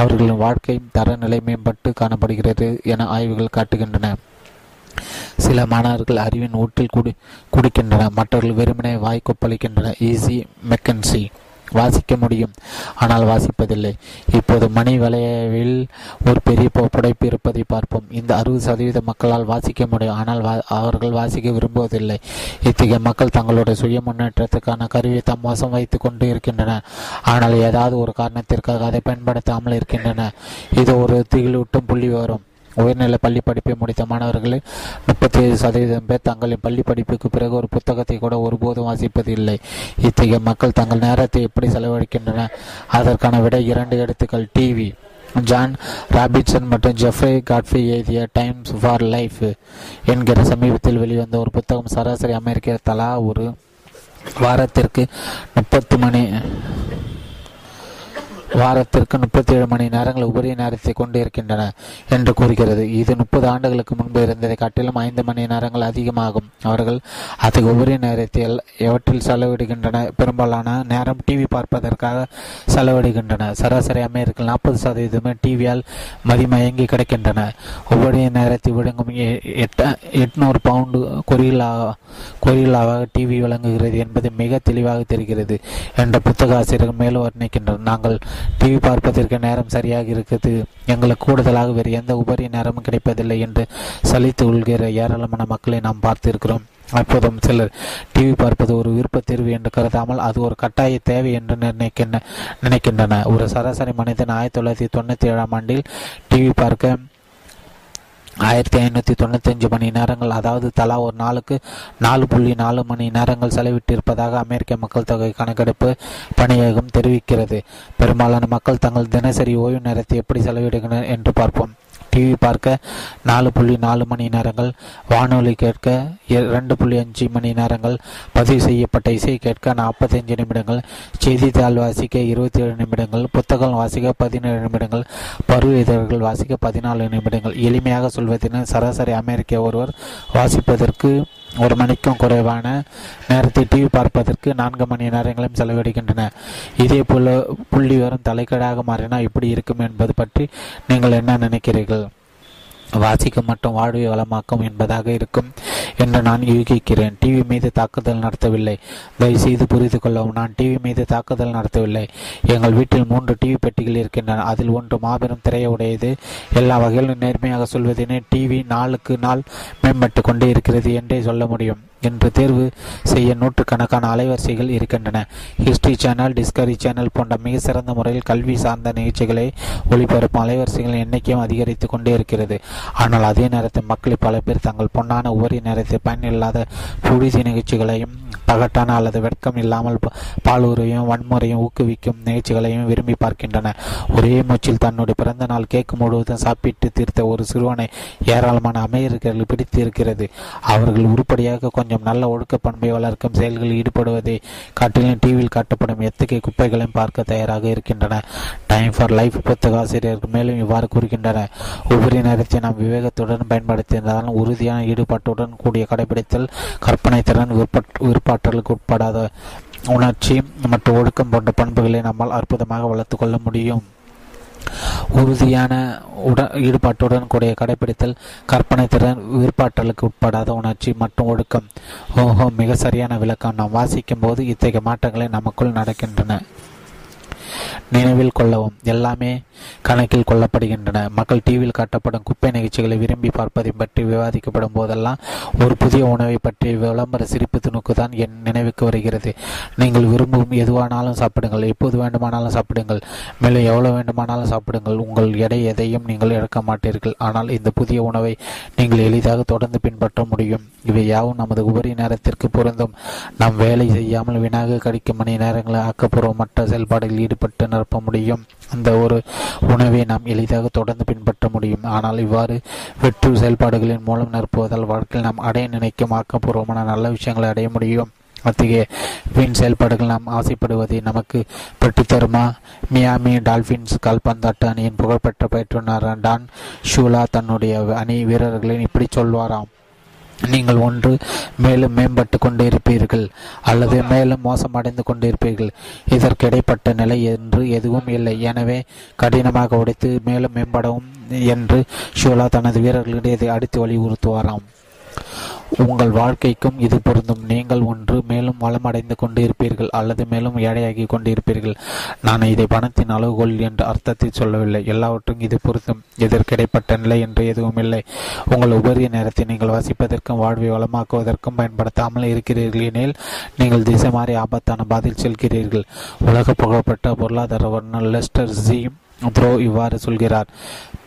அவர்களின் வாழ்க்கையும் தரநிலை மேம்பட்டு காணப்படுகிறது என ஆய்வுகள் காட்டுகின்றன. சில மாணவர்கள் அறிவின் ஊட்டில் குடி குடிக்கின்றனர் மற்றவர்கள் வெறுமனே வாய் ஈஸி மெக்கன்சி வாசிக்க முடியும். ஆனால் வாசிப்பதில்லை. இப்போது மணி வளைவில் ஒரு பெரிய புடைப்பு இருப்பதை பார்ப்போம். இந்த அறுபது சதவீத மக்களால் வாசிக்க முடியும். ஆனால் அவர்கள் வாசிக்க விரும்புவதில்லை. இத்தகைய மக்கள் தங்களுடைய சுய முன்னேற்றத்துக்கான கருவியை தம் வசம் வைத்து கொண்டு இருக்கின்றனர் ஆனால் ஏதாவது ஒரு காரணத்திற்காக அதை பயன்படுத்தாமல் இருக்கின்றன. இது ஒரு திகிலூட்டும் புள்ளி வரும் உயர்நிலை பள்ளி படிப்பை முடித்த மாணவர்களில் முப்பத்தி ஏழு சதவீதம் பேர் தங்களின் பள்ளி படிப்புக்கு பிறகு ஒரு புத்தகத்தை கூட ஒருபோதும் வாசிப்பது இல்லை இத்தகைய மக்கள் தங்கள் நேரத்தை எப்படி செலவழிக்கின்றனர் அதற்கான விட இரண்டு எடுத்துக்கள். டிவி ஜான் ராபின்சன் மற்றும் ஜெஃப்ரே காட்ஃபி எழுதிய டைம்ஸ் ஃபார் லைஃப் என்கிற சமீபத்தில் வெளிவந்த ஒரு புத்தகம் சராசரி அமெரிக்க தலா ஒரு வாரத்திற்கு முப்பத்து மணி வாரத்திற்கு முப்பத்தி ஏழு மணி நேரங்கள் உபரி நேரத்தை கொண்டு இருக்கின்றன என்று கூறுகிறது. இது முப்பது ஆண்டுகளுக்கு முன்பு இருந்ததை காட்டிலும் ஐந்து மணி நேரங்கள் அதிகமாகும். அவர்கள் அதிக உபரி நேரத்தை எவற்றில் செலவிடுகின்றன? பெரும்பாலான நேரம் டிவி பார்ப்பதற்காக செலவிடுகின்றன. சராசரி அமெரிக்கர்கள் நாற்பது சதவீதமே டிவியால் மதிமயங்கி கிடக்கின்றன. உபரி நேரத்தை விழுங்கும் எட்ட எட்நூறு பவுண்டு கொரில்லா கொரில்லாவாக டிவி விளங்குகிறது என்பது மிக தெளிவாக தெரிகிறது என்ற புத்தக ஆசிரியர்கள் மேலும் வர்ணிக்கின்றனர். நாங்கள் டிவி பார்ப்பதற்கு நேரம் சரியாக இருக்குது. எங்களுக்கு கூடுதலாக வேறு எந்த உபரி நேரமும் கிடைப்பதில்லை என்று சலித்து கொள்கிற ஏராளமான மக்களை நாம் பார்த்திருக்கிறோம். அப்போதும் சிலர் டிவி பார்ப்பது ஒரு விருப்ப தேர்வு என்று கருதாமல் அது ஒரு கட்டாய தேவை என்று நிர்ணயிக்கின்ற நினைக்கின்றன. ஒரு சராசரி மனிதன் ஆயிரத்தி தொள்ளாயிரத்தி தொண்ணூற்றி ஏழாம் ஆண்டில் டிவி பார்க்க ஆயிரத்தி ஐநூற்றி தொண்ணூத்தஞ்சு மணி நேரங்கள் அதாவது தலா ஒரு நாளுக்கு நாலு புள்ளி நாலு மணி நேரங்கள் செலவிட்டிருப்பதாக அமெரிக்க மக்கள் தொகை கணக்கெடுப்பு பணியகம் தெரிவிக்கிறது. பெரும்பாலான மக்கள் தங்கள் தினசரி ஓய்வு நேரத்தை எப்படி செலவிடுகின்றனர் என்று பார்ப்போம். டிவி பார்க்க நாலு புள்ளி நாலு மணி நேரங்கள் வானொலி கேட்க ரெண்டு புள்ளி அஞ்சு மணி நேரங்கள் பதிவு செய்யப்பட்ட இசை கேட்க நாற்பத்தஞ்சு நிமிடங்கள் செய்தித்தாள் வாசிக்க இருபத்தி ஏழு நிமிடங்கள் புத்தகம் வாசிக்க பதினேழு நிமிடங்கள் பருவ இதழ்கள் வாசிக்க பதினாலு நிமிடங்கள். எளிமையாக சொல்வதென சராசரி அமெரிக்க ஒருவர் வாசிப்பதற்கு ஒரு மணிக்கும் குறைவான நேரத்தை டிவி பார்ப்பதற்கு நான்கு மணி நேரங்களும் செலவிடுகின்றன. இதே போல புள்ளி வரும் தலைக்கடாக மாறினால் இப்படி இருக்கும் என்பது பற்றி நீங்கள் என்ன நினைக்கிறீர்கள்? வாசிக்கும் மட்டும் வாழ்வை வளமாக்கும் என்பதாக இருக்கும் என்று நான் யூகிக்கிறேன். டிவி மீது தாக்குதல் நடத்தவில்லை. தயவுசெய்து புரிந்து கொள்ளவும் நான் டிவி மீது தாக்குதல் நடத்தவில்லை. எங்கள் வீட்டில் மூன்று டிவி பெட்டிகள் இருக்கின்றன. அதில் ஒன்று மாபெரும் திரையுடையது. எல்லா வகையிலும் நேர்மையாக சொல்வதெனே டிவி நாளுக்கு நாள் மேம்பட்டு கொண்டே இருக்கிறது என்றே சொல்ல முடியும். என்று தேர்வு செய்ய நூற்றுக்கணக்கான அலைவரிசைகள் இருக்கின்றன. ஹிஸ்டரி சேனல் டிஸ்கவரி சேனல் போன்ற மிக சிறந்த முறையில் கல்வி சார்ந்த நிகழ்ச்சிகளை ஒளிபரப்பும் அலைவரிசைகளின் எண்ணிக்கையும் அதிகரித்து கொண்டே இருக்கிறது. ஆனால் அதே நேரத்தில் மக்களில் பல பேர் தங்கள் பொன்னான உபரி நேரத்தை பயனில்லாத புழுதி நிகழ்ச்சிகளையும் பகட்டான அல்லது வெட்கம் இல்லாமல் பாலூரையும் வன்முறையும் ஊக்குவிக்கும் நிகழ்ச்சிகளையும் விரும்பி பார்க்கின்றன ஒரே மூச்சில் தன்னுடைய பிறந்த நாள் கேக் முழுவதும் சாப்பிட்டு தீர்த்த ஒரு சிறுவனை ஏராளமான அமெரிக்கர்கள் பிடித்து இருக்கிறது அவர்கள் உருப்படியாக கொஞ்சம் கொஞ்சம் நல்ல ஒழுக்க பண்பை வளர்க்கும் செயல்களில் ஈடுபடுவதை காட்டிலும் டிவியில் காட்டப்படும் எத்தகைய குப்பைகளையும் பார்க்க தயாராக இருக்கின்றன. டைம் ஃபார் லைஃப் புத்தக ஆசிரியர்கள் மேலும் இவ்வாறு கூறுகின்றனர். உபரி நேரத்தை நாம் விவேகத்துடன் பயன்படுத்தியிருந்தாலும் உறுதியான ஈடுபாட்டுடன் கூடிய கடைபிடித்தல் கற்பனை திறன் விற்பாற்றலுக்கு உட்படாத உணர்ச்சி மற்றும் ஒழுக்கம் போன்ற பண்புகளை நம்மால் அற்புதமாக வளர்த்து கொள்ள முடியும். உறுதியான உட ஈடுபாட்டுடன் கூடிய கடைபிடித்தல் கற்பனை திறன் விற்பாற்றலுக்கு உட்படாத உணர்ச்சி மற்றும் ஒழுக்கம். ஓஹோ மிக சரியான விளக்கம். நாம் வாசிக்கும் போது இத்தகைய மாற்றங்களை நமக்குள் நடக்கின்றன. நினைவில் கொள்ளவும். எல்லாமே கணக்கில் கொள்ளப்படுகின்றன. மக்கள் டிவியில் காட்டப்படும் குப்பை நிகழ்ச்சிகளை விரும்பி பார்ப்பதை பற்றி விவாதிக்கப்படும் போதெல்லாம் ஒரு புதிய உணவை பற்றிய விளம்பர சிரிப்பு துணுக்கு தான் என் நினைவுக்கு வருகிறது. நீங்கள் விரும்பும் எதுவானாலும் சாப்பிடுங்கள். எப்போது வேண்டுமானாலும் சாப்பிடுங்கள். மேலும் எவ்வளவு வேண்டுமானாலும் சாப்பிடுங்கள். உங்கள் எடை எதையும் நீங்கள் இழக்க மாட்டீர்கள். ஆனால் இந்த புதிய உணவை நீங்கள் எளிதாக தொடர்ந்து பின்பற்ற முடியும். இவை யாவும் நமது உபரி நேரத்திற்கு பொருந்தும். நாம் வேலை செய்யாமல் வினாக கடிக்கும் மணி நேரங்களை ஆக்கப்பூர்வமற்ற செயல்பாடுகளில் ஈடுபட்டு நிரப்ப முடியும். அந்த ஒரு உணவை நாம் எளிதாக தொடர்ந்து பின்பற்ற முடியும். ஆனால் இவ்வாறு வெற்று செயல்பாடுகளின் மூலம் நிரப்புவதால் வாழ்க்கையில் நாம் அடைய நினைக்கும் ஆக்கப்பூர்வமான நல்ல விஷயங்களை அடைய முடியும். அத்தகைய வீண் செயல்பாடுகள் நாம் ஆசைப்படுவதை நமக்கு பெற்றுத்தருமா? மியாமி டால்பின்ஸ் கால்பந்தாட்ட அணியின் புகழ்பெற்ற பயிற்றுனர் டான் ஷூலா தன்னுடைய அணி வீரர்களின் இப்படி சொல்வாராம். நீங்கள் ஒன்று மேலும் மேம்பட்டு கொண்டிருப்பீர்கள் அல்லது மேலும் மோசமடைந்து கொண்டிருப்பீர்கள். இதற்கு இடைப்பட்ட நிலை என்று எதுவும் இல்லை. எனவே கடினமாக உடைத்து மேலும் மேம்படவும் என்று ஷோலா தனது வீரர்களிடையே அடித்து வலியுறுத்துவாராம். உங்கள் வாழ்க்கைக்கும் இது பொருந்தும். நீங்கள் ஒன்று மேலும் வளமடைந்து கொண்டிருப்பீர்கள் அல்லது மேலும் ஏழையாகி கொண்டிருப்பீர்கள். நான் இதை பணத்தின் அளவுகோல் என்று அர்த்தத்தில் சொல்லவில்லை. எல்லாவற்றும் இது பொருந்தும். இதற்கிடைப்பட்ட நிலை என்று எதுவும் இல்லை. உங்கள் உபரிய நேரத்தை நீங்கள் வசிப்பதற்கும் வாழ்வை வளமாக்குவதற்கும் பயன்படுத்தாமல் இருக்கிறீர்கள். எனில் நீங்கள் திசை மாறி ஆபத்தான பாதையில் செல்கிறீர்கள். உலக புகழ்பெற்ற பொருளாதார வர்ணர் லெஸ்டர் ஜி புரோ இவ்வாறு சொல்கிறார்.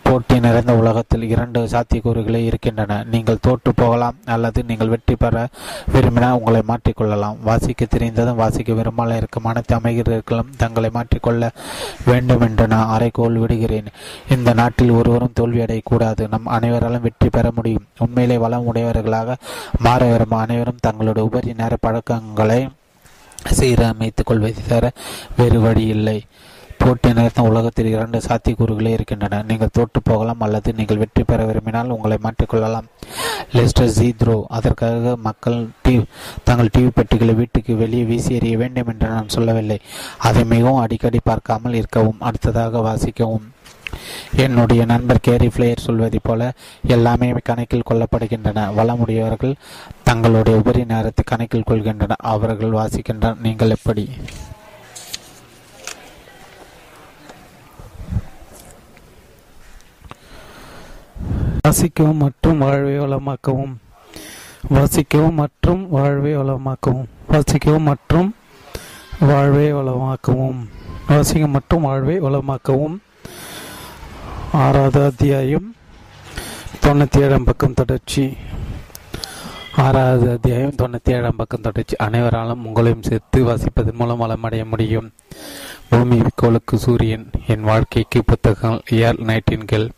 போட்டி நிறைந்த உலகத்தில் இரண்டு சாத்தியக்கூறுகளே இருக்கின்றன. நீங்கள் தோற்று போகலாம் அல்லது நீங்கள் வெற்றி பெற விரும்பினால் உங்களை மாற்றிக்கொள்ளலாம். வாசிக்க தெரிந்ததும் வாசிக்க விரும்பால இருக்கும் அனைத்து அமைகிறர்களும் தங்களை மாற்றிக்கொள்ள வேண்டும் என்று நான் அறைகோள் விடுகிறேன். இந்த நாட்டில் ஒருவரும் தோல்வியடையக்கூடாது. நம் அனைவராலும் வெற்றி பெற முடியும். உண்மையிலே வளம் உடையவர்களாக மாற விரும்ப அனைவரும் தங்களுடைய உபரி நேர பழக்கங்களை சீரமைத்துக் கொள்வதை தவிர வேறு வழி இல்லை. போட்டி நிறுத்தம் உலகத்தில் இரண்டு சாத்தியக்கூறுகளே இருக்கின்றன. நீங்கள் தோற்று போகலாம் அல்லது நீங்கள் வெற்றி பெற விரும்பினால் உங்களை மாற்றிக்கொள்ளலாம் லெஸ்டர் ஜீத்ரோ அதற்காக மக்கள் டி தங்கள் டிவி பெட்டிகளை வீட்டுக்கு வெளியே வீசி எறிய வேண்டும் என்று நான் சொல்லவில்லை. அதை மிகவும் அடிக்கடி பார்க்காமல் இருக்கவும் அடுத்ததாக வாசிக்கவும். என்னுடைய நண்பர் கேரி பிளேயர் சொல்வதைப் போல எல்லாமே கணக்கில் கொள்ளப்படுகின்றன. வளமுடையவர்கள் தங்களுடைய உபரி நேரத்தை கணக்கில் கொள்கின்றனர். அவர்கள் வாசிக்கின்றனர். நீங்கள் எப்படி? வாசிக்கவும் மற்றும் வாழ்வை வளமாக்கவும். வாசிக்கவும் மற்றும் வாழ்வை வளமாக்கவும். வாசிக்கவும் மற்றும் வாழ்வை வளமாக்கவும். வாசிக்க மற்றும் வாழ்வை வளமாக்கவும். ஆறாவது அத்தியாயம் தொண்ணூற்றி ஏழாம் பக்கம் தொடர்ச்சி. ஆறாவது அத்தியாயம் தொண்ணூற்றி ஏழாம் பக்கம் தொடர்ச்சி. அனைவராலும் உங்களையும் சேர்த்து வாசிப்பதன் மூலம் வளமடைய முடியும். பூமி கோளுக்கு சூரியன். என் வாழ்க்கைக்கு புத்தகங்கள் ஏர் நைட்டின்கள்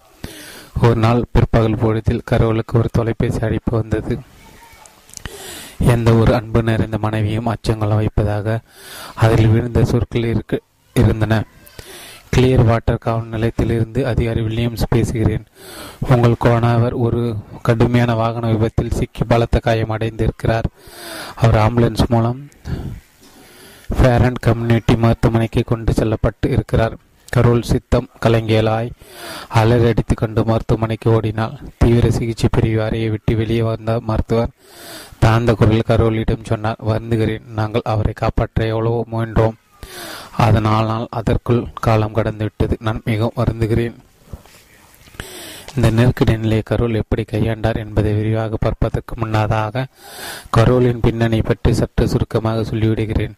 ஒரு நாள் பிற்பகல் பொழுதில் கரோலுக்கு ஒரு தொலைபேசி அழைப்பு வந்தது. எந்த ஒரு அன்பு நிறைந்த மனைவியும் அச்சங்களும் வைப்பதாக அதில் விழுந்த சொற்கள் இருக்க இருந்தன. கிளியர் வாட்டர் காவல் நிலையத்திலிருந்து அதிகாரி வில்லியம்ஸ் பேசுகிறேன். உங்கள் கோணவர் ஒரு கடுமையான வாகன விபத்தில் சிக்கி பலத்த காயம் அடைந்திருக்கிறார். அவர் ஆம்புலன்ஸ் மூலம் ஃபேரண்ட் கம்யூனிட்டி மருத்துவமனைக்கு கொண்டு செல்லப்பட்டு இருக்கிறார். கருள் சித்தம் கலங்கியலாய். அலறி கொண்டு மருத்துவமனைக்கு ஓடினாள். தீவிர சிகிச்சை பிரிவு அறையை விட்டு வெளியே வந்த மருத்துவர் தாழ்ந்த குரல் கருளிடம் சொன்னார் வருந்துகிறேன். நாங்கள் அவரை காப்பாற்ற எவ்வளவோ முயன்றோம். அதனால் அதற்குள் காலம் கடந்துவிட்டது நான் மிகவும் வருந்துகிறேன். இந்த நெருக்கடி நிலையை கரோல் எப்படி கையாண்டார் என்பதை விரிவாக பார்ப்பதற்கு முன்னதாக கரோலின் பின்னணி பற்றி சற்று சுருக்கமாக சொல்லிவிடுகிறேன்.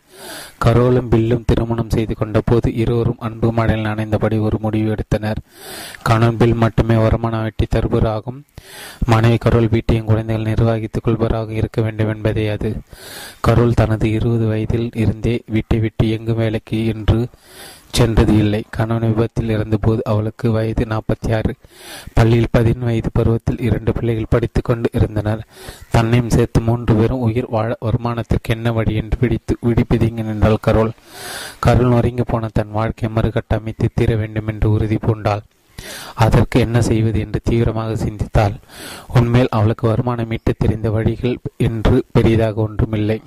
கரோலும் பில்லும் திருமணம் செய்து கொண்ட போது இருவரும் அன்பு மழையில் அணைந்தபடி ஒரு முடிவு எடுத்தனர். கணவன் பில் மட்டுமே வருமானம் வெட்டி தருபவராகும். மனைவி கரோல் வீட்டையும் குழந்தைகள் நிர்வகித்துக் கொள்பவராக இருக்க வேண்டும் என்பதே அது. கரோல் தனது இருபது வயதில் இருந்தே வீட்டை விட்டு எங்கு வேலைக்கு என்று சென்றது இல்லை. கணவன் விபத்தில் இருந்தபோது அவளுக்கு வயது நாற்பத்தி ஆறு பள்ளியில் பதினொன்று வயது பருவத்தில் இரண்டு பிள்ளைகள் படித்து கொண்டு இருந்தனர். தன்னையும் சேர்த்து மூன்று பேரும் உயிர் வாழ வருமானத்திற்கு என்ன வழி என்று பிடித்து விடிப்பிதிங்க நின்றாள் கரோல். கருள் நொறுங்கி போன தன் வாழ்க்கை மறுகட்டமைத்து தீர வேண்டும் என்று உறுதி பூண்டாள். அதற்கு என்ன செய்வது என்று தீவிரமாக சிந்தித்தாள். உண்மையில் அவளுக்கு வருமானம் மீட்டு தெரிந்த வழிகள் என்று பெரிதாக ஒன்றுமில்லை.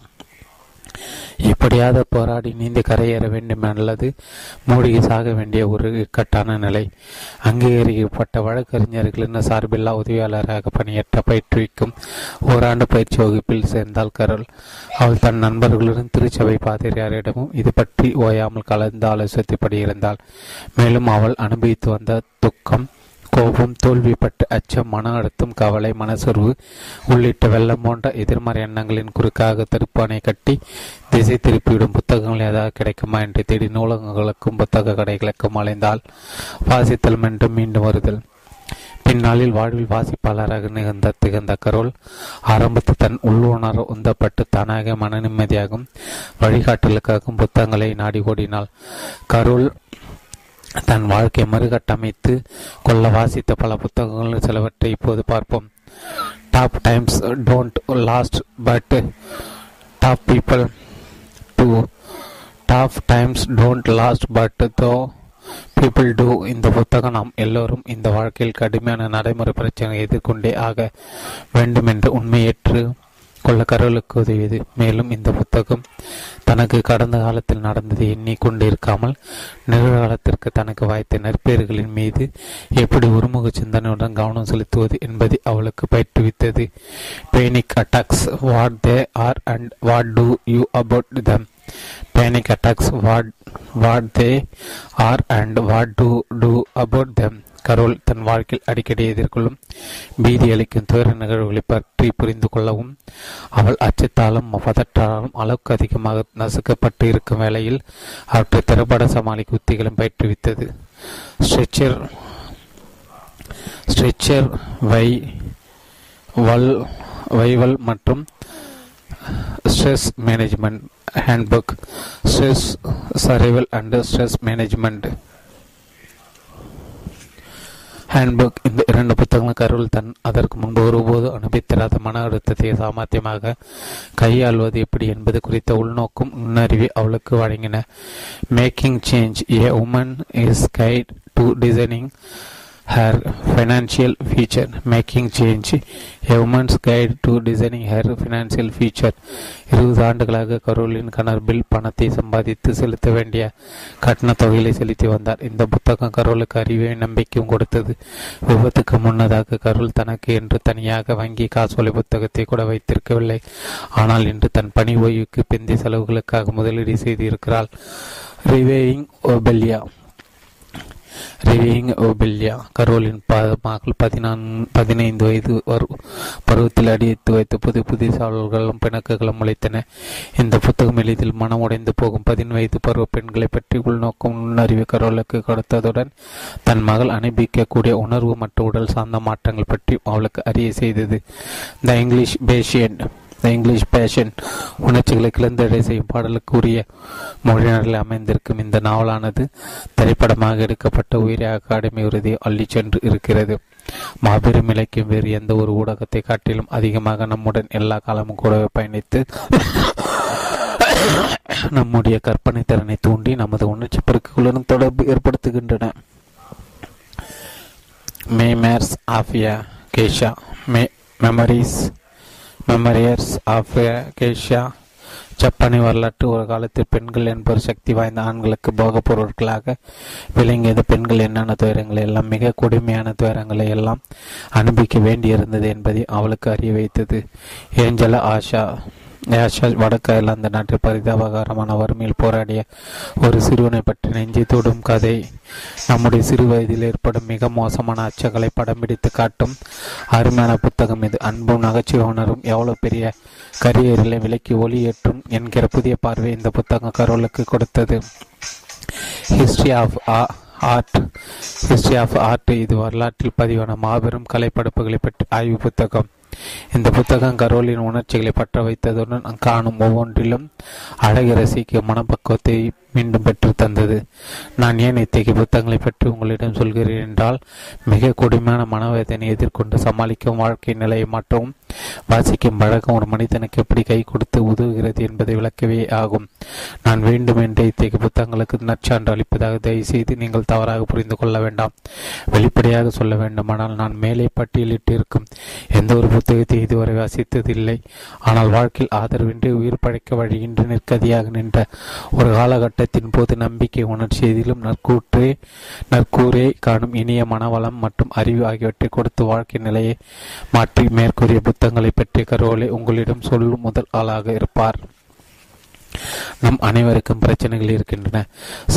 இப்படியாத போராடி நீந்தி கரையேற வேண்டும் அல்லது மூடிகை சாக வேண்டிய ஒரு இக்கட்டான நிலை. அங்கீகரிக்கப்பட்ட வழக்கறிஞர்களின் சார்பில்லா உதவியாளராக பணியாற்ற பயிற்றுவிக்கும் ஓராண்டு பயிற்சி வகுப்பில் சேர்ந்தால் கருள் அவள் தன் நண்பர்களுடன் திருச்சபை பாதிரியாரிடமும் இது பற்றி ஓயாமல் கலந்து ஆலோசித்தபடி இருந்தாள் மேலும் அவள் அனுபவித்து வந்த துக்கம் கோபம் தோல்விப்பட்டு அச்சம் மன அழுத்தம் கவலை மனசொர்வு உள்ளிட்ட வெள்ளம் போன்ற எதிர்மறை எண்ணங்களின் குறுக்காக தடுப்பானை கட்டி திசை திருப்பிவிடும் புத்தகங்கள் ஏதாவது கிடைக்குமா என்று தேடி நூலகங்களுக்கும் புத்தக கடைகளுக்கும் அலைந்தால் வாசித்தல் மீண்டும் மீண்டும் வருதல். பின்னாளில் வாழ்வில் வாசிப்பாளராக நிகழ்ந்த திகழ்ந்த கரோல் ஆரம்பத்தில் தன் உள்ளுணர்வு உந்தப்பட்டு தானாக மன நிம்மதியாகும் வழிகாட்டலுக்காகவும் புத்தகங்களை நாடி ஓடினாள். கரோல் தன் வாழ்க்கை மறுகட்டமைத்து கொள்ள வாசித்த பல புத்தகங்கள் சிலவற்றை இப்போது பார்ப்போம். Tough times don't last but tough people do tough times don't last but tough people do இந்த புத்தகம் நாம் எல்லோரும் இந்த வாழ்க்கையில் கடுமையான நடைமுறை பிரச்சனை எதிர்கொண்டே ஆக வேண்டும் என்று உண்மையேற்று கொள்ள உதவியது. மேலும் இந்த புத்தகம் தனக்கு கடந்த காலத்தில் நடந்ததை எண்ணிக்கொண்டிருக்காமல் நிகழ்காலத்திற்கு தனக்கு வாய்த்த நற்பெயர்களின் மீது எப்படி ஒருமுக சிந்தனையுடன் கவனம் செலுத்துவது என்பதை அவளுக்கு பயிற்றுவித்தது. Panic attacks what they are and what to you about them panic attacks what what they are and what to to about them Carol தன் வாழ்க்கையில் அடிக்கடி எதிர்கொள்ளும். பீதி அளிக்கும் துயர நிகழ்வுகளை பற்றி புரிந்து கொள்ளவும் அவள் அச்சத்தாலும் பதற்றாலும் அளவுக்கு அதிகமாக நசுக்கப்பட்டு இருக்கும் வேளையில் அவற்றை திரைப்பட சமாளிக்கும் உத்திகளும் பயிற்றுவித்தது. ஸ்ட்ரெச்சர் ஸ்ட்ரெச்சர் வை வல் வைவல் மற்றும் stress management handbook. Stress survival and stress management. Handbook. இந்த இரண்டு புத்தகங்கள் கருள் தன் அதற்கு முன்பு ஒருபோது அனுபவித்திராத மன அழுத்தத்தை சாமர்த்தியமாக கையாள்வது எப்படி என்பது குறித்த உள்நோக்கும் நுண்ணறிவை அவளுக்கு வழங்கின. Making change a woman is guide to designing her financial future making change. A woman's guide to designing her financial future. இருபது ஆண்டுகளாக கரோலின் கணர்பில் பணத்தை சம்பாதித்து செலுத்த வேண்டிய கட்டண தொகைகளை செலுத்தி வந்தார். இந்த புத்தகம் கரோலுக்கு அறிவை நம்பிக்கையும் கொடுத்தது. விபத்துக்கு முன்னதாக கரோல் தனக்கு என்று தனியாக வங்கி காசோலை புத்தகத்தை கூட வைத்திருக்கவில்லை. ஆனால் இன்று தன் பணி ஓய்வுக்கு பிந்தைய செலவுகளுக்காக முதலீடு செய்திருக்கிறாள். ரிவேயிங் ஒபெல்யா ரிவிங் ஓபில்யா கரோலின் மகள் பதினான் பதினைந்து வயது பருவத்தில் அடியெடுத்து வைத்த புது புதிய சாவல்களும் பிணக்குகளும் முளைத்தன. இந்த புத்தகம் எளிதில் மனம் உடைந்து போகும். பதின் வயது பருவ பெண்களை பற்றி உள்நோக்கம் நுண்ணறிவு கரோலுக்கு கொடுத்ததுடன் தன் மகள் அனுபவிக்கக்கூடிய உணர்வு மற்றும் உடல் சார்ந்த மாற்றங்கள் பற்றி அவளுக்கு அறிய செய்தது. The English patient the English patient உணர்ச்சிகளை கிளந்தடை செய்யும் பாடலுக்குரிய மொழியினரில் அமைந்திருக்கும் இந்த நாவலானது திரைப்படமாக எடுக்கப்பட்ட உயிரிய அகாடமி விருதை அள்ளி சென்று இருக்கிறது. மாபெரும் இலக்கியம் வேறு எந்த ஒரு ஊடகத்தை காட்டிலும் அதிகமாக நம்முடன் எல்லா காலமும் கூடவே பயணித்து நம்முடைய கற்பனை திறனை தூண்டி நமது உணர்ச்சி பெருக்குகளுடன் தொடர்பு ஏற்படுத்துகின்றன. Memoirs of geisha me memories memoirs of geisha ஜப்பானி வரலாற்று ஒரு காலத்தில் பெண்கள் என்பவர் சக்தி வாய்ந்த ஆண்களுக்கு போகப் பொருட்களாக விளங்கியது. பெண்கள் என்னென்ன துயரங்களை எல்லாம் மிக கொடுமையான துயரங்களை எல்லாம் அனுபவிக்க வேண்டியிருந்தது என்பதை அவளுக்கு அறிய வைத்தது. ஏஞ்சல ஆஷா. ஆஷா வடக்கு அயர்லாந்து நாட்டில் பரிதாபகரமான வறுமையில் போராடிய ஒரு சிறுவனை பற்றி நெஞ்சை தொடும் கதை. நம்முடைய சிறு வயதில் ஏற்படும் மிக மோசமான அச்சங்களை படம் பிடித்து காட்டும் அருமையான புத்தகம் இது. அன்பும் நகைச்சுவை உணரும் எவ்வளவு பெரிய கரியரில் விலைக்கு ஒளியேற்றும் என்கிற புதிய பார்வை இந்த புத்தகம் கரோலுக்கு கொடுத்தது. History of a art history of art இது வரலாற்றில் பதிவான மாபெரும் கலைப்படைப்புகளை பற்றி ஆய்வு புத்தகம். இந்த புத்தகம் கரோலின் உணர்ச்சிகளை பற்ற வைத்ததுடன் காணும் ஒவ்வொன்றிலும் அழகை ரசிக்க மனப்பக்குவத்தை மீண்டும் பெற்று தந்தது. நான் ஏன் இத்தகைய புத்தகங்களை பற்றி உங்களிடம் சொல்கிறேன் என்றால் மிக கொடுமையான மனவேதனை எதிர்கொண்டு சமாளிக்கும் வாழ்க்கை நிலையை மாற்றவும் வாசிக்கும் பழக்கம் ஒரு மனிதனுக்கு எப்படி கை கொடுத்து உதவுகிறது என்பதை விளக்கவே ஆகும். நான் வேண்டும் என்று இத்தகைய புத்தகங்களுக்கு நற்சான்று அளிப்பதாக தயவு செய்து நீங்கள் தவறாக புரிந்து கொள்ள வேண்டாம். வெளிப்படையாக சொல்ல வேண்டுமானால் நான் மேலே பட்டியலிட்டு இருக்கும் எந்த ஒரு புத்தகத்தை இதுவரை வாசித்ததில்லை. ஆனால் வாழ்க்கையில் ஆதரவின்றி உயிர் பழைக்க வழியின்றி நிற்கதியாக நின்ற ஒரு காலகட்டம் காலகட்டத்தின் போது நம்பிக்கை உணர்ச்சி எதிலும் நற்கூற்றே நற்கூரே காணும் இனிய மனவளம் மற்றும் அறிவு ஆகியவற்றை கொடுத்து வாழ்க்கை நிலையை மாற்றி மேற்கூறிய புத்தகங்களை பற்றிய கரோலை உங்களிடம் சொல்லும் முதல் ஆளாக இருப்பார். நம் அனைவருக்கும் பிரச்சனைகள் இருக்கின்றன.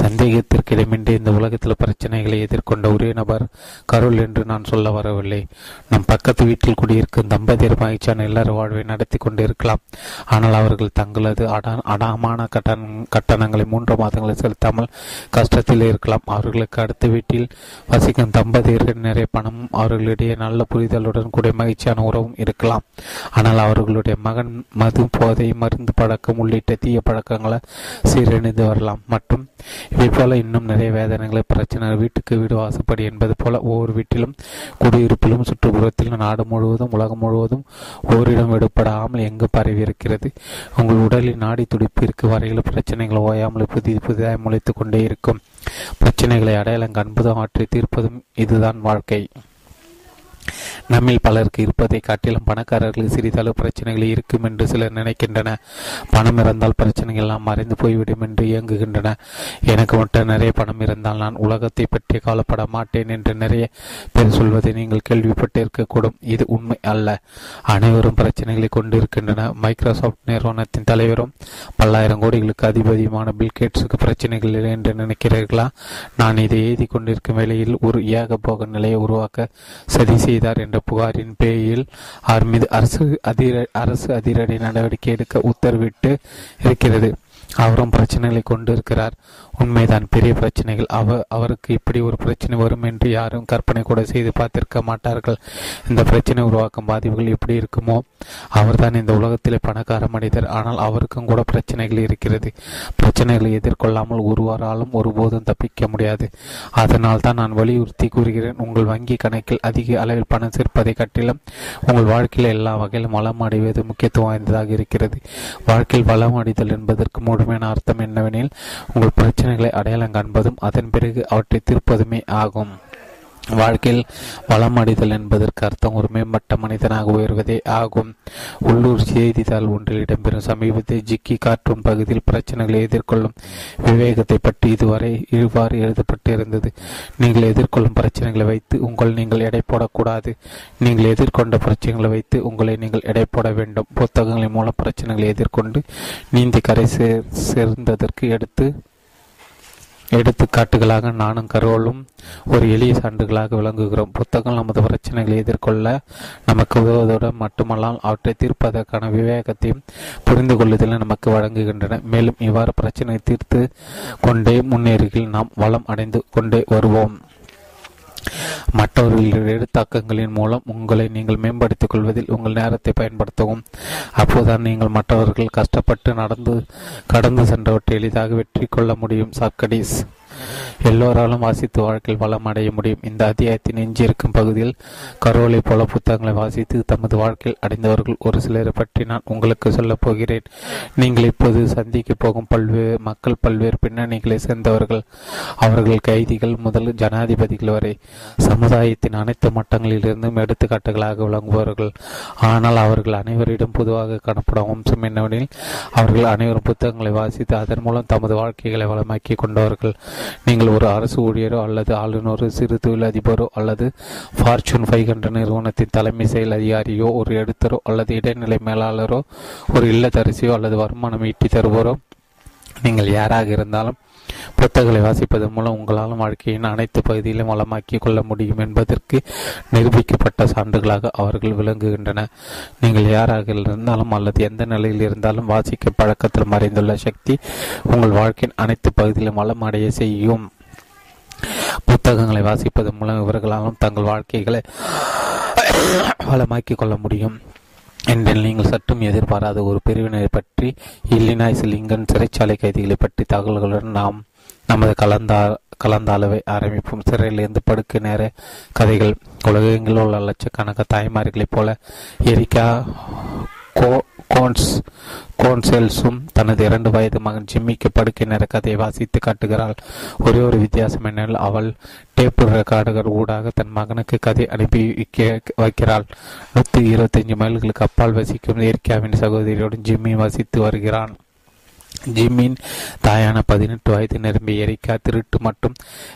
சந்தேகத்திற்கு இடமின்றி இந்த உலகத்தில் பிரச்சனைகளை எதிர்கொண்ட ஒரே நபர் கருள் என்று நான் சொல்ல வரவில்லை. நம் பக்கத்து வீட்டில் குடியிருக்கும் தம்பதியர் மகிழ்ச்சியான எல்லார் வாழ்வை நடத்தி கொண்டு இருக்கலாம். ஆனால் அவர்கள் தங்களது அட அடாமான கட்டண கட்டணங்களை மூன்று மாதங்களை செலுத்தாமல் கஷ்டத்தில் இருக்கலாம். அவர்களுக்கு அடுத்த வீட்டில் வசிக்கும் தம்பதியர்கள் நிறைய பணம் அவர்களிடையே நல்ல புரிதலுடன் கூடிய மகிழ்ச்சியான உறவும் இருக்கலாம். ஆனால் அவர்களுடைய மகன் மது போதை மருந்து பழக்கம் உள்ளிட்ட தீய பழக்கங்களை சீரழிந்து வரலாம். மற்றும் இவை போல இன்னும் நிறைய வேதனைகளை பிரச்சனை வீட்டுக்கு வீடு வாசப்படி என்பது போல ஒவ்வொரு வீட்டிலும் குடியிருப்பிலும் சுற்றுப்புறத்திலும் நாடு முழுவதும் உலகம் முழுவதும் ஓரிடம் விடுபடாமல் எங்கு பரவி இருக்கிறது? உங்கள் உடலின் நாடி துடிப்பிற்கு வரையில் பிரச்சனைகள் ஓயாமல் புதிய புதிதாக முளைத்து கொண்டே இருக்கும். பிரச்சனைகளை அடையாளம் காண்பதும் அவற்றை தீர்ப்பதும் இதுதான் வாழ்க்கை. நம்மில் பலருக்கு இருப்பதை காட்டிலும் பணக்காரர்களுக்கு சிறிதளவு பிரச்சனைகள் இருக்கும் என்று சிலர் நினைக்கின்றன. பணம் இருந்தால் பிரச்சனைகள் எல்லாம் மறைந்து போய்விடும் என்று இயங்குகின்றன. எனக்கு மட்டும் நிறைய பணம் இருந்தால் நான் உலகத்தை பற்றி கவலைப்பட மாட்டேன் என்று நிறைய பேர் சொல்வதை நீங்கள் கேள்விப்பட்டிருக்கக்கூடும். இது உண்மை அல்ல. அனைவரும் பிரச்சனைகளை கொண்டிருக்கின்றன மைக்ரோசாப்ட் நிறுவனத்தின் தலைவரும் பல்லாயிரம் கோடிகளுக்கு அதிபதியுமான பில்கேட்ஸுக்கு பிரச்சனைகள் இல்லை என்று நினைக்கிறீர்களா? நான் இதை எழுதி கொண்டிருக்கும் வேளையில் ஒரு ஏகபோக நிலையை உருவாக்க சதி செய்தார் என்ற புகாரின் பேரில் அவர் மீது அரசு அதிர அரசு அதிரடி நடவடிக்கை எடுக்க உத்தரவிட்டு இருக்கிறது. அவரும் பிரச்சனைகளை கொண்டிருக்கிறார். உண்மைதான் பெரிய பிரச்சனைகள். அவ அவருக்கு இப்படி ஒரு பிரச்சனை வரும் என்று யாரும் கற்பனை கூட செய்து பார்த்திருக்க மாட்டார்கள். இந்த பிரச்சனை உருவாக்கும் பாதிப்புகள் எப்படி இருக்குமோ அவர்தான் இந்த உலகத்திலே பணக்கார மனிதர். ஆனால் அவருக்கும் கூட பிரச்சனைகள் இருக்கிறது. பிரச்சனைகளை எதிர்கொள்ளாமல் ஒருவராலும் ஒருபோதும் தப்பிக்க முடியாது. அதனால் தான் நான் வலியுறுத்தி கூறுகிறேன் உங்கள் வங்கி கணக்கில் அதிக அளவில் பணம் சேர்ப்பதை கட்டிலும் உங்கள் வாழ்க்கையில் எல்லா வகையிலும் வளம் அடைவது முக்கியத்துவம் வாய்ந்ததாக இருக்கிறது. வாழ்க்கையில் வளம் அடைதல் என்பதற்கு முழுமையான அர்த்தம் என்னவெனில் உங்கள் பிரச்சனைகளை அடையாளம் காண்பதும் அதன் பிறகு அவற்றை தீர்ப்பதுமே ஆகும். வாழ்க்கையில் வளம் அடைதல் என்பதற்கு அர்த்தம் ஒரு மேம்பட்ட மனிதனாக உயர்வதே ஆகும். உள்ளூர் செய்தித்தாள் ஒன்றில் இடம்பெறும் சமீபத்தில் ஜிக்கி கார்ட்டூன் பகுதியில் பிரச்சனைகளை எதிர்கொள்ளும் விவேகத்தை பற்றி இதுவரை இவ்வாறு எழுதப்பட்டிருந்தது. நீங்கள் எதிர்கொள்ளும் பிரச்சனைகளை வைத்து உங்கள் நீங்கள் எடை போடக்கூடாது. நீங்கள் எதிர்கொண்ட பிரச்சனைகளை வைத்து உங்களை நீங்கள் எடை போட வேண்டும். புத்தகங்களின் மூலம் பிரச்சனைகளை எதிர்கொண்டு நீந்தி கரை சேர் சேர்ந்ததற்கு எடுத்து எடுத்துக்காட்டுகளாக நானும் கரோலும் ஒரு எளிய சான்றுகளாக விளங்குகிறோம். புத்தகம் நமது பிரச்சனைகளை எதிர்கொள்ள நமக்கு உதவுவதோடு மட்டுமல்லால் அவற்றை தீர்ப்பதற்கான விவேகத்தையும் புரிந்து கொள்ளுதலை நமக்கு வழங்குகின்றன. மேலும் இவ்வாறு பிரச்சனை தீர்த்து கொண்டே முன்னேறுகையில் நாம் வளம் அடைந்து கொண்டே வருவோம். மற்றவர்களின் எழுத்தாக்கங்களின் மூலம் உங்களை நீங்கள் மேம்படுத்திக் கொள்வதில் உங்கள் நேரத்தை பயன்படுத்தவும். அப்போதான் நீங்கள் மற்றவர்கள் கஷ்டப்பட்டு நடந்து கடந்து சென்றவற்றை எளிதாக வெற்றி கொள்ள முடியும் சாக்கடிஸ். எல்லோராலும் வாசித்து வாழ்க்கையில் வளம் அடைய முடியும். இந்த அத்தியாயத்தின் எஞ்சியிருக்கும் பகுதியில் கரோலை போல புத்தகங்களை வாசித்து தமது வாழ்க்கையில் அடைந்தவர்கள் ஒரு சிலரை பற்றி நான் உங்களுக்கு சொல்லப் போகிறேன். நீங்கள் இப்போது சந்திக்க போகும் பல்வேறு மக்கள் பல்வேறு பின்னணிகளை சேர்ந்தவர்கள் அவர்கள் கைதிகள் முதல் ஜனாதிபதிகள் வரை சமுதாயத்தின் அனைத்து மட்டங்களிலிருந்தும் எடுத்துக்காட்டுகளாக விளங்குபவர்கள். ஆனால் அவர்கள் அனைவரிடம் பொதுவாக காணப்படும் அம்சம் என்னவெனில் அவர்கள் அனைவரும் புத்தகங்களை வாசித்து அதன் மூலம் தமது வாழ்க்கைகளை வளமாக்கி கொண்டவர்கள். நீங்கள் ஒரு அரசு ஊழியரோ அல்லது ஆளுநரோ சிறு தொழில் அதிபரோ அல்லது ஃபார்ச்சூன் ஃபைவ் ஹண்ட்ரட் நிறுவனத்தின் தலைமை செயல் அதிகாரியோ ஒரு எடுத்தரோ அல்லது இடைநிலை மேலாளரோ ஒரு இல்லத்தரசியோ அல்லது வருமானம் ஈட்டி தருவோரோ நீங்கள் யாராக இருந்தாலும் புத்தகங்களை வாசிப்பதன் மூலம் உங்களால் வாழ்க்கையின் அனைத்து பகுதியிலும் வளமாக்கி கொள்ள முடியும் என்பதற்கு நிரூபிக்கப்பட்ட சான்றுகளாக அவர்கள் விளங்குகின்றன. நீங்கள் யாராக இருந்தாலும் அல்லது எந்த நிலையில் இருந்தாலும் வாசிக்க பழக்கத்தில் மறைந்துள்ள சக்தி உங்கள் வாழ்க்கையின் அனைத்து பகுதியிலும் வளமடைய செய்யும். புத்தகங்களை வாசிப்பதன் மூலம் இவர்களாலும் தங்கள் வாழ்க்கைகளை வளமாக்கிக் கொள்ள முடியும். என்றில் நீங்கள் சற்றும் எதிர்பாராத ஒரு பிரிவினரை பற்றி இல்லினாய்ஸ் லிங்கன் சிறைச்சாலை கைதிகளை பற்றி தகவல்களுடன் நாம் நமது கலந்தா அளவை ஆரம்பிப்போம். சிறையிலிருந்து படுக்க நேர கதைகள் உலகெங்கில் உள்ள லட்சக்கணக்க தாய்மார்களைப் போல எரிக்கா கோன்ஸ் கோன்செல்ஸும் தனது இரண்டு வயது மகன் ஜிம்மிக்கு படுக்கை நேர கதையை வாசித்து காட்டுகிறாள். ஒரே ஒரு வித்தியாசம் என்னென்னால் அவள் டேப் ரெக்கார்டுகள் ஊடாக தன் மகனுக்கு கதை அனுப்பி வைக்கிறாள். நூற்றி இருபத்தஞ்சு மைல்களுக்கு அப்பால் வசிக்கும் ஏரிக்காவின் சகோதரியுடன் ஜிம்மி வசித்து வருகிறான். ஜிம்மின் தாயான பதினெட்டு வயது நிரம்பிய எரிக்கா திருட்டு மற்றும்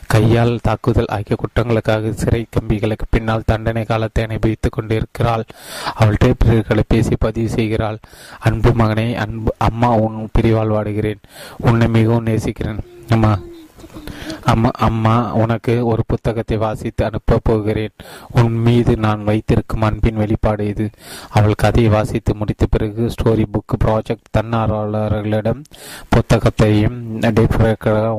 கையால் தாக்குதல் ஆகிய குற்றங்களுக்காக சிறை கம்பிகளுக்கு பின்னால் தண்டனை காலத்தை அனுபவித்துக் கொண்டிருக்கிறாள். அவள் டேப்களை பேசி பதிவு செய்கிறாள். அன்பு மகனை அன்பு அம்மா உன் பிரிவால் வாடுகிறேன். உன்னை மிகவும் நேசிக்கிறேன். அம்மா. அம்மா அம்மா உனக்கு ஒரு புத்தகத்தை வாசித்து அனுப்ப போகிறேன். உன் மீது நான் வைத்திருக்கும் அன்பின் வெளிப்பாடு இது. அவள் கதையை வாசித்து முடித்த பிறகு ஸ்டோரி புக் ப்ராஜெக்ட் தன்னார்வலர்களிடம் புத்தகத்தையும்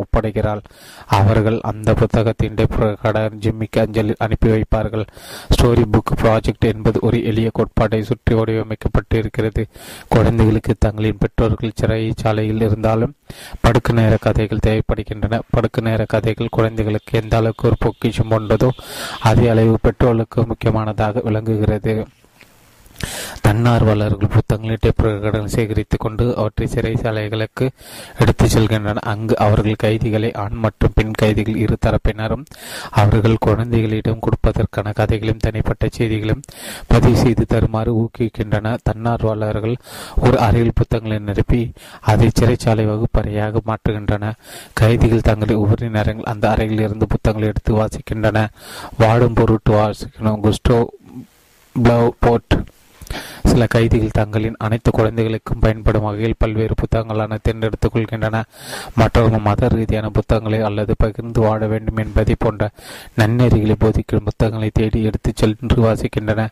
ஒப்படைக்கிறாள். அவர்கள் அந்த புத்தகத்தின் டெப்ரேக்கடன் ஜிம்மிக்கு அஞ்சலி அனுப்பி வைப்பார்கள். ஸ்டோரி புக் ப்ராஜெக்ட் என்பது ஒரு எளிய கோட்பாட்டை சுற்றி வடிவமைக்கப்பட்டு இருக்கிறது குழந்தைகளுக்கு தங்களின் பெற்றோர்கள் சிறைச்சாலையில் இருந்தாலும் படுக்கு நேர கதைகள் தேவைப்படுகின்றன. படுக்கு நேர கதைகள் குழந்தைகளுக்கு எந்த அளவுக்கு ஒரு பொக்கிஷம் கொண்டதோ அதே அளவு பெற்றோர்களுக்கு முக்கியமானதாக விளங்குகிறது. தன்னார்வலர்கள் புத்தகங்களை டேப்ரேக்கடன் சேகரித்துக் கொண்டு அவற்றை சிறைச்சாலைகளுக்கு எடுத்துச் செல்கின்றனர். அங்கு அவர்கள் கைதிகளை ஆண் மற்றும் பெண் கைதிகள் இரு தரப்பினரும் அவர்கள் குழந்தைகளிடம் கொடுப்பதற்கான கதைகளையும் தனிப்பட்ட செய்திகளையும் பதிவு செய்து தருமாறு ஊக்குவிக்கின்றன தன்னார்வலர்கள் ஒரு அறையில் புத்தகங்களை நிரப்பி அதை சிறைச்சாலை வகுப்பறையாக மாற்றுகின்றன கைதிகள் தங்களை உபரி நேரங்கள் அந்த அறையில் இருந்து புத்தகங்களை எடுத்து வாசிக்கின்றன வாடும் பொருட்டு வாசிக்கணும். Gustave Flaubert. சில கைதிகள் தங்களின் அனைத்து குழந்தைகளுக்கும் பயன்படும் வகையில் பல்வேறு புத்தகங்களான தேர்ந்தெடுத்துக் கொள்கின்றன. மற்றவர்கள் மத ரீதியான புத்தகங்களை அல்லது பகிர்ந்து வாழ வேண்டும் என்பதை போன்ற நன்னெறிகளை போதிக்கும் புத்தகங்களை தேடி எடுத்துச் சென்று வாசிக்கின்றன.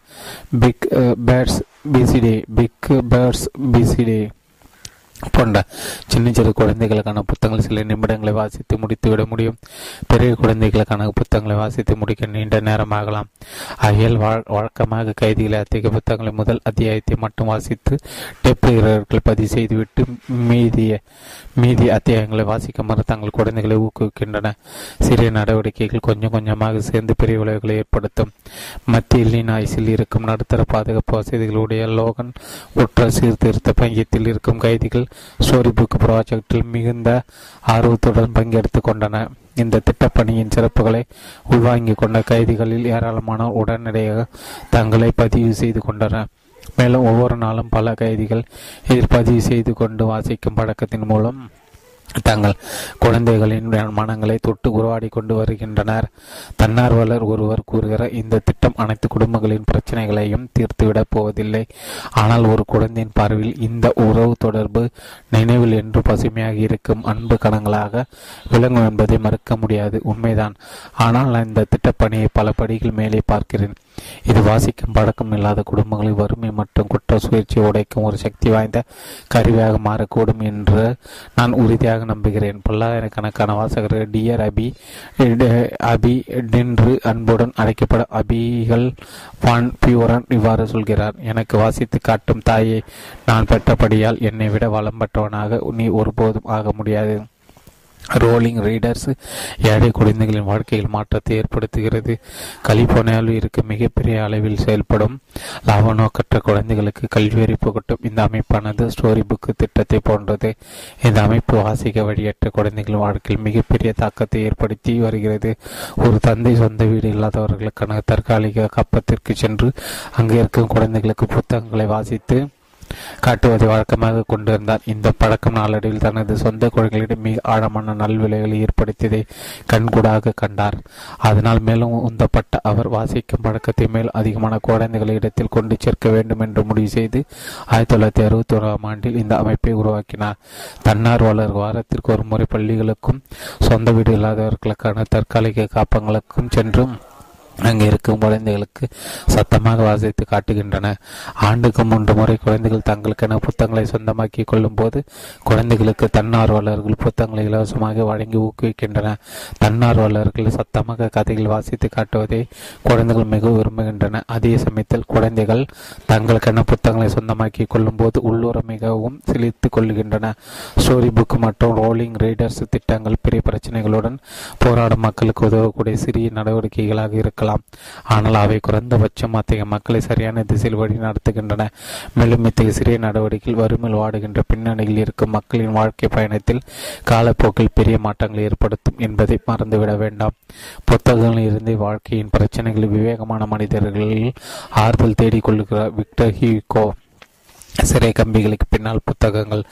Big birds beside big birds beside போன்ற சின்ன சிறு குழந்தைகளுக்கான புத்தகங்கள் சில நிமிடங்களை வாசித்து முடித்துவிட முடியும். பெரிய குழந்தைகளுக்கான புத்தகங்களை வாசித்து முடிக்க நீண்ட நேரமாகலாம் ஆகியால் வழக்கமாக கைதிகளை அத்தகைய புத்தகங்களை முதல் அத்தியாயத்தை மட்டும் வாசித்து டெப்ரீரர்கள் பதிவு செய்துவிட்டு மீதிய மீதி அத்தியாயங்களை வாசிக்க மறு தங்கள் குழந்தைகளை ஊக்குவிக்கின்றன. சிறிய நடவடிக்கைகள் கொஞ்சம் கொஞ்சமாக சேர்ந்து பெரிய விளைவுகளை ஏற்படுத்தும். மத்திய இல்லினாய்ஸில் இருக்கும் நடுத்தர பாதுகாப்பு வசதிகளுடைய லோகன் உற்ற சீர்திருத்த பங்கியத்தில் இருக்கும் கைதிகள் ஸ்டோரி புக் ப்ராஜெக்டில் மிகுந்த ஆர்வத்துடன் பங்கெடுத்து கொண்டன. இந்த திட்டப்பணியின் சிறப்புகளை உள்வாங்கிக் கொண்ட கைதிகளில் ஏராளமான உடனடியாக தங்களை பதிவு செய்து கொண்டனர். மேலும் ஒவ்வொரு நாளும் பல கைதிகள் இதில் பதிவு செய்து கொண்டு வாசிக்கும் பழக்கத்தின் மூலம் தங்கள் குழந்தைகளின் மனங்களை தொட்டு உருவாடி கொண்டு வருகின்றனர். தன்னார்வலர் ஒருவர் கூறுகிறார் இந்த திட்டம் அனைத்து குடும்பங்களின் பிரச்சனைகளையும் தீர்த்துவிடப் போவதில்லை. ஆனால் ஒரு குழந்தையின் பார்வையில் இந்த உறவு தொடர்பு நினைவில் என்று பசுமையாக இருக்கும் அன்பு கணங்களாக விளங்கும் என்பதை மறுக்க முடியாது. உண்மைதான். ஆனால் நான் இந்த திட்டப்பணியை பல படிகள் மேலே பார்க்கிறேன். இது வாசிக்கும் பழக்கம் இல்லாத குடும்பங்களில் வறுமை மற்றும் குற்ற சுயற்சி உடைக்கும் ஒரு சக்தி வாய்ந்த கருவியாக மாறக்கூடும் என்று நான் உறுதியாக நம்புகிறேன். பல்லாயிரக்கணக்கான வாசகர்கள் டியர் அபி. அபி. டென்று அன்புடன் அழைக்கப்படும் அபிகள் வான் பியூரன் இவ்வாறு சொல்கிறார் எனக்கு வாசித்து காட்டும் தாயை நான் பெற்றபடியால் என்னை விட வளம் பெற்றவனாக நீ ஒருபோதும் ஆக முடியாது. ரோலிங் ரீடர்ஸ் ஏழை குழந்தைகளின் வாழ்க்கையில் மாற்றத்தை ஏற்படுத்துகிறது. கலிபோர்னியாவில் இருக்க மிகப்பெரிய அளவில் செயல்படும் லாப நோக்கற்ற குழந்தைகளுக்கு கல்வியறி புகட்டும் இந்த அமைப்பானது ஸ்டோரி புக்கு திட்டத்தை போன்றது. இந்த அமைப்பு வாசிக்க வழியற்ற குழந்தைகளின் வாழ்க்கையில் மிகப்பெரிய தாக்கத்தை ஏற்படுத்தி வருகிறது. ஒரு தந்தை சொந்த வீடு இல்லாதவர்களுக்கான தற்காலிக கப்பத்திற்கு சென்று அங்கே இருக்கும் குழந்தைகளுக்கு புத்தகங்களை வாசித்து காட்டுவதை வழக்கமாக கொண்டிருந்தார். இந்த பழக்கம் நாளடைவில் தனது சொந்த குழந்தைகளிடம் மிக ஆழமான நல்விளைவுகளை ஏற்படுத்தியதை கண்கூடாக கண்டார். அதனால் மேலும் உந்தப்பட்ட அவர் வாசிக்கும் பழக்கத்தை மேல் அதிகமான குழந்தைகளை இடத்தில் கொண்டு சேர்க்க வேண்டும் என்று முடிவு செய்து ஆயிரத்தி தொள்ளாயிரத்தி அறுபத்தி ஓராம் ஆண்டில் இந்த அமைப்பை உருவாக்கினார். தன்னார்வலர் வாரத்திற்கு ஒரு முறை பள்ளிகளுக்கும் சொந்த வீடு இல்லாதவர்களுக்கான தற்காலிக காப்பங்களுக்கும் சென்றும் அங்கே இருக்கும் குழந்தைகளுக்கு சத்தமாக வாசித்து காட்டுகின்றன. ஆண்டுக்கு மூன்று முறை குழந்தைகள் தங்களுக்கென புத்தகங்களை சொந்தமாக்கி கொள்ளும் போது குழந்தைகளுக்கு தன்னார்வலர்கள் புத்தகங்களை இலவசமாக வழங்கி ஊக்குவிக்கின்றன. தன்னார்வலர்கள் சத்தமாக கதைகள் வாசித்து காட்டுவதை குழந்தைகள் மிக விரும்புகின்றன. அதே சமயத்தில் குழந்தைகள் தங்களுக்கென புத்தகங்களை சொந்தமாக்கி கொள்ளும் போது உள்ளூர மிகவும் சிலிர்த்து கொள்கின்றன ஸ்டோரி புக் மற்றும் ரோலிங் ரீடர்ஸ் திட்டங்கள் பெரிய பிரச்சனைகளுடன் போராடும் மக்களுக்கு உதவக்கூடிய சிறிய நடவடிக்கைகளாக இருக்கலாம். இருக்கலாம் ஆனால் அவை குறைந்தபட்சம் அத்தகைய மக்களை சரியான திசையில் வழி நடத்துகின்றன. மேலும் இத்தகைய சிறிய நடவடிக்கையில் வறுமையில் வாடுகின்ற பின்னணியில் இருக்கும் மக்களின் வாழ்க்கை பயணத்தில் காலப்போக்கில் பெரிய மாற்றங்களை ஏற்படுத்தும் என்பதை மறந்துவிட வேண்டாம். புத்தகங்களில் இருந்து வாழ்க்கையின் பிரச்சனைகளை விவேகமான மனிதர்களில் ஆறுதல் தேடிக் கொள்கிறார் விக்டர் ஹியூகோ. சிறை கம்பிகளுக்கு பின்னால் புத்தகங்கள்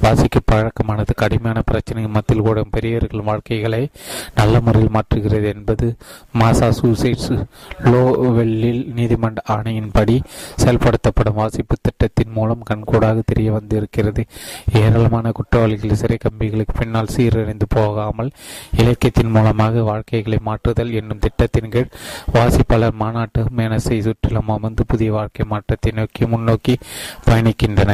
வாசிக்க பழக்கமானது கடுமையான பிரச்சனை மத்தியில் ஓடும். பெரியவர்கள் வாழ்க்கைகளை நல்ல முறையில் மாற்றுகிறது என்பது மாசாசூசெட்ஸ் லோவெல்லில் நீதிமன்ற ஆணையின்படி செயல்படுத்தப்படும் வாசிப்பு திட்டத்தின் மூலம் கண்கூடாக தெரிய வந்திருக்கிறது. ஏராளமான குற்றவாளிகள் சிறை கம்பிகளுக்கு பின்னால் சீரழிந்து போகாமல் இலக்கியத்தின் மூலமாக வாழ்க்கைகளை மாற்றுதல் என்னும் திட்டத்தின் கீழ் வாசிப்பாளர் மாநாட்டு மேனசை சுற்றிலும் அமர்ந்து புதிய வாழ்க்கை மாற்றத்தை நோக்கி முன்னோக்கி பயணிக்கின்றன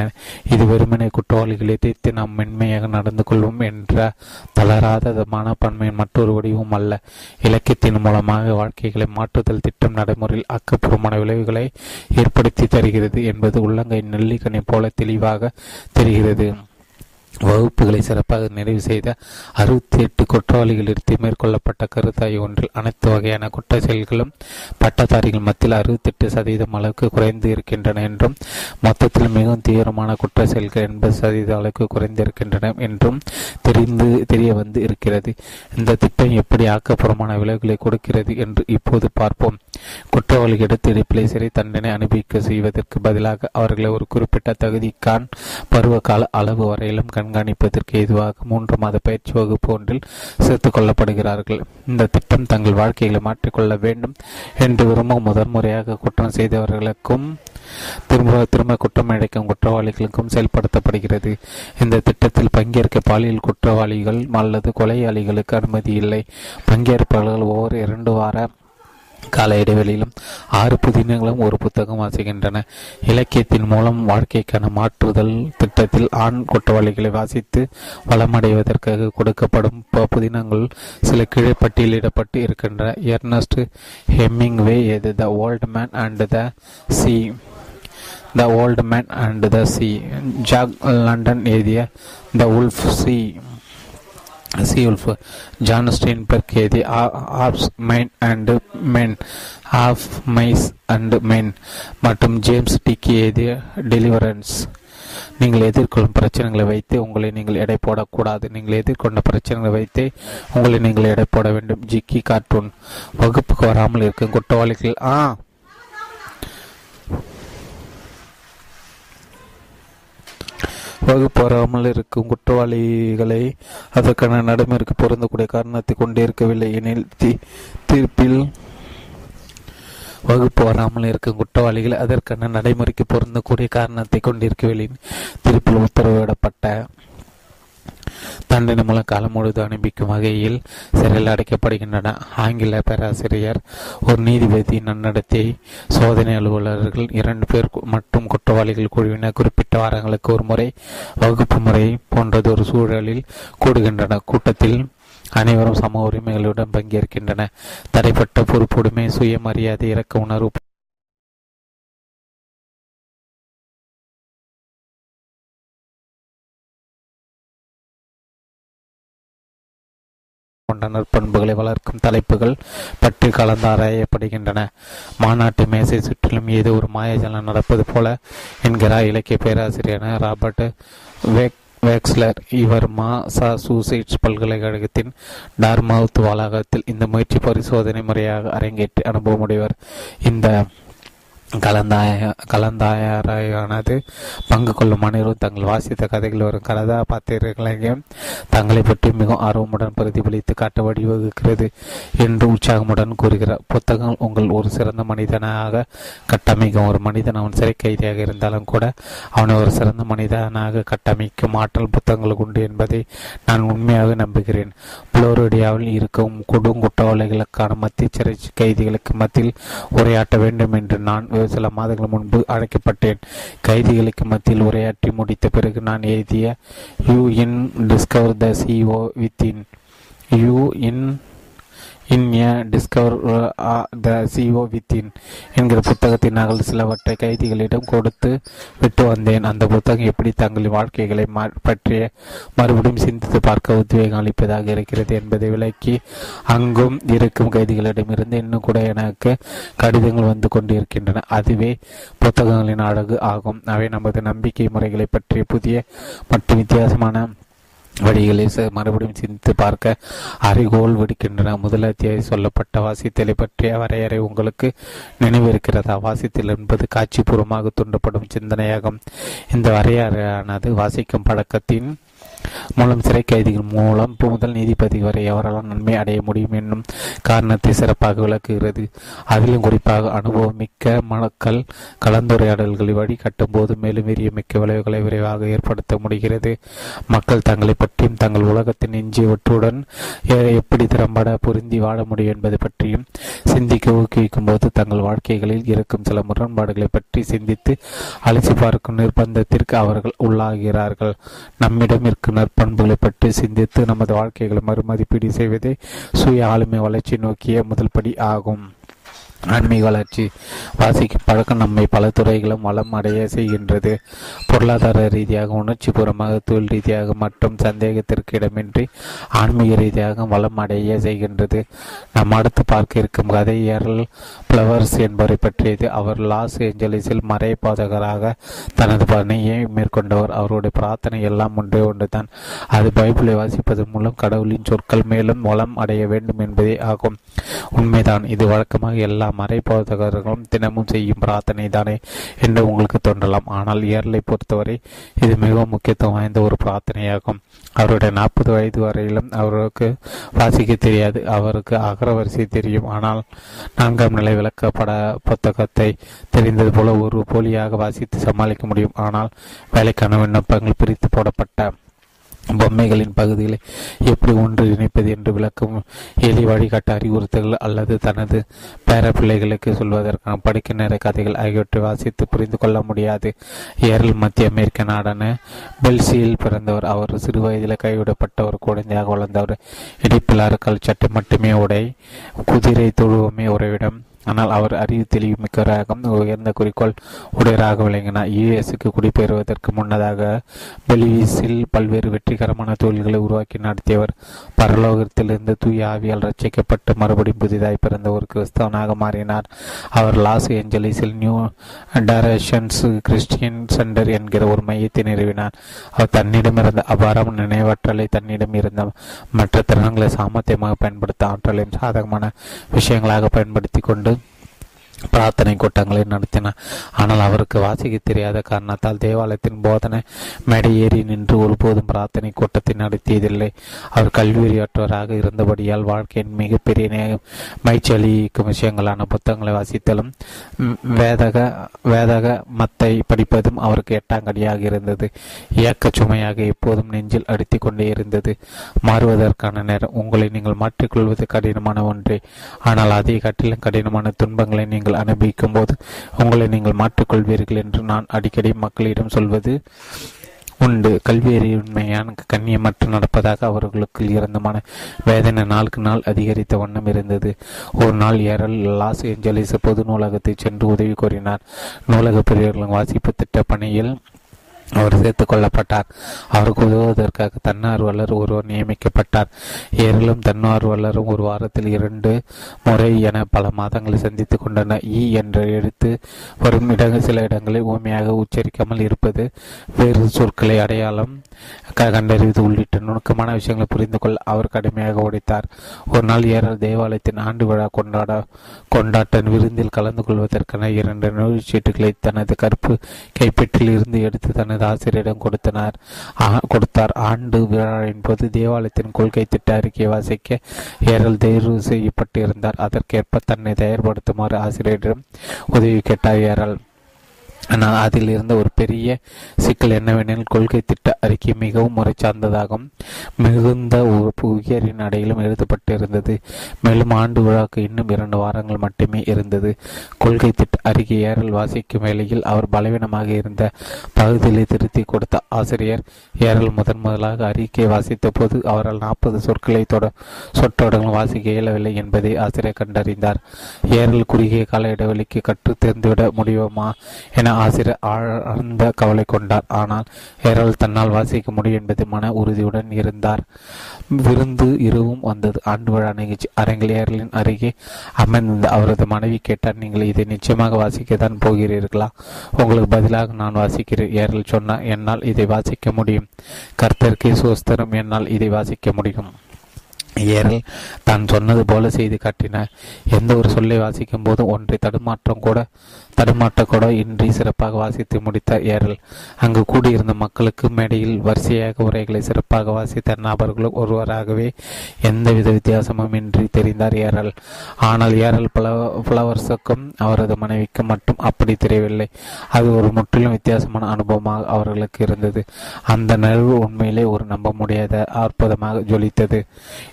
இது வெறுமனை குற்றவாளிகளை தீர்த்து நாம் மென்மையாக நடந்து கொள்வோம் என்ற தளராத மனப்பான்மையின் மற்றொரு வடிவம் அல்ல. இலக்கியத்தின் மூலமாக வாழ்க்கைகளை மாற்றுதல் திட்டம் நடைமுறையில் ஆக்கப்பூர்வமான விளைவுகளை ஏற்படுத்தி தருகிறது என்பது உள்ளங்கை நெல்லிக்கனி போல தெளிவாக தெரிகிறது. வகுப்புகளை சிறப்பாக நிறைவு செய்த அறுபத்தி எட்டு குற்றவாளிகளிடத்து மேற்கொள்ளப்பட்ட கருத்தாய் ஒன்றில் அனைத்து வகையான குற்ற செயல்களும் பட்டதாரிகள் மத்தியில் அறுபத்தெட்டு சதவீதம் அளவுக்கு குறைந்து இருக்கின்றன என்றும் மொத்தத்தில் மிகவும் தீவிரமான குற்ற செயல்கள் எண்பது சதவீத அளவுக்கு குறைந்திருக்கின்றன என்றும் தெரிந்து தெரிய வந்து இருக்கிறது. இந்த திட்டம் எப்படி ஆக்கப்பூர்வமான விளைவுகளை கொடுக்கிறது என்று இப்போது பார்ப்போம். குற்றவாளிகள் எடுத்து இடைப்பிலை சிறை தண்டனை அனுபவிக்க செய்வதற்கு பதிலாக அவர்களை ஒரு குறிப்பிட்ட தகுதிக்கான் பருவகால அளவு வரையிலும் கண் கண்காணிப்பதற்கு ஏதுவாக மூன்று மாத பயிற்சி வகுப்பு ஒன்றில் சேர்த்துக் கொள்ளப்படுகிறார்கள். இந்த திட்டம் தங்கள் வாழ்க்கைகளை மாற்றிக்கொள்ள வேண்டும் என்று விரும்பும் முதன்முறையாக குற்றம் செய்தவர்களுக்கும் திரும்ப திரும்ப குற்றம் இழைக்கும் குற்றவாளிகளுக்கும் செயல்படுத்தப்படுகிறது. இந்த திட்டத்தில் பங்கேற்க பாலியல் குற்றவாளிகள் அல்லது கொலையாளிகளுக்கு அனுமதி இல்லை. பங்கேற்பாளர்கள் ஒவ்வொரு இரண்டு வார கால இடைவெளியிலும் ஆறு புதினங்களும் ஒரு புத்தகம் வாசிக்கின்றன. இலக்கியத்தின் மூலம் வாழ்க்கைக்கான மாற்றுதல் திட்டத்தில் ஆண் குற்றவாளிகளை வாசித்து வளமடைவதற்காக கொடுக்கப்படும் புதினங்கள் சில கீழே பட்டியலிடப்பட்டு இருக்கின்றன. எர்னஸ்ட் ஹெம்மிங்வே எது the old man and the sea the old man and the sea Jack London எழுதிய the wolf sea sea wolf John Steinbeck எழுதிய of mice and men of mice and men மற்றும் ஜேம்ஸ் டிக்கி எழுதிய டெலிவரன்ஸ் நீங்கள் எதிர்கொள்ளும் பிரச்சனைகளை வைத்து உங்களை நீங்கள் எடை போடக்கூடாது. நீங்கள் எதிர்கொண்ட பிரச்சனைகளை வைத்து உங்களை நீங்கள் எடை போட வேண்டும். Ziggy cartoon. வகுப்புக்கு வராமல் இருக்கும் குற்றவாளிகள். ஆ வகுப்பு வராமல் இருக்கும் குற்றவாளிகளை அதற்கான நடைமுறைக்கு பொருந்தக்கூடிய காரணத்தை கொண்டிருக்கவில்லை. எனில் தீ தீர்ப்பில் வகுப்பு வராமல் இருக்கும் குற்றவாளிகள் அதற்கான நடைமுறைக்கு பொருந்தக்கூடிய காரணத்தை கொண்டிருக்கவில்லை. தீர்ப்பில் உத்தரவிடப்பட்ட தண்டனை மூலம் காலம் முழுவதும் அனுப்பிக்கும் வகையில் சிறையில் அடைக்கப்படுகின்றன. ஆங்கில பேராசிரியர் ஒரு நீதிபதி நன்னடத்தை சோதனை அலுவலர்கள் இரண்டு பேர் மற்றும் குற்றவாளிகள் குழுவினர். குறிப்பிட்ட வாரங்களுக்கு ஒரு முறை வகுப்பு முறை போன்றது ஒரு சூழலில் கூடுகின்றன. கூட்டத்தில் அனைவரும் சம உரிமைகளுடன் பங்கேற்கின்றன தடைப்பட்ட பொறுப்புடைமை சுயமரியாதை இறக்க உணர்வு கொண்ட நற்பண்புகளை வளர்க்கும் தலைப்புகள் பற்றி கலந்தாராயப்படுகின்றன மாநாட்டு மேசை சுற்றிலும் ஏதோ ஒரு மாயஜலம் நடப்பது போல என்கிறார் இலக்கிய பேராசிரியரான ராபர்ட் வேக் வேக்ஸ்லர். இவர் மாசாசூசெட்ஸ் பல்கலைக்கழகத்தின் டார்மவுத் வளாகத்தில் இந்த முயற்சி பரிசோதனை முறையாக அரங்கேற்றி அனுபவமுடையவர். இந்த கலந்தாய கலந்தாயாரானது பங்கு கொள்ளும் அனைவரும் தங்கள் வாசித்த கதைகள் வரும். கதாபாத்திரங்களையும் தங்களை பற்றி மிகவும் ஆர்வமுடன் பிரதிபலித்து காட்ட வழிவகுக்கிறது என்று உற்சாகமுடன் கூறுகிறார். புத்தகம் உங்கள் ஒரு சிறந்த மனிதனாக கட்டமைக்கும் ஒரு மனிதன் அவன் சிறை கைதியாக இருந்தாலும் கூட அவனை ஒரு சிறந்த மனிதனாக கட்டமைக்கும் ஆற்றல் புத்தகங்களுக்கு உண்டு என்பதை நான் உண்மையாக நம்புகிறேன். புளோரிடியாவில் இருக்கும் கொடுங்குற்றவாளிகளுக்கான மத்திய சிறை கைதிகளுக்கு மத்தியில் உரையாற்ற வேண்டும் என்று நான் சில மாதங்கள் முன்பு அழைக்கப்பட்டேன். கைதிகளுக்கு மத்தியில் உரையாற்றி முடித்த பிறகு நான் எழுதிய you in discover the CEO within you in in a discover the CEO within என்கிற புத்தகத்தின் நகல் சிலவற்றை கைதிகளிடம் கொடுத்து விட்டு வந்தேன். அந்த புத்தகம் எப்படி தங்களின் வாழ்க்கைகளை பற்றிய மறுபடியும் சிந்தித்து பார்க்க உத்வேகம் அளிப்பதாக இருக்கிறது என்பதை விளக்கி அங்கும் இருக்கும் கைதிகளிடமிருந்து இன்னும் கூட எனக்கு கடிதங்கள் வந்து கொண்டிருக்கின்றன. அதுவே புத்தகங்களின் அழகு ஆகும். அவை நமது நம்பிக்கை முறைகளை பற்றிய புதிய மற்றும் வித்தியாசமான வழிகளை மறுபடியும் சிந்தித்து பார்க்க அறைகோல் விடுக்கின்றன. முதல் அத்தியாய சொல்லப்பட்ட வாசித்தலை பற்றிய வரையறை உங்களுக்கு நினைவிருக்கிறதா? வாசித்தல் என்பது காட்சிபூர்வமாக தூண்டப்படும் சிந்தனையாகும். இந்த வரையறையானது வாசிக்கும் பழக்கத்தின் மூலம் சிறை கைதிகள் மூலம் முதல் நீதிபதி வரை எவரெல்லாம் நன்மை அடைய முடியும் என்னும் காரணத்தை சிறப்பாக விளக்குகிறது. அதிலும் குறிப்பாக அனுபவம் மிக்க மனக்கள் கலந்துரையாடல்களை வழிகட்டும் போது மேலும் விரிய மிக்க விளைவுகளை விரைவாக ஏற்படுத்த முடிகிறது. மக்கள் தங்களை பற்றியும் தங்கள் உலகத்தின் எஞ்சியவற்றுடன் எப்படி திறம்பட பொருந்தி வாழ முடியும் என்பது பற்றியும் சிந்திக்க ஊக்குவிக்கும் போது தங்கள் வாழ்க்கைகளில் இருக்கும் சில முரண்பாடுகளை பற்றி சிந்தித்து அலசி பார்க்கும் நிர்பந்தத்திற்கு அவர்கள் உள்ளாகிறார்கள். நம்மிடம் இருக்கும் நற்பண்புகளை பற்றி சிந்தித்து நமது வாழ்க்கைகளை மறுமதிப்பீடு செய்வதே சுய ஆளுமை வளர்ச்சி நோக்கிய முதல் படி ஆகும். ஆன்மீக வளர்ச்சி வாசிக்கும் பழக்கம் நம்மை பல துறைகளும் வளம் அடைய செய்கின்றது. பொருளாதார ரீதியாக உணர்ச்சி பூர்வமாக தொழில் ரீதியாக மற்றும் சந்தேகத்திற்கு இடமின்றி ஆன்மீக ரீதியாக வளம் அடைய செய்கின்றது. நாம் அடுத்து பார்க்க இருக்கும் கதை ஏரல் பிளவர்ஸ் என்பவரை பற்றியது. அவர் லாஸ் ஏஞ்சலிஸில் மறை பாதகராக தனது பணியை மேற்கொண்டவர். அவருடைய பிரார்த்தனை எல்லாம் ஒன்றே ஒன்றுதான். அது பைபிளை வாசிப்பதன் மூலம் கடவுளின் சொற்கள் மேலும் வளம் அடைய வேண்டும் என்பதே ஆகும். உண்மைதான் இது வழக்கமாக எல்லா மறைபோதகர்களும் தினமும் செய்யும் பிரார்த்தனை தானே என்று உங்களுக்கு தோன்றலாம். ஆனால் ஏர்லை பொறுத்தவரை இது மிகவும் முக்கியத்துவம் வாய்ந்த ஒரு பிரார்த்தனையாகும். அவருடைய நாற்பது வயது வரையிலும் அவருக்கு வாசிக்க தெரியாது. அவருக்கு அகரவரிசை தெரியும். ஆனால் நான்காம் நிலை விளக்கப்பட புத்தகத்தை தெரிந்தது போல ஒரு போலியாக வாசித்து சமாளிக்க முடியும். ஆனால் வேலைக்கான விண்ணப்பங்கள் பிரித்து போடப்பட்ட பொம்மைகளின் பகுதிகளை எப்படி ஒன்று இணைப்பது என்று விளக்கும் எலி வழிகாட்ட அறிவுறுத்தல்கள் அல்லது தனது பேர பிள்ளைகளுக்கு சொல்வதற்கான படிக்க நேர கதைகள் ஆகியவற்றை வாசித்து புரிந்து கொள்ள முடியாது. ஏரல் மத்திய அமெரிக்க நாடான பெல்சியில் பிறந்தவர். அவர் சிறு வயதில் கைவிடப்பட்ட ஒரு குழந்தையாக வளர்ந்தவர். இடிப்பில் அறுக்கல் சட்டை மட்டுமே உடை குதிரை தொழுவமே உறைவிடம். ஆனால் அவர் அறிவு தெளிவு மிக்கவராகவும் உயர்ந்த குறிக்கோள் உடையராக விளங்கினார் யுஎஸ்க்கு குடிபெயர்வதற்கு முன்னதாக பெலிவிஸில் பல்வேறு வெற்றிகரமான தொழில்களை உருவாக்கி நடத்தியவர். பரலோகத்திலிருந்து தூய ஆவியால் ரட்சிக்கப்பட்டு மறுபடியும் புதிதாய் பிறந்த ஒரு கிறிஸ்தவனாக மாறினார். அவர் லாஸ் ஏஞ்சலிஸில் நியூ டைரக்ஷன்ஸ் கிறிஸ்டியன் சென்டர் என்கிற ஒரு மையத்தை நிறுவினார். அவர் தன்னிடம் இருந்த அபாரம் நினைவாற்றலை தன்னிடம் இருந்த மற்ற திறன்களை சாமர்த்தியமாக பயன்படுத்த ஆற்றலையும் சாதகமான விஷயங்களாக பயன்படுத்தி கொண்டு பிரார்த்தனை கூட்டங்களை நடத்தினார் ஆனால் அவருக்கு வாசிக்க தெரியாத காரணத்தால் தேவாலயத்தின் போதனை மேடை ஏறி நின்று ஒருபோதும் பிரார்த்தனை கூட்டத்தை நடத்தியதில்லை. அவர் கல்வியற்றவராக இருந்தபடியால் வாழ்க்கையின் மிகப்பெரிய மகிழ்ச்சி அளிக்கும் விஷயங்களான புத்தகங்களை வாசித்தலும் வேதக வேதக மத்தை படிப்பதும் அவருக்கு எட்டாங்கடியாக இருந்தது. இயக்க சுமையாக எப்போதும் நெஞ்சில் அடித்து கொண்டே இருந்தது. மாறுவதற்கான நேரம் உங்களை நீங்கள் மாற்றிக்கொள்வது கடினமான ஒன்றே. ஆனால் அதை கட்டிலும் கடினமான துன்பங்களை நீங்கள் நீங்கள் அனுபவிக்கும் போது உங்களை நீங்கள் மாற்றிக்கொள்வீர்கள் என்று நான் அடிக்கடி மக்களிடம் சொல்வது உண்டு. கல்வியறி உண்மையான கண்ணியமற்று நடப்பதாக அவர்களுக்கு இருந்தமான வேதனை நாளுக்கு நாள் அதிகரித்த வண்ணம் இருந்தது. ஒரு நாள் ஏரல் லாஸ் ஏஞ்சலிஸ் பொது நூலகத்தை சென்று உதவி கோரினார். நூலக பிரியர்களின் வாசிப்பு திட்ட பணியில் அவர் சேர்த்து கொள்ளப்பட்டார். அவருக்கு உதவுவதற்காக தன்னார்வலர் ஒருவர் நியமிக்கப்பட்டார். ஏரலும் தன்னார்வலரும் ஒரு வாரத்தில் இரண்டு முறை என பல மாதங்களை சந்தித்துக் கொண்டனர். இ என்ற எழுத்து வரும் இடங்கள் சில இடங்களில் ஊமையாக உச்சரிக்காமல் இருப்பது வேறு சொற்களை அடையாளம் கண்டறிவது உள்ளிட்ட நுணுக்கமான விஷயங்களை புரிந்து கொள்ள அவர் கடுமையாக உடைத்தார். ஒரு நாள் ஏறல் தேவாலயத்தின் ஆண்டு விழா கொண்டாட கொண்டாட்ட விருந்தில் கலந்து கொள்வதற்கான இரண்டு நுழைச்சீட்டுகளை தனது கருப்பு கைப்பெட்டில் இருந்து எடுத்து தனது ஆசிரியரிடம் கொடுத்தனர். கொடுத்தார். ஆண்டு விழாவின் போது தேவாலயத்தின் கொள்கை திட்ட அறிக்கையை வாசிக்க ஏரல் தேர்வு செய்யப்பட்டிருந்தார். அதற்கேற்ப தன்னை தயார்படுத்துமாறு ஆசிரியரிடம் உதவி கேட்டார் ஏரல். ஆனால் அதில் இருந்த ஒரு பெரிய சிக்கல் என்னவெனில் கொள்கை திட்ட அறிக்கை மிகவும் முறை சார்ந்ததாகவும் மிகுந்த உயரின் அடையிலும் எழுதப்பட்டிருந்தது. மேலும் ஆண்டு விழாவுக்கு இன்னும் இரண்டு வாரங்கள் மட்டுமே இருந்தது. கொள்கை திட்ட அறிக்கை ஏறல் வாசிக்கும் வேளையில் அவர் பலவீனமாக இருந்த பகுதிகளை திருத்தி கொடுத்த ஆசிரியர் ஏறல் முதன் முதலாக அறிக்கை வாசித்த போது அவரால் நாற்பது சொற்களை தொட சொற்றொடங்கள் வாசிக்க இயலவில்லை என்பதை ஆசிரியர் கண்டறிந்தார். ஏறல் குறுகிய கால இடைவெளிக்கு கற்று தேர்ந்துவிட முடியுமா என ஆசிரியர் ஆழ்ந்த கவலை கொண்டார். ஆனால் ஏரல் தன்னால் வாசிக்க முடியும் என்பது மன உறுதியுடன் இருந்தார். விருந்து இரவும் வந்தது. ஆண்டு விழா நிகழ்ச்சி. அரங்கில் ஏரலின் அருகே அமர்ந்த அவரது மனைவி கேட்டார் நீங்கள் இதை நிச்சயமாக வாசிக்க தான் போகிறீர்களா? உங்களுக்கு பதிலாக நான் வாசிக்கிறேன் ஏரல் சொன்னார். என்னால் இதை வாசிக்க முடியும். கர்த்தர்க்கே சோஸ்தரம். என்னால் இதை வாசிக்க முடியும். ஏரல் தான் சொன்னது போல செய்து காட்டினார். எந்த ஒரு சொல்லை வாசிக்கும் போது ஒன்றை தடுமாற்றம் கூட தடுமாட்டக்கூட இன்றி சிறப்பாக வாசித்து முடித்தார் ஏரல். அங்கு கூடியிருந்த மக்களுக்கு மேடையில் வரிசையாக உரைகளை சிறப்பாக வாசித்த நபர்களும் ஒருவராகவே எந்தவித வித்தியாசமும் இன்றி தெரிந்தார் ஏரல். ஆனால் ஏரல் பல புலவர்ஸுக்கும் அவரது மனைவிக்கும் மட்டும் அப்படி தெரியவில்லை. அது ஒரு முற்றிலும் வித்தியாசமான அனுபவமாக அவர்களுக்கு இருந்தது. அந்த நிகழ்வு உண்மையிலே ஒரு நம்ப முடியாத அற்புதமாக ஜொலித்தது.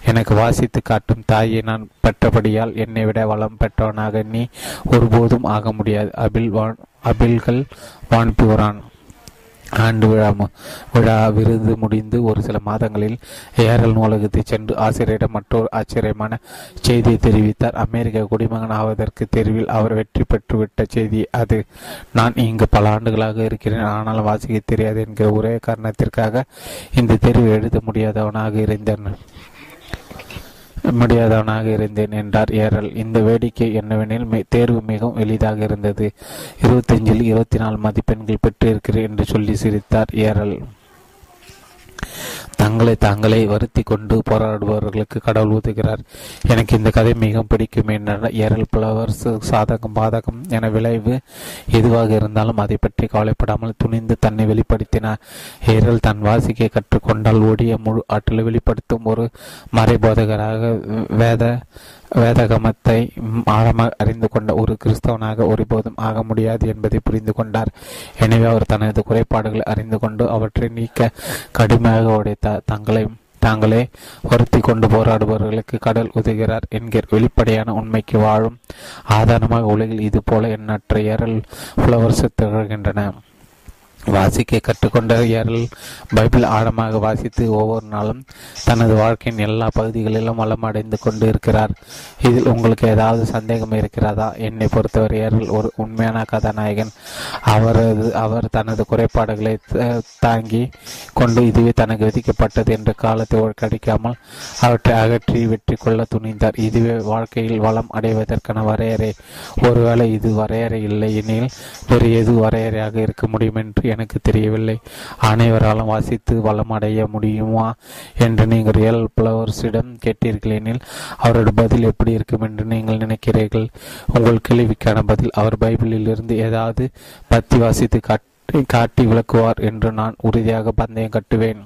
எனக்கு வாசித்து காட்டும் தாயை நான் பெற்றபடியால் என்னை விட வளம் பெற்றவனாக நீ ஒருபோதும் ஆக முடியாது. அபில் வான் அபில்கள் வான்புகிறான் ஆண்டு விழா விழா விருது முடிந்து ஒரு சில மாதங்களில் ஏரல் நூலகத்தை சென்று ஆசிரியரிடம் மற்றொரு ஆச்சரியமான செய்தியை தெரிவித்தார். அமெரிக்க குடிமகன் ஆவதற்கு தேர்வில் அவர் வெற்றி பெற்றுவிட்ட செய்தி அது. நான் இங்கு பல ஆண்டுகளாக இருக்கிறேன். ஆனால் வாசிக்க தெரியாது என்கிற ஒரே காரணத்திற்காக இந்த தேர்வு எழுத முடியாதவனாக இருந்தேன். முடியாதவனாக இருந்தேன் என்றார் ஏரல். இந்த வேடிக்கை என்னவெனில் தேர்வு மிகவும் எளிதாக இருந்தது. இருபத்தஞ்சில் இருபத்தி நாலு மதிப்பெண்கள் பெற்றிருக்கிறேன் என்று சொல்லி சிரித்தார் ஏரல். தங்களை தாங்களே வருத்தி கொண்டு போராடுபவர்களுக்கு கடவுள் உதுகிறார் எனக்கு இந்த கதை மிகவும் பிடிக்கும். என்ற ஏரல் புலவர்ஸ் சாதகம் பாதகம் என விளைவு எதுவாக இருந்தாலும் அதை பற்றி கவலைப்படாமல் துணிந்து தன்னை வெளிப்படுத்தினார். ஏரல் தன் வாசிக்க கற்றுக்கொண்டால் ஓடிய முழு ஆற்றலை வெளிப்படுத்தும் ஒரு மறைபோதகராக வேத வேதகமத்தை ஆழமாக அறிந்து கொண்ட ஒரு கிறிஸ்தவனாக ஒருபோதும் ஆக முடியாது என்பதை புரிந்து கொண்டார். எனவே அவர் தனது குறைபாடுகளை அறிந்து கொண்டு அவற்றை நீக்க கடுமையாக உடைத்தார் தங்களை தாங்களே வருத்தி கொண்டு போராடுபவர்களுக்கு கடல் உதுகிறார் என்கிற வெளிப்படையான உண்மைக்கு வாழும் ஆதாரமாக உலகில் இது போல எண்ணற்ற ஏரல் புலவர்ஸ் திகழ்கின்றன வாசிக்க கற்றுக்கொண்ட ஏரல் பைபிள் ஆழமாக வாசித்து ஒவ்வொரு நாளும் தனது வாழ்க்கையின் எல்லா பகுதிகளிலும் வளம் அடைந்து கொண்டு இருக்கிறார் இதில் உங்களுக்கு ஏதாவது சந்தேகம் இருக்கிறதா? என்னை பொறுத்தவரை ஏரல் ஒரு உண்மையான கதாநாயகன். அவரது அவர் தனது குறைபாடுகளை தாங்கி கொண்டு இதுவே தனக்கு விதிக்கப்பட்டது என்ற காலத்தை ஒழுக்கடிக்காமல் அவற்றை அகற்றி வெற்றி கொள்ள துணிந்தார். இதுவே வாழ்க்கையில் வளம் அடைவதற்கான வரையறை. ஒருவேளை இது வரையறை இல்லை எனில் வேறு எது வரையறையாக இருக்க முடியும் என்று எனக்கு தெரியவில்லை. அனைவராலும் வாசித்து வளம் அடைய முடியுமா என்று நீங்கள் ரியல் பிளவர்ஸிடம் கேட்டீர்கள் எனில் அவரோட பதில் எப்படி இருக்கும் என்று நீங்கள் நினைக்கிறீர்கள்? உங்கள் கேள்விக்கான பதில் அவர் பைபிளில் இருந்து ஏதாவது பத்தி வாசித்து காட்டி காட்டி விளக்குவார் என்று நான் உறுதியாக பந்தயம் கட்டுவேன்.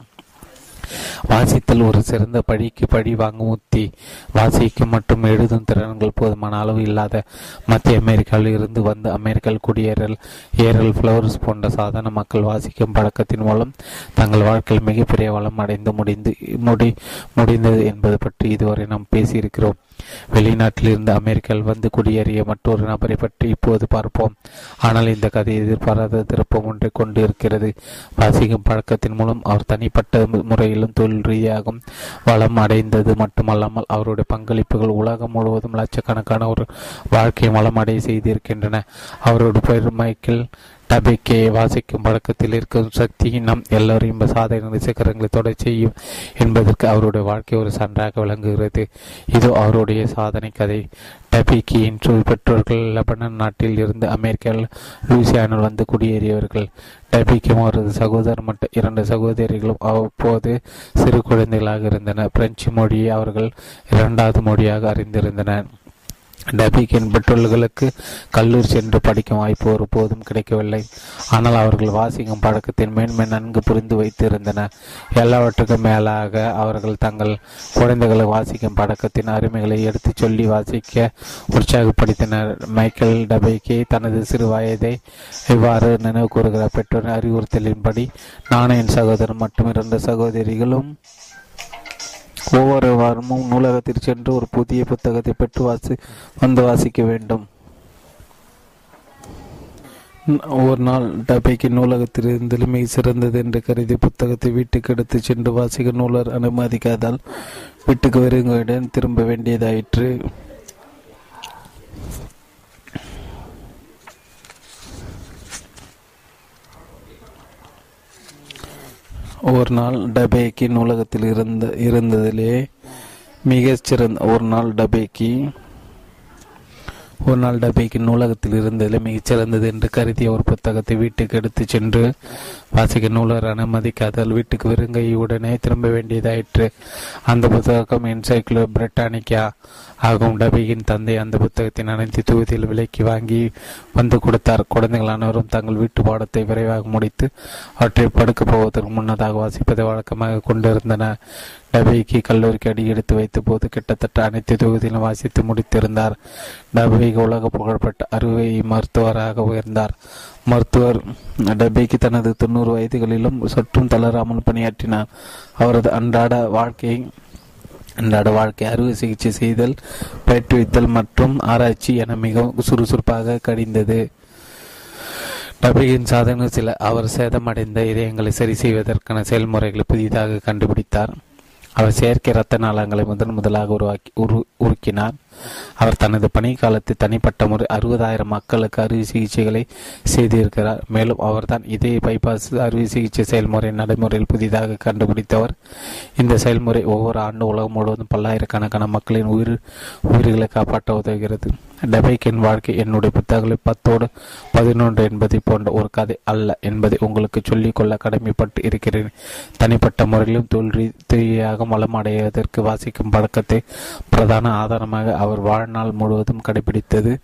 வாசித்தல் ஒரு சிறந்த பழிக்கு பழி வாங்கும் உத்தி. வாசிக்கும் மற்றும் எழுதும் திறன்கள் போதுமான அளவு இல்லாத மத்திய அமெரிக்காவில் இருந்து வந்து அமெரிக்கல் குடியேறல் ஏரல் ஃப்ளவர்ஸ் போன்ற சாதாரண மக்கள் வாசிக்கும் பழக்கத்தின் மூலம் தங்கள் வாழ்க்கையில் மிகப்பெரிய வளம் அடைந்து முடிந்து முடி முடிந்தது என்பது பற்றி இதுவரை நாம் பேசியிருக்கிறோம். வெளிநாட்டிலிருந்து அமெரிக்காவில் வந்து குடியேறிய மற்றொரு நபரை பற்றி இப்போது பார்ப்போம். ஆனால் இந்த கதை எதிர்பாராத திருப்பம் ஒன்றை கொண்டு இருக்கிறது வாசிக்கும் பழக்கத்தின் மூலம் அவர் தனிப்பட்ட முறையிலும் தொழில் ரீதியாகவும் வளம் அடைந்தது மட்டுமல்லாமல் அவருடைய பங்களிப்புகள் உலகம் முழுவதும் லட்சக்கணக்கான ஒரு வாழ்க்கையை வளமடைய செய்திருக்கின்றன. அவருடைய பெயர் மைக்கேல் டபிக்கே வாசிக்கும் பழக்கத்தில் இருக்கும் சக்தி நம் எல்லோரையும் சாதனை சிகரங்களை தொட செய்யும் என்பதற்கு அவருடைய வாழ்க்கை ஒரு சான்றாக விளங்குகிறது. இது அவருடைய சாதனை கதை. டபிக்கியின் பெற்றோர்கள் லெபனன் நாட்டில் இருந்து அமெரிக்காவில் லூசியானில் வந்து குடியேறியவர்கள். டபிக்கும் அவரது சகோதரர் மற்றும் இரண்டு சகோதரிகளும் அவ்வப்போது சிறு குழந்தைகளாக இருந்தனர். பிரெஞ்சு மொழியை அவர்கள் இரண்டாவது மொழியாக அறிந்திருந்தனர். டபிக்கின் பெற்றோர்களுக்கு கல்லூரி சென்று படிக்கும் வாய்ப்பு ஒருபோதும் கிடைக்கவில்லை. ஆனால் அவர்கள் வாசிக்கும் பழக்கத்தின் மேன்மை நன்கு புரிந்து வைத்திருந்தனர் எல்லாவற்றுக்கும் மேலாக அவர்கள் தங்கள் குழந்தைகளை வாசிக்கும் பழக்கத்தின் அருமைகளை எடுத்துச் சொல்லி வாசிக்க உற்சாகப்படுத்தினர். மைக்கேல் டபைக்கே தனது சிறு வயதை இவ்வாறு நினைவு கூறுகிறார். பெற்றோரின் அறிவுறுத்தலின்படி நானும் என் சகோதரன் மற்றும் இரண்டு சகோதரிகளும் ஒவ்வொரு வாரமும் நூலகத்தில் சென்று ஒரு புதிய புத்தகத்தை பெற்று வாசி வந்து வாசிக்க வேண்டும். ஒரு நாள் டபைக்கு நூலகத்திலிருந்து மிக சிறந்தது என்று கருதி புத்தகத்தை வீட்டுக்கு எடுத்து சென்று வாசிக்க நூலர் அனுமதிக்காதால் வீட்டுக்கு வெறுங்கையுடன் திரும்ப வேண்டியதாயிற்று. ஒரு நாள் டபேக்கி நூலகத்தில் இருந்த இருந்ததிலே மிகச்சிறந்த ஒரு நாள் டபேக்கி ஒரு நாள் டபேக்கின் நூலகத்தில் இருந்ததிலே மிகச் சிறந்தது என்று கருதிய ஒரு புத்தகத்தை வீட்டுக்கு எடுத்து சென்று வாசிக்க நூலர் அனுமதிக்காதால் வீட்டுக்கு வெறுங்கையுடனே திரும்ப வேண்டியதாயிற்று. அந்த புத்தகம் என்சைக்ளோ பிரிட்டானிக்கா ஆகும். டபியின் தந்தை அந்த புத்தகத்தின் அனைத்து தொகுதியில் விலைக்கு வாங்கி வந்து கொடுத்தார். குழந்தைகள் அனைவரும் தங்கள் வீட்டு பாடத்தை விரைவாக முடித்து அவற்றை படுக்கப் போவதற்கு முன்னதாக வாசிப்பதை வழக்கமாக கொண்டிருந்தன டபேக்கு கல்லூரிக்கு அடி எடுத்து வைத்த போது கிட்டத்தட்ட அனைத்து தொகுதியிலும் வாசித்து முடித்திருந்தார். டபேக்கு உலக புகழ்பெற்ற அறுவை மருத்துவராக உயர்ந்தார். மருத்துவர் டபேக்கு தனது தொண்ணூறு வயதுகளிலும் சற்றும் தளராமல் பணியாற்றினார். அவரது அன்றாட வாழ்க்கை அன்றாட வாழ்க்கை அறுவை சிகிச்சை செய்தல் பயிற்றுவித்தல் மற்றும் ஆராய்ச்சி என மிகவும் சுறுசுறுப்பாக கடிந்தது. டபிகின் சாதனை சில அவர் சேதமடைந்த இதயங்களை சரி செய்வதற்கான செயல்முறைகளை புதிதாக கண்டுபிடித்தார். அவர் செயற்கை இரத்த நாளங்களை முதன் முதலாக உருவாக்கி உரு உருக்கினார். அவர் தனது பணி காலத்தில் தனிப்பட்ட முறை அறுபதாயிரம் மக்களுக்கு அறுவை சிகிச்சைகளை செய்திருக்கிறார். மேலும் அவர்தான் இதய பைபாஸ் அறுவை சிகிச்சை செயல்முறை நடைமுறையில் புதிதாக கண்டுபிடித்தவர். இந்த செயல்முறை ஒவ்வொரு ஆண்டு உலகம் முழுவதும் பல்லாயிரக்கணக்கான மக்களின் உயிர் உயிர்களை காப்பாற்ற உதவுகிறது. டபைக்கின் வாழ்க்கை என்னுடைய புத்தகங்களை பத்தோடு பதினொன்று என்பதை போன்ற ஒரு கதை அல்ல என்பதை உங்களுக்கு சொல்லிக்கொள்ள கடமைப்பட்டு இருக்கிறேன். தனிப்பட்ட முறையிலும் தொழில் ரீதியாக வளம் அடைவதற்கு வாசிக்கும் பழக்கத்தை பிரதான ஆதாரமாக அவர் வாழ்நாள் முழுவதும் கடைபிடித்தது.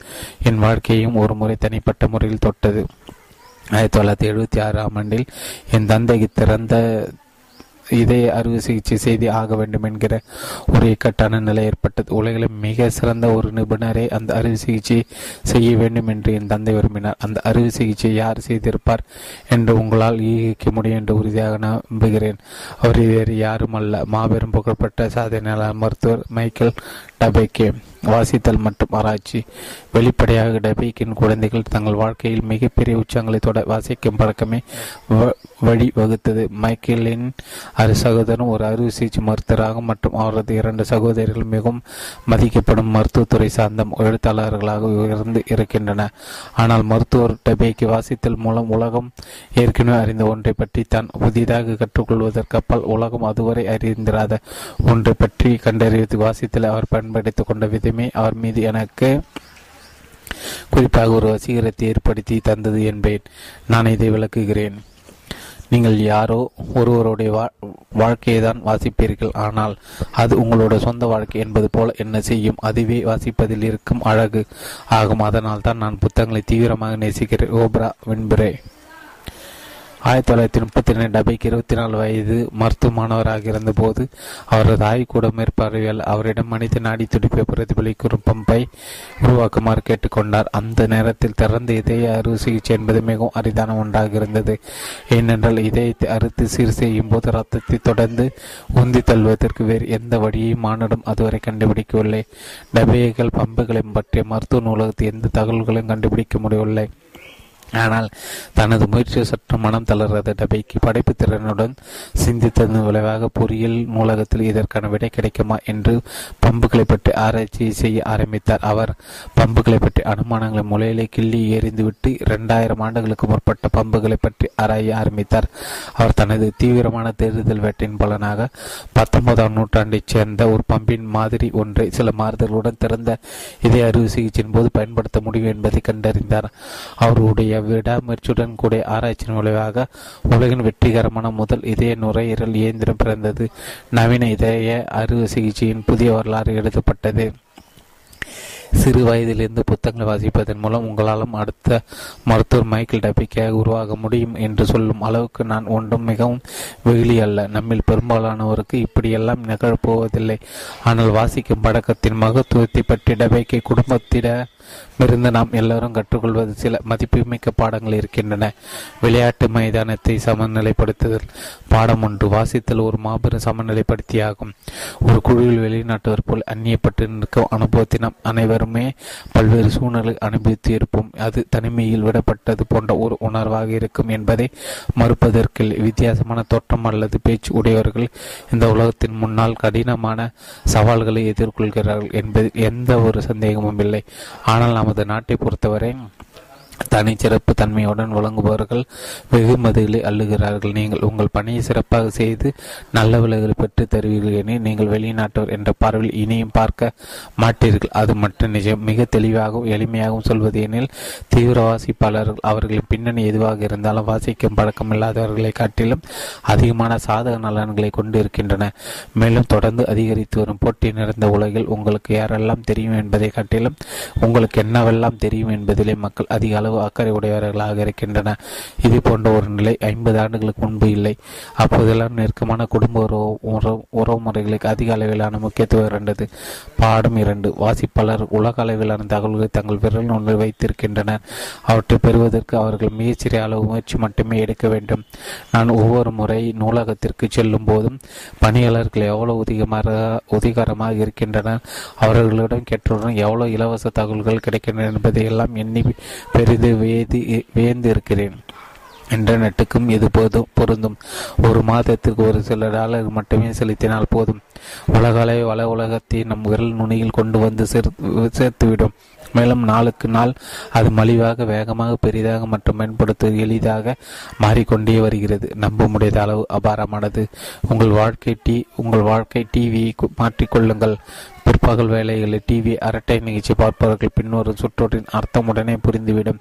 என் வாழ்க்கையையும் ஒரு முறை தனிப்பட்ட முறையில் தொட்டது. ஆயிரத்தி தொள்ளாயிரத்தி எழுபத்தி ஆறாம் ஆண்டில் என் தந்தைக்கு திறந்த இதய அறுவை சிகிச்சை செய்து ஆக வேண்டும் என்கிற ஒரு இக்கட்டான நிலை ஏற்பட்டது. உலகில் மிக சிறந்த ஒரு நிபுணரை அந்த அறுவை சிகிச்சை செய்ய வேண்டும் என்று என் தந்தை விரும்பினார். அந்த அறுவை சிகிச்சை யார் செய்திருப்பார் என்று உங்களால் யூகிக்க முடியும் என்று உறுதியாக நம்புகிறேன். அவர் வேறு யாரும் அல்ல. மாபெரும் புகழ்பெற்ற சாதனையாளர் மருத்துவர் மைக்கேல் டபேக்கே வாசித்தல் மற்றும் ஆராய்ச்சி. வெளிப்படையாக டபேக்கின் குழந்தைகள் தங்கள் வாழ்க்கையில் மிகப்பெரிய உச்சங்களை தொட வாசிக்கும் பழக்கமே வழி வகுத்தது. மைக்கேலின் அரு சகோதரன் ஒரு அறுவை சிகிச்சை மருத்துவராக மற்றும் அவரது இரண்டு சகோதரிகள் மிகவும் மதிக்கப்படும் மருத்துவத்துறை சார்ந்த எழுத்தாளர்களாக உயர்ந்து இருக்கின்றன. ஆனால் மருத்துவர் டபேக்கு வாசித்தல் மூலம் உலகம் ஏற்கனவே அறிந்த ஒன்றை பற்றி தான் புதிதாக கற்றுக்கொள்வதற்கு அப்பால் உலகம் அதுவரை அறிந்திராத ஒன்றை பற்றி கண்டறிவது வாசித்தல் அவர் பயன்படுத்திக் கொண்ட விதை அவர் மீது எனக்கு குறிப்பாக ஒரு வசீகரத்தை ஏற்படுத்தி தந்தது என்பேன். நான் இதை விளக்குகிறேன். நீங்கள் யாரோ ஒருவருடைய வாழ்க்கையை தான் வாசிப்பீர்கள். ஆனால் அது உங்களோட சொந்த வாழ்க்கை என்பது போல என்ன செய்யும்? அதுவே வாசிப்பதில் இருக்கும் அழகு. ஆகும். அதனால் தான் நான் புத்தகங்களை தீவிரமாக நேசிக்கிறேன். Oprah Winfrey. ஆயிரத்தி தொள்ளாயிரத்தி முப்பத்தி ரெண்டு டபைக்கு இருபத்தி நாலு வயது மருத்துவ மாணவராக இருந்தபோது அவரது ஆய்வுக்கூட மேற்பார்வையால் அவரிடம் மனித நாடி துடிப்பை பிரதிபலிக்கும் பம்பை உருவாக்குமாறு கேட்டுக்கொண்டார். அந்த நேரத்தில் திறந்த இதய அறுவை சிகிச்சை என்பது மிகவும் அரிதான ஒன்றாக இருந்தது. ஏனென்றால் இதயத்தை அறுத்து சீர் செய்யும் போது ரத்தத்தை தொடர்ந்து உந்தி தள்ளுவதற்கு வேறு எந்த வழியையும் மானிடம் அதுவரை கண்டுபிடிக்கவில்லை. டபைகள் பம்புகளையும் பற்றிய மருத்துவ நூலகத்தில் எந்த தகவல்களையும் கண்டுபிடிக்க முடியவில்லை. ஆனால் தனது முயற்சி சற்று மனம் தளர்றது டபைக்கு படைப்பு திறனுடன் சிந்தித்ததன் விளைவாக பொறியியல் நூலகத்தில் இதற்கான விடை கிடைக்குமா என்று பம்புகளை பற்றி ஆராய்ச்சி செய்ய ஆரம்பித்தார். அவர் பம்புகளை பற்றி அனுமானங்களை முளையிலே கிள்ளி எறிந்துவிட்டு இரண்டாயிரம் ஆண்டுகளுக்கு முற்பட்ட பம்புகளை பற்றி ஆராய ஆரம்பித்தார். அவர் தனது தீவிரமான தேர்தல் வேட்டையின் பலனாக பத்தொன்பதாம் நூற்றாண்டைச் சேர்ந்த ஒரு பம்பின் மாதிரி ஒன்றை சில மாறுதல்களுடன் திறந்த இதய அறுவை சிகிச்சையின் போது பயன்படுத்த முடியும் என்பதை கண்டறிந்தார். அவருடைய விடாமுயற்சியுடன் கூடிய ஆராய்ச்சியின் விளைவாக உலகின் வெற்றிகரமான முதல் இதய நுரையீரல் இயந்திரம் பிறந்தது. நவீன இதய அறுவை சிகிச்சையின் புதிய வரலாறு எழுதப்பட்டது. சிறு வயதிலிருந்து புத்தகங்களை வாசிப்பதன் மூலம் உங்களாலும் அடுத்த மருத்துவர் மைக்கேல் டபிக்காக உருவாக முடியும் என்று சொல்லும் அளவுக்கு நான் ஒன்றும் மிகவும் வெகுளி அல்ல. நம்மில் பெரும்பாலானவருக்கு இப்படியெல்லாம் நிகழப்போவதில்லை. ஆனால் வாசிக்கும் பழக்கத்தின் மகத்துவத்தை பற்றி டபைக்கை குடும்பத்திட இருந்து நாம் எல்லோரும் கற்றுக்கொள்வது சில மதிப்புமிக்க பாடங்கள் இருக்கின்றன. விளையாட்டு மைதானத்தை சமநிலைப்படுத்துதல் பாடம் ஒன்று வாசித்தல் ஒரு மாபெரும் சமநிலைப்படுத்தியாகும். ஒரு குழுவில் வெளிநாட்டவர் போல் அந்நியப்பட்டு நிற்கும் அனுபவத்தை நாம் அனைவருமே பல்வேறு சூழ்நிலை அனுபவித்து இருப்போம். அது தனிமையில் விடப்பட்டது போன்ற ஒரு உணர்வாக இருக்கும் என்பதை மறுப்பதற்கு வித்தியாசமான தோற்றம் அல்லது பேச்சு உடையவர்கள் இந்த உலகத்தின் முன்னால் கடினமான சவால்களை எதிர்கொள்கிறார்கள் என்பதில் எந்த ஒரு சந்தேகமும் இல்லை. ஆனால் நமது நாட்டை பொறுத்தவரை தனிச்சிறப்பு தன்மையுடன் வழங்குபவர்கள் வெகுமதிகளை அள்ளுகிறார்கள். நீங்கள் உங்கள் பணியை சிறப்பாக செய்து நல்ல விலைகளை பெற்று தருவீர்கள் என நீங்கள் வெளிநாட்டவர் என்ற பார்வையில் இனியும் பார்க்க மாட்டீர்கள். அது மட்டும் நிஜம். மிக தெளிவாகவும் எளிமையாகவும் சொல்வது எனில் தீவிர வாசிப்பாளர்கள் அவர்களின் பின்னணி எதுவாக இருந்தாலும் வாசிக்கும் பழக்கம் இல்லாதவர்களை காட்டிலும் அதிகமான சாதக நலன்களை கொண்டு இருக்கின்றன மேலும் தொடர்ந்து அதிகரித்து வரும் போட்டி நிறைந்த உலகில் உங்களுக்கு யாரெல்லாம் தெரியும் என்பதை காட்டிலும் உங்களுக்கு என்னவெல்லாம் தெரியும் என்பதிலே மக்கள் அதிக அளவு அக்கறை உடையவர்களாக இருக்கின்றன. இது போன்ற ஒரு நிலை ஐம்பது ஆண்டுகளுக்கு முன்பு இல்லை. அப்போதெல்லாம் நெருக்கமான குடும்ப உறவு உறவு முறைகளுக்கு அதிக அளவிலான முக்கியத்துவம் இருந்தது. பாடம் இரண்டு வாசிப்பாளர் உலக அளவிலான தகவல்களை தங்கள் விரல் ஒன்றில் வைத்திருக்கின்றனர். அவற்றை பெறுவதற்கு அவர்கள் மிகச்சிறிய அளவு முயற்சி மட்டுமே எடுக்க வேண்டும். நான் ஒவ்வொரு முறை நூலகத்திற்கு செல்லும் போதும் பணியாளர்கள் எவ்வளவு உதிகமாக உதிகரமாக இருக்கின்றனர் அவர்களிடம் கேட்டவுடன் எவ்வளவு இலவச தகவல்கள் கிடைக்கின்றன என்பதை எல்லாம் எண்ணி பெரிது வியதி வியந்திருக்கிறேன் இன்டர்நெட்டுக்கும் இது போதும் பொருந்தும். ஒரு மாதத்திற்கு ஒரு சில டாலர் மட்டுமே செலுத்தினால் போதும். உலகளவை வள உலகத்தை நம் விரல் நுனியில் கொண்டு வந்து சேர்த்து சேர்த்துவிடும். மேலும் நாளுக்கு நாள் அது மலிவாக வேகமாக பெரிதாக மற்றும் மேம்படுத்த எளிதாக மாறிக்கொண்டே வருகிறது. நம்ப முடியாத அளவு அபாரமானது. உங்கள் வாழ்க்கை டி உங்கள் வாழ்க்கை டிவியை மாற்றிக்கொள்ளுங்கள். பகல் வேலைகளில் டிவி அரட்டை நிகழ்ச்சி பார்ப்பவர்கள் பின்வரும் சுற்றோரின் அர்த்தம் உடனே புரிந்துவிடும்.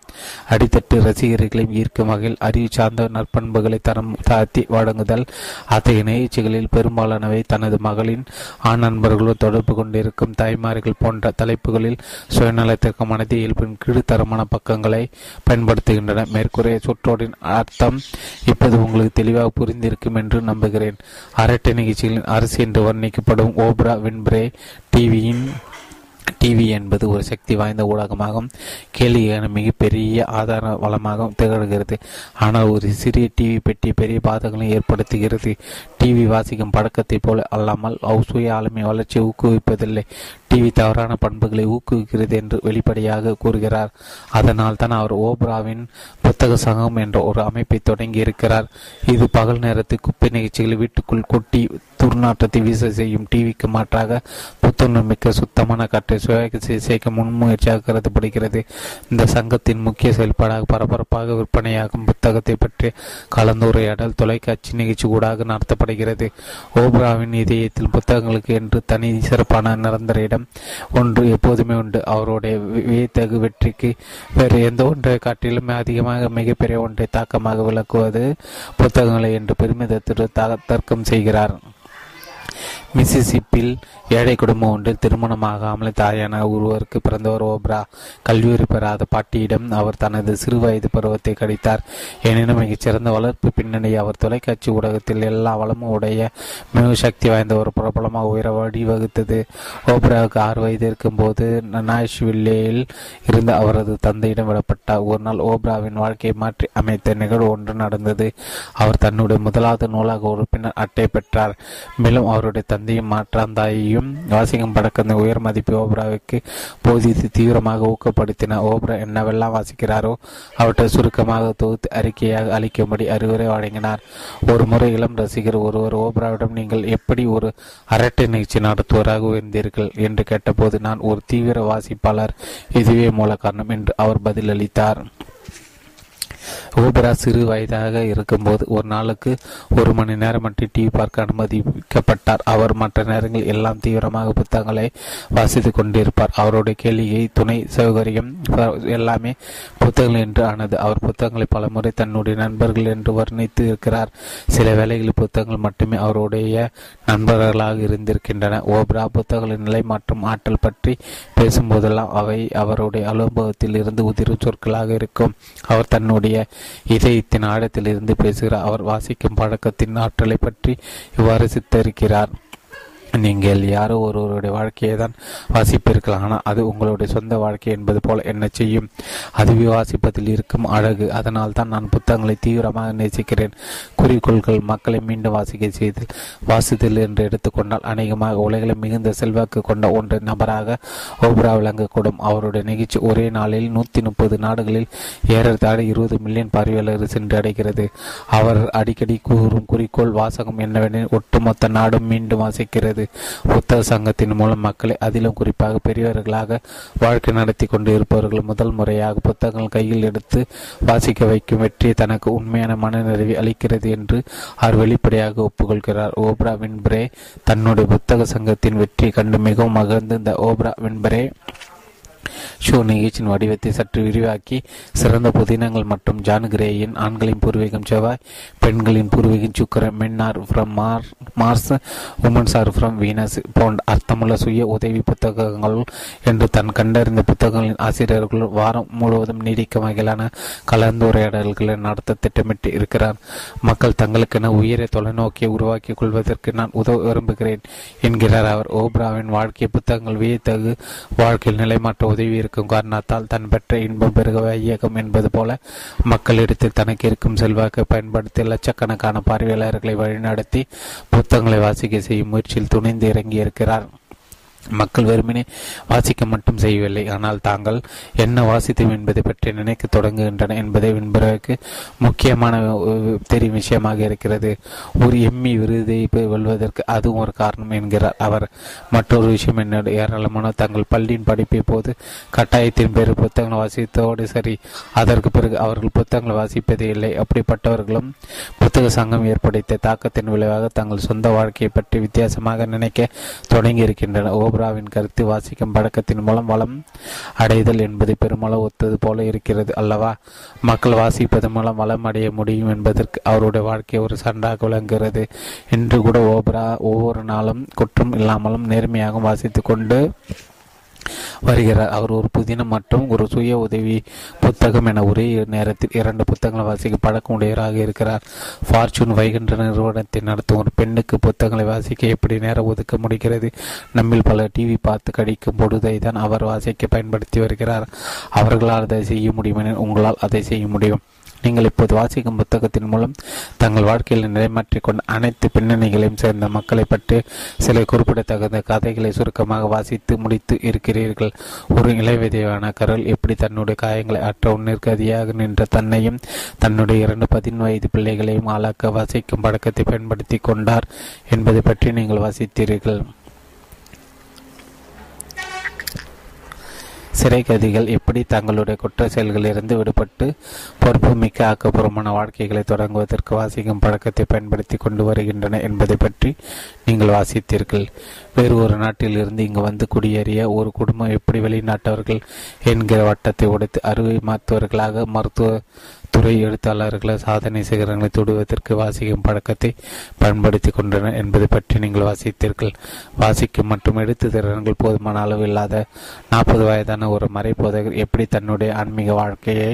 அடித்தட்டு ரசிகர்களையும் ஈர்க்கும் வகையில் அறிவு சார்ந்த நற்பண்புகளை தரம் தாழ்த்தி வழங்குதல். அத்தகைய நிகழ்ச்சிகளில் பெரும்பாலானவை தனது மகளின் ஆண் நண்பர்களுடன் தொடர்பு கொண்டிருக்கும் தாய்மார்கள் போன்ற தலைப்புகளில் சுயநலத்திற்கு மனதில் இயல்பின் கீழ்த்தரமான பக்கங்களை பயன்படுத்துகின்றன. மேற்கூறிய சுற்றோரின் அர்த்தம் இப்போது உங்களுக்கு தெளிவாக புரிந்திருக்கும் என்று நம்புகிறேன். அரட்டை நிகழ்ச்சிகளின் அரசு என்று வர்ணிக்கப்படும் ஓப்ரா வின்பிரே ടിവിയും டிவி என்பது ஒரு சக்தி வாய்ந்த ஊடகமாகவும் கேள்விக்கான மிகப்பெரிய ஆதார வளமாக திகழ்கிறது. ஆனால் ஒரு சிறிய டிவி பெட்டி பெரிய பாதகங்களை ஏற்படுத்துகிறது. டிவி வாசிக்கும் பழக்கத்தை போல அல்லாமல் சுய ஆளுமை வளர்ச்சியை ஊக்குவிப்பதில்லை. டிவி தவறான பண்புகளை ஊக்குவிக்கிறது என்று வெளிப்படையாக கூறுகிறார். அதனால் தான் அவர் ஓப்ராவின் புத்தக சங்கம் என்ற ஒரு அமைப்பை தொடங்கி இருக்கிறார். இது பகல் நேரத்து குப்பை நிகழ்ச்சிகளை வீட்டுக்குள் கொட்டி துர்நாற்றத்தை வீச செய்யும் டிவிக்கு மாற்றாக புத்துணர்மிக்க சுத்தமான காற்றை சுய சேர்க்க முன்முயற்சியாக கருதப்படுகிறது இந்த சங்கத்தின் முக்கிய செயல்பாடாக பரபரப்பாக விற்பனையாகும் புத்தகத்தை பற்றி கலந்துரையாடல் தொலைக்காட்சி நிகழ்ச்சி கூடாக நடத்தப்படுகிறது. ஓப்ராவின் இதயத்தில் புத்தகங்களுக்கு என்று தனி சிறப்பான நிரந்தர இடம் ஒன்று எப்போதுமே உண்டு. அவருடைய வியத்தகு வெற்றிக்கு வேறு எந்த ஒன்றை காட்டிலும் அதிகமாக மிகப்பெரிய ஒன்றை தாக்கமாக விளக்குவது புத்தகங்களை என்று பெருமிதத்துடன் தர்க்கம் செய்கிறார். மிசிசிப்பில் ஏழை குடும்பம் ஒன்றில் திருமணமாகாமல் தாயான ஒருவருக்கு பிறந்தவர் ஓப்ரா கல்வியுறை பெறாத பாட்டியிடம் அவர் தனது சிறு வயது பருவத்தை கடித்தார் எனினும் மிகச்சிறந்த வளர்ப்பு பின்னணி அவர் தொலைக்காட்சி ஊடகத்தில் எல்லா வளமும் உடைய மிக சக்தி வாய்ந்த ஒரு பிரபலமாக உயர வழிவகுத்தது. ஓப்ராவுக்கு ஆறு வயது இருக்கும்போது நாஷ்வில்லேயில் இருந்த அவரது தந்தையிடம் விடப்பட்டார் ஒரு நாள் ஓப்ராவின் வாழ்க்கையை மாற்றி அமைத்த நிகழ்வு ஒன்று நடந்தது. அவர் தன்னுடைய முதலாவது நூலாக உறுப்பினர் அட்டை பெற்றார். மேலும் அவருடைய தந்தை தந்தையும் மாற்றான் தாயையும் வாசிக்கும் பழக்கத்தை உயர் மதிப்பு ஓப்ராவுக்கு போதித்து தீவிரமாக ஊக்கப்படுத்தின ஓப்ரா என்னவெல்லாம் வாசிக்கிறாரோ அவற்றை சுருக்கமாக தொகுத்து அறிக்கையாக அளிக்கும்படி அறிவுரை வழங்கினார். ஒரு முறை இளம் ரசிகர் ஒருவர் ஓப்ராவிடம் நீங்கள் எப்படி ஒரு அரட்டை நிகழ்ச்சி நடத்துவராக உயர்ந்தீர்கள்? என்று கேட்டபோது நான் ஒரு தீவிர வாசிப்பாளர். இதுவே மூல காரணம் என்று அவர் பதிலளித்தார். ஓபரா சிறு வயதாக இருக்கும்போது ஒரு நாளுக்கு ஒரு மணி நேரம் மட்டும் டிவி பார்க்க அனுமதிக்கப்பட்டார். அவர் மற்ற நேரங்களில் எல்லாம் தீவிரமாக புத்தகங்களை வாசித்துக் கொண்டிருப்பார். அவருடைய கேள்வியை துணை சௌகரியம் எல்லாமே புத்தகங்கள் என்று ஆனது. அவர் புத்தகங்களை பலமுறை தன்னுடைய நண்பர்கள் என்று வர்ணித்து இருக்கிறார். சில வேளைகளில் புத்தகங்கள் மட்டுமே அவருடைய நண்பர்களாக இருந்திருக்கின்றன. ஓப்ரா புத்தகங்களின் நிலை மற்றும் ஆற்றல் பற்றி பேசும்போதெல்லாம் அவை அவருடைய அனுபவத்தில் இருந்து உதிரும் சொற்களாக இருக்கும். அவர் தன்னுடைய இதயத்தின் ஆழத்தில் இருந்து பேசுகிறார் அவர் வாசிக்கும் பழக்கத்தின் ஆற்றலை பற்றி இவ்வாறு சித்தரிக்கிறார். நீங்கள் யாரோ ஒருவருடைய வாழ்க்கையை தான் வாசிப்பீர்கள். ஆனால் அது உங்களுடைய சொந்த வாழ்க்கை என்பது போல என்ன செய்யும்? அதுவே வாசிப்பதில் இருக்கும் அழகு. அதனால் தான் நான் புத்தகங்களை தீவிரமாக நேசிக்கிறேன். குறிக்கோள்கள் மக்களை மீண்டும் வாசிக்க செய்து வாசித்தல் என்று எடுத்துக்கொண்டால் அநேகமாக உலகில் மிகுந்த செல்வாக்கு கொண்ட ஒன்று நபராக ஓப்ரா விளங்கக்கூடும். அவருடைய நிகழ்ச்சி ஒரே நாளில் நூற்றி முப்பது நாடுகளில் ஏறத்தாழ இருபது மில்லியன் பார்வையாளர் சென்று அடைகிறது. அவர் அடிக்கடி கூறும் குறிக்கோள் வாசகம் என்னவெனில் ஒட்டுமொத்த நாடும் மீண்டும் வாசிக்கிறது. புத்தக சங்கத்தின் மூலம் மக்களை அதிலும் குறிப்பாக பெரியவர்களாக வாழ்க்கை நடத்தி கொண்டு இருப்பவர்கள் முதல் முறையாக புத்தகங்கள் கையில் எடுத்து வாசிக்க வைக்கும் வெற்றி தனக்கு உண்மையான மனநிறைவை அளிக்கிறது என்று அவர் வெளிப்படையாக ஒப்புக்கொள்கிறார். ஓப்ரா வின்பரே தன்னுடைய புத்தக சங்கத்தின் வெற்றியை கண்டு மிகவும் மகிழ்ந்து. இந்த ஓப்ரா வின்பரே ஷோ நிகழ்ச்சியின் வடிவத்தை சற்று விரிவாக்கி சிறந்த புதினங்கள் மற்றும் ஜான் கிரேயின் ஆண்களின் பூர்வீகம் செவ்வாய் பெண்களின் பூர்வீகம் சுக்கரம் men are from Mar Mars women are from Venus போன்ற அர்த்தமுள்ள சுய உதவி புத்தகங்கள் என்று தன் கண்டறிந்த புத்தகங்களின் ஆசிரியர்கள் வாரம் முழுவதும் நீடிக்கும் வகையிலான கலந்துரையாடல்களை நடத்த திட்டமிட்டு இருக்கிறார். மக்கள் தங்களுக்கென உயிரை தொலைநோக்கியை உருவாக்கிக் கொள்வதற்கு நான் உதவ விரும்புகிறேன் என்கிறார் அவர். ஓப்ராவின் வாழ்க்கை புத்தகங்கள் வியத்தகு வாழ்க்கையில் நிலைமாற்ற உதவி இருக்கும் காரணத்தால் தன் பெற்ற இன்பம் பெருக இயக்கம் என்பது போல மக்களிடத்தில் தனக்கு இருக்கும் செல்வாக்கை பயன்படுத்தி லட்சக்கணக்கான பார்வையாளர்களை வழிநடத்தி புத்தகங்களை வாசிக்க செய்யும் முயற்சியில் துணிந்து இறங்கி இருக்கிறார் மக்கள் வெறுமனே வாசிக்க மட்டும் செய்யவில்லை. ஆனால் தாங்கள் என்ன வாசித்தோம் என்பதை பற்றி நினைக்க தொடங்குகின்றன என்பதை வின்பதற்கு முக்கியமான தெரியும் விஷயமாக இருக்கிறது. ஒரு எம்மி விருதை வெல்வதற்கு அதுவும் ஒரு காரணம் என்கிறார் அவர். மற்றொரு விஷயம் என்னோட ஏராளமான தங்கள் பள்ளியின் படிப்பை போது கட்டாயத்தின் பேர் புத்தகங்கள் வாசித்தோடு சரி அதற்கு பிறகு அவர்கள் புத்தகங்கள் வாசிப்பதே இல்லை. அப்படிப்பட்டவர்களும் புத்தக சங்கம் ஏற்படுத்திய தாக்கத்தின் விளைவாக தங்கள் சொந்த வாழ்க்கையை பற்றி வித்தியாசமாக நினைக்க தொடங்கி இருக்கின்றனர் ஓப்ராவின் கருத்து வாசிக்கும் பழக்கத்தின் மூலம் வளம் அடைதல் என்பது பெருமளவு ஒத்தது போல இருக்கிறது அல்லவா? மக்கள் வாசிப்பதன் மூலம் வளம் அடைய முடியும் என்பதற்கு அவருடைய வாழ்க்கை ஒரு சண்டாக விளங்குகிறது. என்று கூட ஓப்ரா ஒவ்வொரு நாளும் குற்றம் இல்லாமலும் நேர்மையாகவும் வாசித்து கொண்டு வருகிறார். அவர் ஒரு புதினம் மற்றும் ஒரு சுய உதவி புத்தகம் என ஒரே நேரத்தில் இரண்டு புத்தகங்களை வாசிக்க பழக்கம் உடையவராக இருக்கிறார். ஃபார்ச்சூன் வைகின்ற நிறுவனத்தை நடத்தும் ஒரு பெண்ணுக்கு புத்தகங்களை வாசிக்க எப்படி நேரம் ஒதுக்க முடிகிறது? நம்மில் பல டிவி பார்த்து கடிக்கும் பொழுதை தான் அவர் வாசிக்க பயன்படுத்தி வருகிறார். அவர்களால் அதை செய்ய முடியும் உங்களால் அதை செய்ய முடியும். நீங்கள் இப்போது வாசிக்கும் புத்தகத்தின் மூலம் தங்கள் வாழ்க்கையில் நிலைமாற்றிக் கொண்ட அனைத்து பின்னணிகளையும் சேர்ந்த மக்களை பற்றி சில குறிப்பிடத்தகுந்த கதைகளை சுருக்கமாக வாசித்து முடித்து இருக்கிறீர்கள். ஒரு இளைவிதையான கரல் எப்படி தன்னுடைய காயங்களை அற்ற உன்னிற்கதியாக நின்ற தன்னையும் தன்னுடைய இரண்டு பதின் வயது பிள்ளைகளையும் ஆளாக்க வாசிக்கும் பழக்கத்தை பயன்படுத்தி கொண்டார் என்பதை பற்றி நீங்கள் வாசித்தீர்கள். சிறை கைதிகள் எப்படி தங்களுடைய குற்ற செயல்களிலிருந்து விடுபட்டு பொறுப்பு மிக்க ஆக்கப்பூர்வமான வாழ்க்கைகளை தொடங்குவதற்கு வாசிக்கும் பழக்கத்தை பயன்படுத்தி கொண்டு வருகின்றன என்பதை பற்றி நீங்கள் வாசித்தீர்கள். வேறு ஒரு நாட்டில் இருந்து இங்கு வந்து குடியேறிய ஒரு குடும்பம் எப்படி வெளிநாட்டவர்கள் என்கிற வட்டத்தை உடைத்து அறுவை மருத்துவர்களாக மருத்துவ துறை எழுத்தாளர்களை சாதனை சிகரங்களை தொடுவதற்கு வாசிக்கும் பழக்கத்தை பயன்படுத்தி கொண்டனர் என்பதை பற்றி நீங்கள் வாசித்தீர்கள். வாசிக்கும் மற்றும் எழுத்து திறன்கள் போதுமான அளவு இல்லாத நாற்பது வயதான ஒரு மறைப்போதகர் எப்படி தன்னுடைய ஆன்மீக வாழ்க்கையை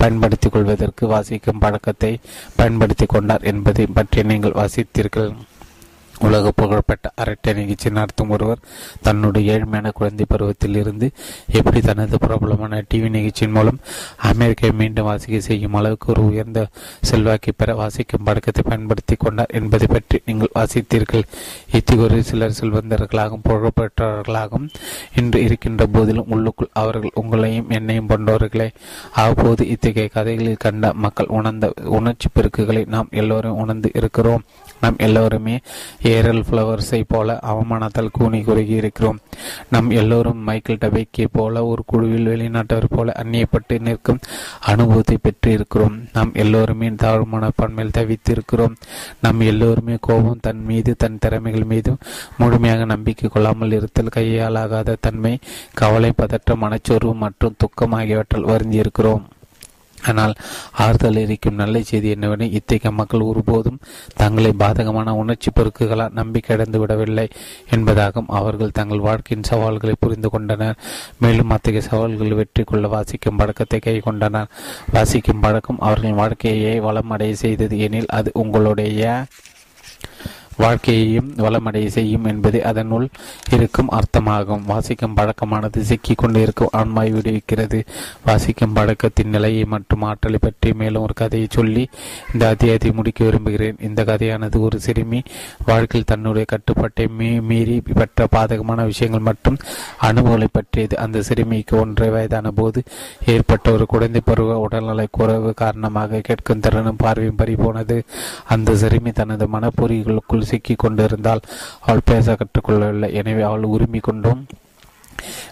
பயன்படுத்திக் கொள்வதற்கு வாசிக்கும் பழக்கத்தை பயன்படுத்தி கொண்டார் என்பதை பற்றி நீங்கள் வாசித்தீர்கள். உலக புகழ்பெற்ற அரட்டை நிகழ்ச்சி நடத்தும் ஒருவர் தன்னுடைய ஏழ்மையான குழந்தை பருவத்தில் இருந்து எப்படி தனது பிரபலமான டிவி நிகழ்ச்சியின் மூலம் அமெரிக்கை மீண்டும் வாசிக்க செய்யும் அளவுக்கு ஒரு உயர்ந்த செல்வாக்கை பெற வாசிக்கும் பழக்கத்தை பயன்படுத்தி கொண்டார் என்பதை பற்றி நீங்கள் வாசித்தீர்கள். இத்திகொரு சிலர் செல்வந்தர்களாகவும் புகழ்பெற்றவர்களாகவும் இன்று இருக்கின்ற போதிலும் உள்ளுக்குள் அவர்கள் உங்களையும் என்னையும் கொண்டவர்களே அவ்வப்போது இத்தகைய கதைகளில் கண்ட மக்கள் உணர்ந்த உணர்ச்சி பெருக்குகளை நாம் எல்லோரும் உணர்ந்து இருக்கிறோம். நாம் எல்லோருமே ஏரல் ஃப்ளவர்ஸை போல அவமானத்தால் கூனி குறுகி இருக்கிறோம். நம் எல்லோரும் மைக்கேல் டபேக்கே போல ஒரு குழுவில் வெளிநாட்டவர் போல அந்நியப்பட்டு நிற்கும் அனுபவத்தை பெற்று இருக்கிறோம் நாம் எல்லோருமே தாழ்வு பன்மையில் தவித்து இருக்கிறோம் நம் எல்லோருமே கோபம் தன் மீது தன் திறமைகள் மீதும் முழுமையாக நம்பிக்கை கொள்ளாமல் இருத்தல் கையாலாகாத தன்மை கவலை பதற்றம் மனச்சோர்வு மற்றும் துக்கம் ஆகியவற்றால் வருந்தி இருக்கிறோம் ஆனால் ஆறுதல் இருக்கும் நல்ல செய்தி என்னவெனில் இத்தகைய மக்கள் ஒருபோதும் தங்களை பாதகமான உணர்ச்சி பெருக்குகளால் நம்பிக்கை அடைந்து விடவில்லை என்பதாகவும் அவர்கள் தங்கள் வாழ்க்கையின் சவால்களை புரிந்து கொண்டனர். மேலும் அத்தகைய சவால்களை வெற்றி கொள்ள வாசிக்கும் பழக்கத்தை கை கொண்டனர் வாசிக்கும் பழக்கம் அவர்களின் வாழ்க்கையை வளமடைய செய்தது. எனில் அது உங்களுடைய வாழ்க்கையையும் வளமடைய செய்யும் என்பது அதனுள் இருக்கும் அர்த்தமாகும். வாசிக்கும் பழக்கமானது சிக்கிக் கொண்டிருக்கும் ஆன்மாய் விடுவிக்கிறது. வாசிக்கும் பழக்கத்தின் நிலையை மற்றும் ஆற்றலை பற்றி மேலும் ஒரு கதையை சொல்லி இந்த அத்தியாயத்தை முடிக்க விரும்புகிறேன். இந்த கதையானது ஒரு சிறுமி வாழ்க்கையில் தன்னுடைய கட்டுப்பாட்டை மீ மீறி பெற்ற பாதகமான விஷயங்கள் மற்றும் அனுபவங்களை பற்றியது. அந்த சிறுமிக்கு ஒன்றை வயதான போது ஏற்பட்ட ஒரு குழந்தை பருவ உடல்நலை குறைவு காரணமாக கேட்கும் திறனும் பார்வையும் பறிபோனது. அந்த சிறுமி தனது மனப்பொறிகளுக்குள் சிக்கிக் கொண்டிருந்தால் அவள் பேச கற்றுக்கொள்ளவில்லை. எனவே அவள் உரிமை கொண்டும்.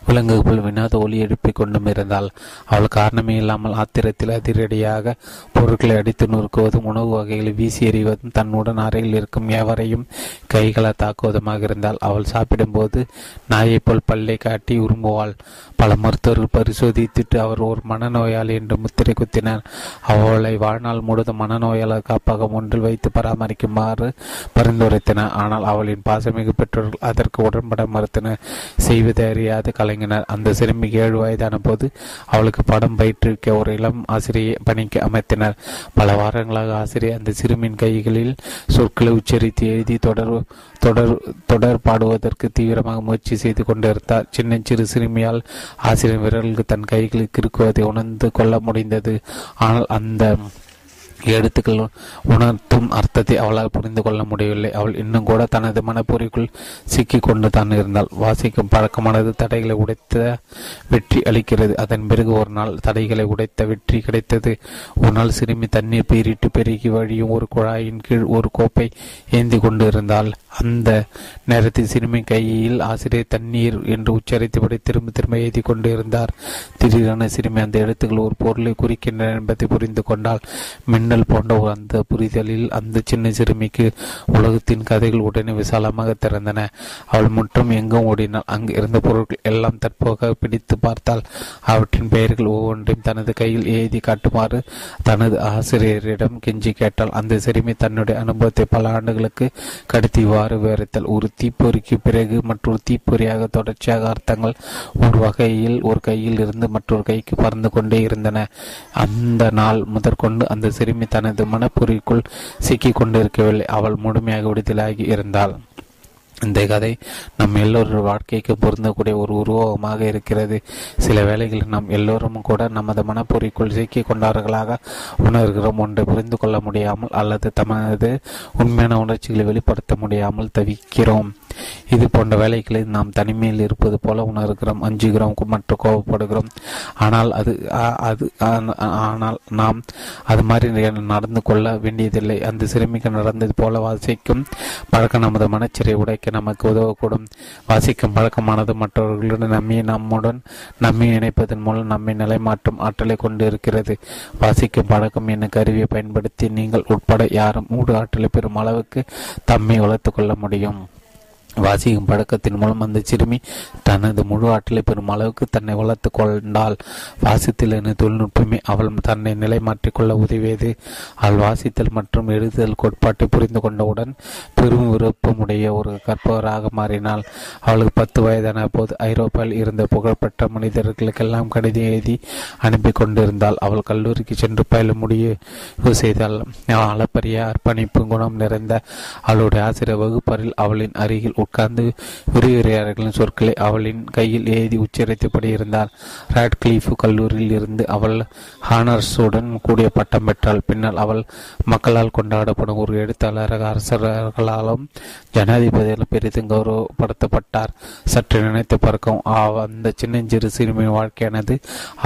விலங்குகள் வினாத ஒலி எழுப்பிக் கொண்டும் இருந்தால் அவள் காரணமே இல்லாமல் ஆத்திரத்தில் அதிரடியாக பொருட்களை அடித்து நொறுக்குவதும் உணவு வகைகளை வீசி எறிவதும் தன்னுடன் அறையில் இருக்கும் எவரையும் கைகளை தாக்குவதுமாக இருந்தால் அவள் சாப்பிடும்போது நாயைப் போல் பல்லை காட்டி உரும்புவாள். பல மருத்துவர்கள் பரிசோதித்துட்டு அவர் ஒரு மனநோயாளி என்று முத்திரை குத்தினார். அவளை வாழ்நாள் முழுவதும் மனநோயாளர் காப்பகம் ஒன்றில் வைத்து பராமரிக்குமாறு பரிந்துரைத்தனர். ஆனால் அவளின் பாசமிகு பெற்றோர்கள் அதற்கு உடன்பட மறுத்தனர். செய்வதை அறியாத கலைஞனர். அந்த சிறுமி ஏழு வயதான போது அவளுக்கு படம் பயிற்றுவிக்க ஒரு இளம் ஆசிரியை பணிக்கு அமைத்தனர். பல வாரங்களாக ஆசிரியர் அந்த சிறுமியின் கைகளில் சொற்களை உச்சரித்து எழுதி தொடர் தொடர் தொடர் பாடுவதற்கு தீவிரமாக முயற்சி செய்து கொண்டிருந்தார். சின்ன சிறு சிறுமியால் ஆசிரியர் விரல்கள் தன் கைகளில் கிறுக்குவதை உணர்ந்து கொள்ள முடிந்தது. ஆனால் அந்த எழுத்துக்கள் உணர்த்தும் அர்த்தத்தை அவளால் புரிந்து கொள்ள முடியவில்லை. அவள் இன்னும் கூட தனது மனப்பொறிக்குள் சிக்கி கொண்டு தான் இருந்தாள். வாசிக்கும் பழக்கமானது தடைகளை உடைத்த வெற்றி அளிக்கிறது. அதன் பிறகு ஒரு நாள் தடைகளை உடைத்த வெற்றி கிடைத்தது. ஒரு நாள் சிறுமி தண்ணீர் பீரிட்டு பெருகி வழியும் ஒரு குழாயின் கீழ் ஒரு கோப்பை ஏந்தி கொண்டு இருந்தால் அந்த நேரத்தில் சிறுமி கையில் ஆசிரியர் தண்ணீர் என்று உச்சரித்தபடி திரும்ப திரும்ப எழுதி கொண்டு இருந்தார் திடீரென சிறுமி அந்த எழுத்துக்கள் ஒரு பொருளை குறிக்கின்றன என்பதை புரிந்து கொண்டால் மின்னல் போன்ற ஒரு அந்த புரிதலில் அந்த சின்ன சிறுமிக்கு உலகத்தின் கதைகள் உடனே விசாலமாக திறந்தன. அவள் முற்றும் எங்கும் ஓடினாள். அங்கு இருந்த பொருட்கள் எல்லாம் தற்போக பிடித்து பார்த்தால் அவற்றின் பெயர்கள் ஒவ்வொன்றையும் தனது கையில் எழுதி காட்டுமாறு தனது ஆசிரியரிடம் கெஞ்சி கேட்டால் அந்த சிறுமி தன்னுடைய அனுபவத்தை பல ஆண்டுகளுக்கு கடத்தி இவ்வாறு விவரித்தல் ஒரு தீப்பொறிக்கு பிறகு மற்றொரு தீப்பொறியாக தொடர்ச்சியாக அர்த்தங்கள் ஒரு வகையில் ஒரு கையில் இருந்து மற்றொரு கைக்கு பறந்து கொண்டே இருந்தன. அந்த நாள் முதற்கொண்டு அந்த சிறுமி தனது மனப்பொறிக்குள் சிக்கிக் கொண்டிருக்கவில்லை அவள் முழுமையாக விடுதலாகி இருந்தாள். இந்த கதை நம் எல்லோரும் வாழ்க்கைக்கு பொருந்தக்கூடிய ஒரு உருவகமாக இருக்கிறது. சில வேளைகளில் நாம் எல்லோரும் கூட நமது மனப்பொறிக்குள் சிக்கிக் கொண்டார்களாக உணர்கிறோம். ஒன்றை புரிந்து கொள்ள முடியாமல் அல்லது தமது உண்மையான உணர்ச்சிகளை வெளிப்படுத்த முடியாமல் தவிக்கிறோம். இது போன்ற வேலைகளில் நாம் தனிமையில் இருப்பது போல உணர்கிறோம். அஞ்சுகிறோம் மற்றும் கோபப்படுகிறோம். ஆனால் அது அது ஆனால் நாம் அது மாதிரி நடந்து கொள்ள வேண்டியதில்லை. அந்த சிறுமிக்கு நடந்தது போல வாசிக்கும் பழக்கம் நமது மனச்சிறை உடைக்க நமக்கு உதவக்கூடும். வாசிக்கும் பழக்கமானது மற்றவர்களுடன் நம்மை நம்முடன் நம்மை இணைப்பதன் மூலம் நம்மை நிலைமாற்றும் ஆற்றலை கொண்டு இருக்கிறது வாசிக்கும் பழக்கம் என்ன கருவியை பயன்படுத்தி நீங்கள் உட்பட யாரும் ஊடு ஆற்றலை பெறும் அளவுக்கு தம்மை வளர்த்து கொள்ள முடியும். வாசிக்கும் பழக்கத்தின் மூலம் அந்த சிறுமி தனது முழு ஆற்றலை பெறும் அளவுக்கு தன்னை வளர்த்து கொண்டாள். வாசித்தல் என தொழில்நுட்பமே அவள் தன்னை நிலை கொள்ள உதவியது. அவள் வாசித்தல் மற்றும் எழுதுதல் கோட்பாட்டை புரிந்து கொண்டவுடன் பெரும் விருப்பமுடைய ஒரு கற்பவராக மாறினாள். அவளுக்கு பத்து வயதான போது ஐரோப்பாவில் இருந்த புகழ்பெற்ற மனிதர்களுக்கெல்லாம் கடிதம் எழுதி அனுப்பி கொண்டிருந்தாள். அவள் கல்லூரிக்கு சென்று பயில முடிவு செய்தாள். அளப்பரிய அர்ப்பணிப்பு குணம் நிறைந்த அவளுடைய ஆசிரியர் வகுப்பறில் அவளின் அருகில் உட்கார்ந்து விரிவுரையாளர்களின் சொற்களை அவளின் கையில் எழுதி உச்சரித்தபடி இருந்தார் ராட்கிளீஃப் கல்லூரியில் இருந்து அவள் ஹானர்ஸுடன் கூடிய பட்டம் பெற்றாள். பின்னால் அவள் மக்களால் கொண்டாடப்படும் ஒரு எழுத்தாளராக அரசர்களாலும் ஜனாதிபதியால் பெரிதும் கௌரவப்படுத்தப்பட்டார். சற்று நினைத்து பார்க்கும் அந்த சின்னஞ்சிறு சிறுமியின் வாழ்க்கையானது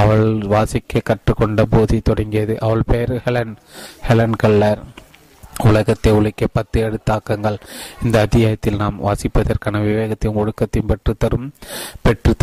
அவள் வாசிக்க கற்றுக்கொண்ட போதி தொடங்கியது. அவள் பெயர் ஹெலன் ஹெலன் கல்லர். உலகத்தை உழைக்க பத்து எடுத்தாக்கங்கள். இந்த அத்தியாயத்தில் நாம் வாசிப்பதற்கான விவேகத்தையும் ஒழுக்கத்தையும் பெற்றுத்தரும் பெற்று தங்க